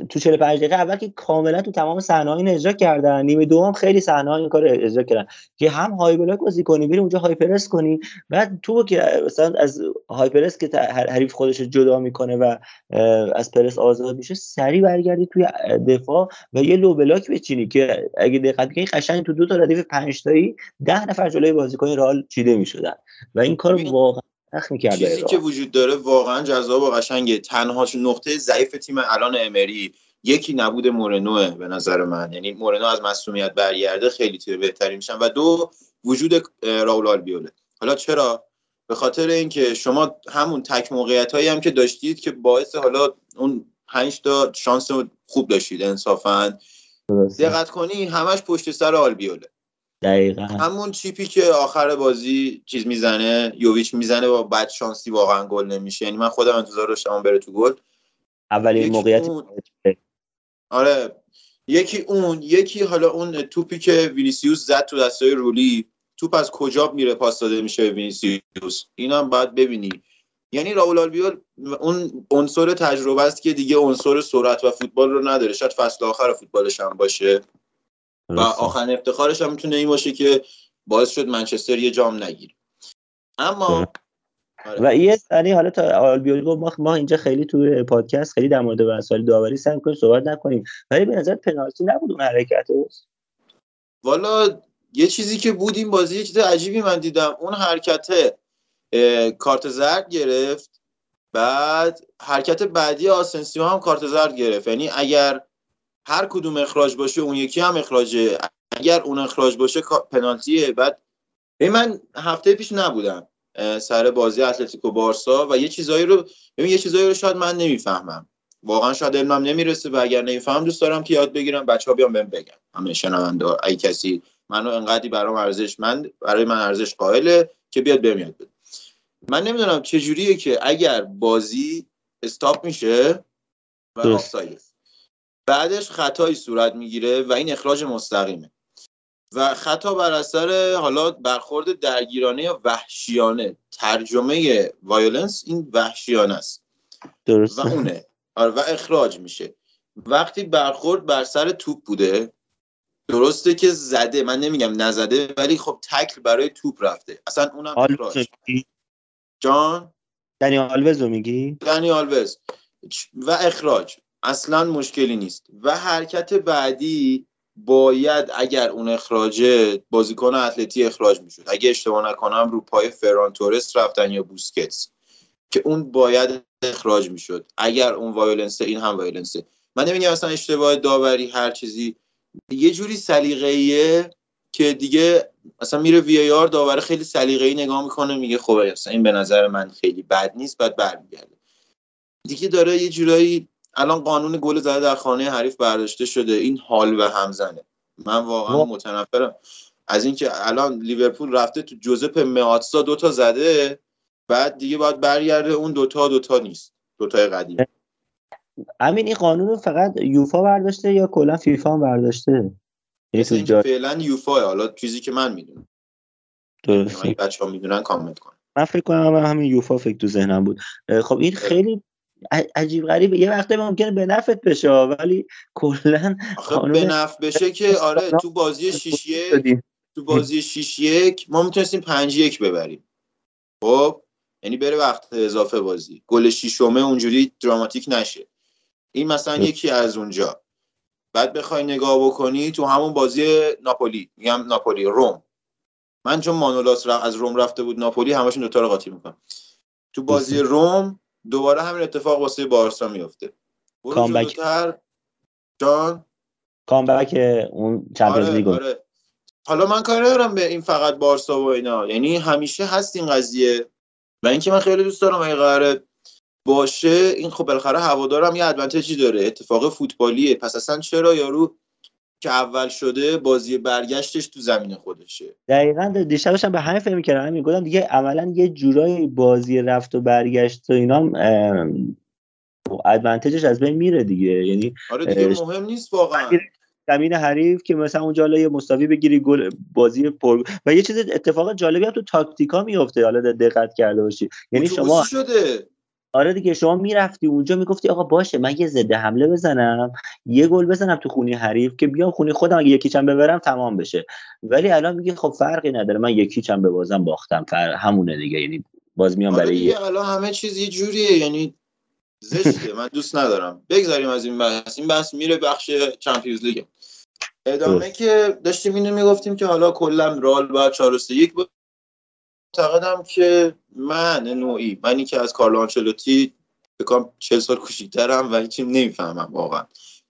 تو 45 دقیقه اول که کاملا تو تمام صحنه این اجرا کردن نیمه دوم خیلی صحنه این کار اجرا کردن که هم های بلاک بازی کنی بریم اونجا های پرس کنی بعد تو که مثلا از های پرس که حریف خودش جدا می‌کنه و از پرس آزاد میشه سری برگردی توی دفاع و یه لو بلاک بچینی که اگه دقت کنی قشنگ تو دو تا ردیف 5 تایی 10 نفر جلوی بازیکن رئال چیده می‌شدن و این کار واقعا می‌کرده چیزی که وجود داره واقعا جذاب و قشنگه. تنها نقطه ضعیف تیم الان امری. یکی نبود مورنوه به نظر من. یعنی مورنو از مصومیت برگرده خیلی تیم بهتری میشن. و دو وجود راول آلبیوله. حالا چرا؟ به خاطر اینکه شما همون تک موقعیت هایی هم که داشتید که باعث حالا اون پنج تا شانس خوب داشتید انصافا. دقت کنی همش پشت سر آلبیوله. دقیقا. همون chip ی که آخر بازی چیز می‌زنه یوویچ می‌زنه با بد شانسی واقعا گل نمیشه. یعنی من خودم انتظار داشتم اون بره تو گل. اولین موقعیت آره. یکی اون یکی حالا اون توپی که وینیسیوس زد تو دستای رولی توپ از کجا میره پاس داده میشه به وینیسیوس؟ اینا هم باید ببینی. یعنی رائول آلبیول اون عنصر تجربه است که دیگه عنصر سرعت و فوتبال رو نداره. شاید فصل آخر فوتبالش هم باشه. و آخرین افتخارش هم می‌تونه این باشه که باعث شد منچستر یه جام نگیره. اما و یه سری حالا تا آلبیول گفت ما, ما اینجا خیلی تو پادکست خیلی در مورد مسائل داوری سعی کنیم صحبت نکنیم. ولی به نظر پنالتی نبود اون حرکت والا یه چیزی که بود این بازی یه چیز عجیبی من دیدم. اون حرکت کارت زرد گرفت. بعد حرکت بعدی آسنسیو هم کارت زرد گرفت. یعنی اگر هر کدوم اخراج باشه اون یکی هم اخراجه اگر اون اخراج باشه پنالتیه. بعد به من هفته پیش نبودم سر بازی اتلتیکو بارسا و یه چیزایی رو ببین یه چیزایی رو شاید من نمی‌فهمم. واقعا شاید علمم نمی‌رسه و اگر نمیفهم دوست دارم که یاد بگیرم. بچه ها بیان بهم بگم همه شنونده ای کسی منو انقدری برام ارزش من برای من ارزش قائله که بیاد بهم یاد بده. من نمی‌دونم چه جوریه که اگر بازی استاپ میشه و آفساید بعدش خطایی صورت می‌گیره و این اخراج مستقیمه. و خطا بر اثر حالا برخورد درگیرانه یا وحشیانه. ترجمه وایولنس این وحشیانه است. درست و اونه. آره و اخراج میشه. وقتی برخورد بر سر توپ بوده درسته که زده. من نمیگم نزده ولی خب تکل برای توپ رفته. اصلا اونم اخراج. جان؟ دنی آلوز رو میگی؟ دنی آلوز. و اخراج. اصلا مشکلی نیست. و حرکت بعدی باید اگر اون اخراجه بازیکن اتلتی اخراج می‌شد. اگه اشتباه نکنم رو پای فران تورس رفتن یا بوسکتس. که اون باید اخراج می‌شد. اگر اون وایولنسه این هم وایولنسه. من نمیگم اصلا اشتباه داوری هر چیزی. یه جوری سلیقه‌ایه که دیگه اصلا میره وی آر داور خیلی سلیقه‌ای نگاه می‌کنه میگه خب اصلا این به نظر من خیلی بد نیست بعد برمیگرده. دیگه داره یه جورایی الان قانون گل زده در خانه حریف برداشته شده. این حال و همزنه. من واقعا متنفرم. از اینکه الان لیورپول رفته تو جوزپ مئاتسا دوتا زده بعد دیگه باید برگرده اون دوتا دوتا نیست. دوتای قدیم. همین این قانون رو فقط یوفا برداشته یا کلا فیفا هم برداشته. فعلا یوفا حالا چیزی که من می‌دونم. درسته. بچه ها می‌دونن کامنت کنن. من فکر کنم همین یوفا فکر تو ذهنم بود. خب این خیلی عجیب غریب. یه وقته ممکنه به نفت بشه ولی کلا به نفع بشه که آره تو بازی 6 1 تو بازی 6 1 ما می‌تونستیم 5 1 ببریم. خب؟ یعنی بره وقت اضافه بازی. گل شیشمه اونجوری دراماتیک نشه. این مثلا یکی از اونجا. بعد بخوای نگاه بکنی تو همون بازی ناپولی میگم ناپولی روم. من چون مانولاس از روم رفته بود ناپولی همشون دوتا رو قاطی می‌کنم. تو بازی روم دوباره همین اتفاق واسه بارسا میفته. کامبک جان. کامبک اون چمپیونز لیگ آره. حالا من کار ندارم به این فقط بارسا و اینا. یعنی همیشه هست این قضیه. و اینکه من خیلی دوست دارم اگه قراره باشه این خب بالاخره هوادارم یه ادوانتجی داره. اتفاق فوتبالیه. پس اصلا چرا یارو که اول شده بازی برگشتش تو زمین خودشه. دقیقا دیشبش هم به همین فکر می‌کردم همین گفتم دیگه عملا یه جورایی بازی رفت و برگشت و اینا ادوانتجش از بین میره دیگه. یعنی آره دیگه مهم نیست واقعا. زمین حریف که مثلا اونجا یه مساوی بگیری گل بازی پر و یه چیز اتفاق جالبی هم تو تاکتیکا میفته حالا دقت کرده باشی. یعنی شما شده. آره دیگه شما می‌رفتی اونجا می‌گفتی آقا باشه من یه ضد حمله بزنم یه گل بزنم تو خونی حریف که بیام خونی خودم اگه یکیچم ببرم تمام بشه. ولی الان میگه خب فرقی نداره من یکیچم ببازم باختم فر... همونه دیگه یعنی باز میام آره برای دیگه الان همه چیز یه جوریه یعنی زشته من دوست ندارم. بگذاریم از این بحث. این بحث میره بخش چمپیونز لیگ. ادامه که داشتیم اینو می‌گفتیم که حالا کلا رال باید 4 یک بود معتقدم که من نوعی منی که از کارلو آنچلوتی بکنم 40 سال کوچیک‌ترم و هیچی نمی‌فهمم واقعا.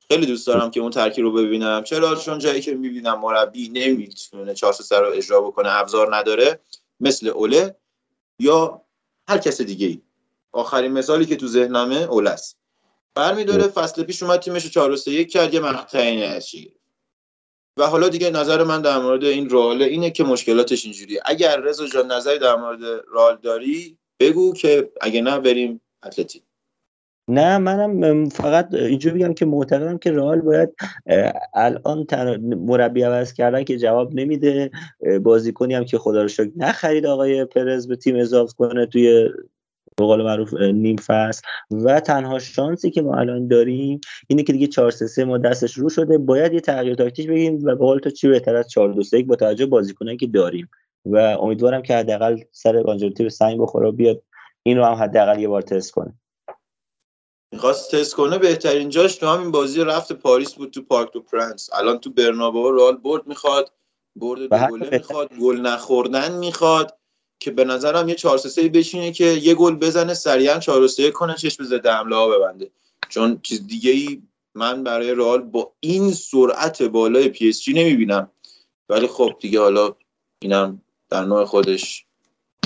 خیلی دوست دارم که اون ترکیب رو ببینم. چرا؟ چون جایی که می‌بینم مربی نمی‌تونه 4 3 رو اجرا بکنه ابزار نداره مثل اوله یا هر کس دیگه ای آخرین مثالی که تو ذهنمه اوله است. برمیداره فصل پیش اومد تیمش 4 3 کرد یه مقطعی نشی و حالا دیگه نظر من در مورد این رئال اینه که مشکلاتش اینجوریه. اگر رضا جان نظری در مورد رئال داری بگو که اگه نه بریم اتلتیک نه منم فقط اینجوری بگم که معتقدم که رئال باید الان مربی عوض کردن که جواب نمیده. بازیکنی هم که خدا رو شکر نخرید آقای پرز به تیم اضافه کنه توی به قول معروف نیم فصل. و تنها شانسی که ما الان داریم اینه که دیگه 4 3 ما دستش رو شده. باید یه تغییر تاکتیک بگیم و به قول تو چی بهتر از 4 2 3 با توجه بازیکنایی که داریم. و امیدوارم که حداقل سر آنجلوتی به سنگ بخوره و بیاد این رو هم حداقل یه بار تست کنه. می‌خواست تست کنه بهترین جاش تو همین بازی رفت پاریس بود تو پارک دو پرنس. الان تو برنابو رئال برد می‌خواد برد دو گله می‌خواد گل نخوردن می‌خواد. که به نظرم یه 4 3 بشینه که یه گل بزنه سریعا 4 3 کنه چشم ضد حمله ها ببنده. چون چیز دیگه ای من برای رئال با این سرعت بالای پی اس جی نمی‌بینم. ولی خب دیگه حالا اینم در نوع خودش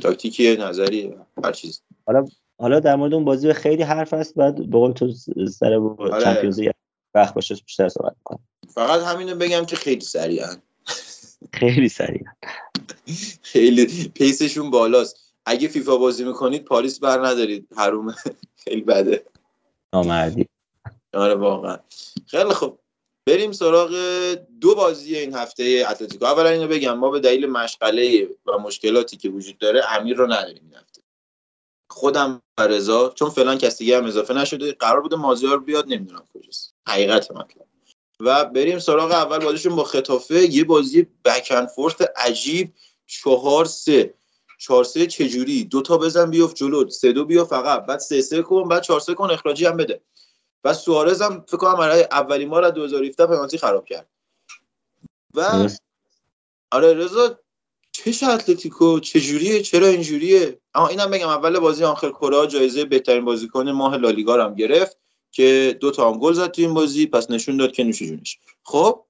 تاکتیکی نظری هر چیز. حالا حالا در مورد اون بازی خیلی حرف هست بعد به قول تو سر آره. چمپیونز لیگ وقت باشه بیشتر صحبت کنم. فقط همینو بگم که خیلی سریعا. خیلی سریعا خیلی pace شون بالاست. اگه فیفا بازی می‌کنید پاریس بر ندارید. حرومه خیلی بده. نامردی. آره واقعا. خیلی خب بریم سراغ دو بازی این هفته اتلتیکو. اولا اینو بگم ما به دلیل مشغله و مشکلاتی که وجود داره امیر رو نداریم این هفته. خودم و رضا چون فعلا کس دیگه هم اضافه نشده قرار بوده مازیار بیاد نمی‌دونم کجاست. حقیقت مطلب و بریم سراغ اول بازیشون با خطافه. یه بازی بکن فورت عجیب. چهار سه. چهار سه چجوری؟ دو تا بزن بیفت جلو. سه دو بیا فقط. بعد سه سه کن بعد چهار سه کن اخراجی هم بده. و سوارز هم فکر کنم برای اولین بار از 2017 پنالتی خراب کرد. و آره رضا چه اتلتیکو؟ چجوریه؟ چرا اینجوریه؟ اما اینم بگم اول بازی آنخر کورا جایزه بهترین بازیکن ماه لالیگا هم گرفت. که دو تا هم گل زد تو این بازی پس نشون داد که نوش جونش. خب؟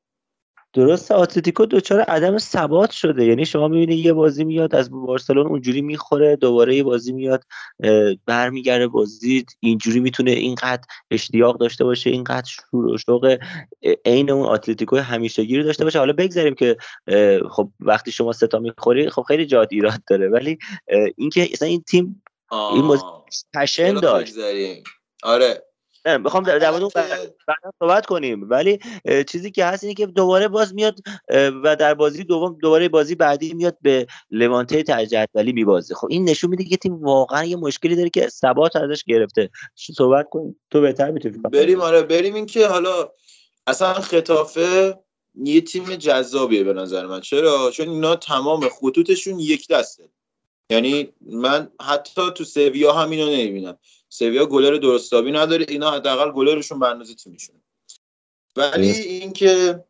درسته اتلتیکو دچار عدم ثبات شده. یعنی شما می‌بینید یه بازی میاد از بارسلون اونجوری می‌خوره دوباره یه بازی میاد برمیگرده بازی. اینجوری می‌تونه اینقدر اشتیاق داشته باشه اینقدر شور و شوق عین اون اتلتیکو همیشگی رو داشته باشه. حالا بگذاریم که خب وقتی شما ستا می‌خوری خب خیلی جاد ایراد داره. ولی اینکه اصلا این تیم این بازی پشن داشت. آره. می‌خوام در مورد بعدا صحبت کنیم. ولی چیزی که هست اینه که دوباره باز میاد و در بازی دوم دوباره بازی بعدی میاد به لوانته تجدولی میبازه. خب این نشون میده که تیم واقعا یه مشکلی داره که ثبات ازش گرفته. صحبت کن. تو بهتر می‌تونی بریم آره بریم. این که حالا اصلا خطافه یه تیم جذابیه به نظر من. چرا؟ چون اینا تمام خطوطشون یک دسته. یعنی من حتی تو سویا هم اینو نمی‌بینم. سویا گلر درست حسابی نداره اینا حداقل گلرشون به اندازه تیمشون ولی اینکه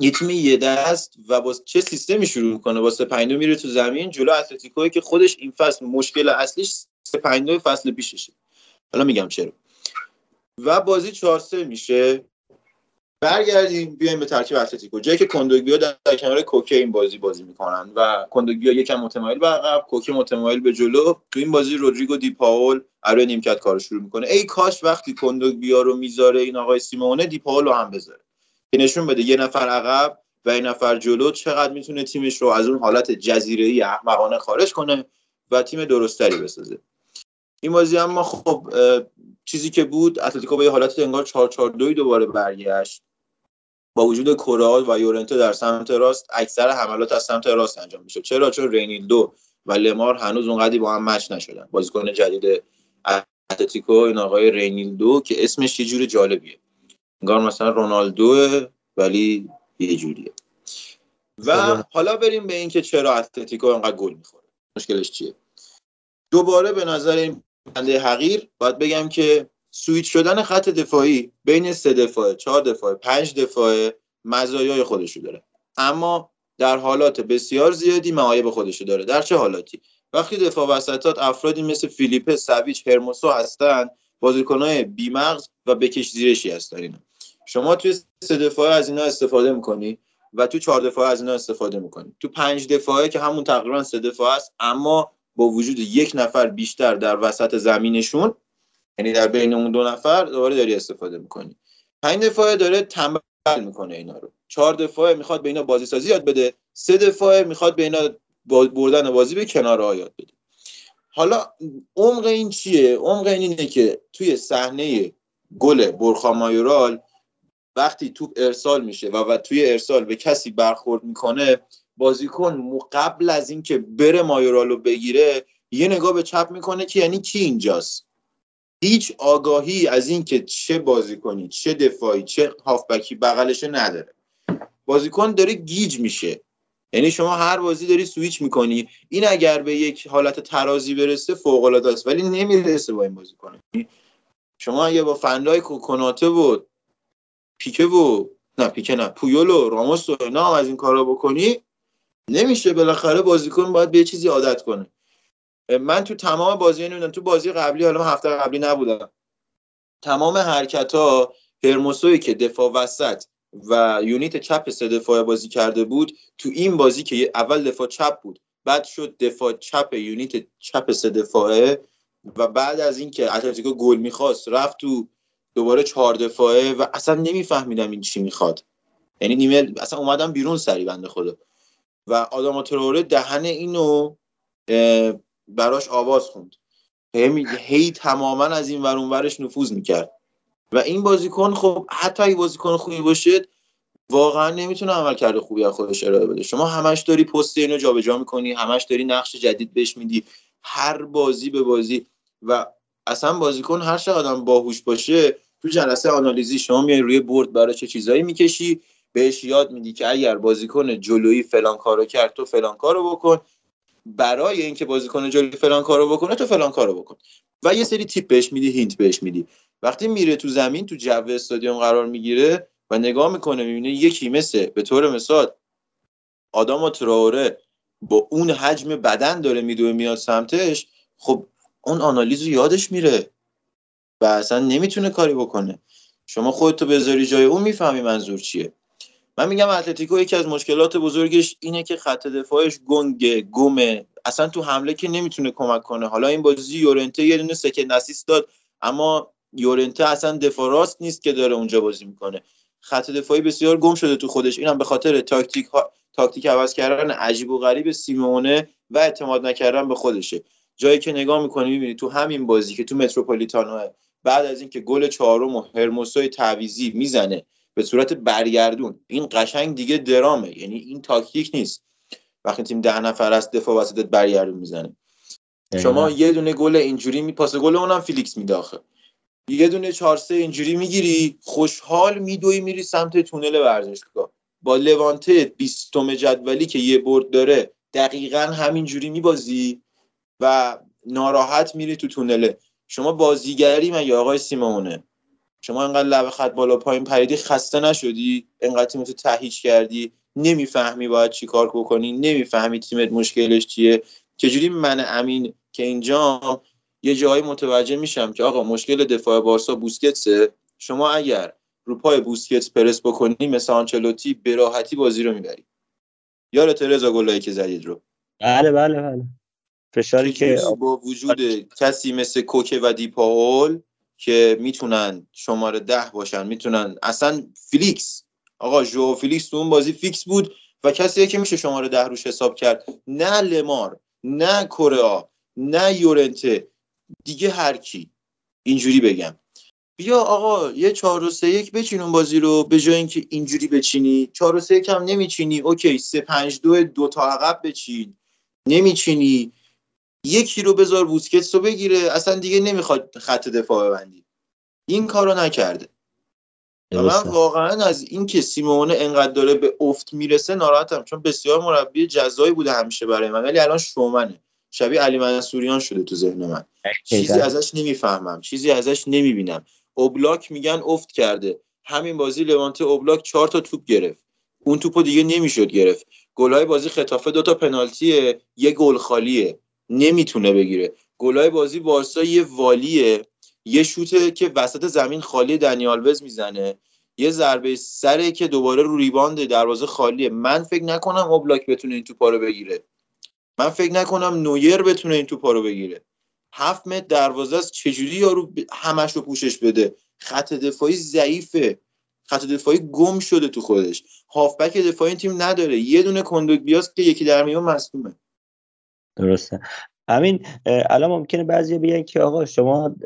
یه تیم یه دست و با چه سیستمی شروع می‌کنه با سه پنج دو میره تو زمین جلو اتلتیکوی که خودش این فصل مشکل اصلیش سه پنج دو فصل پیششه. حالا میگم چرا. و بازی 4 میشه. برگردیم بیایم به ترکیب اتلتیکو. جایی که کندوگبیا در, کنار کوکه این بازی بازی می‌کنن و کندوگبیا یکم متمایل به عقب کوکه متمایل به جلو. تو این بازی رودریگو دی پاول برای نیمکت کار شروع می‌کنه. ای کاش وقتی کندوگبیا رو می‌ذاره این آقای سیمونه دی پاول رو هم بذاره. که نشون بده یه نفر عقب و یه نفر جلو چقدر می‌تونه تیمش رو از اون حالت جزیره‌ای احمقانه خارج کنه و تیم درست‌تری بسازه. این بازی اما خب چیزی که بود اتلتیکو به حالت انگار 4 4 2 دوباره برگشت. با وجود کورئا و یورنته در سمت راست اکثر حملات از سمت راست انجام میشه چرا؟ چون رینیلدو و لمار هنوز اونقدی با هم match نشدن. بازیکن جدید اتلتیکو این آقای رینیلدو که اسمش یه جور جالبیه. انگار مثلا رونالدو ولی یه جوریه. و حالا بریم به اینکه چرا اتلتیکو انقدر گل می‌خوره. مشکلش چیه؟ دوباره به نظر این بنده حقیر باید بگم که سویچ شدن خط دفاعی بین سه دفاعه چهار دفاعه پنج دفاعه مزایای خودشو داره. اما در حالات بسیار زیادی معایب خودشو داره. در چه حالاتی؟ وقتی دفاع وسطات افرادی مثل فیلیپه ساویچ هرموسو هستن بازیکنهای بیمغز و بکش زیرشی هستن اینا. شما توی سه دفاعه از اینا استفاده می‌کنی و تو چهار دفاعه از اینا استفاده می‌کنی. تو پنج دفاعه که همون تقریبا سه دفاعه است اما با وجود یک نفر بیشتر در وسط زمینشون یعنی در بین اون دو نفر دوباره داری استفاده می‌کنی. پنج دفاعه داره تنبل می‌کنه اینا رو. چهار دفاعه می‌خواد به اینا بازی سازی یاد بده. سه دفاعه می‌خواد به اینا بردن بازی به کنار یاد بده. حالا عمق این چیه؟ عمق این اینه که توی صحنه گل برخا مایورال وقتی توپ ارسال میشه و, و توی ارسال به کسی برخورد می‌کنه بازیکن قبل از اینکه بره مایورال رو بگیره یه نگاه به چپ می‌کنه که یعنی کی اینجاست؟ هیچ آگاهی از اینکه چه بازیکنی چه دفاعی چه هافبکی بغلشه نداره. بازیکن داره گیج میشه. یعنی شما هر بازی داری سویچ می‌کنی. این اگر به یک حالت ترازی برسه فوق العاده است. ولی نمی‌رسه با این بازیکن. شما اگه با فندای کناته و پیکه و نه پیکه نه پویول و راموس و اینا از این کارا بکنی نمیشه. بالاخره بازیکن باید به چیزی عادت کنه. من تو تمام بازی نمی‌دونم تو بازی قبلی حالا هفته قبلی نبودم. تمام حرکت ها هرموسوی که دفاع وسط و یونیت چپ سه دفاع بازی کرده بود تو این بازی که اول دفاع چپ بود بعد شد دفاع چپ یونیت چپ سه دفاعه و بعد از اینکه اتلتیکو گل می‌خواست رفت تو دوباره چهار دفاعه و اصلا نمیفهمیدم این چی می‌خواد. یعنی نیمه اصلا اومدم بیرون سری بنده خدا. و آدم تروره دهن اینو براش آواز خوند. هی, هی تماما از این ورون ورش نفوذ می‌کرد. و این بازیکن خب حتی اگه بازیکن خوبی باشه واقعا نمی‌تونه عمل کرده خوبی از خودش ارائه بده. شما همش داری پست اینو جابجا می‌کنی همش داری نقش جدید بهش میدی هر بازی به بازی. و اصلا بازیکن هر چقدر باهوش باشه تو جلسه آنالیزی شما میای روی برد برای چه چیزایی می‌کشی بهش یاد میدی که اگر بازیکن جلویی فلان کارو کرد تو فلان کارو بکن. برای اینکه بازیکن جلوی فلان کارو بکنه تو فلان کارو بکن. و یه سری tip بهش میدی hint بهش میدی. وقتی میره تو زمین تو جو استادیوم قرار می‌گیره و نگاه می‌کنه می‌بینه یکی مثل به طور مثال آداما تراوره با اون حجم بدن داره میدوه میاد سمتش خب اون آنالیز رو یادش میره و اصلا نمی‌تونه کاری بکنه. شما خودتو بذاری جای اون می‌فهمی منظور چیه. من میگم اتلتیکو یکی از مشکلات بزرگش اینه که خط دفاعش گنگه گمه اصلا تو حمله که نمی‌تونه کمک کنه. حالا این بازی یورنته یه دونه second assist داد اما یورنته اصلا دفاع راست نیست که داره اونجا بازی می‌کنه. خط دفاعی بسیار گم شده تو خودش. اینم به خاطر تاکتیک ها... تاکتیک عوض کردن عجیب و غریب سیمونه و اعتماد نکردن به خودشه. جایی که نگاه می‌کنی می‌بینی تو همین بازی که تو متروپولیتانو بعد از اینکه گل چهارم و هرموسوی تعویزی می‌زنه به صورت برگردون. این قشنگ دیگه درامه. یعنی این تاکتیک نیست. وقتی تیم ده نفر است دفاع وسطت برگردون می‌زنه. شما یه دونه گل اینجوری میپاسه گل اونم فیلیکس میداخه یه دونه چهار سه اینجوری می‌گیری خوشحال میدوی میری سمت تونل ورزشگاه. با لوانته بیستم جدولی که یه برد داره دقیقا همینجوری میبازی و ناراحت میری تو تونله شما بازیگری من یا آقای سیمونه شما انقدر لب خط بالا پایین پریدی خسته نشدی؟ انقدر تیمتو تهیج کردی؟ نمی‌فهمی باید چی کار بکنی؟ نمی‌فهمی تیمت مشکلش چیه؟ چجوری من امین که اینجا یه جایی متوجه میشم که آقا مشکل دفاع بارسا بوسکتسه. شما اگر رو پای بوسکتس پرس بکنی مثل آنچلوتی به راحتی بازی رو می‌بری. یادت رضا گلایی که زدید رو؟ بله بله بله. فشاری که با وجود کسی مثل کوکه و دی پاول که می‌تونن شماره ده باشن می‌تونن. اصلا فیلیکس. آقا جو فیلیکس تو اون بازی فیکس بود و کسی که میشه شماره ده روش حساب کرد. نه لمار نه کره نه یورنته. دیگه هر کی. اینجوری بگم. بیا آقا یه 4 و 3 1 بچین اون بازی رو به جای اینکه اینجوری بچینی. 4 و 3 1 هم نمیچینی. اوکی 3 5 2 دو تا عقب بچین. نمیچینی. یکی رو بذار بوسکتس رو بگیره اصلا دیگه نمی‌خواد خط دفاع ببندی. این کارو نکرده. و من واقعا از این که سیمونه انقدر داره به افت می‌رسه ناراحتم چون بسیار مربی جزایی بوده همیشه برای من ولی الان شومنه. شبیه علی منصوریان شده تو ذهن من. چیزی ازش نمی‌فهمم چیزی ازش نمی‌بینم. اوبلاک میگن افت کرده. همین بازی لوانته اوبلاک چهار تا توپ گرفت. اون توپو دیگه نمی‌شد گرفت. گلای بازی خطافه دو تا پنالتیه یه گل خالیه. نمی‌تونه بگیره. گلای بازی بارسا یه والیه یه شوته که وسط زمین خالی دنیال وز می‌زنه یه ضربه سره که دوباره رو ریباند دروازه خالیه. من فکر نکنم اوبلاک بتونه این توپا رو بگیره. من فکر نکنم نویر بتونه این توپا رو بگیره. هفت متر دروازه است چجوری یارو همش رو پوشش بده؟ خط دفاعی ضعیفه. خط دفاعی گم شده تو خودش. هافبک دفاعی تیم نداره. یه دونه کندوک بیاست که یکی در میون مصدومه. درسته. همین الان ممکنه بعضی بگن که آقا شما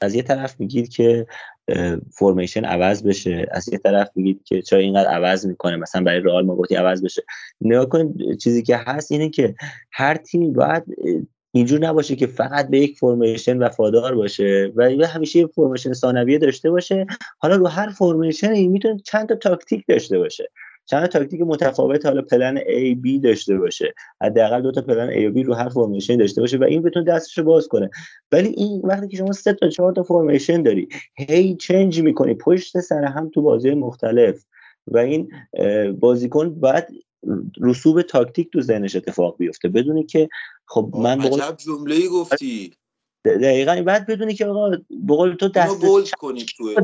از یه طرف میگید که فرمیشن عوض بشه از یه طرف میگید که چرا اینقدر عوض می‌کنه مثلا برای رئال ما گفتی عوض بشه. نگاه کن چیزی که هست اینه که هر تیمی باید اینجور نباشه که فقط به یک فرمیشن وفادار باشه و همیشه یه فرمیشن ثانویه داشته باشه. حالا رو هر فرمیشن می‌تونه چند تا تاکتیک داشته باشه. چند تا تاکتیک متفاوت حالا plan A B داشته باشه. حداقل دو تا plan A و B رو هر formation داشته باشه و این بتونه دستش رو باز کنه. ولی این وقتی که شما سه تا چهار تا formation داری هی change می‌کنی. پشت سر هم تو بازی مختلف. و این بازیکن باید رسوب تاکتیک تو ذهنش اتفاق بیفته. بدونی که خب من بقول جمله گفتی. دقیقا. بعد بدونی که آقا بقول تو دست bold کنید تو.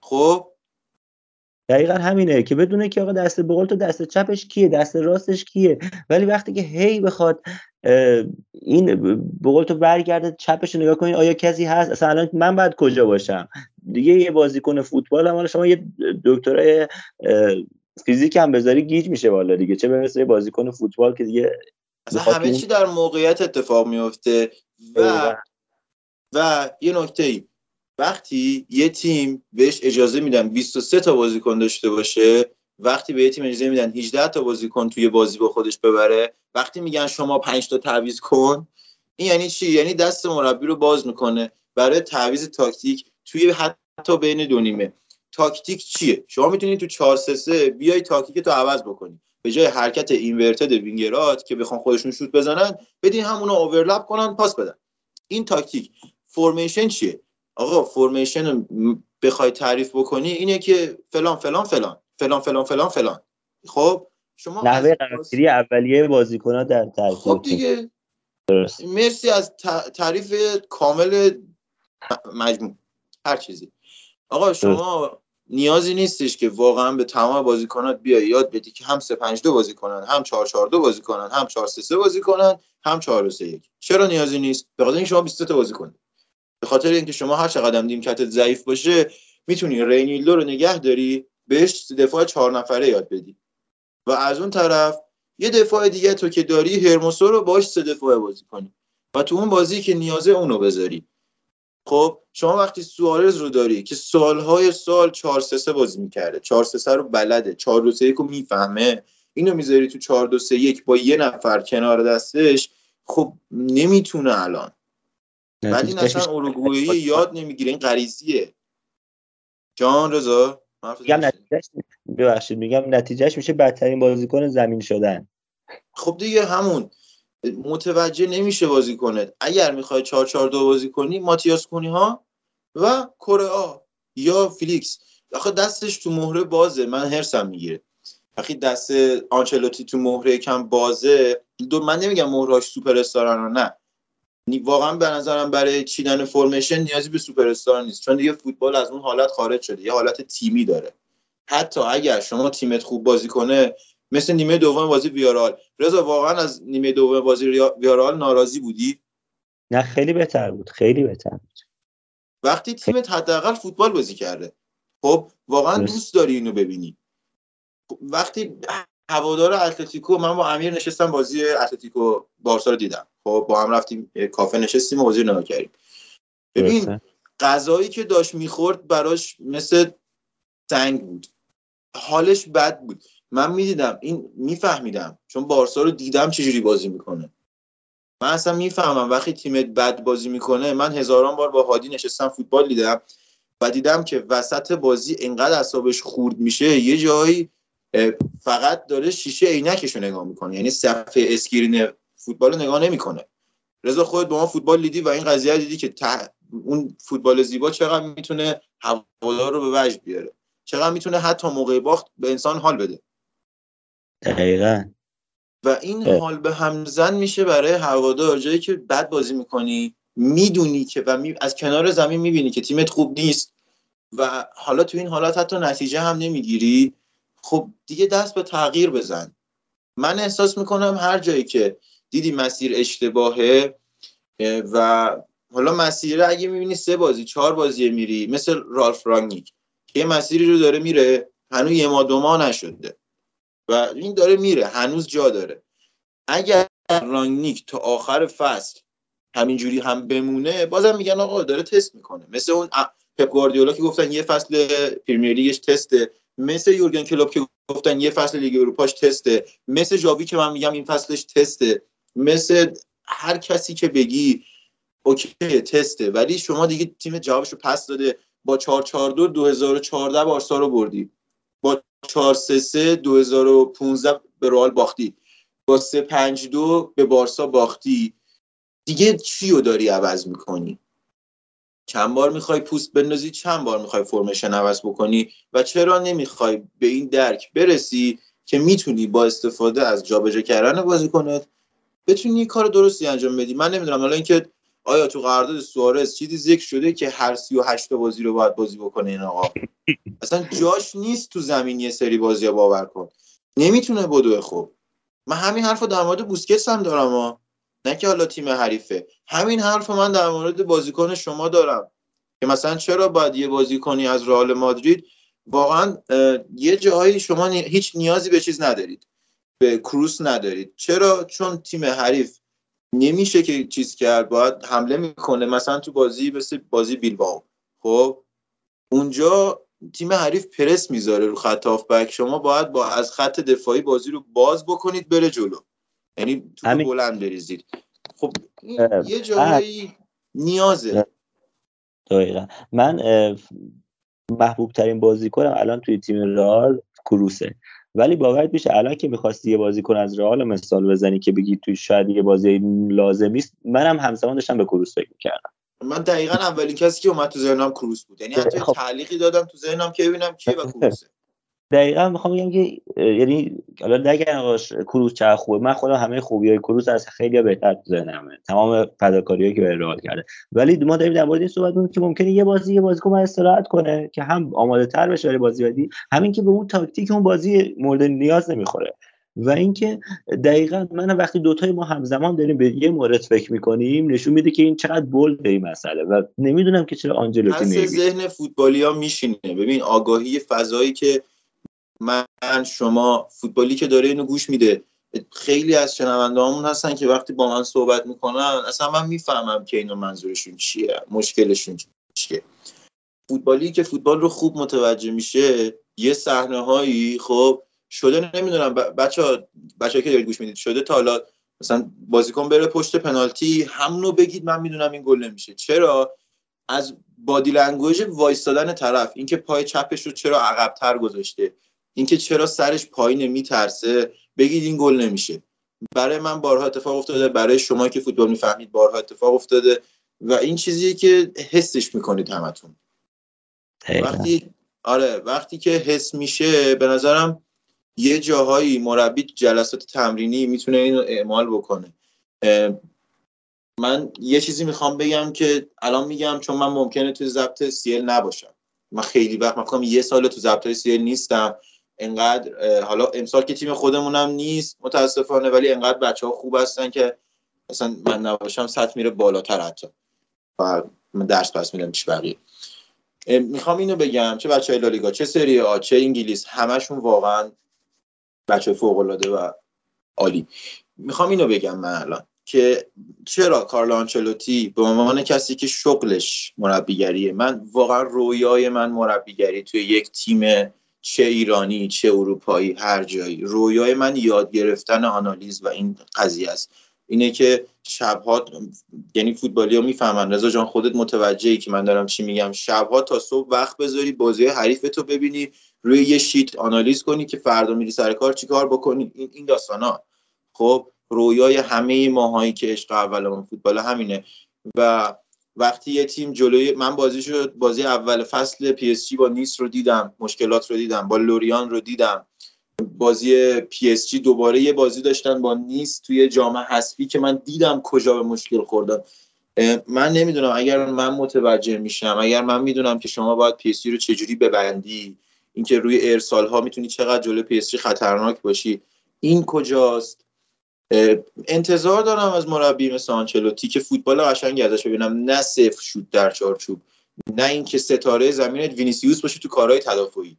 خب؟ دقیقا همینه که بدونه که آقا دست بقول تو دست چپش کیه دست راستش کیه. ولی وقتی که هی بخواد این بقول تو برگرده چپش رو نگاه کنید آیا کسی هست؟ اصلا الان من باید کجا باشم؟ دیگه یه بازیکن فوتبال هم شما یه دکترای فیزیک هم بذاری گیج میشه والا دیگه. چه برسه یه بازیکن فوتبال که دیگه اصلا همه چی در موقعیت اتفاق میفته. و و یه نکته ای وقتی یه تیم بهش اجازه میدن 23 تا بازیکن داشته باشه وقتی به یه تیم اجازه میدن 18 تا بازیکن توی بازی با خودش ببره وقتی میگن شما 5 تا تعویض کن این یعنی چی؟ یعنی دست مربی رو باز می‌کنه برای تعویض تاکتیک توی حتی بین دو نیمه. تاکتیک چیه؟ شما می‌تونید تو 4 3 3 بیای تاکتیک تو عوض بکنی. به جای حرکت inverted winger ات که بخوان خودشون شوت بزنن بدین همونو overlap کنن پاس بدن. این تاکتیک فرمیشن چیه؟ آقا فرمیشن رو بخوای تعریف بکنی اینه که فلان فلان فلان فلان فلان فلان فلان. خب شما نحوه قرارگیری اولیه بازیکن‌ها در ترکیب خب. دیگه. درست. مرسی از ت- تعریف کامل مجموع. هر چیزی. آقا شما نیازی نیستش که واقعا به تمام بازیکنات بیای. یاد بدی که هم 3 5 2 بازی کنن هم 4 4 2 بازی کنن هم 4 3 3 بازی کنن هم 4 3 1 چرا نیازی نیست؟ به خاطر اینکه شما 23 تا بازی کنید به خاطر اینکه شما هر چقدر نیمکتت ضعیف باشه می‌تونی رینیلدو رو نگه داری بهش دفاع چهار نفره یاد بدی. و از اون طرف یه دفاع دیگه تو که داری هرموسو رو باش سه دفاعه بازی کنی. و تو اون بازی که نیازه اونو بذاری. خب شما وقتی سوارز رو داری که سالهای سال 4 3 3 بازی می‌کرده 4 3 3 رو بلده 4 2 3 1 رو می‌فهمه اینو می‌ذاری تو 4 2 3 1 با یه نفر کنار دستش خب نمی‌تونه الان. ولی این اصلا اروگوئه یاد نمی‌گیره. این غریزیه. جان رضا میگم؟ نتیجهش ببخشید میگم نتیجهش میشه بدترین بازیکن زمین شدن. خب دیگه همون. متوجه نمیشه بازی کنه اگر می‌خوای 4 4 2 بازی کنی ماتیاس کونی ها و کره یا فیلیکس. آخه دستش تو مهره بازه. من هرسم می‌گیره. وقتی دست آنچلوتی تو مهره کم بازه. دو من نمیگم مهرهاش سوپر استارن نه. واقعا به نظرم برای چیدن فرمیشن نیازی به سوپر استار نیست. چون دیگه فوتبال از اون حالت خارج شده. یه حالت تیمی داره. حتی اگر شما تیمت خوب بازی کنه مثل نیمه دوم بازی ویارال رضا واقعا از نیمه دوم بازی ویارال ناراضی بودی؟ نه خیلی بهتر بود. خیلی بهتر بود. وقتی تیمت حداقل فوتبال بازی کرده. خب واقعا. دوست داری اینو ببینی. خب، وقتی هوادار اتلتیکو من با امیر نشستم بازی اتلتیکو بارسا رو دیدم. خب با هم رفتیم کافه نشستیم و بازی رو نگاه کردیم. ببین. غذایی که داشت می‌خورد براش مثل سنگ بود. حالش بد بود. من می‌دیدم این میفهمیدم چون بارسا رو دیدم چجوری بازی می‌کنه. من اصلا می‌فهمم وقتی تیمت بد بازی می‌کنه من هزاران بار با هادی نشستم فوتبال دیدم و دیدم که وسط بازی انقدر اعصابش خورد میشه یه جایی فقط داره شیشه عینکش رو نگاه می‌کنه. یعنی صفحه اسکرین فوتبال رو نگاه نمی‌کنه. رضا خودت با ما فوتبال دیدی و این قضیه دیدی که ته- اون فوتبال زیبا چقدر می‌تونه هوادار رو به وجد بیاره؟ چقدر می‌تونه حتی موقع باخت به انسان حال بده؟ دقیقا. و این اه. حال به همزن میشه برای هوادار. جایی که بد بازی می‌کنی می‌دونی که و می... از کنار زمین می‌بینی که تیمت خوب نیست و حالا تو این حالات حتی نتیجه هم نمی‌گیری. خب دیگه دست به تغییر بزن. من احساس می‌کنم هر جایی که دیدی مسیر اشتباهه و حالا مسیر اگه می‌بینی سه بازی چهار بازی میری مثل رالف رانگیک که یه مسیری رو داره میره هنوز یه ما دو ماه نشده. و این داره میره هنوز جا داره. اگر رانگنیک تا آخر فصل همینجوری هم بمونه بازم میگن آقا داره تست می‌کنه. مثل اون پپ گواردیولا که گفتن یه فصل پرمیر لیگش تسته مثل یورگن کلوب که گفتن یه فصل لیگ اروپاش تسته. مثل جاوی که من میگم این فصلش تسته. مثل هر کسی که بگی اوکی تسته. ولی شما دیگه تیم جوابشو پس داده. با 442 2014 بارسا رو بردی. با 433 2015 به رئال باختی. با 352 به بارسا باختی. دیگه چی رو داری عوض می‌کنی؟ چند بار می‌خوای پوست بندازی چند بار می‌خوای فرمشن عوض بکنی و چرا نمی‌خوای به این درک برسی که می‌تونی با استفاده از جابجا کردن بازیکنت بتونی کار درستی انجام بدی؟ من نمی‌دونم. حالا اینکه آیا تو قرارداد سوارز چیزی ذکر شده که هر 38 بازی رو باید بازی بکنه این آقا؟ اصلا جاش نیست تو زمین یه سری بازی ها باور کن. نمی‌تونه بدوه خوب من همین حرف در مورد بوسکتس هم دارم ها. نه که حالا تیم حریفه. همین حرف من در مورد بازیکن شما دارم. که مثلا چرا باید یه بازیکنی از رئال مادرید واقعا یه جاهایی شما هیچ نیازی به چیز ندارید. به کروس ندارید. چرا؟ چون تیم حریف نمیشه که چیز کرد باید حمله می‌کنه. مثلا تو بازی مثل بازی بیلباو خب؟ اونجا تیم حریف پرس می‌ذاره رو خط بک شما باید با از خط دفاعی بازی رو باز بکنید بره جلو. یعنی تو همین... بلند بریزید. خب یه جایی نیازه. دقیقا. من محبوب ترین بازی کنم الان توی تیم رئال کروسه. ولی باورت میشه الان که می‌خواستی یه بازیکن از رئال مثال بزنی که بگی توی شاید یه بازی لازمی است منم همزمان داشتم به کروس فکر می‌کردم. من دقیقا اولین کسی که اومد تو ذهنم کروس بود. یعنی حتی خب. تعلیقی دادم تو ذهنم که ببینم کی و کروسه. دقیقا می‌خوام بگم که یعنی حالا نگن کروس چه خوبه. من خودم همه خوبی های کروس از خیلی بهتر تو ذهنمه. تمام فداکاریایی که به رئال کرده. ولی ما داریم در مورد این صحبت می‌کنیم که ممکنه یه بازی یه بازیکن استراحت کنه که هم آماده تر بشه برای بازی بعدی همین که به اون تاکتیک اون بازی مورد نیاز نمی‌خوره. و اینکه دقیقا من وقتی دوتای ما همزمان داریم به یه مورد فکر می‌کنیم نشون میده که این چقدر بولد این مسئله. و نمی‌دونم که چرا آنجلوتی نمیشه ذهن فوتبالی ها میشینه. ببین آگاهی فضایی که من شما فوتبالی که داره اینو گوش میده. خیلی از شنونده همون هستن که وقتی با من صحبت می‌کنن اصلا من می‌فهمم که اینو منظورشون چیه مشکلشون چیه. فوتبالی که فوتبال رو خوب متوجه میشه یه صحنه هایی خب شده نمی‌دونم بچه ها بچه که دارید گوش می‌دید شده تا حالا مثلا بازیکن بره پشت پنالتی همونو بگید من می‌دونم این گل نمیشه. چرا؟ از body language وایستادن طرف اینکه پای چپش رو چرا عقبتر گذاشته. اینکه چرا سرش پایین میترسه. بگید این گل نمیشه. برای من بارها اتفاق افتاده برای شما که فوتبال می‌فهمید بارها اتفاق افتاده و این چیزیه که حسش می‌کنید همتون. وقتی آره وقتی که حس میشه به نظرم یه جاهایی مربی جلسات تمرینی می‌تونه اینو اعمال بکنه. من یه چیزی می‌خوام بگم که الان میگم چون من ممکنه توی ضبط سیل نباشم. من خیلی وقت می‌خوام یه سال تو ضبط سیل نیستم. انقدر حالا امسال که تیم خودمونم نیست متاسفانه ولی انقدر بچه ها خوب هستن که مثلا من نباشم سطح میره بالاتر حتی. و من درس پس میدم چی بقیه. می‌خوام اینو بگم چه بچه های لالیگا چه سری آ چه انگلیس همشون واقعا بچه فوق العاده و عالی. می‌خوام اینو بگم من الان که چرا کارلو آنچلوتی به عنوان کسی که شغلش مربیگریه من واقعا رویای من مربیگری توی یک تیم چه ایرانی چه اروپایی هر جایی. رویای من یاد گرفتن آنالیز و این قضیه است. اینه که شبها یعنی فوتبالی ها می‌فهمن. رضا جان خودت متوجهی که من دارم چی میگم. شبها تا صبح وقت بذاری بازی حریف تو ببینی روی یه sheet آنالیز کنی که فردا میری سر کار چیکار بکنی. این این داستان ها. خب رویای همه ماهایی که عشق اولمون فوتبال همینه. و وقتی یه تیم جلوی من بازی شد بازی اول فصل پی اس جی با نیس رو دیدم مشکلات رو دیدم با لوریان رو دیدم. بازی پی اس جی دوباره یه بازی داشتن با نیس توی جام حذفی که من دیدم کجا به مشکل خوردم من نمی‌دونم اگر من متوجه میشم اگر من می‌دونم که شما باید پی رو چجوری ببندی اینکه روی ارسال ها می‌تونی چقدر جلو پی خطرناک باشی این کجاست؟ انتظار دارم از مربی مثل آنچلوتی که فوتبال قشنگی ازش ببینم. نه صفر شوت در چارچوب نه اینکه ستاره زمینت وینیسیوس باشه تو کارهای تدافعی.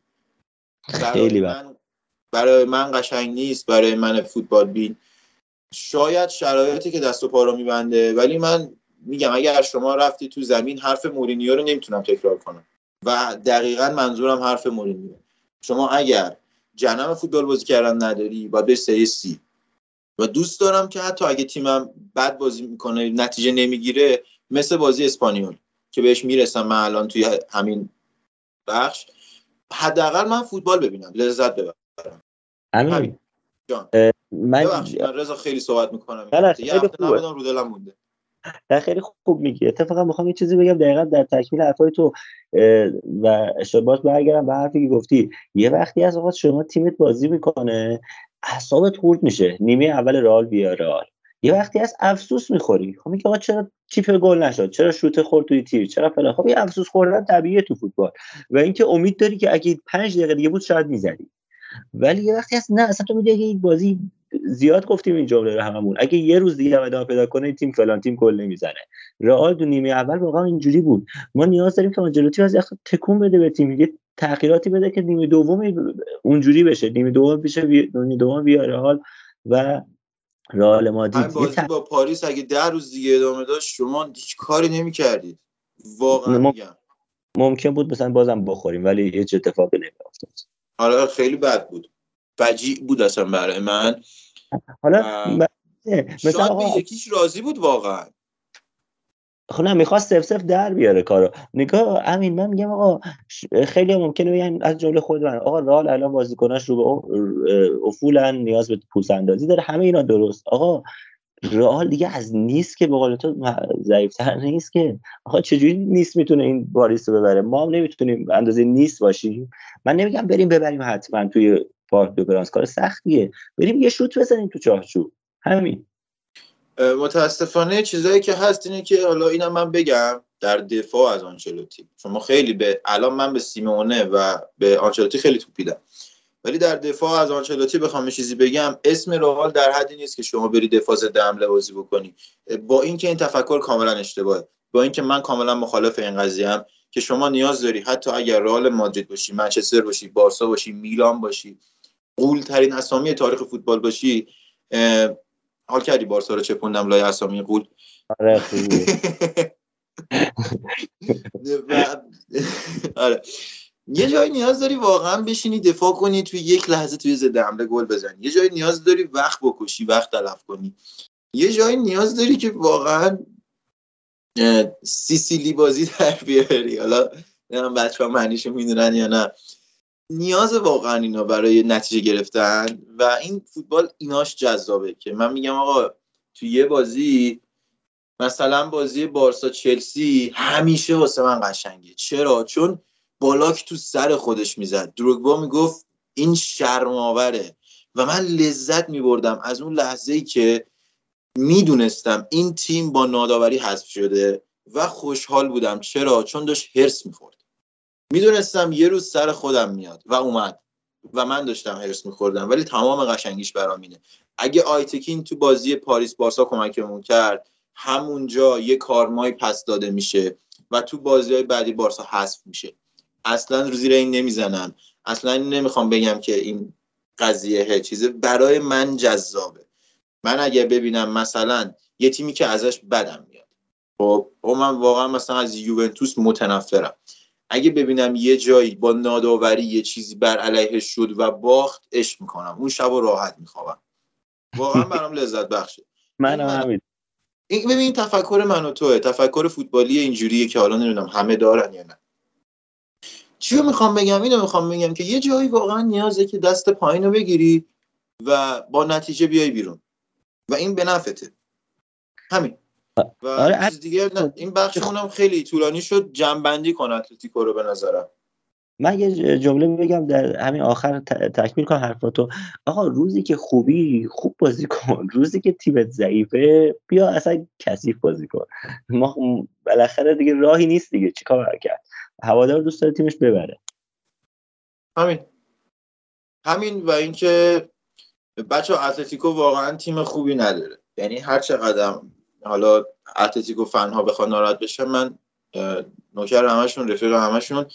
خیلی من برای من قشنگ نیست برای من فوتبال بین. شاید شرایطی که دست و پا رو میبنده ولی من میگم اگر شما رفتی تو زمین حرف مورینیو رو نمی‌تونم تکرار کنم. و دقیقا منظورم حرف مورینیو. شما اگر جنم فوتبال بازی کردن نداری باید به سری سی. و دوست دارم که حتی اگه تیمم بد بازی می‌کنه نتیجه نمی‌گیره مثل بازی اسپانیول که بهش می‌رسم من الان توی همین بخش. حداقل من فوتبال ببینم لذت ببرم. همین. جان. من من رضا خیلی صحبت می‌کنم. نه، خیلی خوبه. رو دلم مونده. نه خیلی خوب میگی. اتفاقا می‌خوام یه چیزی بگم دقیقا در تکمیل حرفای تو و اشتباهات برگردم به حرفی که گفتی. یه وقتی از اوقات شما تیمت بازی می‌کنه اعصابت خورد میشه. نیمه اول رئال بیا رئال. یه وقتی از افسوس می‌خوری. خب میگه آقا چرا چیپ گل نشد؟ چرا شوت خورد توی تیر؟ چرا فلان؟ خب یه افسوس خوردن طبیعیه تو فوتبال. و اینکه امید داری که اگه پنج دقیقه دیگه بود شاید می‌زدی. ولی یه وقتی هست نه اصلا تو میگه این بازی زیاد گفتیم این جمله رو هممون. اگه یه روز دیگه هم ادامه پیدا کنه این تیم فلان تیم گل نمی‌زنه. رئال دو نیمه اول واقعا اینجوری بود. ما نیاز داریم که آنجلوتی از تکون بده به تیم. یه تغییراتی بده که نیمه دوم اونجوری بشه. نیمه دوم بشه نیمه دوم بیا رئال و رئال مادرید. بازی با پاریس اگه ده روز دیگه ادامه داشت شما هیچ کاری نمی‌کردید. واقعا ما- میگم. ممکن بود مثلا بازم بخوریم ولی هیچ اتفاقی نمیافتاد. حالا خیلی بد بود. فجیع بود اصلا برای من. حالا و ب- مثلا آقا یکیش راضی بود واقعا. خب نه می‌خواست سف سف در بیاره کارو. نگاه همین من میگم آقا خیلی ممکنه بگن از جمله خود من. آقا رئال الان بازیکناش رو به افولن نیاز به پوست اندازی داره. همه اینا درست. آقا رئال دیگه از نیس که به قول تو ضعیفتر نیست که. آقا چجوری نیس می‌تونه این پاریس رو ببره؟ ما هم نمی‌تونیم اندازه نیس باشیم. من نمیگم بریم ببریم حتما توی پارک دو پرنس کار سختیه. بریم یه شوت بزنیم تو چارچوب همین. متاسفانه چیزایی که هست اینه که حالا اینم من بگم در دفاع از آنچلوتی. شما خیلی به الان من به سیمئونه و به آنچلوتی خیلی توپیدم ولی در دفاع از آنچلوتی بخوام چیزی بگم. اسم رئال در حدی نیست که شما بری دفاع ضد حمله بازی بکنی. با اینکه این تفکر کاملا اشتباهه. با اینکه من کاملا مخالف این قضیه ام که شما نیاز داری حتی اگر رئال مادرید باشی منچستر باشی بارسا باشی میلان باشی قول ترین اسامی تاریخ فوتبال باشی حال کردی بارسا رو چپوندم لای اسامی قول؟ آره آره. یه جایی نیاز داری واقعا بشینی دفاع کنی توی یک لحظه توی ضد حمله گل بزنی. یه جایی نیاز داری وقت بکشی وقت تلف کنی. یه جایی نیاز داری که واقعا سیسیلی بازی در بیاری. حالا نمی‌دونم بچه ها معنیشو می‌دونن یا نه. نیاز واقعا اینا برای نتیجه گرفتن و این فوتبال ایناش جذابه که من میگم آقا توی یه بازی مثلا بازی بارسا چلسی همیشه واسه من قشنگه. چرا؟ چون بالاک تو سر خودش می‌زد. دروگبا می‌گفت این شرماوره و من لذت میبردم از اون لحظه ای که می‌دونستم این تیم با ناداوری حذف شده و خوشحال بودم. چرا؟ چون داشت هرس می‌خورد. می‌دونستم یه روز سر خودم میاد و اومد و من داشتم هرس میخوردم ولی تمام قشنگیش برام اینه. اگه آیتکین تو بازی پاریس بارسا کمکمون کرد همونجا یه کارمای پس داده میشه و تو بازی های بعدی بارسا حذف میشه. اصلا زیر این نمی‌زنم. اصلا نمی‌خوام بگم که این قضیه چیزه. برای من جذابه. من اگه ببینم مثلا یه تیمی که ازش بدم میاد. خب خب من واقعا مثلا از یوونتوس متنفرم. اگه ببینم یه جایی با ناداوری یه چیزی بر علیه شد و باخت عشق می‌کنم. اون شب راحت میخوابم. واقعا برام لذت بخشه. من هم همین. این ببین تفکر من و توه. تفکر فوتبالی اینجوریه که حالا نمی‌دونم همه دارن یا نه. چیو می‌خوام بگم؟ اینو می‌خوام بگم که یه جایی واقعا نیازه که دست پایین رو بگیری و با نتیجه بیای بیرون. و این به نفته همین. و آره، چیز دیگه نه. این بخشمون هم خیلی طولانی شد جنبندی کن اتلتیکو رو به نظرم. من یه جمله بگم در همین آخر تکمیل کنم حرفاتو. آقا روزی که خوبی خوب بازی کن. روزی که تیمت ضعیفه بیا اصلا کثیف بازی کن. ما بالاخره دیگه راهی نیست دیگه. چیکار کرد؟ هوادار دوست داره تیمش ببره. همین. همین و اینکه بچه اتلتیکو واقعا تیم خوبی نداره. یعنی هر چقدر حالا اتلتیکو فن ها بخواد ناراحت بشه من نوکر همشون رفیق همشون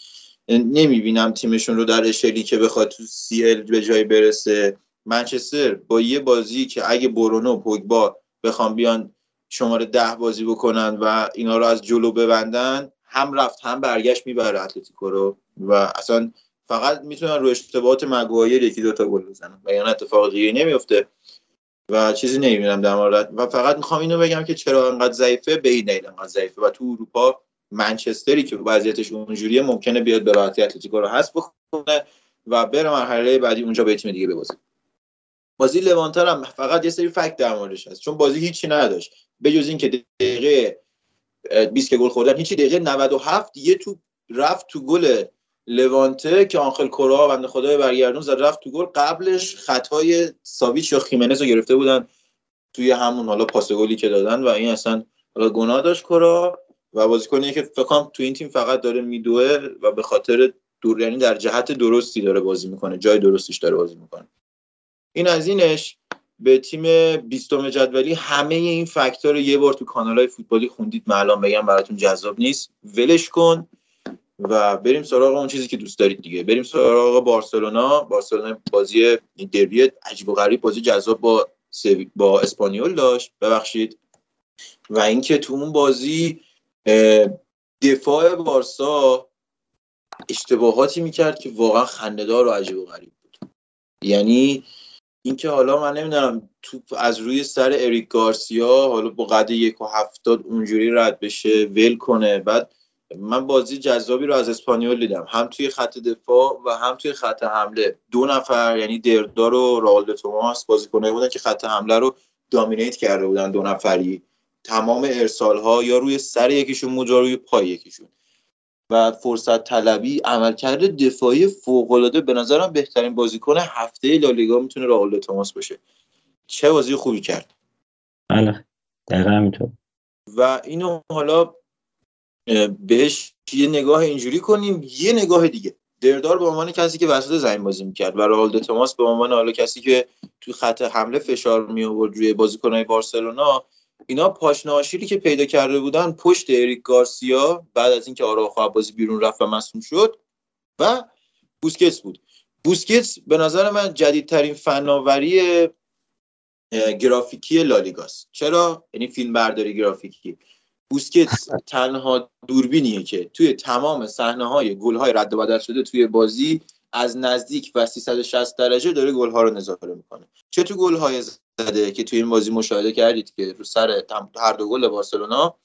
نمی‌بینم تیمشون رو در اشلی که بخواد تو سی ال به جای برسه. منچستر با یه بازی که اگه برونو و پوگبا بخوام بیان شماره ده بازی بکنن و اینا رو از جلو ببندن هم رفت هم برگشت می‌بره اتلتیکو رو. و اصلا فقط می‌تونن رو اشتباهات مگوایر یکی دوتا گل بزنن. و یعنی اتفاق دیگه نمیفته و چیزی نمی‌بینم در مورد و فقط می‌خوام اینو بگم که چرا انقدر ضعیفه؟ به این دلیل انقدر ضعیفه. و تو اروپا منچستری که وضعیتش اونجوریه ممکنه بیاد به راحتی اتلتیکو رو حذف بکنه و بره مرحله بعدی اونجا به تیم دیگه ببازه. بازی لوانتر هم فقط یه سری فکت در موردش هست. چون بازی هیچی نداشت. به جز اینکه دقیقه 20 که گل خوردن هیچی. دقیقه 97 یه تو رفت تو گل لوانته که آنخل کورا بنده خدای برگردون زد رفت تو گل. قبلش خطای ساویچ یا خیمنز رو گرفته بودن توی همون حالا پاس گلی که دادن و این اصلا حالا گناه داشت کورا و بازیکنیه که فکر کنم تو این تیم فقط داره میدوه و به خاطر دور یعنی در جهت درستی داره بازی می‌کنه جای درستیش داره بازی می‌کنه. این از اینش به تیم بیستم جدولی همه این فاکتور رو یه بار تو کانال های فوتبالی خوندید الان بگم براتون جذاب نیست. ولش کن. و بریم سراغ اون چیزی که دوست دارید دیگه. بریم سراغ بارسلونا. بارسلونا بازی دربی عجیب و غریب بازی جذاب با با اسپانیول داشت. ببخشید. و اینکه تو اون بازی دفاع بارسا اشتباهاتی می‌کرد که واقعا خندهدار و عجیب و غریب بود. یعنی اینکه حالا من نمی‌دونم توپ از روی سر اریک گارسیا حالا با قد یک و هفتاد اونجوری رد بشه ول کنه. بعد من بازی جذابی رو از اسپانیول دیدم. هم توی خط دفاع و هم توی خط حمله. دو نفر یعنی دردار و راول توماس بازیکنایی بودن که خط حمله رو دامینیت کرده بودن دو نفری. تمام ارسال ها یا روی سر یکیشون موجا روی پای یکیشون. و فرصت طلبی عملکرد دفاعی فوق العاده به نظرم بهترین بازیکن هفته لالیگا می‌تونه راول توماس باشه. چه بازی خوبی کرد. بله. دقیقا همینطور. و اینو حالا بهش یه نگاه اینجوری کنیم یه نگاه دیگه. دردار به عنوان کسی که وسط زمین بازی می‌کرد و رالدو توماس به عنوان حالا کسی که توی خط حمله فشار می آورد روی بازیکنهای بارسلونا اینا پاشناشیری که پیدا کرده بودن پشت اریک گارسیا بعد از اینکه آراخو بازی بیرون رفت و مصوم شد و بوسکتس بود. بوسکتس به نظر من جدیدترین فناوری گرافیکی لالیگاست. چرا؟ یعنی فیلم برداری گرافیکی. بوسکتس تنها دوربینیه که توی تمام صحنه های گل های رد و بدل شده توی بازی از نزدیک و 360 درجه داره گل ها رو نظاره می‌کنه. چه تو گل های زده که توی این بازی مشاهده کردید که رو سر هر دو گل بارسلونا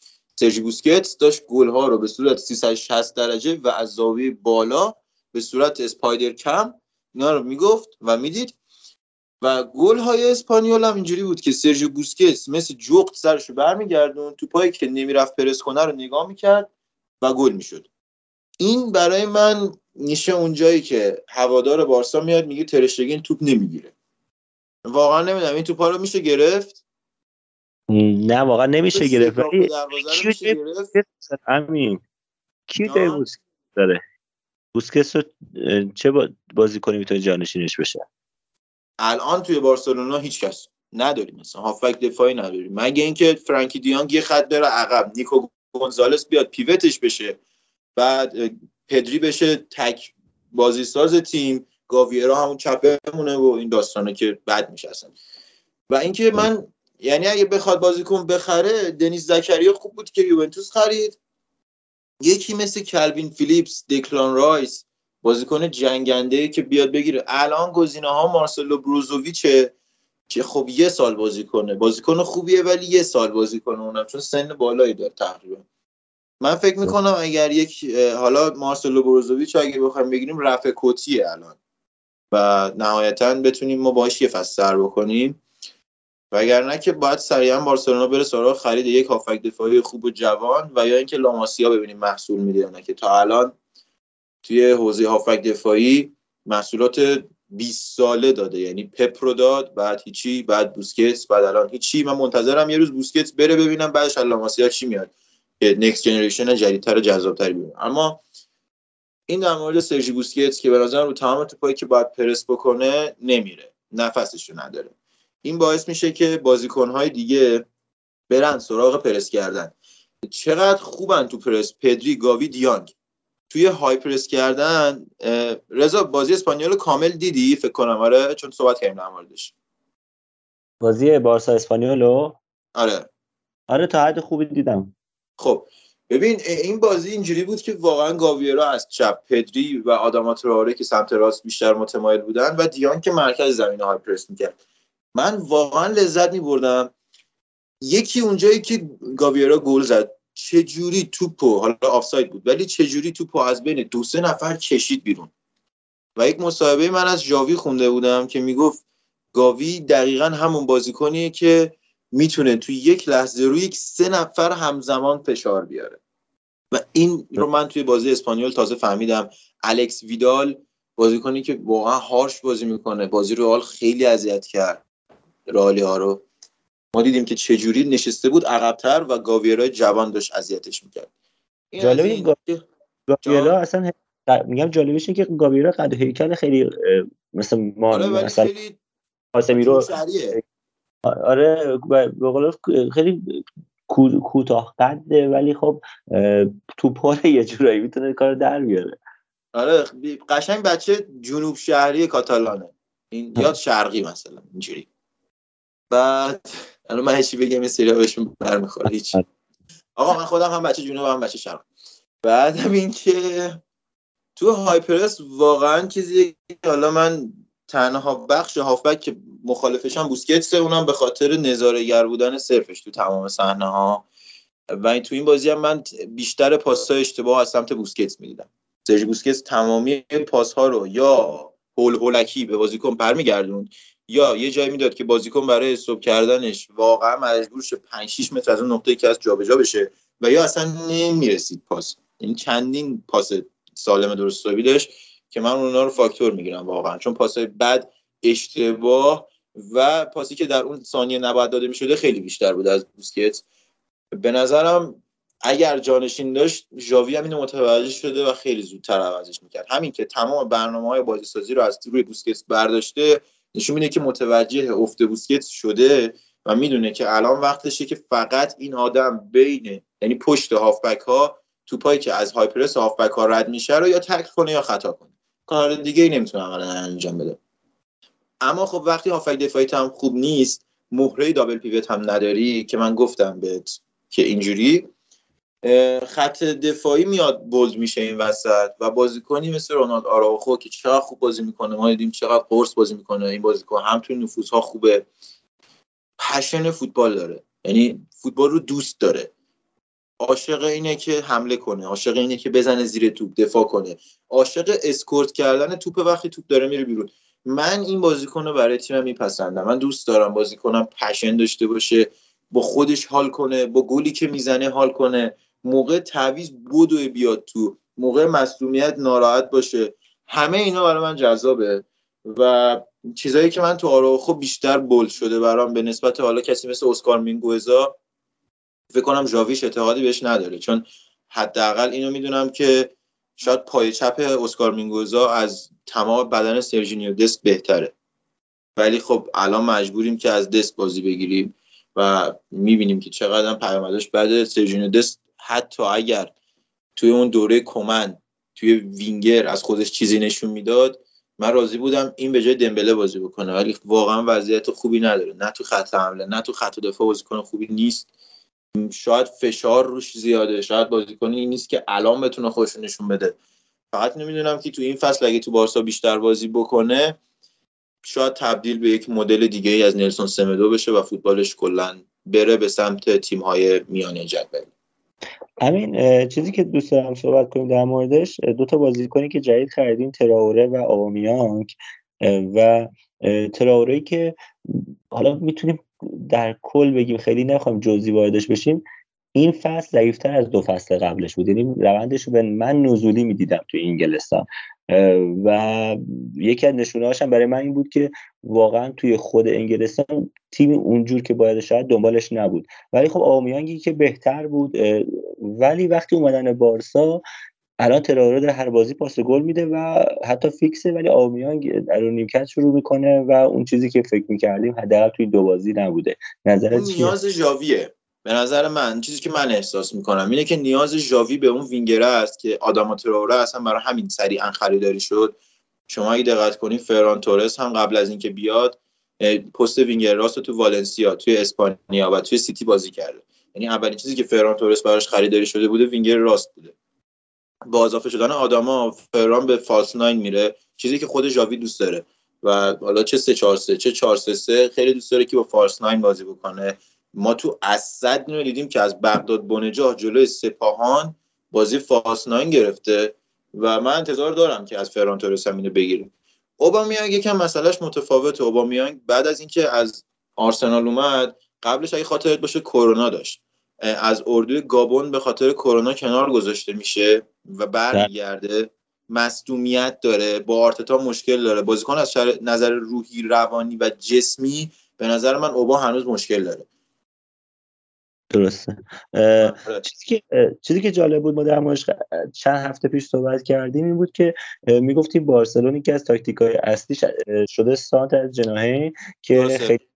سرژی بوسکتس داشت گل ها رو به صورت 360 درجه و از زاویه بالا به صورت اسپایدر کم اینا رو می‌گفت و می‌دید. و گل های اسپانیول هم اینجوری بود که سرژیو بوسکتس مثل جغت سرش رو برمیگردون تو پای که نمی‌رفت پرس کنه رو نگاه می‌کرد و گل می‌شد. این برای من نیشه اونجایی که هوادار بارسا میاد میگه ترشتگین توپ نمی‌گیره. واقعا نمی‌دونم این توپا رو میشه گرفت؟ نه واقعا نمیشه گرفت. ولی امین کی داره بوسکتس رو چه بازیکنی می‌تونه جانشینش بشه؟ الان توی بارسلونا هیچ کس نداریم مثلا هافبک دفاعی نداریم. مگه اینکه فرانکی دیانگ یه خط بره عقب نیکو گونزالس بیاد پیوتش بشه بعد پدری بشه تک بازی ساز تیم گاویرا همون چپه مونه و این داستانه که بد میشه اصلا و اینکه من یعنی اگه بخواد بازیکن بخره دنیز زکریا خوب بود که یوونتوس خرید. یکی مثل کلوین فیلیپس دکلان رایس بازیکن جنگنده که بیاد بگیره. الان گزینه ها مارسلو بروزوویچه که خب یه سال بازی کنه. بازیکن خوبیه ولی یه سال بازی کنه. اونم چون سن بالایی داره تقریبا. من فکر می‌کنم اگر یک حالا مارسلو بروزوویچ اگه بخوایم بگیریم رفع کتیه الان. و نهایتا بتونیم ما باش یه فصل سر بکنیم. وگرنه که باید سریعا بارسلونا بره سراغ خرید یک هافک دفاعی خوب و جوان و یا اینکه لاماسیا ببینیم محصول میده یا نه که تا الان توی حوزه هافک دفاعی محصولات 20 ساله داده. یعنی پپ رو داد بعد هیچی بعد بوسکتس بعد الان هیچی. من منتظرم یه روز بوسکتس بره ببینم بعدش لاماسیا چی میاد. که نکست جنریشن جدیدتر و جذابتری ببینم اما این در مورد سرژی بوسکتس که به نظرم رو تمام توپایی که باید پرس بکنه نمیره. نفسش رو نداره. این باعث میشه که بازیکنهای دیگه برن سراغ پرس کردن. چقدر خوبن تو پرس؟ پدری گاوی دیانگ. توی های پرس کردن رضا بازی اسپانیول کامل دیدی؟ فکر کنم. آره چون صحبت کردیم در موردش. بازی بارسا اسپانیولو آره. آره تا حد خوبی دیدم. خب ببین این بازی اینجوری بود که واقعا گاویرا از چپ پدری و آداما تراره که سمت راست بیشتر متمایل بودن و دیان که مرکز زمین های پرس می‌کرد. من واقعا لذت میبردم. یکی اونجایی که گاویرا گل زد. چه جوری توپو حالا آفساید بود ولی چه جوری توپو از بین دو سه نفر کشید بیرون؟ و یک مصاحبه من از جاوی خونده بودم که می‌گفت گاوی دقیقا همون بازیکنیه که می‌تونه توی یک لحظه روی یک سه نفر همزمان فشار بیاره. و این رو من توی بازی اسپانیول تازه فهمیدم. الکس ویدال بازیکنی که واقعا هارش بازی می‌کنه بازی رو خیلی اذیت کرد رالی ها رو. ما دیدیم که چه جوری نشسته بود عقبتر و گاویرای جوان داشت اذیتش می‌کرد. جالبه گاویرا اصلا میگم جالبش اینه که گاویرا قد هیکل خیلی مثل ما آره مثلا کاسمیرو آره به قول خیلی کوتاه قده ولی خب توپ یه جورایی می‌تونه کار در بیاره. آره قشنگ بچه جنوب شهری کاتالانه. این یاد شرقی مثلا اینجوری. بعد الان من هیچی بگم این سری بهشون برمیخوره هیچ آقا من خودم هم بچه جنوب هم بچه شرق بعد هم این که تو هایپرس واقعا چیزی حالا من تنها بخش هافبک که مخالفش هم بوسکتسه اونم به خاطر نظاره‌گر بودن صرفش تو تمام صحنه ها و این تو این بازی هم من بیشتر پاس‌های اشتباه از سمت بوسکتس می‌دیدم. سرژ بوسکتس تمامی پاس ها رو یا هول هولکی به بازیکن برمیگردون یا یه جایی می‌داد که بازیکن برای استوب کردنش واقعا مجبور شه 5 6 متر از اون نقطه که از جابجا بشه و یا اصلا نمی‌رسید پاس. این چندین پاس سالم درست داشت که من اونا رو فاکتور می‌گیرم واقعا. چون پاسای بد اشتباه و پاسی که در اون ثانیه نباید داده می‌شده خیلی بیشتر بود از بوسکت به نظرم اگر جانشین داشت ژاوی هم اینو متوجه شده و خیلی زودتر عوضش می‌کرد. همین که تمام برنامه های بازی سازی رو از روی بوسکت برداشته نشون میده که متوجه افت بوسکت شده و می‌دونه که الان وقتشه که فقط این آدم بین یعنی پشت هافبک ها توپایی که از هایپرس هافبک ها رد میشه رو یا تک کنه یا خطا کنه. کار دیگه ای نمی‌تونه عملا انجام بده. اما خب وقتی هافک دفاعی هم خوب نیست مهره دابل پیوت هم نداری که من گفتم بهت که اینجوری خط دفاعی میاد بولد میشه این وسط و بازیکنی مثل رونالد آراوخو که چقدر خوب بازی می‌کنه. ما دیدیم چقدر قرص بازی می‌کنه. این بازیکن هم توی ها خوبه. passion فوتبال داره. یعنی فوتبال رو دوست داره. عاشق اینه که حمله کنه. عاشق اینه که بزنه زیر توپ دفاع کنه. عاشق اسکورت کردن توپ وقتی توپ داره میره بیرون. من این بازیکن رو برای تیمم میپسندم. من دوست دارم بازیکنم passion داشته باشه با خودش حال کنه با گلی که می‌زنه حال کنه. موقع تعویض بدو بیاد تو موقع مصدومیت ناراحت باشه. همه اینا برای من جذابه. و چیزایی که من تو آراخو بیشتر بولد شده برام به نسبت حالا کسی مثل اسکار مینگوزا فکر کنم ژاویش اعتقادی بهش نداره. چون حداقل اینو می‌دونم که شاید پای چپ اسکار مینگوزا از تمام بدن سرژینیو دست بهتره. ولی خب الان مجبوریم که از دست بازی بگیریم و می‌بینیم که چقدر پیامدش بده. سرژینیو دست حتی اگر توی اون دوره کمن توی وینگر از خودش چیزی نشون می‌داد من راضی بودم این به جای دمبله بازی بکنه. ولی واقعا وضعیت خوبی نداره. نه تو خط حمله نه تو خط دفاع بازیکن خوبی نیست. شاید فشار روش زیاده شاید بازیکنی این نیست که الان بتونه خودش نشون بده. فقط نمی‌دونم که تو این فصل اگه تو بارسا بیشتر بازی بکنه شاید تبدیل به یک مدل دیگه از نلسون سمدو بشه و فوتبالش کلا بره به سمت تیم های میانه جدول. همین چیزی که دوست دارم صحبت کنیم در موردش دو تا بازیکنی که جدید خریدیم تراوره و آوامیانگ و تراوره که حالا می‌تونیم در کل بگیم خیلی نخوایم جزئی واردش بشیم. این فصل ضعیفتر از دو فصل قبلش بود. یعنی روندش رو به من نزولی می‌دیدم تو انگلستان. و یکی از نشونه هم برای من این بود که واقعا توی خود انگلستان تیم اونجور که باید شاید دنبالش نبود. ولی خب آمیانگی که بهتر بود ولی وقتی اومدن بارسا الان تراره در هر بازی پاس گل میده و حتی فیکسه ولی آمیانگ در نیمکت شروع می‌کنه و اون چیزی که فکر می‌کردیم حداقل توی دو بازی نبوده. نظرت نیاز ژاویه. به نظر من چیزی که من احساس می‌کنم اینه که نیاز ژاوی به اون وینگره است که آداما تراوره اصلا برای همین سریعا خریداری شد. شما اگه دقت کنید فران تورس هم قبل از اینکه بیاد پست وینگر راست تو والنسیا توی اسپانیا و توی سیتی بازی کرده. یعنی اولین چیزی که فران تورس براش خریداری شده بوده وینگر راست بوده. با اضافه شدن آداما فران به false nine میره چیزی که خود ژاوی دوست داره. و حالا چه 3 4 3 چه 4 3 3 خیلی دوست داره که با false nine بازی بکنه. ما تو السد اینو دیدیم که از بغداد بونجاح جلوی سپاهان بازی false nine گرفته و من انتظار دارم که از فران تورس هم اینو بگیریم اوبامیانگ یکم مسئلهش متفاوته. اوبامیانگ بعد از اینکه از آرسنال اومد قبلش اگه خاطرت باشه کرونا داشت. از اردوی گابون به خاطر کرونا کنار گذاشته میشه و برمیگرده. مصدومیت داره. با آرتتا مشکل داره. بازیکن از نظر روحی روانی و جسمی به نظر من اوبا هنوز مشکل داره. درسته. چیزی که چیزی که جالب بود ما در موردش چند هفته پیش صحبت کردیم این بود که می‌گفتیم بارسلون که از تاکتیک های اصلی شده سانت از جناهه که خیلی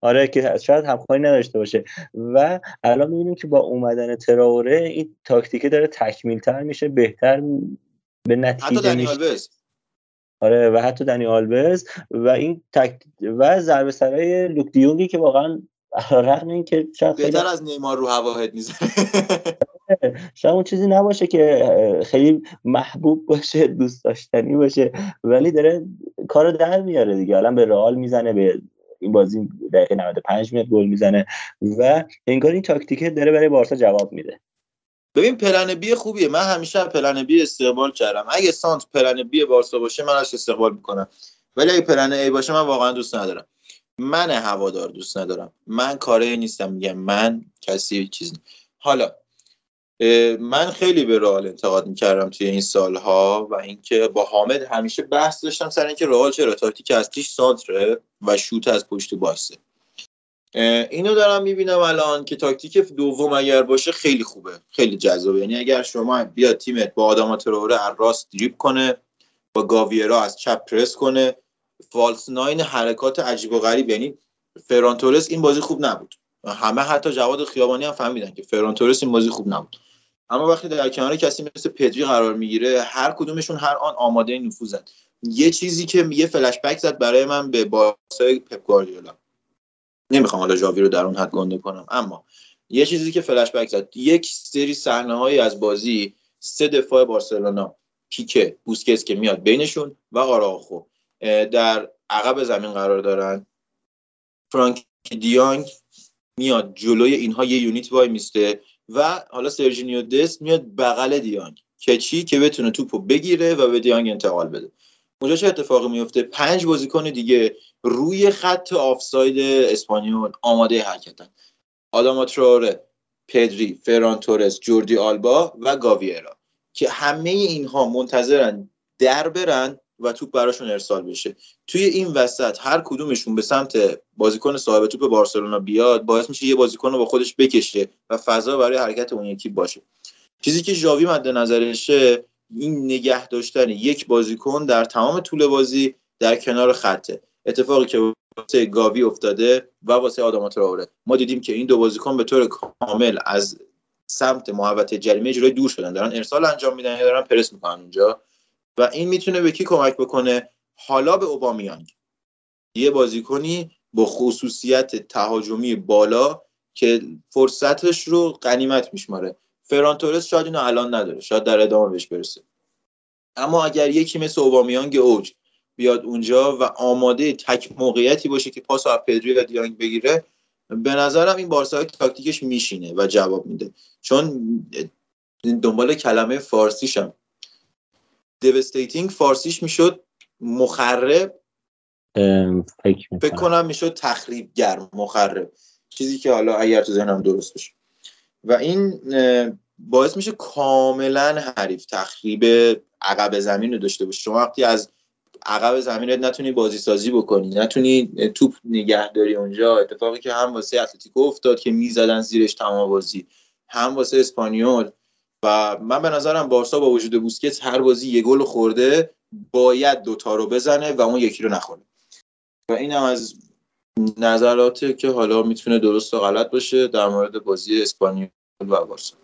آره که شاید همخوانی نداشته باشه. و الان می‌بینیم که با اومدن تراوره این تاکتیکه داره تکمیل تر میشه بهتر به نتیجه میشه آره و حتی دنی آلبز و این تک و ضربه سرای لوک دیونگی که واقعا رغم این که شاید خیلی بهتر از نیمار رو هواهد می‌زنه. شاید اون چیزی نباشه که خیلی محبوب باشه دوست داشتنی باشه ولی داره کارو در میاره دیگه. الان به رئال می‌زنه به این بازی دقیقه 95 میاد گل می‌زنه و انگار این تاکتیکه داره برای بارسا جواب میده. ببین پلن بی خوبیه. من همیشه پلن بی استقبال کردم. اگه سانت پلن بی بارسا باشه من ازش استقبال می‌کنم. ولی اگه پلن ای باشه من واقعا دوست ندارم. من هوادار دوست ندارم. من کاره نیستم. میگم من کسی چیز حالا من خیلی به رئال انتقاد می‌کردم توی این سالها و اینکه با حامد همیشه بحث داشتم سر اینکه رئال چرا تاکتیک اصلیش سانتره و شوت از پشت باسه اینو دارم می‌بینم الان که تاکتیک دوم اگر باشه خیلی خوبه. خیلی جذابه. یعنی اگر شما بیاد تیمت با آدم تروره از راست دریپ کنه با گاویرا از چپ پرس کنه فالس ناین حرکات عجیب و غریب. یعنی فرانتورس این بازی خوب نبود. همه حتی جواد خیابانی هم فهمیدن که فرانتورس این بازی خوب نبود. اما وقتی در کنار کسی مثل پدری قرار می‌گیره هر کدومشون هر آن آماده نفوذن یه چیزی که یه فلش بک زد برای من به بارسای پپ گواردیولا. نمی‌خوام حالا جاوی رو در اون حد گنده کنم اما یه چیزی که فلش بک زد. یک سری صحنه از بازی سه دفاع بارسلونا پیکه بوسکتس که میاد بینشون و آراخو. در عقب زمین قرار دارن. فرانک دیانگ میاد جلوی اینها یه یونیت وای میسته و حالا سرجینیو دست میاد بغل دیانگ که چی؟ که بتونه توپو بگیره و به دیانگ انتقال بده. اونجا چه اتفاقی میفته؟ پنج بازیکن دیگه روی خط آفساید اسپانیول آماده حرکتن. آداما تراره پدری فران تورس جوردی آلبا و گاویرا که همه اینها منتظرن در برن و توپ براشون ارسال بشه. توی این وسط هر کدومشون به سمت بازیکن صاحب توپ بارسلونا بیاد باعث میشه یه بازیکن رو با خودش بکشه و فضا برای حرکت اون یکی باشه. چیزی که ژاوی مد نظرشه این نگه داشتن یک بازیکن در تمام طول بازی در کنار خطه. اتفاقی که واسه گاوی افتاده و واسه آدم تراوره. ما دیدیم که این دو بازیکن به طور کامل از سمت محوطه جریمه جلوی دور شدن. دارن ارسال انجام میدن یا دارن پرس می‌کنن اونجا. و این می‌تونه به کی کمک بکنه؟ حالا به اوبامیانگ. یه بازیکنی با خصوصیت تهاجمی بالا که فرصتش رو غنیمت میشماره. فرانتورس شاید اینو الان نداره شاید در ادامه بهش برسه. اما اگر یکی مثل اوبامیانگ اوج بیاد اونجا و آماده تک موقعیتی باشه که پاس از پدری و دیانگ بگیره به نظرم این بارسا تاکتیکش میشینه و جواب میده. چون دنبال کلمه فارسیشم. دیوستیتینگ فارسیش می‌شد مخرب. فکر, فکر کنم می‌شد تخریبگر مخرب. چیزی که حالا اگر تو ذهنم درست باشه. و این باعث میشه کاملا حریف تخریب عقب زمین رو داشته باشه. شما وقتی از عقب زمینت نتونی بازی سازی بکنی نتونی توپ نگهداری اونجا. اتفاقی که هم واسه اتلتیکو افتاد که می‌زدن زیرش تمام بازی. هم واسه اسپانیول. و من به نظرم بارسا با وجود بوسکت هر بازی یه گل خورده باید دوتا رو بزنه و اون یکی رو نخوره. و این هم از نظراتی که حالا می‌تونه درست و غلط باشه در مورد بازی اسپانیول و بارسا.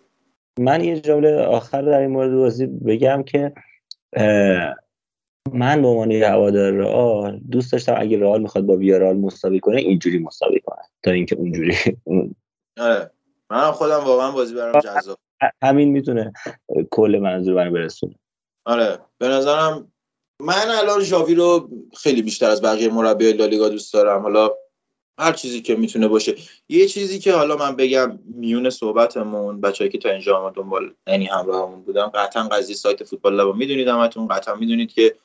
من یه جمله آخر در این مورد بازی بگم که من به عنوان هوادار رئال دوست داشتم اگه رئال می‌خواد با ویارال مساوی کنه اینجوری مساوی کنه تا اینکه اونجوری آره. من خودم واقعا بازی برام جذاب همین می‌تونه کل منظور من برسونه. آره به نظرم من الان ژاوی رو خیلی بیشتر از بقیه مربی لالیگا دوست دارم. حالا هر چیزی که می‌تونه باشه. یه چیزی که حالا من بگم میون صحبتمون بچه‌ای که تا اینجا ما دنبال یعنی همراهمون بودم قطعا قضیه سایت فوتبال لب می‌دونید همتون قطعا می‌دونید که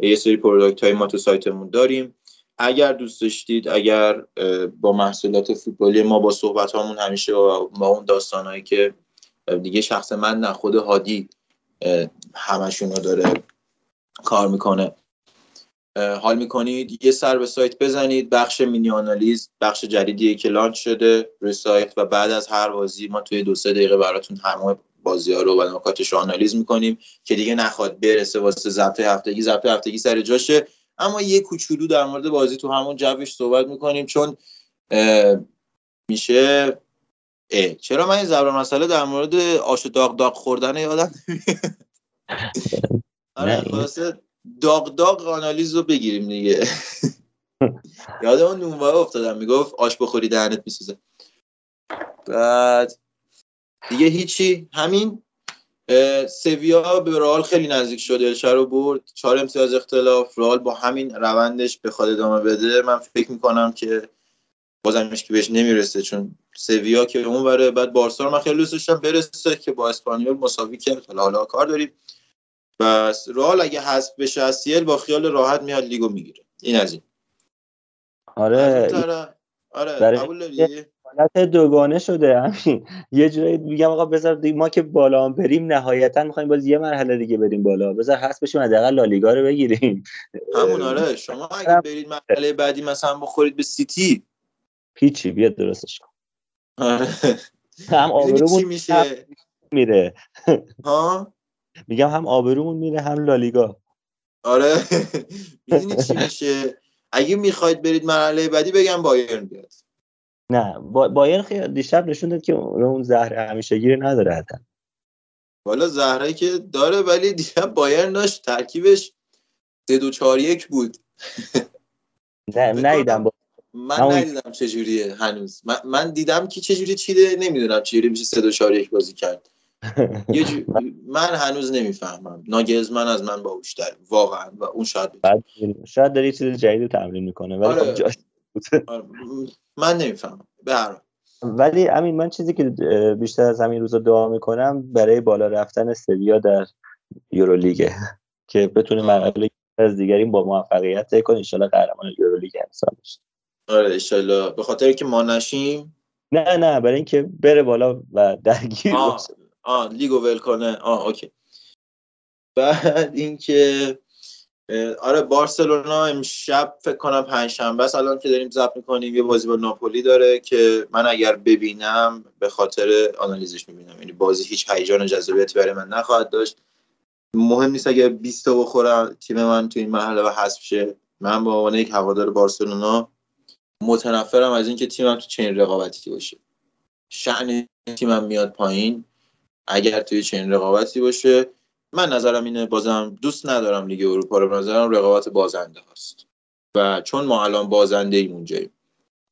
یه سری پروداکت های ما تو سایتمون داریم. اگر دوست داشتید اگر با محصولات فوتبالی ما با صحبت هامون همیشه با اون داستانهایی که دیگه شخص من نه خود هادی همشون رو داره کار می‌کنه. حال می‌کنید؟ یه سر به سایت بزنید. بخش مینی آنالیز بخش جدیدیه که لانچ شده روی سایت و بعد از هر بازی ما توی دو سه دقیقه براتون همه بازی ها رو و نکاتش رو آنالیز می‌کنیم که دیگه نخواد برسه واسه ضبط هفتگی. ضبط هفتگی سر جاشه. اما یه کوچولو در مورد بازی تو همون جوش صحبت می‌کنیم چون میشه اه چرا من این زبر مسئله در مورد آش داغ داغ خوردن یادم آره خلاصه داغ داغ آنالیز رو بگیریم دیگه. یاد اون نونوای افتادم می‌گفت آش بخوری دهنت میسوزه. بعد دیگه هیچی. همین سویا به رئال خیلی نزدیک شد الچه رو برد. چهار امتیاز اختلاف. رئال با همین روندش بخواد ادامه بده. من فکر می‌کنم که بازمش که بهش نمی‌رسه چون سویا که اون بره بعد بارسا رو من خیلی دوست داشتم برسه که با اسپانیول مساوی کرد حالا حالا کار داریم. بس رئال اگه حذف بشه از سیل با خیال راحت میاد لیگو می‌گیره. این از این. آره آره قبول داری؟ حالت دوگانه شده همین. یه جورایی میگم آقا بذار ما که بالا هم بریم نهایتا می‌خوایم باز یه مرحله دیگه بریم بالا. بذار هست بشیم حداقل لالیگا رو بگیریم. همون آره. شما اگه برید مرحله بعدی مثلا بخورید به سیتی هیچی بیاد درستش کن. آره. هم آبرومون میشه؟ میره. ها؟ میگم هم آبرومون میره هم لالیگا. آره. می‌دونی چی میشه؟ اگه می‌خواید برید مرحله بعدی بگم بایرن بیاد. نه با بایرن خیلی دیشب نشون داد که اون زهر همیشگی نداره حتی والا زهره که داره ولی دیشب بایرن داشت ترکیبش سه دو چهار یک بود. نه نیدم با... من ندیدم چجوریه هنوز. من, من دیدم که چجوری چیده نمی‌دونم چجوری میشه سه دو چهار یک بازی کرد. یه جو... من هنوز نمی‌فهمم. ناگزمن از من باهوشتر. واقعا. و اون شاید بعد شاید داره چیز جدید تمرین می‌کنه ولی آره. خب جاش آره. من نمی‌فهمم. به هر ولی امین من چیزی که بیشتر از همین روزا دعا می‌کنم برای بالا رفتن سویا در یورولیگه که بتونه مرحله از دیگری با موفقیت کنه. ان قهرمان یورولیگ امسال بشه. آره ان به خاطر که ما نشیم. نه نه برای اینکه بره بالا و درگیر آه. آه لیگو ول کنه. آه اوکی. بعد اینکه آره بارسلونا امشب فکر کنم پنجشنبه است. الان که داریم ضبط می‌کنیم یه بازی با ناپولی داره که من اگر ببینم به خاطر آنالیزش می‌بینم. یعنی بازی هیچ هیجان و جذابیتی برای من نخواهد داشت. مهم نیست اگر 20 تا بخورم تیم من تو این مرحله و حذف شه. من به عنوان یک هوادار بارسلونا متنفرم از اینکه تیمم تو چنین رقابتی باشه. شأن تیمم میاد پایین. اگر توی چنین رقابتی باشه من نظرم اینه بازم دوست ندارم لیگ اروپا رو. نظرم رقابت بازنده هست و چون ما الان بازنده ایم اونجاییم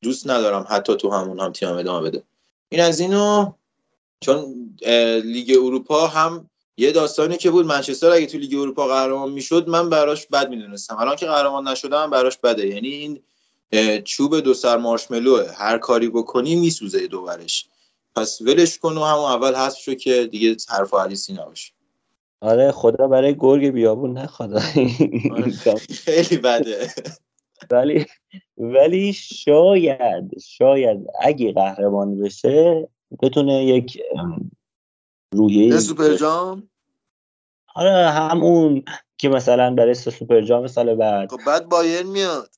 دوست ندارم حتی تو همون هم تیم ادامه بده. این از اینو چون لیگ اروپا هم یه داستانی که بود. منچستر اگه تو لیگ اروپا قهرمان می‌شد من براش بد می‌دونستم. الان که قهرمان نشدم براش بده. یعنی این چوب دو سر مارشملوه هر کاری بکنی میسوزه دوورش پس ولش کن و همون اول حذف شو که دیگه حرف و حدیثی نباشه. آره خدا برای گرگ بیابون نخواد. خیلی بده. ولی ولی شاید شاید اگه قهرمان بشه بتونه یک روحیه نه سوپر جام آره همون که مثلا برای سوپر جام سال بعد. خب بعد بایرن میاد.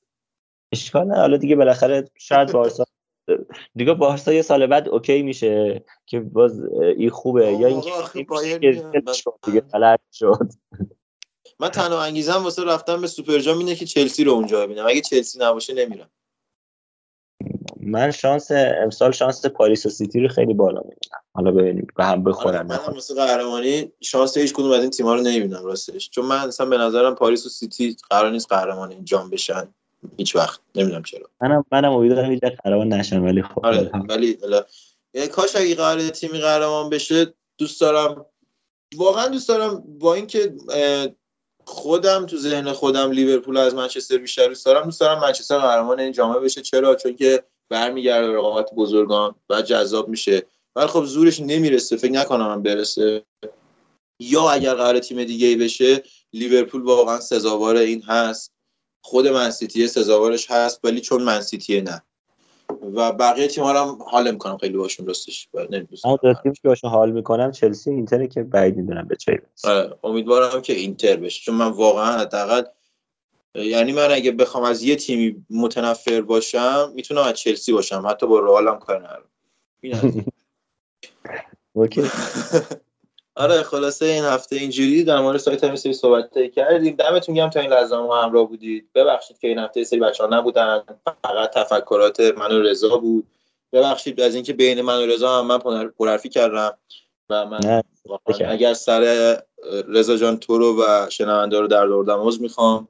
اشکال نداره. حالا دیگه بالاخره شاید بارسا دیگه بارسا یه سال بعد okay میشه که باز این خوبه. یا این دیگه غلط شد. من تنها انگیزم واسه رفتن به سوپر جام اینه که چلسی رو اونجا ببینم. اگه چلسی نباشه نمیرم. من شانس امسال شانس پاریس و سیتی رو خیلی بالا می‌بینم. حالا ببینیم. به هم آره، بخورن منم واسه قهرمانی شانس هیچ کدوم از این تیم‌ها رو نمی‌بینم راستش. چون من اصلا به نظرم پاریس و سیتی قرار نیست قهرمان این جام بشن. هیچ وقت. نمی‌دونم چرا. منم منم امیدوارم هیچ قهرمان نشن ولی خب. آره ولی یعنی کاش اگه قرار تیمی قهرمان بشه دوست دارم واقعا دوست دارم با اینکه خودم تو ذهن خودم لیورپول از منچستر بیشتر دوست دارم دوست دارم منچستر قهرمان این جام بشه. چرا؟ چون که برمیگرده به رقابت بزرگان و جذاب میشه. ولی خب زورش نمی‌رسه فکر نکنم هم برسه. یا اگر قرار تیم دیگه ای بشه لیورپول واقعا سزاوار این هست. خود منسیتی سزاوارش هست ولی چون منسیتیه نه. و بقیه تیم ها هم حال می‌کنم خیلی باشون راستش دو تیمی که باشون حال می‌کنم چلسی اینتره که بعید می‌دونم به چه. آره، امیدوارم که اینتر بشه. چون من واقعا حداقل یعنی من اگه بخوام از یه تیمی متنفر باشم می‌تونم از چلسی باشم. حتی با رئالم کار ندارم. اوکی. آره خلاصه این هفته اینجوری در مورد سایت هم سری صحبت کردیم. دمتون گرم تا این لحظه ما همراه بودید. ببخشید که این هفته سری بچه ها نبودن. فقط تفکرات من و رضا بود. ببخشید از اینکه بین من و رضا هم من پر- پرحرفی کردم و من اگر سر رضا جان تو رو و شنونده رو در آوردم عذر می‌خوام.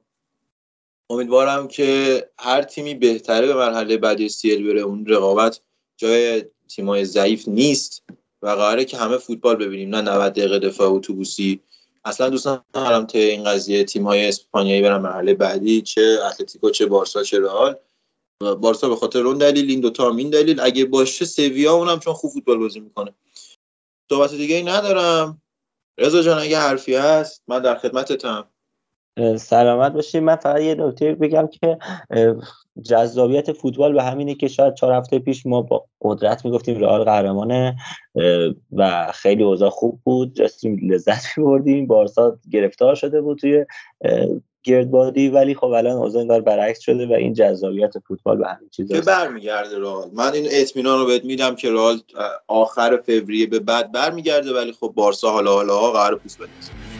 امیدوارم که هر تیمی بهتره به مرحله بعدی سیل بره. اون رقابت جای تیمای ضعیف نیست. و قراره که همه فوتبال ببینیم نه 90 دقیقه دفاع اتوبوسی. اصلا دوست ندارم تا این قضیه تیم های اسپانیایی برن مرحله بعدی چه اتلتیکو چه بارسا چه رئال. بارسا به خاطر اون دلیل این دوتا هم این دلیل. اگه باشه سویا اونم چون خوب فوتبال بازی می‌کنه. صحبت دیگه ای ندارم. رضا جان اگه حرفی هست من در خدمتتم. سلامت باشید من فقط یه نکته بگم که جذابیت فوتبال به همینه که شاید چهار هفته پیش ما با قدرت می‌گفتیم رئال قهرمانه و خیلی اوضاع خوب بود. داشتیم لذت میبردیم. بارسا گرفتار شده بود توی گردبادی ولی خب الان اوضاع انگار برعکس شده و این جذابیت فوتبال به همین چیز که برمیگرده رئال. من این اطمینان رو بهت میدم که رئال آخر فوریه به بعد برمیگرده ولی خب بارسا حالا حالا قرار پوست بندازه